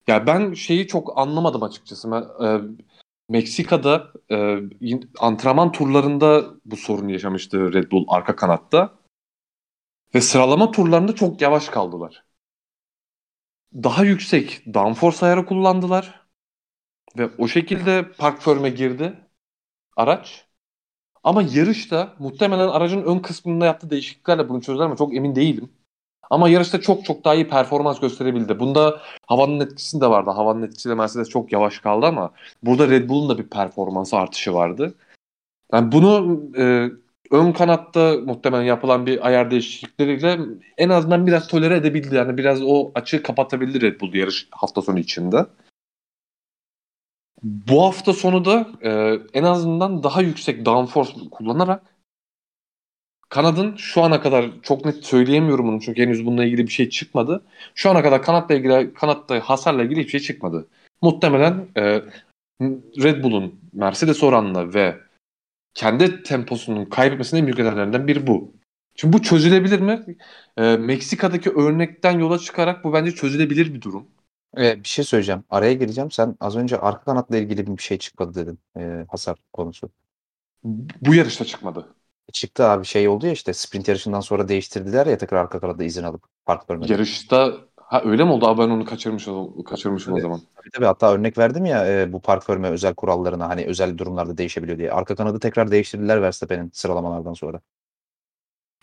Ya ben şeyi çok anlamadım açıkçası. Ben, e, Meksika'da e, antrenman turlarında bu sorunu yaşamıştı Red Bull arka kanatta. Ve sıralama turlarında çok yavaş kaldılar. Daha yüksek downforce ayarı kullandılar. Ve o şekilde park firme girdi araç. Ama yarışta muhtemelen aracın ön kısmında yaptığı değişikliklerle bunu çözdüler ama çok emin değilim. Ama yarışta çok çok daha iyi performans gösterebildi. Bunda havanın etkisi de vardı. Havanın etkisiyle Mercedes çok yavaş kaldı ama burada Red Bull'un da bir performans artışı vardı. Yani bunu e, ön kanatta muhtemelen yapılan bir ayar değişiklikleriyle en azından biraz tolere edebildi. Yani biraz o açığı kapatabildi Red Bull yarış hafta sonu içinde. Bu hafta sonu da e, en azından daha yüksek downforce kullanarak kanadın şu ana kadar çok net söyleyemiyorum bunu çünkü henüz bununla ilgili bir şey çıkmadı. Şu ana kadar kanatla ilgili kanatta hasarla ilgili hiçbir şey çıkmadı. Muhtemelen e, Red Bull'un Mercedes oranla ve kendi temposunun kaybetmesinin en büyük nedenlerinden biri bu. Şimdi bu çözülebilir mi? E, Meksika'daki örnekten yola çıkarak bu bence çözülebilir bir durum. Evet, bir şey söyleyeceğim. Araya gireceğim. Sen az önce arka kanatla ilgili bir şey çıkmadı dedin. Eee, hasar konusu. Bu yarışta çıkmadı. Çıktı abi şey oldu ya işte sprint yarışından sonra değiştirdiler ya tekrar arka kanada izin alıp park bölmede. Yarışta ha öyle mi oldu abi ben onu kaçırmışım kaçırmışım o zaman. Tabii tabii hatta örnek verdim ya e, bu park bölme özel kurallarına hani özel durumlarda değişebiliyor diye. Arka kanadı tekrar değiştirdiler Verstappen'in sıralamalardan sonra.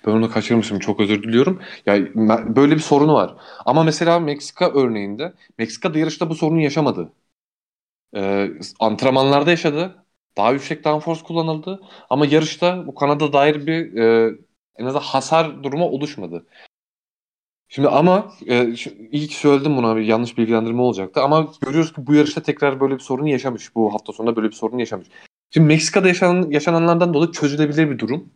Ben onu kaçırmışım. Çok özür diliyorum. Ya me- böyle bir sorunu var. Ama mesela Meksika örneğinde Meksika'da yarışta bu sorunu yaşamadı. Ee, antrenmanlarda yaşadı. Daha yüksek downforce kullanıldı. Ama yarışta bu kanada dair bir e, en azından hasar durumu oluşmadı. Şimdi ama e, ilk söyledim buna bir yanlış bilgilendirme olacaktı. Ama görüyoruz ki bu yarışta tekrar böyle bir sorun yaşamış. Bu hafta sonunda böyle bir sorun yaşamış. Şimdi Meksika'da yaşanan, yaşananlardan dolayı çözülebilir bir durum.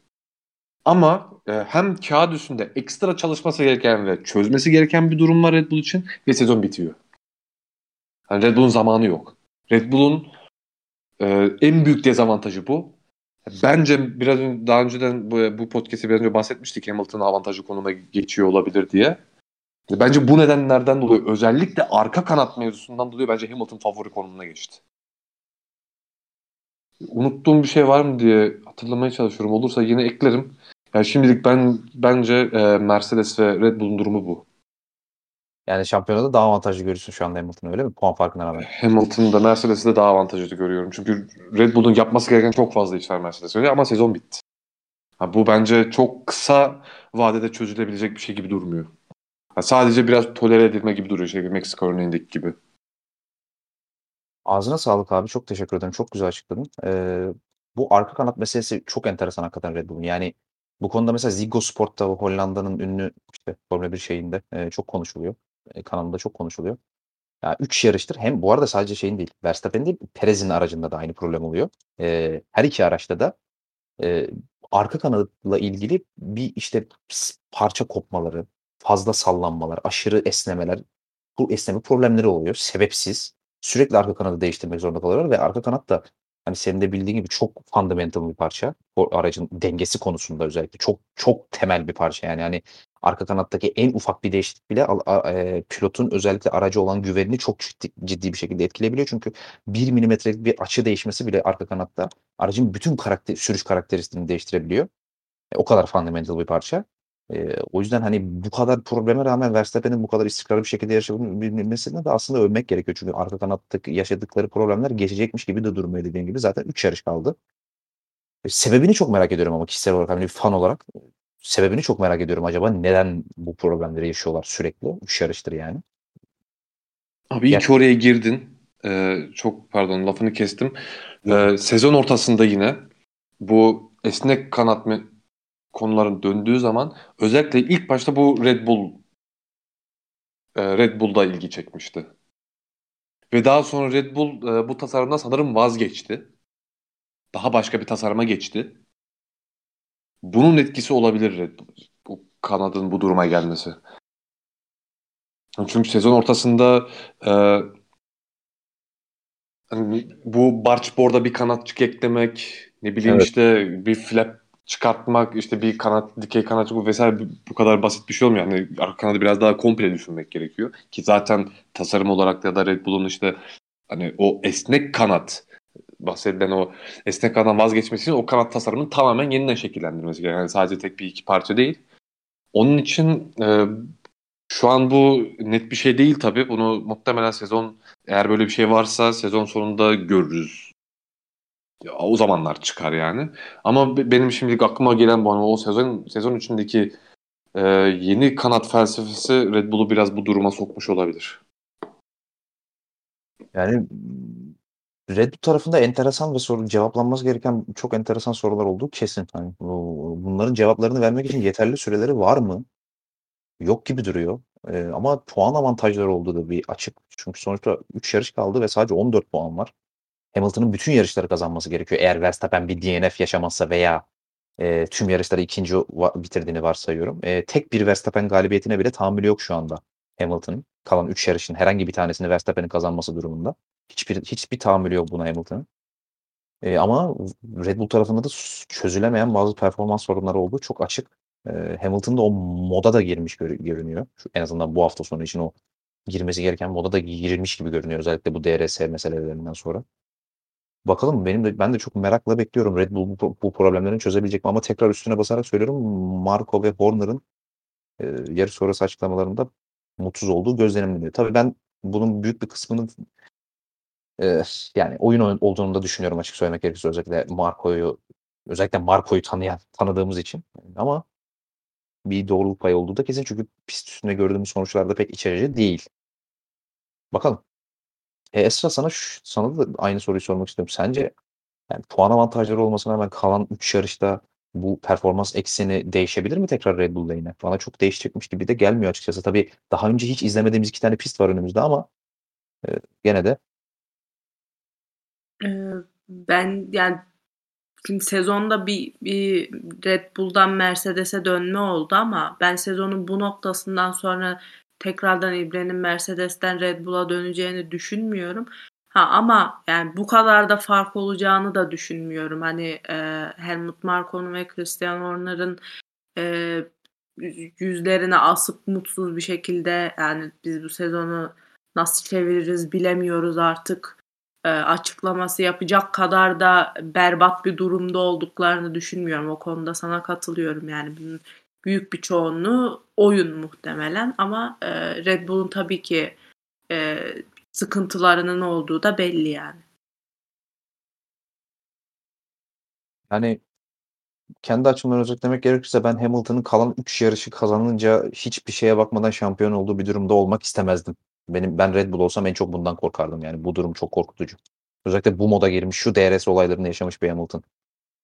Ama e, hem kağıt üstünde ekstra çalışması gereken ve çözmesi gereken bir durum var Red Bull için ve sezon bitiyor. Yani Red Bull'un zamanı yok. Red Bull'un e, en büyük dezavantajı bu. Bence biraz önce, daha önceden bu, bu podcast'te biraz önce bahsetmiştik Hamilton avantajlı konuma geçiyor olabilir diye. Bence bu nedenlerden dolayı özellikle arka kanat mevzusundan dolayı bence Hamilton favori konumuna geçti. Unuttuğum bir şey var mı diye hatırlamaya çalışıyorum. Olursa yine eklerim. Yani şimdilik ben bence e, Mercedes ve Red Bull'un durumu bu. Yani şampiyonada daha avantajlı görüyorsun şu anda Hamilton'ı öyle mi? Puan farkına rağmen. Hamilton'da Mercedes'i de daha avantajlı görüyorum. Çünkü Red Bull'un yapması gereken çok fazla iş var Mercedes'e göre ama sezon bitti. Ha, bu bence çok kısa vadede çözülebilecek bir şey gibi durmuyor. Ha, sadece biraz tolere edilme gibi duruyor şey Meksika örneğindeki gibi. Ağzına sağlık abi. Çok teşekkür ederim. Çok güzel açıkladın. Ee, bu arka kanat meselesi çok enteresan hakikaten Red Bull'un. Yani bu konuda mesela Ziggo Sport'ta Hollanda'nın ünlü işte Formula 1 şeyinde e, çok konuşuluyor. E, kanalında çok konuşuluyor. Ya 3 yarıştır. Hem bu arada sadece şeyin değil. Verstappen değil, Perez'in aracında da aynı problem oluyor. E, her iki araçta da e, arka kanatla ilgili bir işte parça kopmaları, fazla sallanmalar, aşırı esnemeler, bu esneme problemleri oluyor. Sebepsiz. Sürekli arka kanadı değiştirmek zorunda kalıyorlar ve arka kanat da hani senin de bildiğin gibi çok fundamental bir parça. O aracın dengesi konusunda özellikle çok çok temel bir parça yani hani arka kanattaki en ufak bir değişiklik bile e, pilotun özellikle aracı olan güvenini çok ciddi, ciddi bir şekilde etkileyebiliyor. Çünkü 1 milimetrelik bir açı değişmesi bile arka kanatta aracın bütün karakter, sürüş karakteristiğini değiştirebiliyor. E, o kadar fundamental bir parça. E, o yüzden hani bu kadar probleme rağmen Verstappen'in bu kadar istikrarlı bir şekilde yaşayabilmesine de aslında övmek gerekiyor. Çünkü arka kanattaki yaşadıkları problemler geçecekmiş gibi de durmuyor dediğim gibi. Zaten 3 yarış kaldı. E, sebebini çok merak ediyorum ama kişisel olarak hani bir fan olarak sebebini çok merak ediyorum. Acaba neden bu problemleri yaşıyorlar sürekli? 3 yarıştır yani. Abi iyi Ya- ki oraya girdin. Ee, çok pardon lafını kestim. Ee, sezon ortasında yine bu esnek kanat mı konuların döndüğü zaman özellikle ilk başta bu Red Bull e, Red Bull'da ilgi çekmişti. Ve daha sonra Red Bull e, bu tasarımdan sanırım vazgeçti. Daha başka bir tasarıma geçti. Bunun etkisi olabilir Red Bull. Bu kanadın bu duruma gelmesi. Çünkü sezon ortasında e, hani bu bargeboard'a bir kanatçık eklemek, ne bileyim Evet. işte bir flap çıkartmak, işte bir kanat, dikey kanatçık bu vesaire bu- kadar basit bir şey olmuyor. Yani arka kanadı biraz daha komple düşünmek gerekiyor. Ki zaten tasarım olarak da Red Bull'un işte hani o esnek kanat bahsedilen o esnek kanattan vazgeçmesi o kanat tasarımını tamamen yeniden şekillendirmesi gerekiyor. Yani sadece tek bir iki parça değil. Onun için e, şu an bu net bir şey değil tabii. Bunu muhtemelen sezon eğer böyle bir şey varsa sezon sonunda görürüz. O zamanlar çıkar yani. Ama be- benim şimdilik aklıma gelen bu hani o sezon sezon içindeki e, yeni kanat felsefesi Red Bull'u biraz bu duruma sokmuş olabilir. Yani Red Bull tarafında enteresan ve soru cevaplanması gereken çok enteresan sorular olduğu kesin. Hani bu- bunların cevaplarını vermek için yeterli süreleri var mı? Yok gibi duruyor. Ee, ama puan avantajları olduğu da bir açık. Çünkü sonuçta 3 yarış kaldı ve sadece 14 puan var. Hamilton'ın bütün yarışları kazanması gerekiyor. Eğer Verstappen bir DNF yaşamazsa veya e, tüm yarışları ikinci bitirdiğini varsayıyorum. E, tek bir Verstappen galibiyetine bile tahammülü yok şu anda Hamilton'ın. Kalan 3 yarışın herhangi bir tanesini Verstappen'in kazanması durumunda. Hiçbir hiçbir tahammülü yok buna Hamilton'ın. E, ama Red Bull tarafında da çözülemeyen bazı performans sorunları olduğu çok açık. E, Hamilton da o moda da girmiş gör- görünüyor. Şu, en azından bu hafta sonu için o girmesi gereken moda da girilmiş gibi görünüyor. Özellikle bu DRS meselelerinden sonra. Bakalım benim de ben de çok merakla bekliyorum Red Bull bu, bu problemlerini çözebilecek mi? Ama tekrar üstüne basarak söylüyorum Marco ve Horner'ın e, yarış sonrası açıklamalarında mutsuz olduğu gözlenimli. Tabii ben bunun büyük bir kısmının e, yani oyun olduğunu da düşünüyorum açık söylemek gerekirse özellikle Marco'yu özellikle Marco'yu tanıyan tanıdığımız için. Ama bir doğruluk payı olduğu da kesin çünkü pist üstünde gördüğümüz sonuçlarda pek içerici değil. Bakalım. E, Esra sana sana da aynı soruyu sormak istiyorum. Sence yani puan avantajları olmasına rağmen kalan 3 yarışta bu performans ekseni değişebilir mi tekrar Red Bull'da yine? Bana çok değişecekmiş gibi de gelmiyor açıkçası. Tabii daha önce hiç izlemediğimiz iki tane pist var önümüzde ama e, gene de ben yani şimdi sezonda bir, bir Red Bull'dan Mercedes'e dönme oldu ama ben sezonun bu noktasından sonra tekrardan İbre'nin Mercedes'ten Red Bull'a döneceğini düşünmüyorum. Ha ama yani bu kadar da fark olacağını da düşünmüyorum. Hani e, Helmut Marko'nun ve Christian Horner'ın e, yüzlerine asıp mutsuz bir şekilde yani biz bu sezonu nasıl çeviririz bilemiyoruz artık e, açıklaması yapacak kadar da berbat bir durumda olduklarını düşünmüyorum. O konuda sana katılıyorum yani bunun büyük bir çoğunluğu oyun muhtemelen ama e, Red Bull'un tabii ki e, sıkıntılarının olduğu da belli yani. Yani kendi açımdan özetlemek gerekirse ben Hamilton'ın kalan 3 yarışı kazanınca hiçbir şeye bakmadan şampiyon olduğu bir durumda olmak istemezdim. Benim ben Red Bull olsam en çok bundan korkardım yani. Bu durum çok korkutucu. Özellikle bu moda girmiş, şu DRS olaylarını yaşamış bir Hamilton.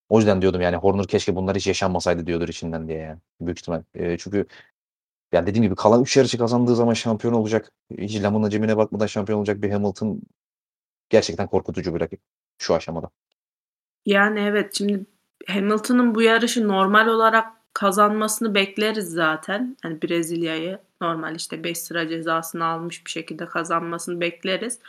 O yüzden diyordum yani Horner keşke bunlar hiç yaşanmasaydı diyordur içinden diye yani. Büyük ihtimal. E, çünkü yani dediğim gibi kalan 3 yarışı kazandığı zaman şampiyon olacak. Hiç lamına cebine bakmadan şampiyon olacak bir Hamilton gerçekten korkutucu bir rakip şu aşamada. Yani evet şimdi Hamilton'ın bu yarışı normal olarak kazanmasını bekleriz zaten. Hani Brezilya'yı normal işte 5 sıra cezasını almış bir şekilde kazanmasını bekleriz.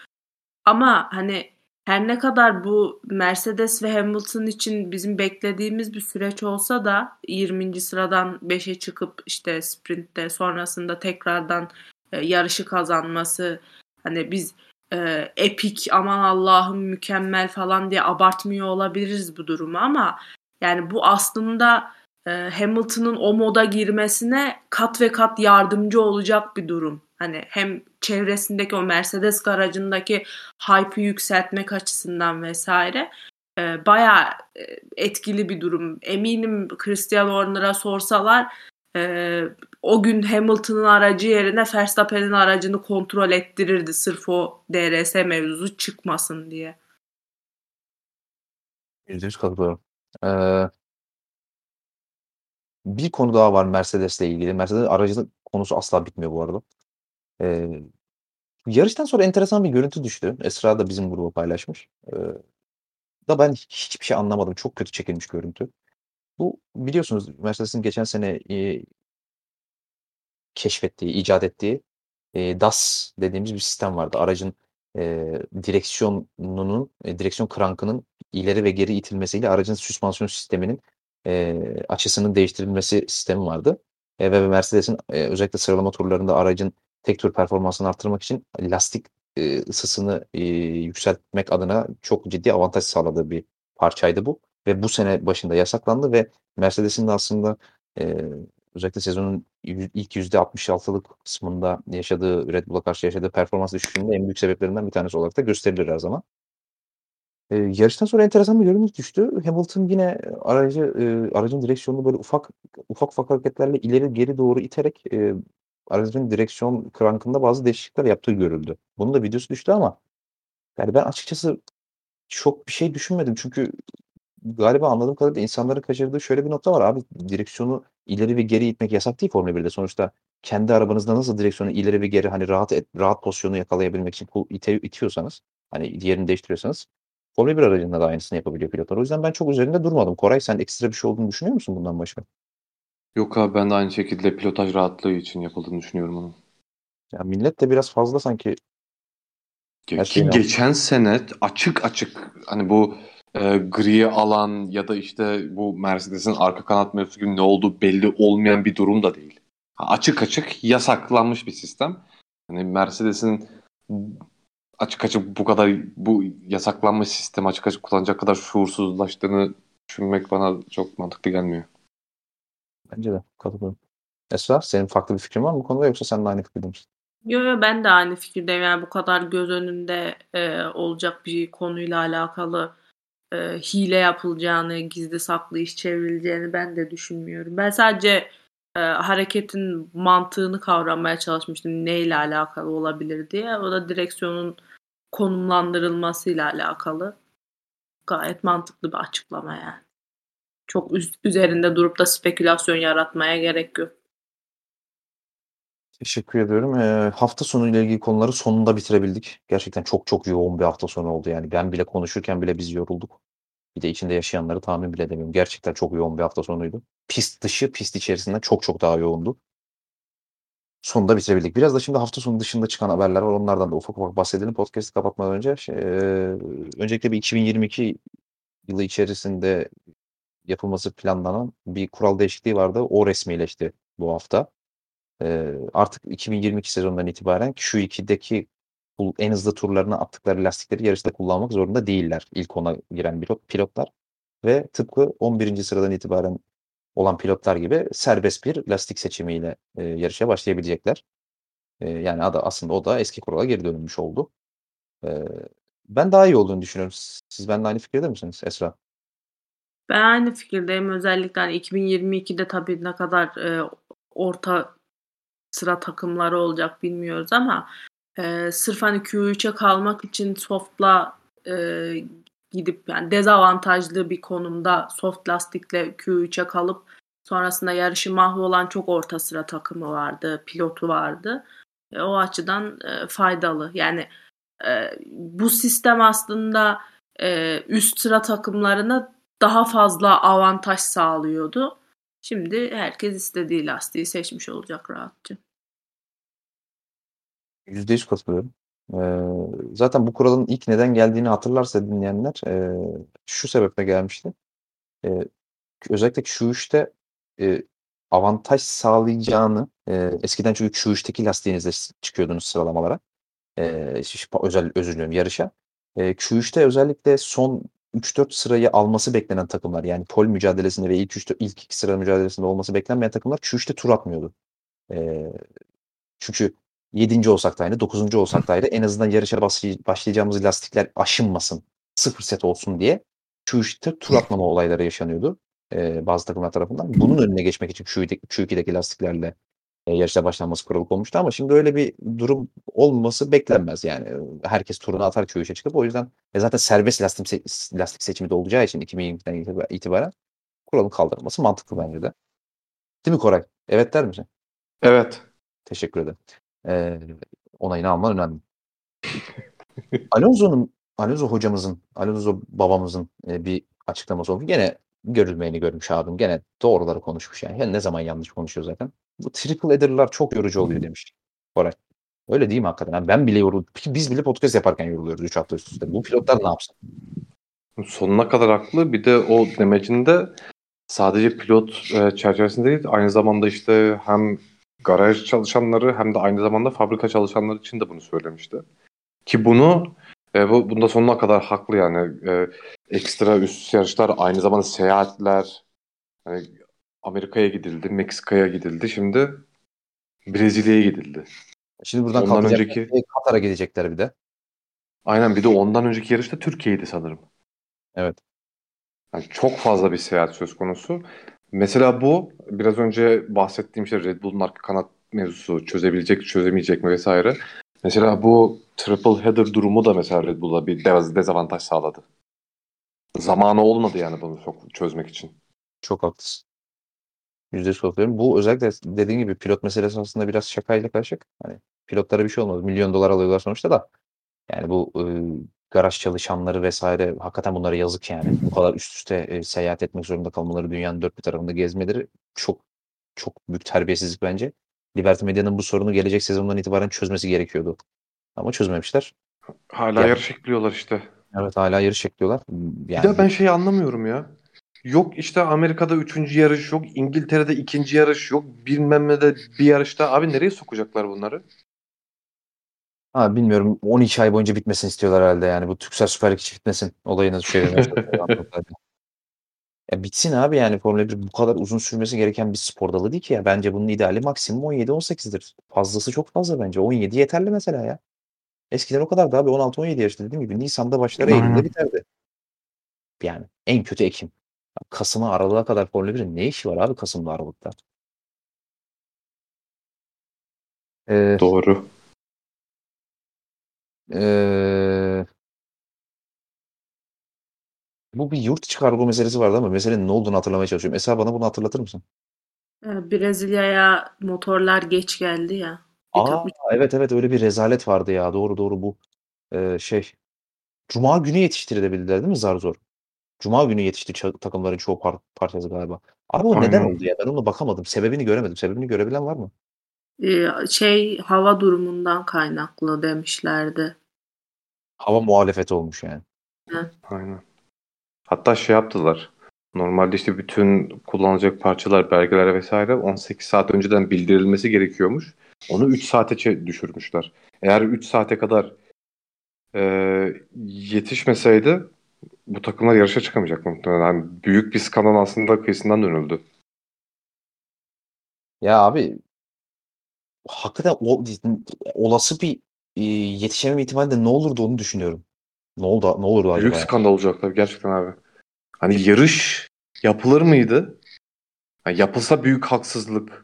Ama hani her ne kadar bu Mercedes ve Hamilton için bizim beklediğimiz bir süreç olsa da 20. sıradan 5'e çıkıp işte sprintte sonrasında tekrardan e, yarışı kazanması hani biz e, epik aman Allah'ım mükemmel falan diye abartmıyor olabiliriz bu durumu ama yani bu aslında e, Hamilton'ın o moda girmesine kat ve kat yardımcı olacak bir durum. Hani hem çevresindeki o Mercedes garajındaki hype'ı yükseltmek açısından vesaire e, bayağı e, etkili bir durum. Eminim Christian Horner'a sorsalar e, o gün Hamilton'ın aracı yerine Verstappen'in aracını kontrol ettirirdi sırf o DRS mevzusu çıkmasın diye. %100 katılıyorum. Ee, bir konu daha var Mercedes'le ilgili. Mercedes aracı konusu asla bitmiyor bu arada. Ee, yarıştan sonra enteresan bir görüntü düştü. Esra da bizim gruba paylaşmış. Ee, da ben hiçbir şey anlamadım. Çok kötü çekilmiş görüntü. Bu biliyorsunuz Mercedes'in geçen sene e, keşfettiği, icat ettiği e, DAS dediğimiz bir sistem vardı. Aracın e, direksiyonunun, e, direksiyon krankının ileri ve geri itilmesiyle aracın süspansiyon sisteminin e, açısının değiştirilmesi sistemi vardı. E, ve Mercedes'in e, özellikle sıralama turlarında aracın tek tur performansını arttırmak için lastik e, ısısını e, yükseltmek adına çok ciddi avantaj sağladığı bir parçaydı bu. Ve bu sene başında yasaklandı ve Mercedes'in de aslında e, özellikle sezonun ilk %66'lık kısmında yaşadığı Red Bull'a karşı yaşadığı performans düşüşünün en büyük sebeplerinden bir tanesi olarak da gösterilir her zaman. E, yarıştan sonra enteresan bir görüntü düştü. Hamilton yine aracı e, aracın direksiyonunu böyle ufak ufak ufak hareketlerle ileri geri doğru iterek e, aracın direksiyon krankında bazı değişiklikler yaptığı görüldü. Bunun da videosu düştü ama yani ben açıkçası çok bir şey düşünmedim. Çünkü galiba anladığım kadarıyla insanların kaçırdığı şöyle bir nokta var. Abi direksiyonu ileri ve geri itmek yasak değil Formula 1'de. Sonuçta kendi arabanızda nasıl direksiyonu ileri ve geri hani rahat et, rahat pozisyonu yakalayabilmek için ite, itiyorsanız hani diğerini değiştiriyorsanız Formula 1 aracında da aynısını yapabiliyor pilotlar. O yüzden ben çok üzerinde durmadım. Koray sen ekstra bir şey olduğunu düşünüyor musun bundan başka? Yok abi ben de aynı şekilde pilotaj rahatlığı için yapıldığını düşünüyorum onun. Ya millet de biraz fazla sanki Ge- Ki geçen sene açık açık hani bu e, gri alan ya da işte bu Mercedes'in arka kanat mevzusu gibi ne olduğu belli olmayan bir durum da değil. Açık açık yasaklanmış bir sistem. Hani Mercedes'in açık açık bu kadar bu yasaklanmış sistem açık açık kullanacak kadar şuursuzlaştığını düşünmek bana çok mantıklı gelmiyor. Bence de katılıyorum. Esra senin farklı bir fikrin var mı bu konuda yoksa sen de aynı fikirde misin? Yo yo ben de aynı fikirdeyim. Yani bu kadar göz önünde e, olacak bir konuyla alakalı e, hile yapılacağını, gizli saklı iş çevrileceğini ben de düşünmüyorum. Ben sadece e, hareketin mantığını kavramaya çalışmıştım. Neyle alakalı olabilir diye. O da direksiyonun konumlandırılmasıyla alakalı. Gayet mantıklı bir açıklama yani. Çok üzerinde durup da spekülasyon yaratmaya gerek yok. Teşekkür ediyorum. Eee, hafta sonu ile ilgili konuları sonunda bitirebildik. Gerçekten çok çok yoğun bir hafta sonu oldu. Yani ben bile konuşurken bile biz yorulduk. Bir de içinde yaşayanları tahmin bile edemiyorum. Gerçekten çok yoğun bir hafta sonuydu. Pist dışı, pist içerisinden çok çok daha yoğundu. Sonunda bitirebildik. Biraz da şimdi hafta sonu dışında çıkan haberler var. Onlardan da ufak ufak bahsedelim. Podcast'ı kapatmadan önce. Şey, eee, öncelikle bir 2022 yılı içerisinde yapılması planlanan bir kural değişikliği vardı. O resmileşti bu hafta. Eee, artık 2022 sezonundan itibaren Q2'deki bu en hızlı turlarına attıkları lastikleri yarışta kullanmak zorunda değiller. İlk ona giren pilot, pilotlar ve tıpkı 11. sıradan itibaren olan pilotlar gibi serbest bir lastik seçimiyle e, yarışa başlayabilecekler. E, yani adı aslında o da eski kurala geri dönülmüş oldu. E, ben daha iyi olduğunu düşünüyorum. Siz benimle aynı fikirde misiniz Esra? Ben aynı fikirdeyim. Özellikle hani 2022'de tabii ne kadar e, orta sıra takımları olacak bilmiyoruz ama e, sırf hani Q3'e kalmak için softla e, gidip yani dezavantajlı bir konumda soft lastikle Q3'e kalıp sonrasında yarışı mahvolan çok orta sıra takımı vardı, pilotu vardı. E, o açıdan e, faydalı. Yani e, bu sistem aslında e, üst sıra takımlarına daha fazla avantaj sağlıyordu. Şimdi herkes istediği lastiği seçmiş olacak rahatça. %100 katılıyorum. Ee, zaten bu kuralın ilk neden geldiğini hatırlarsa dinleyenler e, şu sebeple gelmişti. E, özellikle Q3'te e, avantaj sağlayacağını e, eskiden çünkü Q3'teki lastiğinizle çıkıyordunuz sıralamalara. E, özel özür diliyorum yarışa. E, Q3'te özellikle son 3-4 sırayı alması beklenen takımlar yani pol mücadelesinde ve ilk 3 ilk 2 sıra mücadelesinde olması beklenmeyen takımlar Q3'te tur atmıyordu. E, çünkü 7. olsak da aynı, 9. olsak da aynı en azından yarışa başlayacağımız lastikler aşınmasın, sıfır set olsun diye Q3'te tur atmama olayları yaşanıyordu e, bazı takımlar tarafından. Bunun önüne geçmek için Q2'deki, Q2'deki lastiklerle e, yarışa başlanması kuralı olmuştu ama şimdi öyle bir durum olması beklenmez yani. Herkes turunu atar Q3'e çıkıp o yüzden e, zaten serbest lastik, se- lastik seçimi de olacağı için 2020'den itibaren kuralın kaldırılması mantıklı bence de. Değil mi Koray? Evet der misin? Evet. Teşekkür ederim. Ee, onayını alman önemli. Alonso'nun Alonso hocamızın, Alonso babamızın e, bir açıklaması oldu. Gene görülmeyeni görmüş abim. Gene doğruları konuşmuş yani. yani. Ne zaman yanlış konuşuyor zaten. Bu triple header'lar çok yorucu oluyor demiş. Koray. Öyle değil mi hakikaten? Yani ben bile yoruldum. Biz bile podcast yaparken yoruluyoruz 3 hafta üst üste. Bu pilotlar ne yapsın? Sonuna kadar haklı. Bir de o demecinde sadece pilot e, çerçevesinde değil aynı zamanda işte hem garaj çalışanları hem de aynı zamanda fabrika çalışanları için de bunu söylemişti. Ki bunu e, bu, bunda sonuna kadar haklı yani. E, ekstra üst yarışlar, aynı zamanda seyahatler. Yani Amerika'ya gidildi, Meksika'ya gidildi. Şimdi Brezilya'ya gidildi. Şimdi buradan ondan önceki Katar'a gidecekler bir de. Aynen bir de ondan önceki yarışta Türkiye'ydi sanırım. Evet. Yani çok fazla bir seyahat söz konusu. Mesela bu biraz önce bahsettiğim şey Red Bull'un arka kanat mevzusu çözebilecek çözemeyecek mi vesaire. Mesela bu triple header durumu da mesela Red Bull'a bir dezavantaj sağladı. Zamanı olmadı yani bunu çok çözmek için. Çok haklısın. Yüzde katılıyorum. Bu özellikle dediğin gibi pilot meselesi aslında biraz şakayla karışık. Hani pilotlara bir şey olmaz. Milyon dolar alıyorlar sonuçta da. Yani bu e, garaj çalışanları vesaire hakikaten bunlara yazık yani. Bu kadar üst üste e, seyahat etmek zorunda kalmaları, dünyanın dört bir tarafında gezmeleri çok çok büyük terbiyesizlik bence. Liberty Media'nın bu sorunu gelecek sezondan itibaren çözmesi gerekiyordu. Ama çözmemişler. Hala yani, yarış ekliyorlar işte. Evet hala yarış ekliyorlar. Yani... Bir de ben şeyi anlamıyorum ya. Yok işte Amerika'da üçüncü yarış yok. İngiltere'de ikinci yarış yok. Bilmem ne de bir yarışta. Abi nereye sokacaklar bunları? Ha, bilmiyorum 12 ay boyunca bitmesini istiyorlar herhalde yani. Bu Türksel Süper Lig bitmesin olayını çalışıyorlar. Ya bitsin abi yani Formula 1 bu kadar uzun sürmesi gereken bir spor dalı değil ki ya. Bence bunun ideali maksimum 17-18'dir. Fazlası çok fazla bence. 17 yeterli mesela ya. Eskiden o kadar da abi 16-17 yaşta dediğim gibi Nisan'da başlar Aynen. Eylül'de biterdi. Yani en kötü Ekim. Kasım'a Aralık'a kadar Formula 1'in ne işi var abi Kasım'da Aralık'ta? Ee, Doğru. ee, bu bir yurt içi kargo meselesi vardı ama meselenin ne olduğunu hatırlamaya çalışıyorum. Esa bana bunu hatırlatır mısın? Ee, Brezilya'ya motorlar geç geldi ya. Aa, evet evet öyle bir rezalet vardı ya. Doğru doğru bu ee, şey. Cuma günü yetiştirilebildiler değil mi zar zor? Cuma günü yetişti ça- takımların çoğu par- parçası galiba. Abi o neden Aynen. oldu ya? Ben ona bakamadım. Sebebini göremedim. Sebebini görebilen var mı? Ee, şey hava durumundan kaynaklı demişlerdi. Hava muhalefeti olmuş yani. Aynen. Hatta şey yaptılar. Normalde işte bütün kullanılacak parçalar, belgeler vesaire 18 saat önceden bildirilmesi gerekiyormuş. Onu 3 saate düşürmüşler. Eğer 3 saate kadar e, yetişmeseydi bu takımlar yarışa çıkamayacak muhtemelen. Yani büyük bir skandal aslında kıyısından dönüldü. Ya abi hakikaten o, olası bir e, yetişememe ihtimali de ne olurdu onu düşünüyorum. Ne oldu ne olurdu acaba? Büyük skandal olacaklar gerçekten abi. Hani yarış yapılır mıydı? Yani yapılsa büyük haksızlık.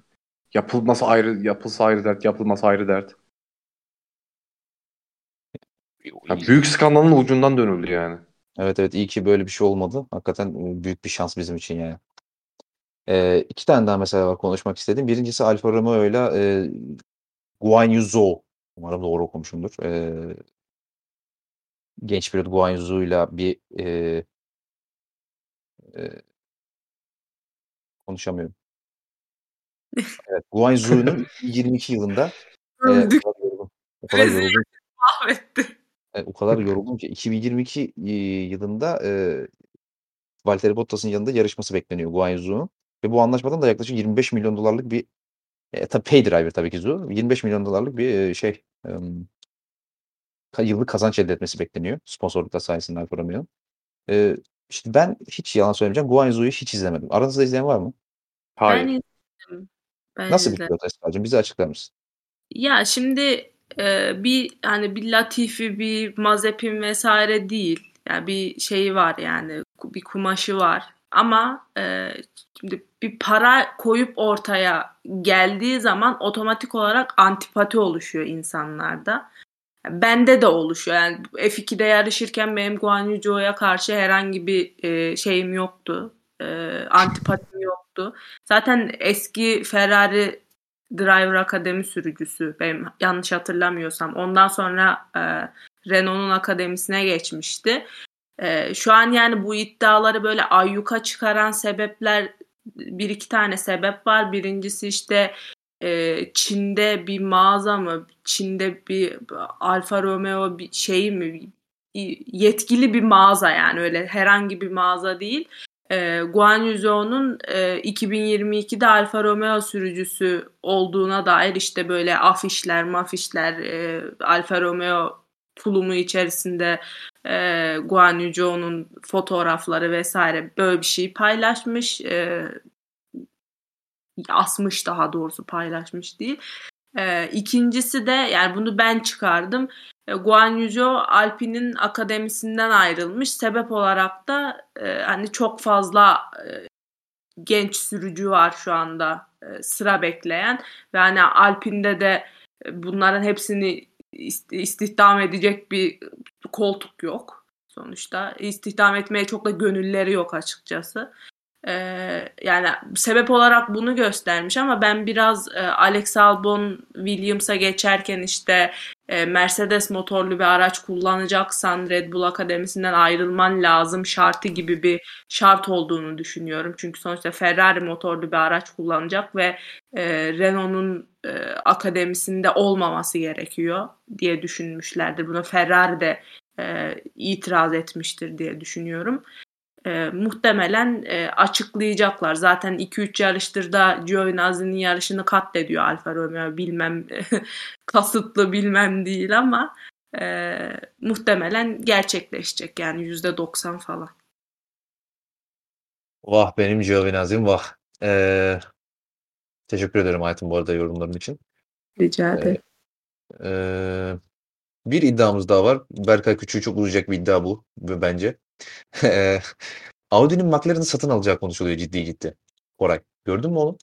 Yapılması ayrı, yapılsa ayrı dert, yapılması ayrı dert. Yani büyük skandalın ucundan dönüldü yani. Evet evet iyi ki böyle bir şey olmadı. Hakikaten e, büyük bir şans bizim için yani. Ee, iki tane daha mesela var konuşmak istediğim. Birincisi Alfa Romeo ile e, Guan Yu Zhou. Umarım doğru okumuşumdur. Ee, genç pilot Guan Yu Zhou ile bir e, e, konuşamıyorum. Evet, Guan Yu Zhou'nun 22 yılında e, o Öldük. kadar yoruldum. O kadar yoruldum. Mahvetti. E, o kadar yoruldum ki 2022 e, yılında e, Valtteri Bottas'ın yanında yarışması bekleniyor Guan Yu Zhou'nun. Ve bu anlaşmadan da yaklaşık 25 milyon dolarlık bir e, tabii pay driver tabii ki Zhou. 25 milyon dolarlık bir e, şey e, yıllık kazanç elde etmesi bekleniyor. Sponsorluklar sayesinde Alfa Romeo. E, işte ben hiç yalan söylemeyeceğim. Guan Yu Zhou'yu hiç izlemedim. Aranızda izleyen var mı? Hayır. Ben. Ben Nasıl bir izledim. pilot Esra'cığım? Bize açıklar mısın? Ya şimdi e, bir hani bir Latifi, bir Mazepin vesaire değil. Yani bir şeyi var yani bir kumaşı var. Ama e, şimdi bir para koyup ortaya geldiği zaman otomatik olarak antipati oluşuyor insanlarda. Bende de oluşuyor. Yani F2'de yarışırken benim Guan Yu Zhou'ya karşı herhangi bir e, şeyim yoktu. E, antipatim yoktu. Zaten eski Ferrari Driver Akademi sürücüsü benim yanlış hatırlamıyorsam. Ondan sonra e, Renault'un akademisine geçmişti. E, şu an yani bu iddiaları böyle ayyuka çıkaran sebepler bir iki tane sebep var. Birincisi işte e, Çin'de bir mağaza mı, Çin'de bir Alfa Romeo bir şey mi, yetkili bir mağaza yani öyle herhangi bir mağaza değil. E, Guan Yu Zhou'nun e, 2022'de Alfa Romeo sürücüsü olduğuna dair işte böyle afişler, mafişler, e, Alfa Romeo tulumu içerisinde e, Guan Yu Zhou'nun fotoğrafları vesaire böyle bir şey paylaşmış. E, asmış daha doğrusu paylaşmış değil. E, ikincisi de yani bunu ben çıkardım. E, Guan Yu Zhou Alpine'in akademisinden ayrılmış. Sebep olarak da e, hani çok fazla e, genç sürücü var şu anda e, sıra bekleyen ve hani Alpine'de de e, bunların hepsini ist- istihdam edecek bir koltuk yok sonuçta. İstihdam etmeye çok da gönülleri yok açıkçası. Ee, yani sebep olarak bunu göstermiş ama ben biraz e, Alex Albon Williams'a geçerken işte e, Mercedes motorlu bir araç kullanacaksan Red Bull Akademisi'nden ayrılman lazım şartı gibi bir şart olduğunu düşünüyorum. Çünkü sonuçta Ferrari motorlu bir araç kullanacak ve e, Renault'un e, akademisinde olmaması gerekiyor diye düşünmüşlerdir. Buna Ferrari de e, itiraz etmiştir diye düşünüyorum. E, muhtemelen e, açıklayacaklar. Zaten 2-3 yarıştır da Giovinazzi'nin yarışını katlediyor Alfa Romeo. Bilmem kasıtlı bilmem değil ama e, muhtemelen gerçekleşecek yani %90 falan. Vah benim Giovinazzi'm vah. Ee, teşekkür ederim Aytun bu arada yorumların için. Rica ederim. Ee, e, bir iddiamız daha var. Berkay Küçük'ü çok uzayacak bir iddia bu bence. Audi'nin McLaren'ı satın alacağı konuşuluyor ciddi ciddi. Koray. Gördün mü onu?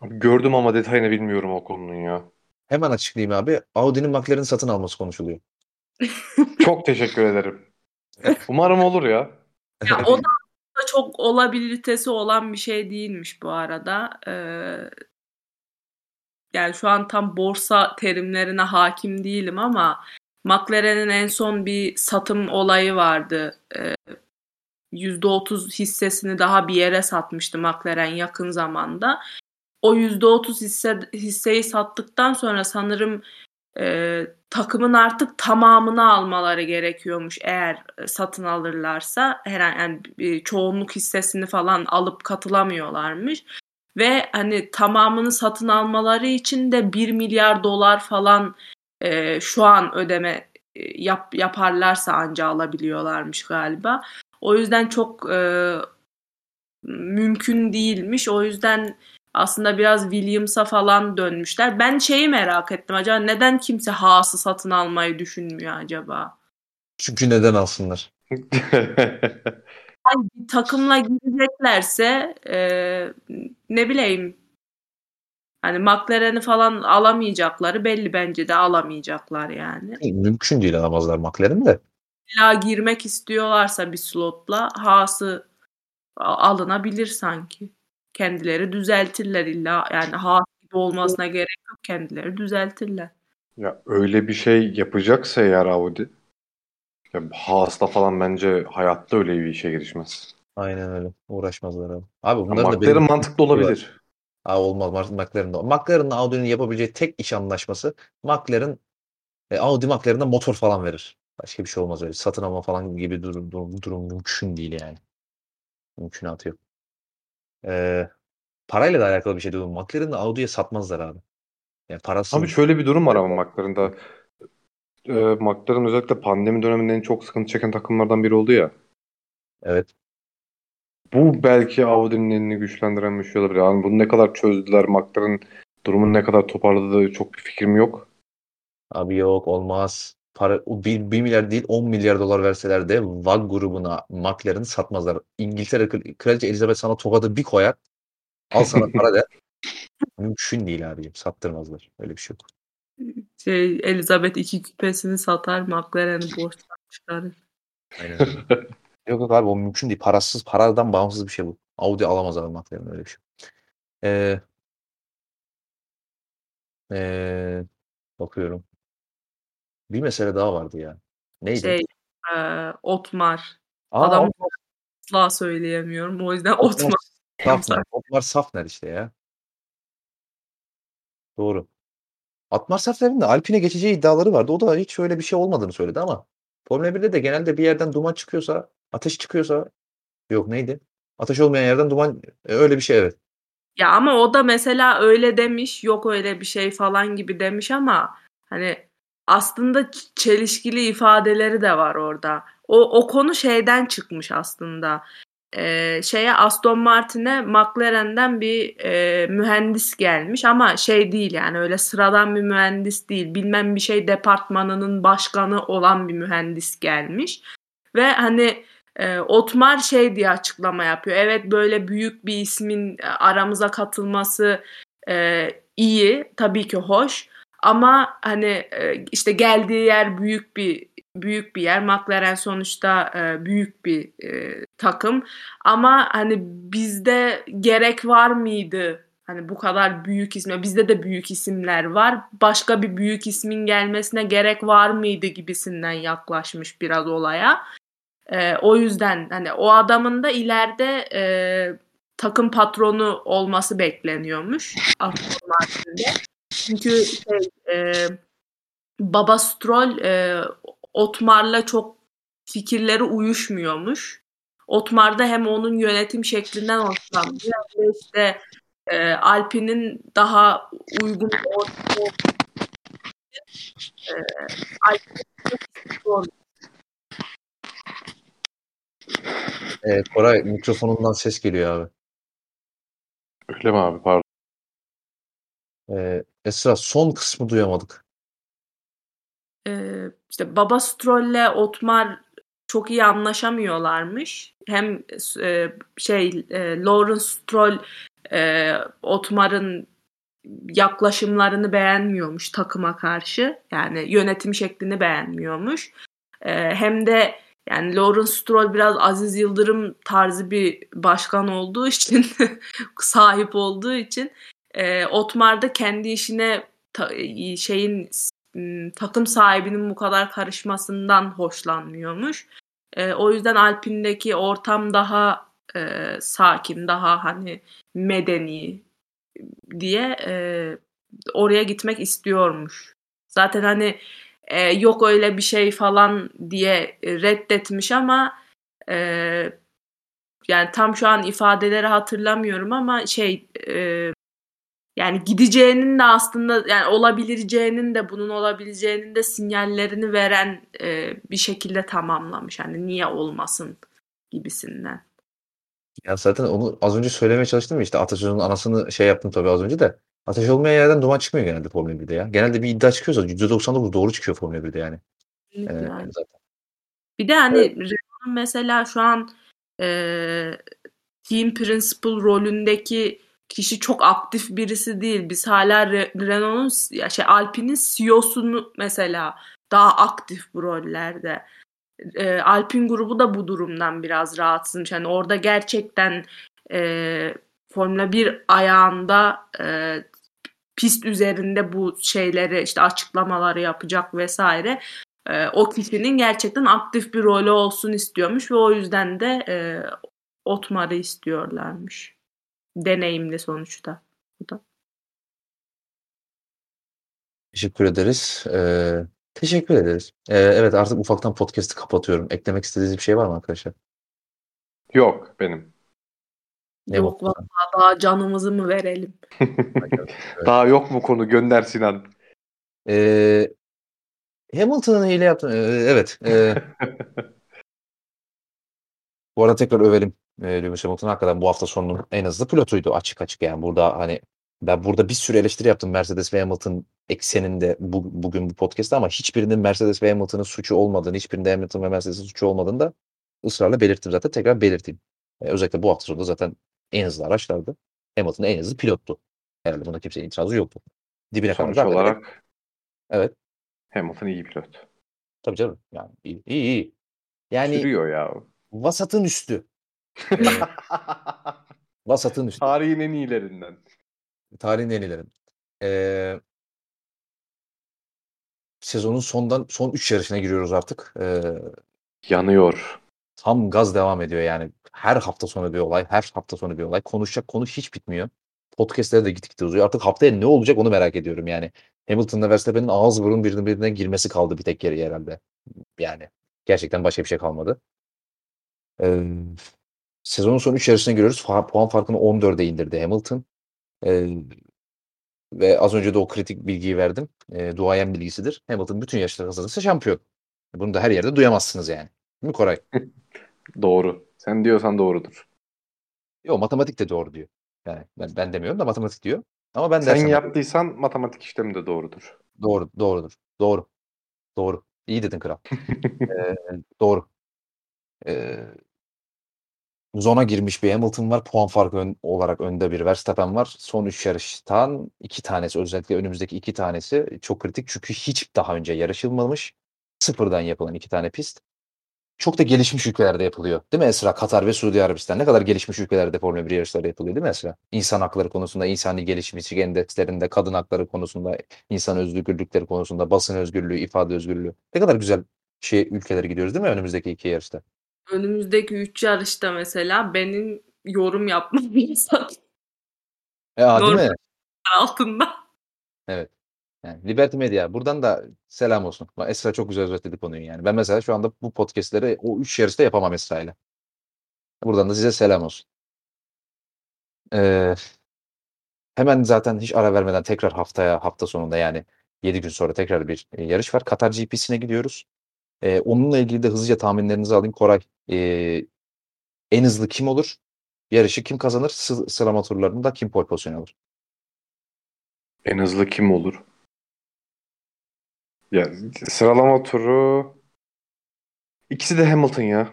Gördüm ama detayını bilmiyorum o konunun ya. Hemen açıklayayım abi. Audi'nin McLaren'ı satın alması konuşuluyor. Çok teşekkür ederim. Umarım olur ya. ya o da çok olabilitesi olan bir şey değilmiş bu arada. Ee, yani şu an tam borsa terimlerine hakim değilim ama McLaren'in en son bir satım olayı vardı. Ee, %30 hissesini daha bir yere satmıştı McLaren yakın zamanda. O %30 hisse, hisseyi sattıktan sonra sanırım e, takımın artık tamamını almaları gerekiyormuş eğer satın alırlarsa. Herhangi yani, çoğunluk hissesini falan alıp katılamıyorlarmış. Ve hani tamamını satın almaları için de 1 milyar dolar falan e, şu an ödeme e, yap, yaparlarsa anca alabiliyorlarmış galiba. O yüzden çok e, mümkün değilmiş. O yüzden aslında biraz Williams'a falan dönmüşler. Ben şeyi merak ettim acaba neden kimse Haas'ı satın almayı düşünmüyor acaba? Çünkü neden alsınlar? bir takımla gireceklerse e, ne bileyim hani McLaren'i falan alamayacakları belli bence de alamayacaklar yani. Mümkün değil alamazlar McLaren'i de. İlla girmek istiyorlarsa bir slotla Haas'ı alınabilir sanki. Kendileri düzeltirler illa yani Haas gibi olmasına gerek yok kendileri düzeltirler. Ya öyle bir şey yapacaksa eğer Audi ya Haas'la falan bence hayatta öyle bir işe girişmez. Aynen öyle. Uğraşmazlar abi. Abi bunların ya, da benim... mantıklı olabilir. Aa, olmaz. McLaren'da. McLaren'la Audi'nin yapabileceği tek iş anlaşması McLaren e, Audi McLaren'da motor falan verir. Başka bir şey olmaz öyle. Satın alma falan gibi durum, durum, durum mümkün değil yani. Mümkünatı yok. Ee, parayla da alakalı bir şey diyorum. McLaren'da Audi'ye satmazlar abi. Yani parası... Abi şöyle bir durum var ama McLaren'da. E, McLaren özellikle pandemi döneminde en çok sıkıntı çeken takımlardan biri oldu ya. Evet. Bu belki Audi'nin elini güçlendiren bir şey olabilir. Yani bunu ne kadar çözdüler, McLaren durumunu ne kadar toparladığı çok bir fikrim yok. Abi yok olmaz. Para, 1, 1 milyar değil 10 milyar dolar verseler de VAG grubuna McLaren satmazlar. İngiltere Kraliçe Elizabeth sana tokadı bir koyar. Al sana para de. Mümkün değil abi. Sattırmazlar. Öyle bir şey yok. Şey Elizabeth iki küpesini satar McLaren'i borçtan çıkarır. Aynen yok yok abi o mümkün değil. Parasız, paradan bağımsız bir şey bu. Audi alamaz abi McLaren öyle bir şey. Ee, ee, bakıyorum. Bir mesele daha vardı ya. Neydi? Şey, e, Otmar. Aa, Adam Otmar. asla söyleyemiyorum. O yüzden Otmar. Otmar Safner. Otmar Safner işte ya. Doğru. Otmar Safner'in de Alpine geçeceği iddiaları vardı. O da hiç öyle bir şey olmadığını söyledi ama Formula 1'de de genelde bir yerden duman çıkıyorsa, ateş çıkıyorsa yok neydi? Ateş olmayan yerden duman e, öyle bir şey evet. Ya ama o da mesela öyle demiş, yok öyle bir şey falan gibi demiş ama hani aslında çelişkili ifadeleri de var orada. O, o konu şeyden çıkmış aslında. Ee, şeye Aston Martin'e McLaren'den bir e, mühendis gelmiş ama şey değil yani öyle sıradan bir mühendis değil. Bilmem bir şey departmanının başkanı olan bir mühendis gelmiş. Ve hani e, Otmar şey diye açıklama yapıyor. Evet böyle büyük bir ismin aramıza katılması e, iyi tabii ki hoş ama hani e, işte geldiği yer büyük bir büyük bir yer. McLaren sonuçta e, büyük bir e, takım. Ama hani bizde gerek var mıydı? Hani bu kadar büyük isme bizde de büyük isimler var. Başka bir büyük ismin gelmesine gerek var mıydı gibisinden yaklaşmış biraz olaya. E, o yüzden hani o adamın da ileride takım patronu olması bekleniyormuş. Çünkü şey, e, Baba Stroll e, Otmar'la çok fikirleri uyuşmuyormuş. Otmar da hem onun yönetim şeklinden hoşlandı hem de işte e, Alpine'in daha uygun ortamı e, Alpine'in Ee, Koray mikrofonundan ses geliyor abi. Öyle mi abi? Pardon. Ee, Esra son kısmı duyamadık. Ee, işte Baba Stroll'le Otmar çok iyi anlaşamıyorlarmış. Hem e, şey e, Lawrence Stroll e, Otmar'ın yaklaşımlarını beğenmiyormuş takıma karşı. Yani yönetim şeklini beğenmiyormuş. E, hem de yani Lawrence Stroll biraz Aziz Yıldırım tarzı bir başkan olduğu için sahip olduğu için e, Otmar da kendi işine ta, şeyin takım sahibinin bu kadar karışmasından hoşlanmıyormuş. E, o yüzden Alpin'deki ortam daha e, sakin, daha hani medeni diye e, oraya gitmek istiyormuş. Zaten hani e, yok öyle bir şey falan diye reddetmiş ama e, yani tam şu an ifadeleri hatırlamıyorum ama şey e, yani gideceğinin de aslında yani olabileceğinin de bunun olabileceğinin de sinyallerini veren e, bir şekilde tamamlamış. Hani niye olmasın gibisinden. Ya zaten onu az önce söylemeye çalıştım işte Atatürk'ün anasını şey yaptım tabii az önce de. Ateş olmayan yerden duman çıkmıyor genelde Formula 1'de ya. Genelde bir iddia çıkıyorsa %99 doğru çıkıyor Formula 1'de yani. Ee, zaten. Bir de hani evet. mesela şu an e, team principal rolündeki kişi çok aktif birisi değil. Biz hala Renault'un ya şey Alpine'in CEO'sunu mesela daha aktif bu rollerde. E, Alpine grubu da bu durumdan biraz rahatsızmış. Yani orada gerçekten e, Formula 1 ayağında e, pist üzerinde bu şeyleri işte açıklamaları yapacak vesaire. E, o kişinin gerçekten aktif bir rolü olsun istiyormuş ve o yüzden de e, Otmar'ı istiyorlarmış deneyimli sonuçta. Bu da. Teşekkür ederiz. Ee, teşekkür ederiz. Ee, evet artık ufaktan podcast'ı kapatıyorum. Eklemek istediğiniz bir şey var mı arkadaşlar? Yok benim. Ne yok valla daha canımızı mı verelim? daha yok mu konu gönder Sinan. Ee, Hamilton'ın hile yaptı. Ee, evet. E, bu arada tekrar övelim e, Lewis Hamilton hakikaten bu hafta sonunun en hızlı pilotuydu açık açık yani burada hani ben burada bir sürü eleştiri yaptım Mercedes ve Hamilton ekseninde bu, bugün bu podcast'ta ama hiçbirinin Mercedes ve Hamilton'ın suçu olmadığını, hiçbirinde Hamilton ve Mercedes'in suçu olmadığını da ısrarla belirttim zaten. Tekrar belirteyim. Ee, özellikle bu hafta sonunda zaten en hızlı araçlardı. Hamilton en hızlı pilottu. Herhalde buna kimsenin itirazı yoktu. Dibine Sonuç kadar. olarak evet. Hamilton iyi pilot. Tabii canım. Yani iyi iyi. iyi. Yani Sürüyor ya. Vasatın üstü. Vasatın üstü. Tarihin en iyilerinden. Tarihin en iyilerin. Ee, sezonun sondan son 3 yarışına giriyoruz artık. Ee, Yanıyor. Tam gaz devam ediyor yani. Her hafta sonu bir olay, her hafta sonu bir olay. Konuşacak konu hiç bitmiyor. Podcast'lere de gittikçe uzuyor. Artık haftaya ne olacak onu merak ediyorum yani. Hamilton'la Verstappen'in ağız burun birbirine girmesi kaldı bir tek geri herhalde. Yani gerçekten başka bir şey kalmadı. Ee, sezonun son 3 yarışına giriyoruz. Fa- puan farkını 14'e indirdi Hamilton. Ee, ve az önce de o kritik bilgiyi verdim. E, duayen bilgisidir. Hamilton bütün yarışları kazanırsa şampiyon. Bunu da her yerde duyamazsınız yani. Değil mi Koray? Doğru. Sen diyorsan doğrudur. Yok matematik de doğru diyor. Yani ben, ben demiyorum da matematik diyor. Ama ben Sen yaptıysan de... matematik işlemi de doğrudur. Doğru, doğrudur. Doğru. Doğru. İyi dedin kral. ee, doğru. Ee, zona girmiş bir Hamilton var. Puan farkı ön, olarak önde bir Verstappen var. Son 3 yarıştan iki tanesi özellikle önümüzdeki iki tanesi çok kritik. Çünkü hiç daha önce yarışılmamış. Sıfırdan yapılan iki tane pist. Çok da gelişmiş ülkelerde yapılıyor. Değil mi Esra? Katar ve Suudi Arabistan. Ne kadar gelişmiş ülkelerde Formula 1 yarışları yapılıyor değil mi Esra? İnsan hakları konusunda, insani gelişmişlik endekslerinde, kadın hakları konusunda, insan özgürlükleri konusunda, basın özgürlüğü, ifade özgürlüğü. Ne kadar güzel şey ülkelere gidiyoruz değil mi önümüzdeki iki yarışta? Önümüzdeki 3 yarışta mesela benim yorum yapmam yasak. Ya değil mi? altında. Evet. Yani Liberty Media. Buradan da selam olsun. Esra çok güzel özetledi konuyu yani. Ben mesela şu anda bu podcastleri o 3 yarışta yapamam Esra ile. Buradan da size selam olsun. Eee, hemen zaten hiç ara vermeden tekrar haftaya hafta sonunda yani 7 gün sonra tekrar bir e, yarış var. Katar GP'sine gidiyoruz. Eee, onunla ilgili de hızlıca tahminlerinizi alayım. Koray, eee, en hızlı kim olur? Yarışı kim kazanır? Sı- sıralama turlarında kim pole pozisyonu alır? En hızlı kim olur? Ya sıralama turu ikisi de Hamilton ya.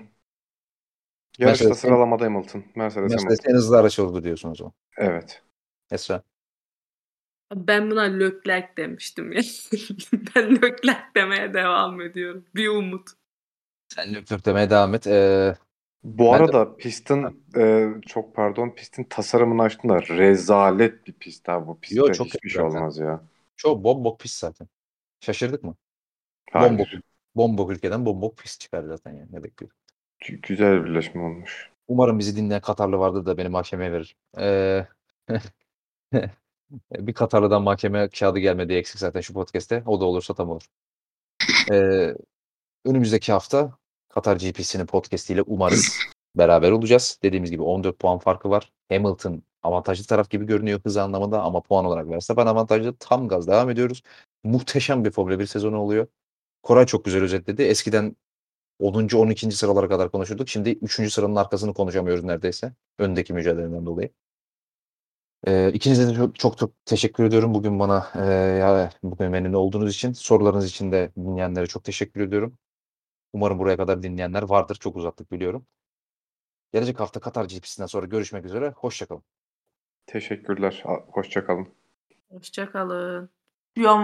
Yarışta Mercedes- sıralamada Hamilton. Mercedes Mercedes Hamilton. en hızlı araç oldu diyorsun o zaman. Evet. Esra. Ben buna Leclerc demiştim ya. ben Leclerc demeye devam ediyorum. Bir umut. Sen Leclerc demeye devam et. Eee, Bu Ben de- arada pistin e, çok pardon pistin tasarımını açtım rezalet bir pist abi bu pistte Yo, çok hiçbir şey zaten. olmaz ya. çoğu bombok pist zaten. Şaşırdık mı? Hayır. Bombok, bombok ülkeden bombok pist çıkar zaten yani. Ne bekliyor? Gü- Güzel bir birleşme olmuş. Umarım bizi dinleyen Katarlı vardır da beni mahkemeye verir. Eee, bir Katarlı'dan mahkeme kağıdı gelmedi eksik zaten şu podcast'te. O da olursa tam olur. Eee, önümüzdeki hafta Katar GP'sinin podcast'iyle umarız beraber olacağız. Dediğimiz gibi 14 puan farkı var. Hamilton avantajlı taraf gibi görünüyor hız anlamında ama puan olarak Verstappen avantajlı. Tam gaz devam ediyoruz. Muhteşem bir Formula 1 sezonu oluyor. Koray çok güzel özetledi. Eskiden 10. 12. sıralara kadar konuşurduk. Şimdi 3. sıranın arkasını konuşamıyoruz neredeyse. Öndeki mücadeleden dolayı. Ee, ikinize de çok, çok çok teşekkür ediyorum bugün bana e, ya, bugün benimle olduğunuz için. Sorularınız için de dinleyenlere çok teşekkür ediyorum. Umarım buraya kadar dinleyenler vardır. Çok uzattık biliyorum. Gelecek hafta Katar GP'sinden sonra görüşmek üzere. Hoşçakalın. Teşekkürler. Hoşça kalın. Hoşçakalın. Diyorum